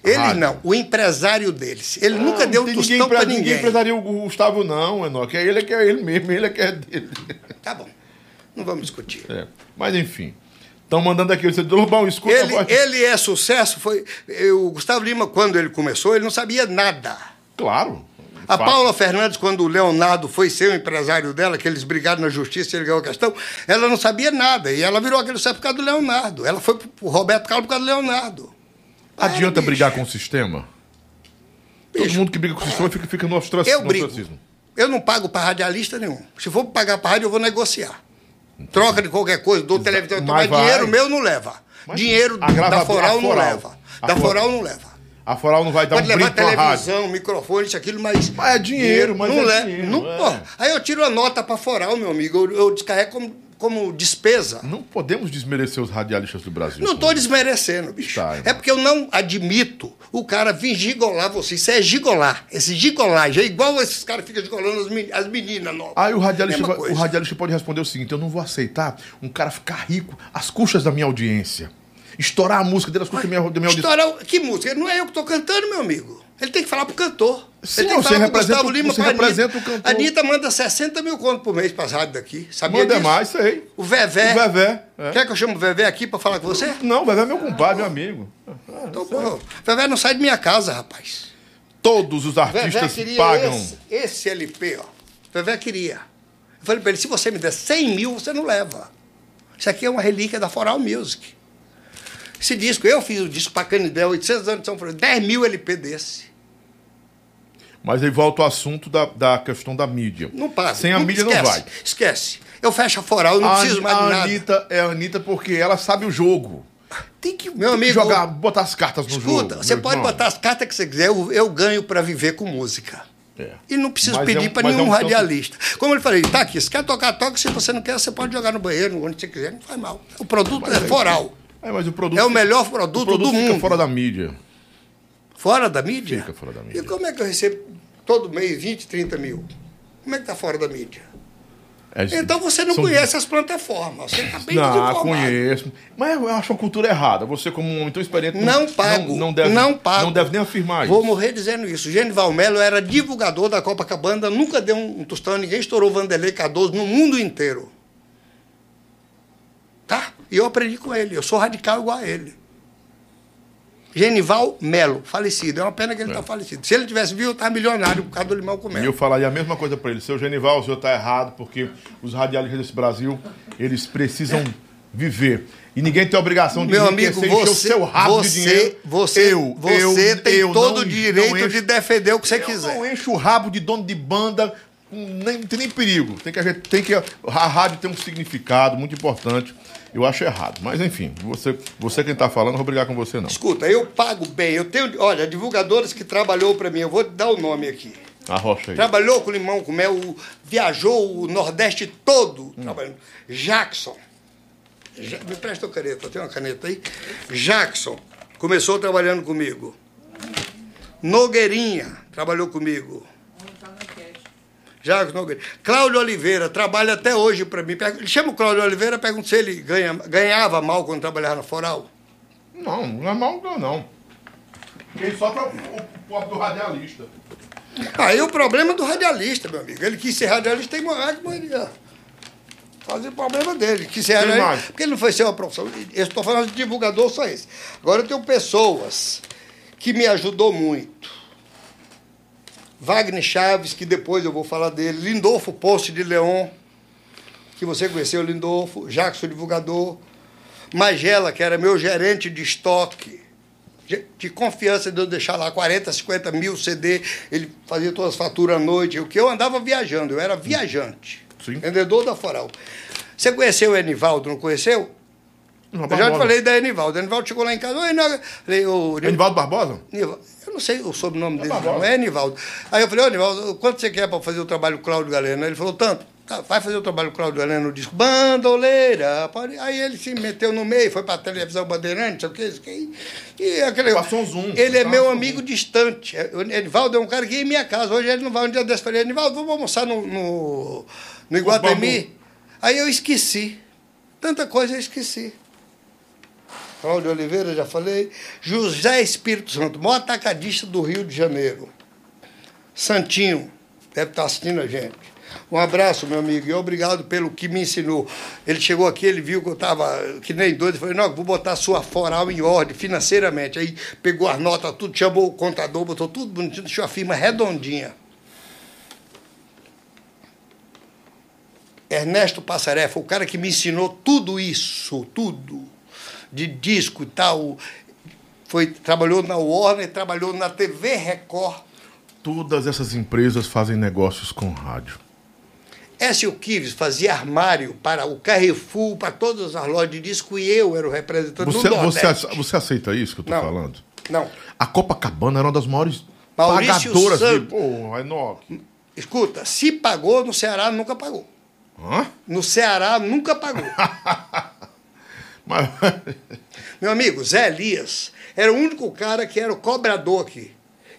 Eles rádio. não, o empresário deles. Ele nunca Não, deu um tostão ninguém, para ninguém ninguém. empresaria o Gustavo, não, Enoque. É ele que é ele mesmo, ele é que é dele. Tá bom, não vamos discutir. É. Mas enfim. Estão mandando aqui, você Lobão, escuta a Ele, voz. ele é sucesso, foi. O Gustavo Lima, quando ele começou, ele não sabia nada. Claro. A Fato. Paula Fernandes, quando o Leonardo foi ser o empresário dela, que eles brigaram na justiça e ele ganhou a questão, ela não sabia nada. E ela virou aquele sucesso por causa do Leonardo. Ela foi pro Roberto Carlos por causa do Leonardo. Adianta bicho. brigar com o sistema? Todo Bicho. mundo que briga com o sistema fica, fica no ostraci- Eu brigo. ostracismo. Eu não pago para radialista nenhum. Se for pagar para rádio, eu vou negociar. Troca de qualquer coisa, dou televisão, Mas mas dinheiro meu não leva. Mas dinheiro da Foral não leva. A Da Foral. Não leva. A Foral não vai dar Pode um levar televisão, microfone, isso, aquilo, mas. Mas é dinheiro, mas não é le- dinheiro, não- é. aí eu tiro a nota para Foral, meu amigo. Eu, eu descarrego como, como despesa. Não podemos desmerecer os radialistas do Brasil. Não estou desmerecendo, bicho. Tá, é porque eu não admito o cara vir gigolar você. Isso é gigolar. Esse gigolagem é igual esses caras ficam gigolando as, meni- as meninas novas. Aí o radialista, vai- o radialista pode responder o seguinte: eu não vou aceitar um cara ficar rico às custas da minha audiência. Estourar a música dele às custas da minha, da minha audiência. Estourar, que música? Não é eu que estou cantando, meu amigo. Ele tem que falar pro cantor. Sim, Ele tem que falar pro Gustavo o- Lima, você pra representa Anitta. o cantor. A Anitta manda 60 mil contos por mês rádios daqui. Sabia Manda disso? mais, sei. O Vevé. O Vevé, é. Quer que eu chame o Vevé aqui para falar com você? Não, o Vevé é meu compadre, meu amigo. Então, pô, o Vevé não sai de minha casa, rapaz. Todos os artistas pagam. esse, esse LP, ó. Vevé queria. Eu falei pra ele, se você me der 100 mil, você não leva. Isso aqui é uma relíquia da Foral Music. Esse disco, eu fiz o disco pra Canidé, 800 anos de São Francisco, 10 mil LP desse. Mas aí volta o assunto da, da questão da mídia. Não paga. Sem a mídia esquece, não vai. Esquece. Eu fecho a Foral, eu não a, preciso mais a de nada. Anitta é a Anitta porque ela sabe o jogo. Tem que, Meu tem que amigo, jogar, botar as cartas no Escuta, jogo. você meu pode irmão. botar as cartas que você quiser, eu, eu ganho pra viver com música. É. E não preciso Mas pedir é um- pra mas é nenhum um tanto- radialista. Como eu falei, tá aqui, se quer tocar, toca. Se você não quer, você pode jogar no banheiro, onde você quiser, não faz mal. O produto é foral. É, mas o produto É o melhor produto o produto do fica mundo. fora da mídia. Fora da mídia? Fica fora da mídia. E como é que eu recebo todo mês 20, 30 mil? Como é que tá fora da mídia? É, Então você não são- conhece as plataformas. Você tá bem Não, conheço. Mas eu acho uma cultura errada. Você, como um homem tão experiente, Não pago. Não, não deve, não pago. Não deve nem afirmar Vou isso. morrer dizendo isso. Genival Melo era divulgador da Copacabana, nunca deu um tostão, ninguém estourou Vanderlei Cardoso no mundo inteiro. Tá? E eu aprendi com ele. Eu sou radical igual a ele. Genival Melo, falecido. É uma pena que ele está falecido. Se ele tivesse vivo, eu estava milionário por causa do limão com E mel. eu falaria a mesma coisa pra ele. Seu Genival, o senhor tá errado, porque os radialistas desse Brasil, eles precisam viver. E ninguém tem obrigação de Meu amigo, encher o você, seu rabo de você, dinheiro. você, eu, você eu, tem eu todo o direito não de encho- defender o que você Eu quiser. não encho o rabo de dono de banda, nem, não tem nem perigo. Tem que, a gente, tem que, a rádio tem um significado muito importante. Eu acho errado. Mas enfim, você, você quem tá falando, não vou brigar com você, não. Escuta, eu pago bem. Eu tenho, olha, divulgadores que trabalhou para mim. Eu vou te dar o nome aqui. Arrocha aí. Trabalhou com limão com mel, viajou o Nordeste todo trabalhando. Jackson. Ja- me presta a caneta, tem uma caneta aí? Jackson começou trabalhando comigo. Nogueirinha trabalhou comigo. Jackson Nogueira. Cláudio Oliveira trabalha até hoje para mim. Chama o Cláudio Oliveira, pergunta se ele ganha- ganhava mal quando trabalhava na Foral. Não, não é mal não, não. Quem sofre é o, pobre do radialista. Aí o problema é do radialista, meu amigo. Ele quis ser radialista e morrer que morria. Fazer o problema dele. Quis ser radialista. mais? Porque ele não foi ser uma profissão. Eu estou falando de divulgador só esse. Agora eu tenho pessoas que me ajudou muito. Wagner Chaves, que depois eu vou falar dele. Lindolfo Poste de Leon, que você conheceu, Lindolfo. Jackson Divulgador. Magela, que era meu gerente de estoque de confiança de eu deixar lá 40, 50 mil CD, ele fazia todas as faturas à noite, o que eu andava viajando, eu era viajante, Sim. vendedor da Foral. Você conheceu o Enivaldo, não conheceu? Não, Eu já te falei da Enivaldo. O Enivaldo chegou lá em casa, Enivaldo. Falei, ô, Enivaldo Barbosa? Nivaldo, eu não sei o sobrenome dele, Barbosa. não é Enivaldo. Aí eu falei, ô, Enivaldo, quanto você quer para fazer o trabalho Cláudio Galeno? Ele falou, tanto. Tá, vai fazer o trabalho Cláudio Galeno no disco Bandoleira. pode- Aí ele se meteu no meio, foi para a televisão Bandeirante, sabe o que, que. E aquele, Passou um zoom. Ele é meu um amigo distante. É, O é um cara que ia em minha casa. Hoje ele não vai um dia desse. Eu Falei, Enivaldo, vamos almoçar no, no, no Iguatemi. Aí eu esqueci. Tanta coisa eu esqueci. Cláudio Oliveira, já falei. José Espírito Santo, maior atacadista do Rio de Janeiro. Santinho, deve estar assistindo a gente. Um abraço, meu amigo, e obrigado pelo que me ensinou. Ele chegou aqui, ele viu que eu estava que nem doido, falei, não, vou botar sua foral em ordem financeiramente. Aí pegou as notas, tudo, chamou o contador, botou tudo bonitinho, deixou a firma redondinha. Ernesto Passaré foi o cara que me ensinou tudo isso, tudo, de disco e tal. Foi, trabalhou na Warner, trabalhou na TV Record. Todas essas empresas fazem negócios com rádio. Écio Kives fazia armário para o Carrefour, para todas as lojas de disco, e eu era o representante Você, do você, Nordeste. você aceita isso que eu Não. falando? Não. A Copacabana era uma das maiores Maurício pagadoras de. Santos. Pô, Enoque. Escuta, se pagou, no Ceará nunca pagou. Hã? No Ceará nunca pagou. Mas. Meu amigo, Zé Elias era o único cara que era o cobrador aqui.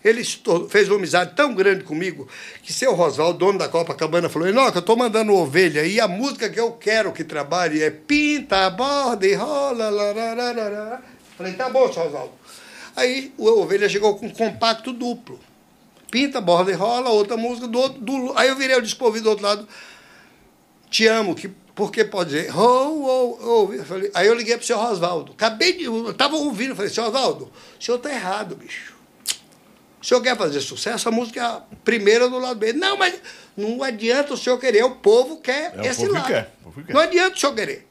Ele fez uma amizade tão grande comigo que seu Rosvaldo, dono da Copacabana, falou: Enoque, eu estou mandando ovelha e a música que eu quero que trabalhe é Pinta, Borda e Rola. larararara." Falei: tá bom, seu Rosvaldo. Aí o ovelha chegou com um compacto duplo. Pinta, borda e rola, outra música do outro. Do, aí eu virei o disco ouvido do outro lado. Te amo, que, porque pode dizer. Oh, oh, oh. Eu falei- aí eu liguei pro seu Oswaldo. Acabei de. Eu tava ouvindo, falei, seu Oswaldo, o senhor tá errado, bicho. O senhor quer fazer sucesso, a música é a primeira do lado B. Não, mas não adianta o senhor querer, o povo quer É, o esse povo lado. quer, o povo que quer. Não adianta o senhor querer.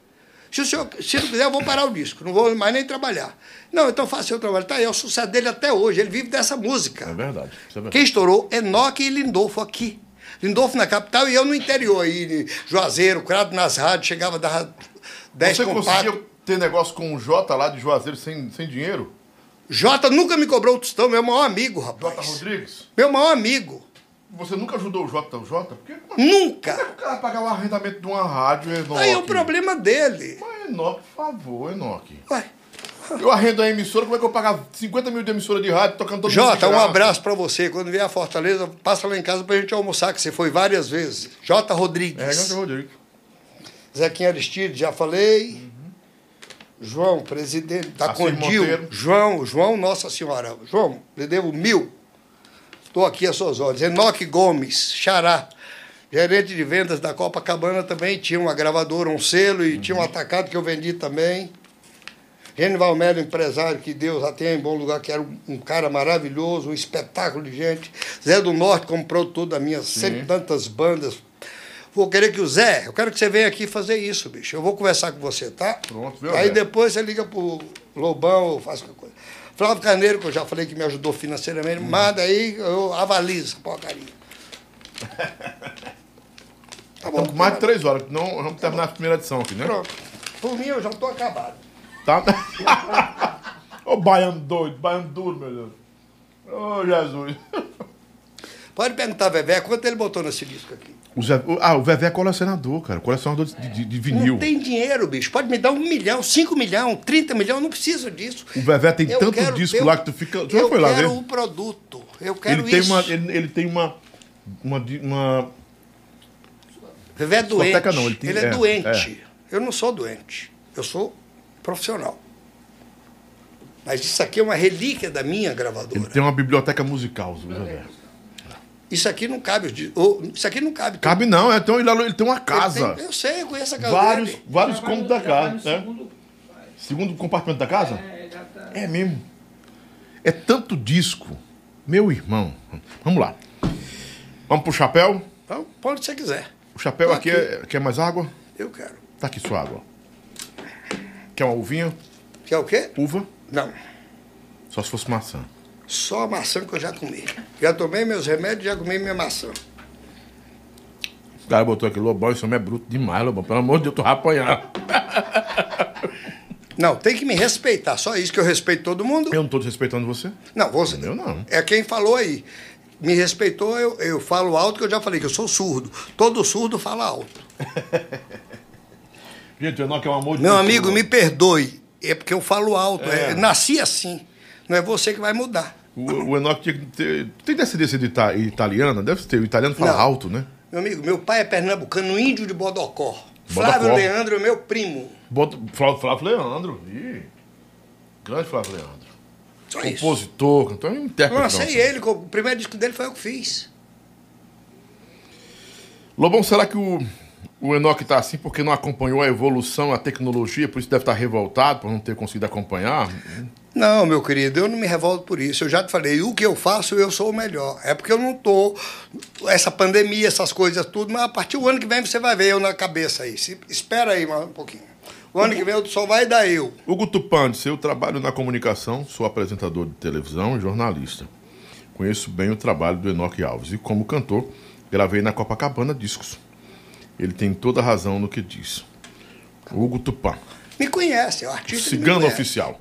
Se, o senhor, se não quiser, eu vou parar o disco, não vou mais nem trabalhar. Não, então faça seu trabalho. Tá aí, é o sucesso dele até hoje, ele vive dessa música. É verdade. É verdade. Quem estourou? Enoque e Lindolfo aqui. Lindolfo na capital e eu no interior aí, Juazeiro, Crado nas rádios, chegava da 10 Você conseguiu ter negócio com o Jota lá de Juazeiro sem, sem dinheiro? Jota nunca me cobrou o tostão, meu maior amigo, Jota rapaz. Rodrigues? Meu maior amigo. Você nunca ajudou o Jota? O Jota? Por que Nunca. o cara pagar o arrendamento de uma rádio, Enoque? Aí é o problema dele. Mas, Enoque, por favor, Enoque. Ué. Eu arrendo a emissora, como é que eu pagar 50 mil de emissora de rádio tocando todo mundo Jota, um abraço pra você. Quando vier a Fortaleza, passa lá em casa pra gente almoçar, que você foi várias vezes. Jota Rodrigues. É, Jota Rodrigues. Zequinha Aristides, já falei. João, presidente da Assir Condil. Monteiro. João, João, Nossa Senhora. João, lhe devo mil. Estou aqui a suas ordens. Enoque Gomes, Xará. Gerente de vendas da Copacabana também. Tinha uma gravadora, um selo e tinha um atacado que eu vendi também. Genival Melo, empresário que Deus já tem em bom lugar, que era um, cara maravilhoso, um espetáculo de gente. Zé do Norte como produtor das minhas sempre tantas bandas. Vou querer que o Zé, eu quero que você venha aqui fazer isso, bicho. Eu vou conversar com você, tá? Pronto, viu, Aí Zé? depois você liga pro Lobão ou faz qualquer coisa. Flávio Carneiro, que eu já falei que me ajudou financeiramente, Hum. manda aí, eu avalizo essa porcaria. Tá bom. Estamos com mais de três horas, não vamos terminar a primeira edição aqui, né? Pronto. Por mim, eu já estou acabado. Tá? Ô baiano doido, baiano duro, meu Deus. Ô Jesus. Pode perguntar, Vevé, quanto ele botou nesse disco aqui? O Zé, o- ah, o Vevé é colecionador, cara. Colecionador de, de- de vinil. Não tem dinheiro, bicho. Pode me dar um milhão, cinco milhões, 30 milhões, não preciso disso. O Vevé tem Eu tanto quero- disco eu- lá que tu fica. Tu eu foi lá quero o produto. Eu quero Ele tem, isso. uma, ele, ele tem uma. Uma. uma Vevé é doente. Não, ele tem- é, é, doente. Eu não sou doente. Eu sou profissional. Mas isso aqui é uma relíquia da minha gravadora. ele tem uma biblioteca musical. Isso aqui não cabe. Isso aqui não cabe. Cabe não, é, então ele, ele tem uma Ele casa. tem- eu sei, eu conheço a casa vários dele. vários cômodos da casa. né? segundo- Segundo compartimento da casa? É, já tá. É mesmo. É tanto disco. Meu irmão. Vamos lá. Vamos pro chapéu. Então, põe onde você quiser. O chapéu aqui, aqui. é. Quer mais água? Eu quero. Tá aqui sua água. Quer uma uvinha? Quer o quê? Uva? Não. Só se fosse maçã. Só a maçã que eu já comi. Já tomei meus remédios, já comi minha maçã. O cara botou aqui, Lobão, isso é bruto demais, Lobão. Pelo amor de Deus, tu vai apanhar. Não, tem que me respeitar. Só isso que eu respeito todo mundo. Eu não tô desrespeitando você. Não, você. Eu não. É quem falou aí. Me respeitou, eu, eu falo alto, que eu já falei que eu sou surdo. Todo surdo fala alto. Gente, o Enoque é um amor de Meu amigo, me perdoe. É porque eu falo alto. É. É, nasci assim. Não é você que vai mudar. O, o Enoque tinha que ter. Tem descendência de ita- italiana? Deve ter. O italiano fala Não. alto, né? Meu amigo, meu pai é pernambucano, índio de Bodocó. Bodocó. Flávio Leandro é meu primo. Flávio, Flávio Leandro. Ih, grande Flávio Leandro. Só isso. Compositor, então é um intérprete. Eu lancei nosso. ele, o primeiro disco dele foi eu que fiz. Lobão, será que o, o Enoque tá assim porque não acompanhou a evolução, a tecnologia, por isso deve estar revoltado por não ter conseguido acompanhar? Não, meu querido, eu não me revolto por isso. Eu já te falei, o que eu faço, eu sou o melhor. É porque eu não tô. Essa pandemia, essas coisas, tudo, mas a partir do ano que vem você vai ver eu na cabeça aí. Se- espera aí mais um pouquinho. O ano que vem só vai dar eu. Hugo Tupante, eu trabalho na comunicação, sou apresentador de televisão e jornalista. Conheço bem o trabalho do Enoque Alves e, como cantor, gravei na Copacabana discos. Ele tem toda a razão no que diz. Hugo Tupã, Me conhece, é o artista. cigano oficial.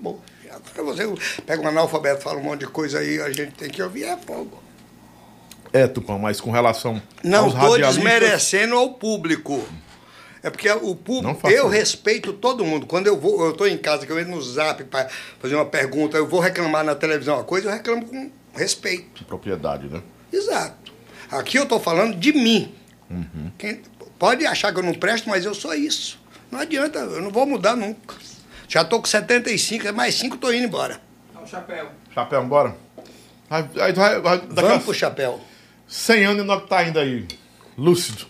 Bom, agora você pega um analfabeto, fala um monte de coisa aí, a gente tem que ouvir, é fogo. É, Tupã, mas com relação Não aos estou radialistas... desmerecendo ao público. É porque o público, eu isso. respeito todo mundo. Quando eu vou, eu estou em casa, que eu entro no zap para fazer uma pergunta, eu vou reclamar na televisão uma coisa, eu reclamo com respeito. Propriedade, né? Exato. Aqui eu estou falando de mim. Uhum. Quem- pode achar que eu não presto, mas eu sou isso. Não adianta, eu não vou mudar nunca. Já estou com 75, é mais 5 estou indo embora. Dá o chapéu. Chapéu, bora. Aí, aí, vai- vai- daqui Vamos pro chapéu. 100 anos e nós tá ainda aí, lúcido.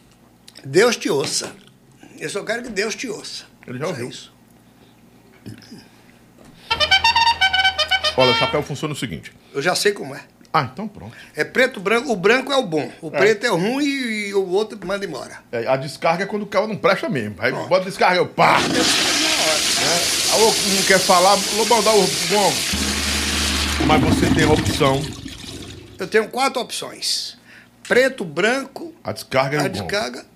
Deus te ouça. Eu só quero que Deus te ouça. Ele já ouviu. isso. Olha, o chapéu funciona o seguinte. Eu já sei como é. Ah, então pronto. É preto, branco. O branco é o bom. O preto é o ruim e, o outro manda embora. É, a descarga é quando o carro não presta mesmo. Aí bota a descarga, eu pá. É. O outro não quer falar, Lobão, dá o gongo. Mas você tem a opção, Eu tenho quatro opções: preto, branco, a descarga é a o descarga.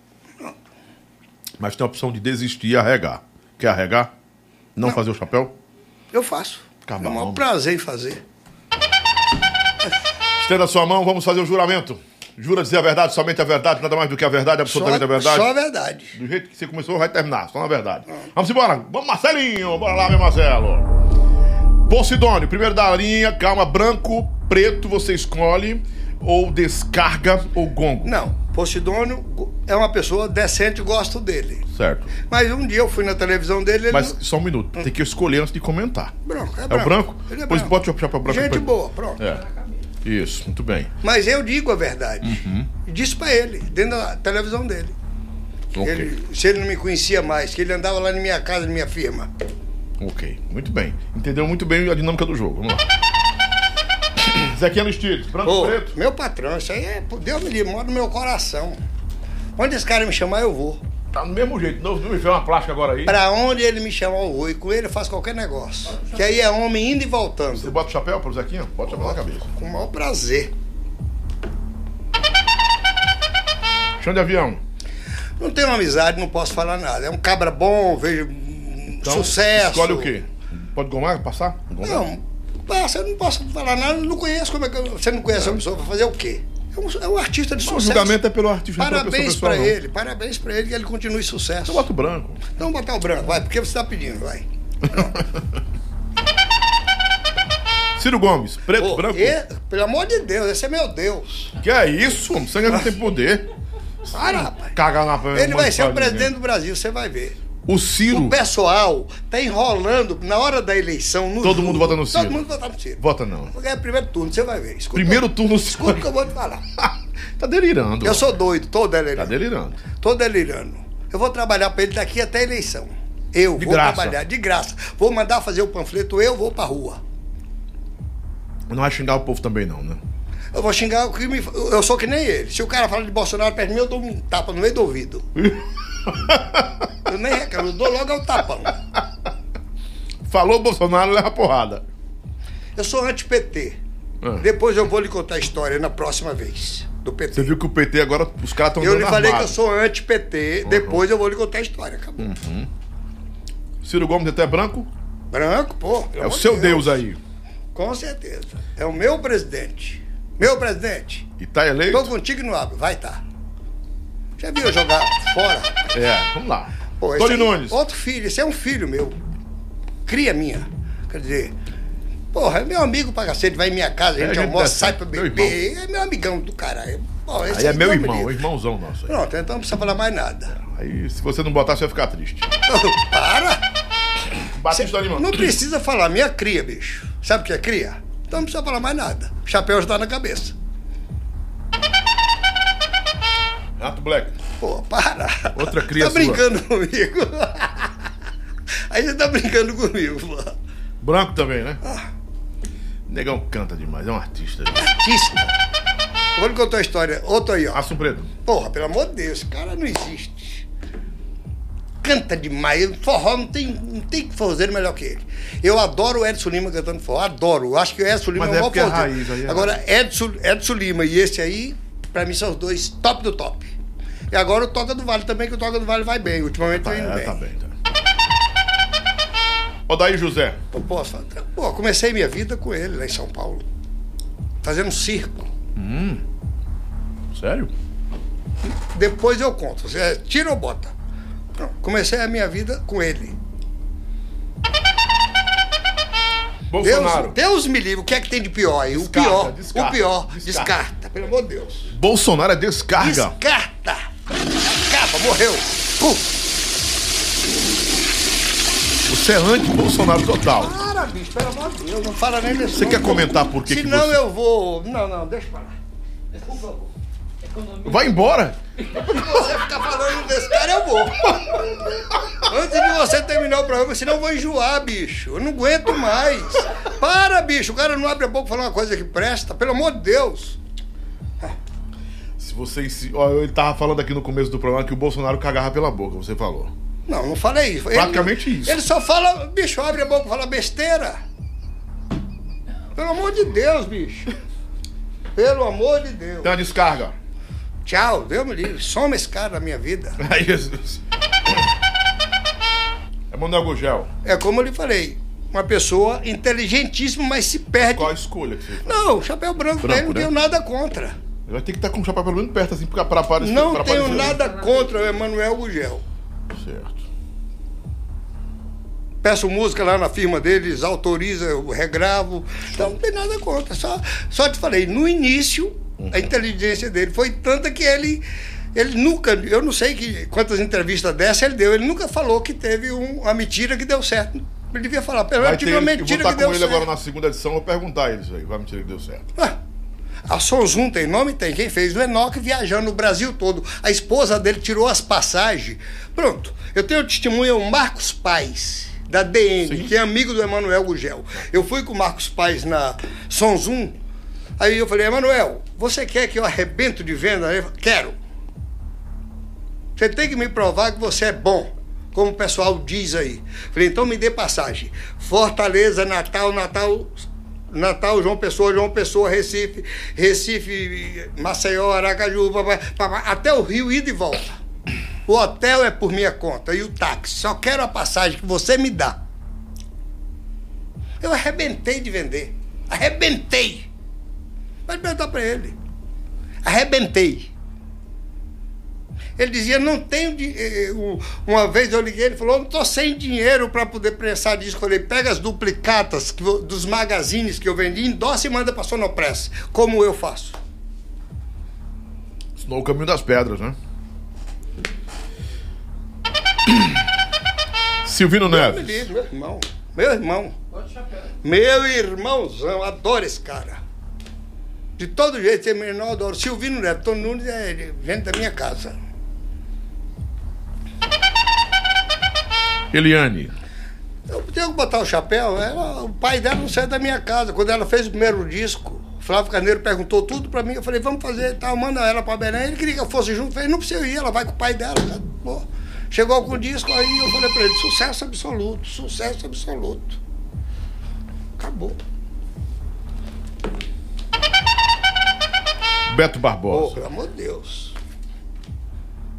Mas tem a opção de desistir e arregar. Quer arregar? Não, fazer o chapéu? Eu faço. Tá é bom. o maior prazer em fazer. Estenda a sua mão, vamos fazer o juramento. Jura dizer a verdade, somente a verdade, nada mais do que a verdade, absolutamente só, a verdade. Só a verdade. Do jeito que você começou, vai terminar, só na verdade. Vamos embora. Vamos, Marcelinho. Bora lá, meu Marcelo. Posidônio, primeiro da linha, calma, branco, preto, você escolhe, ou descarga ou gongo. Não, Posidônio é uma pessoa decente, gosto dele. Certo. Mas um dia eu fui na televisão dele, ele Mas não- só um minuto, tem que escolher antes de comentar. branco, é É branco. o branco? Ele é Pois branco. bote o chapéu branco. Gente boa, pronto. É. Isso, muito bem. Mas eu digo a verdade. Uhum. E disse pra ele, dentro da televisão dele. Ok. Ele, se ele não me conhecia mais, que ele andava lá na minha casa, na minha firma. Ok, muito bem. Entendeu muito bem a dinâmica do jogo. Vamos lá. Zequinha Listides, branco, Ô, preto. meu patrão, isso aí é, Deus me livre, mora no meu coração. Onde esse cara me chamar, eu vou. Tá do mesmo jeito. Não, não me fez uma plástica agora aí. Pra onde ele me chamar, eu vou. E com ele eu faço qualquer negócio. Que aí é homem indo e Você voltando. bota o chapéu pro Zequinha? Bota o chapéu na cabeça. Com o maior prazer. Chão de avião. Não tenho amizade, não posso falar nada. É um cabra bom, vejo Então, sucesso. Escolhe o quê? Pode gomar, passar? Gomar? Não, passa, eu não posso falar nada, não conheço como é que. Você não conhece a pessoa pra fazer o quê? É um, é um artista de O sucesso. julgamento é pelo artista, Parabéns pra não. ele, parabéns pra ele que ele continue sucesso. Então bota o branco. Então botar o branco, vai, porque você tá pedindo, vai. Ciro Gomes, preto, Ô, branco. e- pelo amor de Deus, esse é meu Deus. Que é isso? Sangue não tem poder. Para, rapaz. Cagar na Ele vai ser o presidente do Brasil, você vai ver. O Ciro. O pessoal tá enrolando na hora da eleição. Todo mundo vota no Ciro. Todo mundo vota no Ciro. Vota não. Vou ganhar primeiro turno, você vai ver. Escuta, Primeiro turno, Escuta o que Ciro. eu vou te falar. tá delirando. Eu sou doido, tô Tá delirando. delirando. Tô delirando. Eu vou trabalhar pra ele daqui até a eleição. Eu De vou graça. trabalhar de graça. Vou mandar fazer o panfleto, eu vou pra rua. Não vai xingar o povo também, não, né? Eu vou xingar o que me. Eu sou que nem ele. Se o cara fala de Bolsonaro perto de mim, eu dou um tapa no meio do ouvido. eu nem reclamo, eu dou logo ao tapão. Falou Bolsonaro, leva porrada. Eu sou anti-PT. Ah. Depois eu vou lhe contar a história na próxima vez do PT. Você viu que o PT agora, os caras estão Eu lhe falei que armado. eu sou anti-PT, depois eu vou lhe contar a história. Acabou. Ciro Gomes até branco? Branco, pô. É o seu Deus aí. Com certeza. É o meu presidente. Meu presidente. E tá eleito? Tô contigo no abro, vai tá. Já viu eu jogar fora? É, vamos lá. Pô, Tony Nunes. Outro filho, esse é um filho meu. Cria minha. Quer dizer, porra, é meu amigo pra cacete, vai em minha casa, a É, gente a gente almoça, desce, sai pra meu beber. É meu amigão do caralho. Esse Aí é meu Deus me irmão, livre. irmãozão nosso. Aí. Pronto, então não precisa falar mais nada. aí se você não botar, você vai ficar triste. Para! Batista Lima. Não precisa falar, minha cria, bicho. Sabe o que é cria? Então não precisa falar mais nada. O chapéu já tá na cabeça. Renato Black. Pô, para. Outra cria Tá sua. brincando comigo. Aí você tá brincando comigo, pô. Branco também, né? Ah. Negão canta demais, é um artista. Artista. Eu vou lhe contar a história. Outro aí, ó. Aço Preto. Porra, pelo amor de Deus, esse cara não existe. Canta demais. Forró não tem, não tem forrozeiro melhor que ele. Eu adoro o Edson Lima cantando forró. Adoro. Acho que o Edson Lima Mas é é o maior porque é raiz, aí é Agora, Edson, Edson Lima e esse aí, pra mim, são os dois top do top. E agora o Toca do Vale também, que o Toca do Vale vai bem. Ultimamente Tá, vem indo é, bem. tá bem, tá. Odaí José. Eu posso. Pô, comecei minha vida com ele lá em São Paulo. Fazendo circo. Sério? Depois eu conto. Você tira ou bota? Pronto, Comecei a minha vida com ele. Bolsonaro. Deus, Deus me livre, o que é que tem de pior aí? Descarta, o pior, descarta, o pior, descarta. descarta. pelo amor de Deus. Bolsonaro é descarga. Descarta! Acaba, morreu. Pum. Você é anti-Bolsonaro total. Para, bicho, pelo amor de Deus, não fala nem desse Você nome. quer comentar por que que Senão você- eu vou. Não, não, deixa pra lá. Por favor. Vai embora? Se você ficar falando desse cara, eu vou. Antes de você terminar o programa, senão eu vou enjoar, bicho. Eu não aguento mais. Para, bicho. O cara não abre a boca pra falar uma coisa que presta. Pelo amor de Deus. Se você insi- ó, ele tava falando aqui no começo do programa que o Bolsonaro cagava pela boca, você falou. Não, não falei isso. Ele- Praticamente isso. Ele só fala, bicho, abre a boca e fala besteira. Pelo amor de Deus, bicho. Pelo amor de Deus. Uma descarga. Tchau, Deus me livre. Soma esse cara da minha vida. Ai, Jesus. É Manuel Gugel. É como eu lhe falei. Uma pessoa inteligentíssima, mas se perde. Qual a escolha que você faz? Não, chapéu branco, Branco, dele, não né? tenho nada contra. Ele vai ter que estar com o chapéu pelo menos perto, assim, pra aparecer. Não pra tenho aparecer. nada contra o Emanuel Gugel. Certo. Peço música lá na firma deles, autoriza, eu regravo. Então não tem nada contra. Só, só te falei, no início, a inteligência dele foi tanta que ele. Ele nunca, eu não sei que, quantas entrevistas dessa ele deu, ele nunca falou que teve um- uma mentira que deu certo. Ele devia falar, pelo menos tive uma eu vou mentira estar que com deu ele certo. agora na segunda edição, vou perguntar ele isso aí. Vai me dizer que deu certo. Ué, A Sonzum tem nome? Tem. Quem fez? O Enoque viajando o Brasil todo. A esposa dele tirou as passagens. Pronto. Eu tenho testemunha o Marcos Paz, da DN, Sim. que é amigo do Emanuel Gugel. Eu fui com o Marcos Paz na Sonzum. Aí eu falei, Emanuel, você quer que eu arrebento de venda? Ele falou, Quero. Você tem que me provar que você é bom, como o pessoal diz aí. Falei, então me dê passagem. Fortaleza, Natal, Natal, Natal, João Pessoa, João Pessoa, Recife, Recife, Maceió, Aracaju, até o Rio, ida e volta. O hotel é por minha conta e o táxi. Só quero a passagem que você me dá. Eu arrebentei de vender. Arrebentei. Pode perguntar para ele. Arrebentei. Ele dizia, não tenho di- eh, um- Uma vez eu liguei, ele falou, não estou sem dinheiro para poder prensar disco. Eu falei, pega as duplicatas dos magazines que eu vendi, endossa e manda para Sonopress, como eu faço. Ensinou o caminho das pedras, né? Silvino Neves. livre, meu irmão. Meu irmão. Meu irmãozão, adoro esse cara. De todo jeito, ele menor adoro. Silvino Neto, Nunes é gente da minha casa. Eliane. Eu tenho que botar o chapéu. Ela, o pai dela não saiu da minha casa. Quando ela fez o primeiro disco, Flávio Carneiro perguntou tudo pra mim. Eu falei, vamos fazer tal, manda ela pra Belém. Ele queria que eu fosse junto. Eu falei, não precisa ir, ela vai com o pai dela. Pô. Chegou com o disco, aí eu falei pra ele, sucesso absoluto, sucesso absoluto. Acabou. Beto Pô, Barbosa. pelo amor de Deus.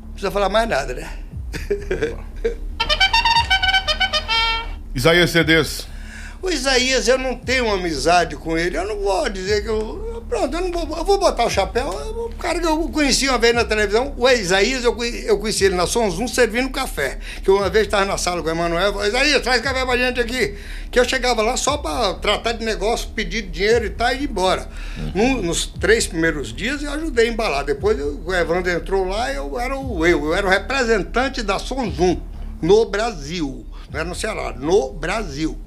Não precisa falar mais nada, né? Isaías Cedes. O Isaías, eu não tenho amizade com ele. Eu não vou dizer que eu. Pronto, eu não vou. Eu vou botar o chapéu. O cara que eu conheci uma vez na televisão, o Isaías, eu, eu conheci ele na Sonzum servindo café. Que uma vez estava na sala com o Emanuel, falei, Isaías, traz café pra gente aqui. Que eu chegava lá só para tratar de negócio, pedir dinheiro e tal, e ir embora. Num- nos três primeiros dias eu ajudei a embalar. Depois eu- o Evandro entrou lá eu era o eu. Eu era o representante da Sonzum no Brasil. Não era no Ceará, no Brasil.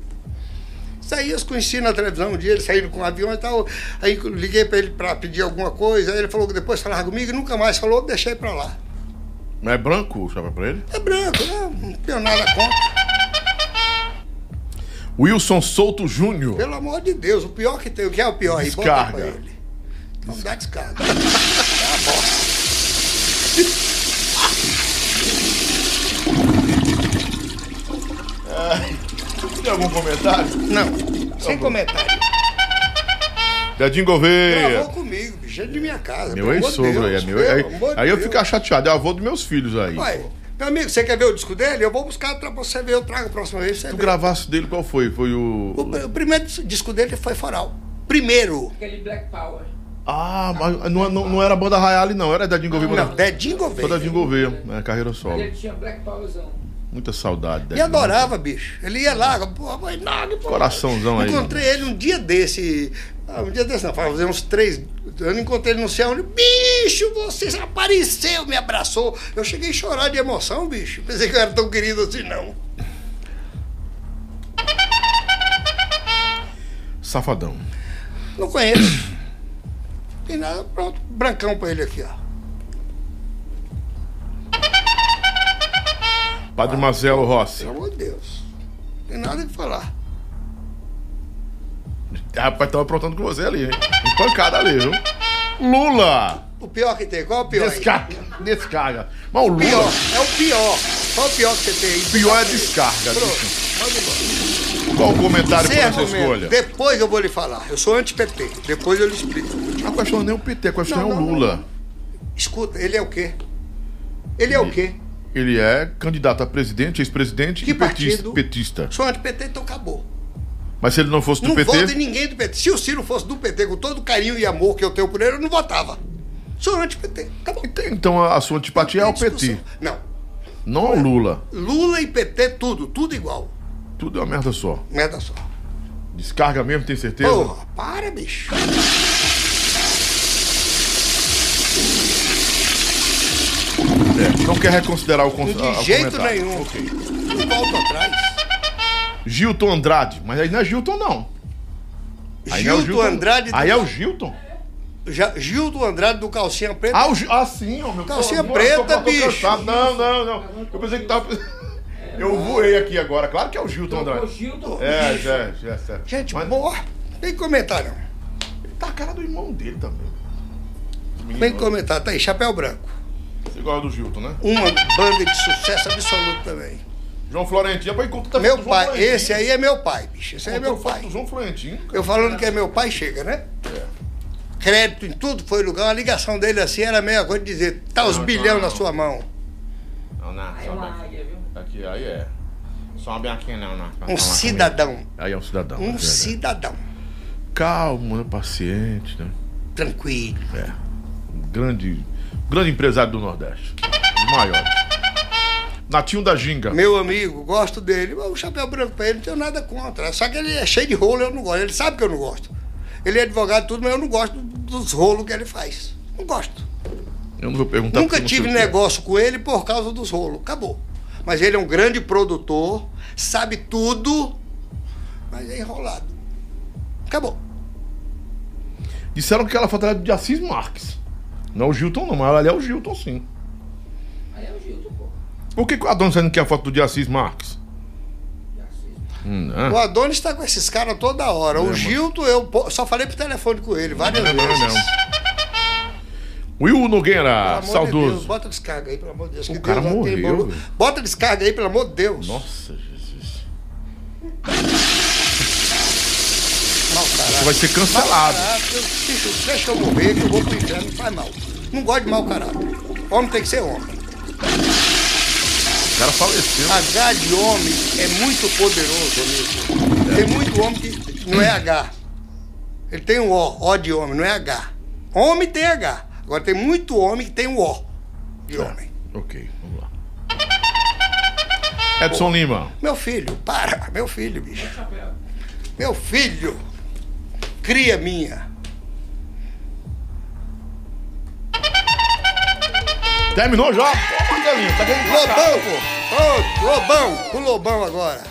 Isaías conheci na televisão um dia, ele saindo com um avião e tal. Aí liguei para ele para pedir alguma coisa. Aí ele falou que depois falava comigo e nunca mais falou, deixei para lá. Mas é branco o chapéu pra ele? É branco, né? Não tenho nada contra. Wilson Souto Júnior. Pelo amor de Deus, o pior que tem, o que é o pior aí? Bota Descarga. pra ele. Então dá descarga. É uma bosta. Tem algum comentário? Não, sem comentário. Dedinho Gouveia. Gravou comigo, bicho, é de minha casa. Meu ex-sogro aí, é meu. Aí, aí eu fico chateado, é avô dos meus filhos aí. Ué, meu amigo, você quer ver o disco dele? Eu vou buscar pra você ver, eu trago a próxima vez. Você Tu gravasse dele, qual foi? Foi o. O, o primeiro disco dele foi Foral. Primeiro. Aquele Black Power. Ah, mas não, não, não era a banda Rayali, não. Era Dedinho Gouveia. Não, mas- Dedinho Foi Gouveia. Dedinho Gouveia, né? Carreira Mas solo. ele tinha Black Powerzão. Muita saudade. E Dedinho. adorava, bicho. Ele ia lá, pô, vai nada, pô. Coraçãozão aí. Encontrei ele um dia desse. ah, um dia desse, não, faz uns três. Eu não encontrei ele no céu. Ele, bicho, você apareceu, me abraçou. Eu cheguei a chorar de emoção, bicho. Pensei que eu era tão querido assim, não. Safadão. Não conheço. Tem nada, pronto. Brancão pra ele aqui, ó. Padre Marcelo Rossi. Pelo amor de Deus. Não tem nada que falar. Rapaz, tava aprontando com você ali, hein? Pancada ali, viu? Lula! O pior que tem, qual é o pior? aí? Descarga. Descarga. Mas o Pior, Lula. é o pior. Qual é o pior que você tem aí? Pior é descarga. Pronto. Qual o comentário por essa escolha? Depois eu vou lhe falar. Eu sou anti-PT. Depois eu lhe explico. A questão não é o PT, a questão Não, é o não, não. Lula. Escuta, ele é o quê? Ele é o quê? Ele é candidato a presidente, ex-presidente e petista, petista. Sou anti-PT, então acabou. Mas se ele não fosse do Não PT, voto em ninguém do PT. Se o Ciro fosse do PT, com todo o carinho e amor que eu tenho por ele, eu não votava. Sou anti-PT. Acabou. então a a sua antipatia é Não ao PT. Não. não ao Lula. Lula e PT, tudo. Tudo igual. Tudo é uma merda só. Merda só. Descarga mesmo, tem certeza? Porra, para, bicho. É, não quer reconsiderar o, con- De o jeito comentário. nenhum. Ok. Não volto atrás. Gilton Andrade, mas aí não é Gilton, não. Aí é o Gilton Andrade. do- Aí é o Gilton? Já, Gildo Andrade do Calcinha Preta. Ah, o Gil... ah sim, ó, meu Calcinha Pô, preta, tô- tô bicho. cansado. Não, não, não. Eu pensei que tava. Eu voei aqui agora. Claro que é o Gilton O Andrade. Gilton. É, é, é, é. Gente, Mas boa. Tem que comentar, não. tá a cara do irmão dele também. Tem comentar. Tá aí, Chapéu Branco. Você gosta do Gilton, né? Uma banda de sucesso absoluto também. João Florentino. Rapaz, encontra tá Meu pai, Florentino. esse aí é meu pai, bicho. Esse aí é meu pai. do João Florentino. cara. Eu falando que é meu pai, chega, né? Crédito em tudo foi lugar. A ligação dele assim era a mesma coisa de dizer, tá os Não, bilhão não. na sua mão. Não, não. É só uma águia, viu? Aqui, aí é. Sobe aqui, não, não. Um cidadão. Aí é um cidadão. é Um verdade. cidadão. Calmo, né, paciente, né? Tranquilo. É. Um grande, grande empresário do Nordeste. Os maiores. Natinho da Ginga. Meu amigo, gosto dele. O chapéu branco pra ele, não tenho nada contra. Só que ele é cheio de rolo, eu não gosto. Ele sabe que eu não gosto. Ele é advogado e tudo, mas eu não gosto dos rolos que ele faz. Não gosto. Eu não vou perguntar Nunca tive é. negócio com ele por causa dos rolos. Acabou. Mas ele é um grande produtor, sabe tudo, mas é enrolado. Acabou. Disseram que aquela foto era de Assis Marques. Não é o Gilton, não, mas ali é o Gilton, sim. Aí é o Gilton, pô. Por que, que o Adonis não quer a foto do de Assis Marques? Hum, né? O Adonis está com esses caras toda hora. É, o mano. Gilton, eu só falei por telefone com ele várias Não, vezes. não, não. Will Pelo Nogueira, amor de Deus, saudoso. bota descarga aí, pelo amor de Deus. O que cara Deus não tem morreu, velho. Bota descarga aí, pelo amor de Deus. Nossa, Jesus. Você vai ser cancelado. Caráter. Bicho, deixa eu morrer que eu vou pro inferno, não faz mal. Não gosto de mau caráter. Homem tem que ser homem. O cara faleceu. H de homem é muito poderoso, amigo. Tem muito homem que não é H. Ele tem um O, O de homem, não é H. Homem tem H. Agora tem muito homem que tem um O de homem. Ok, vamos lá. Edson Lima. Meu filho, para, meu filho, bicho. Meu filho, cria minha. Terminou já? Pô, Marcelinho, tá querendo Lobão, pô! Ô, Lobão, o Lobão agora.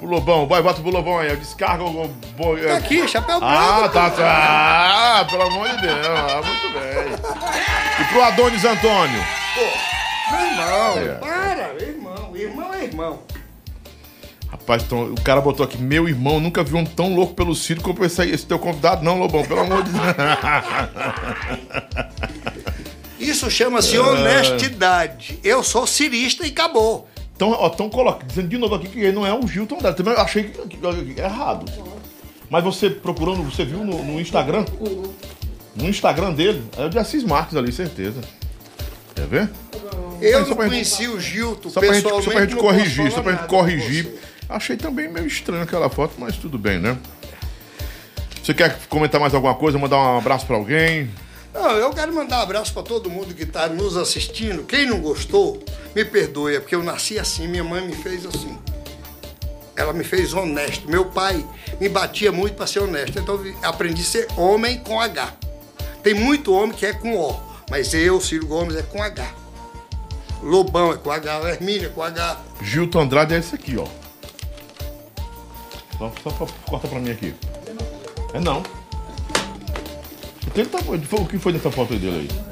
Pro Lobão, vai, bota pro Lobão aí. Descarga o. Tá aqui, chapéu branco. Ah, tá, pô. tá. Ah, pelo amor de Deus. Ah, muito bem. E pro Adonis Antônio. Meu irmão, É. para, irmão. Irmão é irmão. Rapaz, então, o cara botou aqui, meu irmão, nunca vi um tão louco pelo Ciro como esse, esse teu convidado, não, Lobão, pelo amor de Deus. Isso chama-se honestidade. Eu sou cirista e acabou. Então, ó, tão coloca, dizendo de novo aqui que ele não é o Gilton Andrade. Também eu achei que, que- que- errado. Mas você procurando, você viu no, no Instagram? No Instagram dele, é o de Assis Marques ali, certeza. Quer ver? Eu não gente- conheci o Gilton Só pra gente, pessoalmente. só pra gente corrigir, só pra gente corrigir. Achei também meio estranho aquela foto, mas tudo bem, né? Você quer comentar mais alguma coisa, mandar um abraço pra alguém? Não, eu quero mandar um abraço para todo mundo que está nos assistindo. Quem não gostou, me perdoe, é porque eu nasci assim, minha mãe me fez assim. Ela me fez honesto. Meu pai me batia muito para ser honesto, então eu aprendi a ser homem com H. Tem muito homem que é com O, mas eu, Ciro Gomes, é com H. Lobão é com H, Hermínio é com H. Gilton Andrade é esse aqui, ó. Só, só pra- corta pra mim aqui. É não. O que, tá, o que foi nessa foto aí dele aí?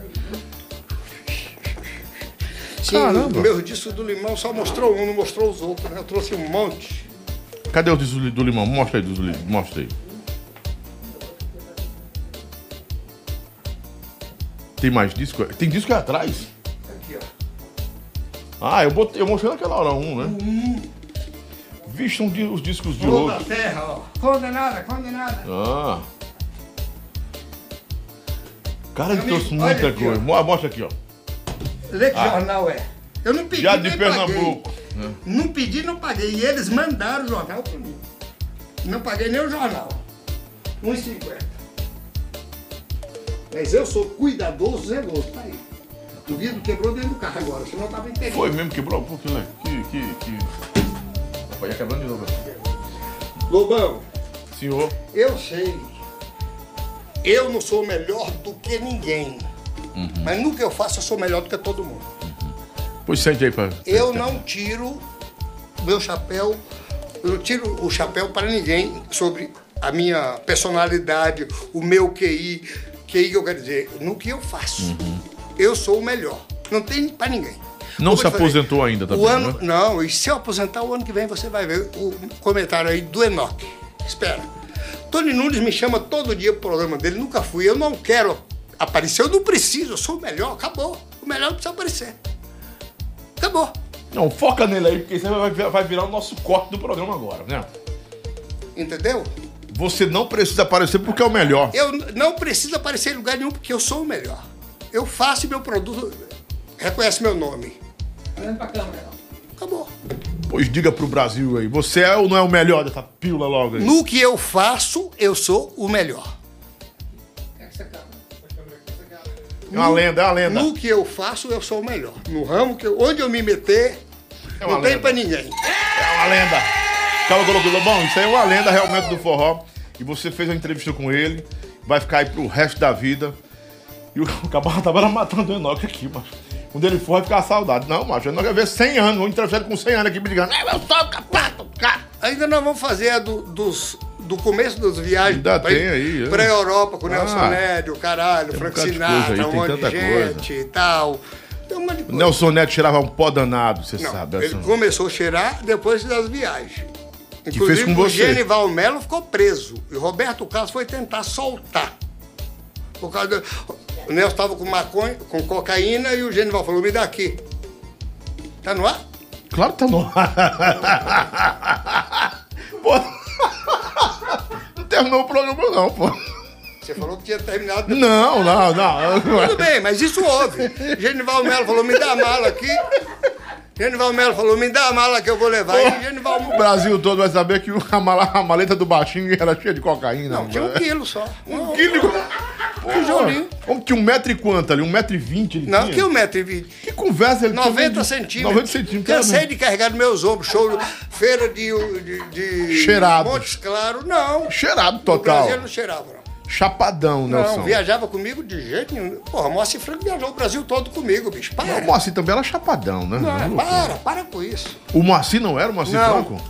Sim, Caramba. meus discos do Limão só mostrou um, não mostrou os outros. né? Eu trouxe um monte. Cadê o disco do limão? Mostra aí, do, li- mostra aí. Tem mais disco? Tem disco aí atrás? Aqui, ó. Ah, eu, botei, eu mostrei naquela hora um, né? Vixe, di- os discos de da ouro. Terra, ó. Condenada, condenada. Ah. Cara, ele Amigo, trouxe muita aqui, coisa. ó. Mostra aqui, ó. Lê que jornal é. Eu não pedi, Já de Pernambuco. paguei. Não pedi, não paguei. E eles mandaram o jornal pra mim. Não paguei nem o jornal. 1,50. Mas eu sou cuidadoso, zeloso. Tá aí. O vidro quebrou dentro do carro agora, senão tava inteirinho. Foi mesmo, quebrou pouquinho, né? Que, que, que... Opa, ia quebrando de novo. Lobão, Senhor. eu sei. Eu não sou melhor do que ninguém. Mas no que eu faço, eu sou melhor do que todo mundo. Pois sente aí pra... Eu não tiro meu chapéu, eu não tiro o chapéu para ninguém sobre a minha personalidade, o meu QI. QI que eu quero dizer, no que eu faço. Eu sou o melhor. Não tem para ninguém. Não se aposentou ainda também, o ano, né? Não, e se eu aposentar o ano que vem, você vai ver o comentário aí do Enoch. Espera. Tony Nunes me chama todo dia pro programa dele, nunca fui. Eu não quero aparecer, eu não preciso, eu sou o melhor, acabou. O melhor não precisa aparecer. Acabou. Não, foca nele aí, porque isso vai, vai- virar o nosso corte do programa agora, né? Entendeu? Você não precisa aparecer porque é o melhor. Eu não preciso aparecer em lugar nenhum porque eu sou o melhor. Eu faço meu produto reconhece meu nome. Olhando pra câmera. Acabou. Pois diga pro Brasil aí, você é ou não é o melhor dessa pílula logo aí? No que eu faço, eu sou o melhor. É. É uma lenda, é uma lenda. No que eu faço, eu sou o melhor. No ramo que eu, onde eu me meter, É não tem lenda. pra ninguém. É uma lenda. Calma, colocou. Bom, isso aí é uma lenda realmente do forró. E você fez uma entrevista com ele, vai ficar aí pro resto da vida. E o Cabarra tava matando o Enoque aqui, macho. Quando ele for, vai ficar saudade. Não, macho, o Enoque vai ver 100 anos. Vou entrevistar ele com 100 anos aqui, me ligando. "É, Eu sou o capato, cara. Ainda nós vamos fazer a do, dos, do começo das viagens Ainda pra, tem aí, é. pra Europa, com o Ah. Nelson Nédio, caralho, Frank Sinatra, coisa aí, um monte de gente e tal. O coisa. Nelson Neto tirava um pó danado, você Não, sabe. ele assim. começou a cheirar depois das viagens. fez com o você. Genival Melo ficou preso. E o Roberto Carlos foi tentar soltar. Por causa do- O Nelson estava com maconha, com cocaína, e o Genival falou, me dá aqui. Tá no ar? Claro que tá no ar. Pô. Não terminou o programa, não, pô. Você falou que tinha terminado. Não, não, não. Tudo bem, mas isso houve. Genival Melo falou, me dá a mala aqui. Genival Melo falou, me dá a mala que eu vou levar. E Genival O Brasil todo vai saber que a, mala- a maleta do baixinho era cheia de cocaína. Não, tinha um quilo só. Um quilo de... Tijolinho. Como tinha um metro e quanto ali? Um metro e vinte ele Não, tinha? que um metro e vinte. Que conversa ele tinha 90 de- centímetros. 90 centímetros. Cansei de carregar nos meus ombros. Show, feira de, de, de Cheirado. Montes Claros. Não. Cheirado O total. Brasil não cheirava, não. Chapadão, Nelson. Não, viajava comigo de jeito nenhum. Porra, Moacir Franco viajou o Brasil todo comigo, bicho. Para. O Moacir também era chapadão, né? Não, para, para com isso. O Moacir não era o Moacir Não. Franco?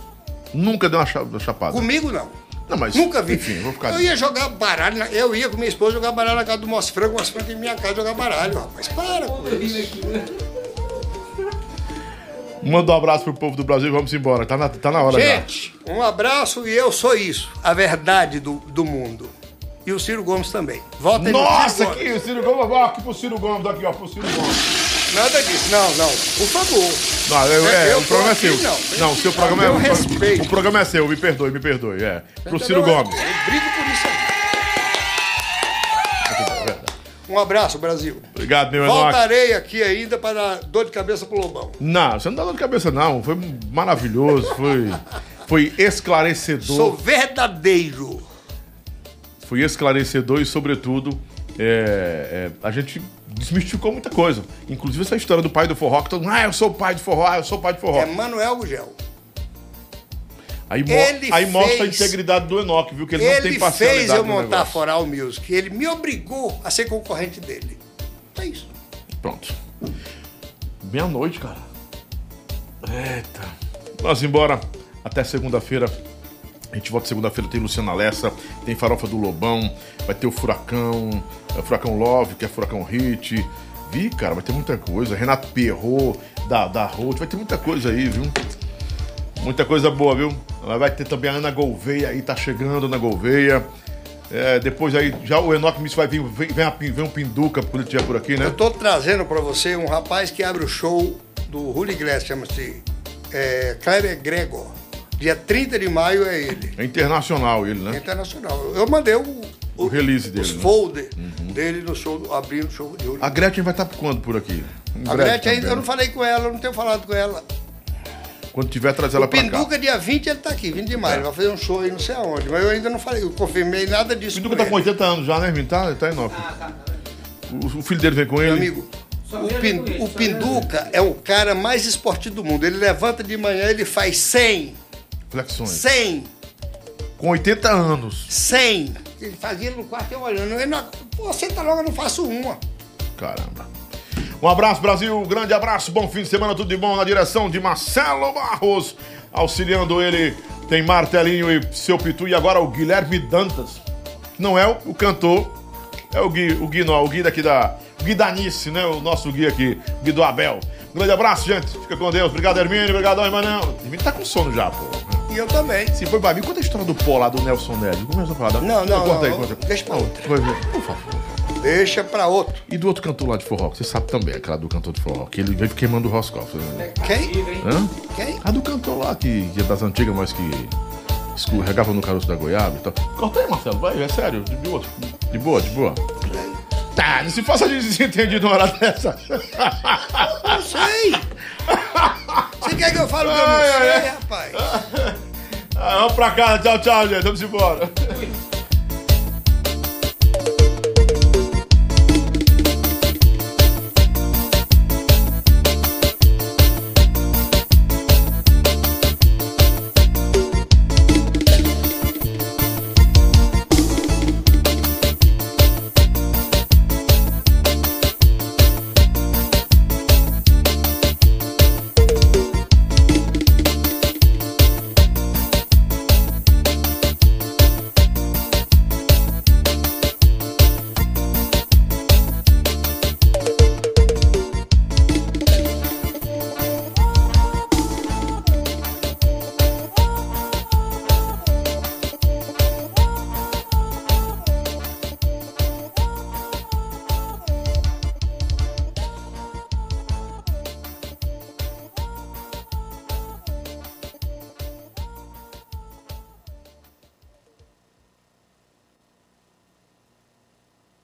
Nunca deu uma cha- chapada. Comigo não. Não, mas, Nunca vi. Enfim, vou ficar... Eu ia jogar baralho, na- eu ia com minha esposa jogar baralho na casa do Moacir Franco, o Moacir Franco em minha casa jogar baralho, rapaz. Para com isso. Manda um abraço pro povo do Brasil e vamos embora. Tá na, tá na hora já. Gente, um abraço e eu sou isso. A verdade do, do mundo. E o Ciro Gomes também. Votem no Nossa, Ciro Gomes. aqui, o Ciro Gomes, ó, aqui pro Ciro Gomes, aqui, ó, pro Ciro Gomes. Nada disso. Não, não. Por favor. Não, eu, é, Eu o programa é tô seu. aqui, não. Não, o seu programa é. Respeito. O programa é seu, me perdoe, me perdoe. É. Pro Ciro? Gomes. Eu brigo por isso aí. Um abraço, Brasil. Obrigado, meu Enoque. Voltarei aqui ainda para dar dor de cabeça pro Lobão. Não, você não dá dor de cabeça, não. Foi maravilhoso, foi, foi esclarecedor. Sou verdadeiro. Foi esclarecedor e, sobretudo, é, é, a gente desmistificou muita coisa. Inclusive essa história do pai do forró, que todo mundo, ah, eu sou o pai do forró, ah, eu sou o pai do forró. É Manuel Gugel. Aí, mo- ele aí mostra a fez- integridade do Enoque, viu? Que ele, não tem Ele parcialidade fez eu montar a. Foral Music. Ele me obrigou a ser concorrente dele. É isso. Pronto. Meia-noite, cara. Eita. Vamos embora. Até segunda-feira. A gente volta segunda-feira, tem Luciana Lessa, tem Farofa do Lobão, vai ter o Furacão, é, Furacão Love, que é Furacão Hit, Vi, cara, vai ter muita coisa. Renato Perrot, da, da Roth, vai ter muita coisa aí, viu? Muita coisa boa, viu? Ela vai ter também a Ana Gouveia aí, tá chegando na Gouveia. É, depois aí, já o Enoque Miss vai vir, vem, vem, a vem um Pinduca quando ele estiver por aqui, né? Eu tô trazendo pra você um rapaz que abre o show do Julio Iglesias, chama-se é, Kleber Gregor. Dia 30 de maio é ele. É internacional ele, É né? internacional. Eu mandei o, O release dele, os né? folder dele no show, abrindo o show de Julio. A Gretchen vai estar quando por aqui? Em A Gretchen ainda, eu não falei com ela, eu não tenho falado com ela. Quando tiver, traz ela o pra cá. Pinduca, dia 20, ele tá aqui, 20 de maio. Ele vai fazer um show aí, não sei aonde. Mas eu ainda não falei, eu confirmei nada disso. Pinduca com tá com ele. 80 anos já, né, Hermínio? Tá, tá Enoque. O, o filho dele vem com ele. Meu amigo, Só o, ele, o Pinduca é o cara mais esportivo do mundo. Ele levanta de manhã, ele faz 100, Flexões. 100, Com 80 anos. 100. Ele fazia no quarto eu olhando. Ele não, Pô, senta logo, eu não faço uma. Caramba. Um abraço, Brasil. Um grande abraço. Bom fim de semana, tudo de bom na direção de Marcelo Barros. Auxiliando ele, tem Martelinho e seu Pitu. E agora o Guilherme Dantas. Não é o, o cantor, é o Gui, o Gui, não, o Gui daqui da. Gui Danice, né? O nosso Gui aqui, Gui do Abel. Um grande abraço, gente. Fica com Deus. Obrigado, Hermínio. Obrigado, Hermanão. Hermínio tá com sono já, pô. E eu também. Se foi pra mim, conta a história do pó lá do Nelson Ned. Começa a falar. da- Não, não, Conta aí, não, conta aí. deixa pra outra. Por favor. Deixa pra outro. E do outro cantor lá de forró, que você sabe também, aquela do cantor de forró, que ele veio queimando o Roscoff. Né? Quem? Hã? Quem? A do cantor lá, que, que é das antigas, mas que escorregava no caroço da goiaba e tal. Corta aí, Marcelo, vai, é sério, de boa. De boa, de boa. Tá, não se faça de desentendido uma hora dessa. Não sei. Você quer que eu fale o que eu não sei, ai. rapaz? Ah, vamos pra casa, tchau, tchau, gente, vamos embora.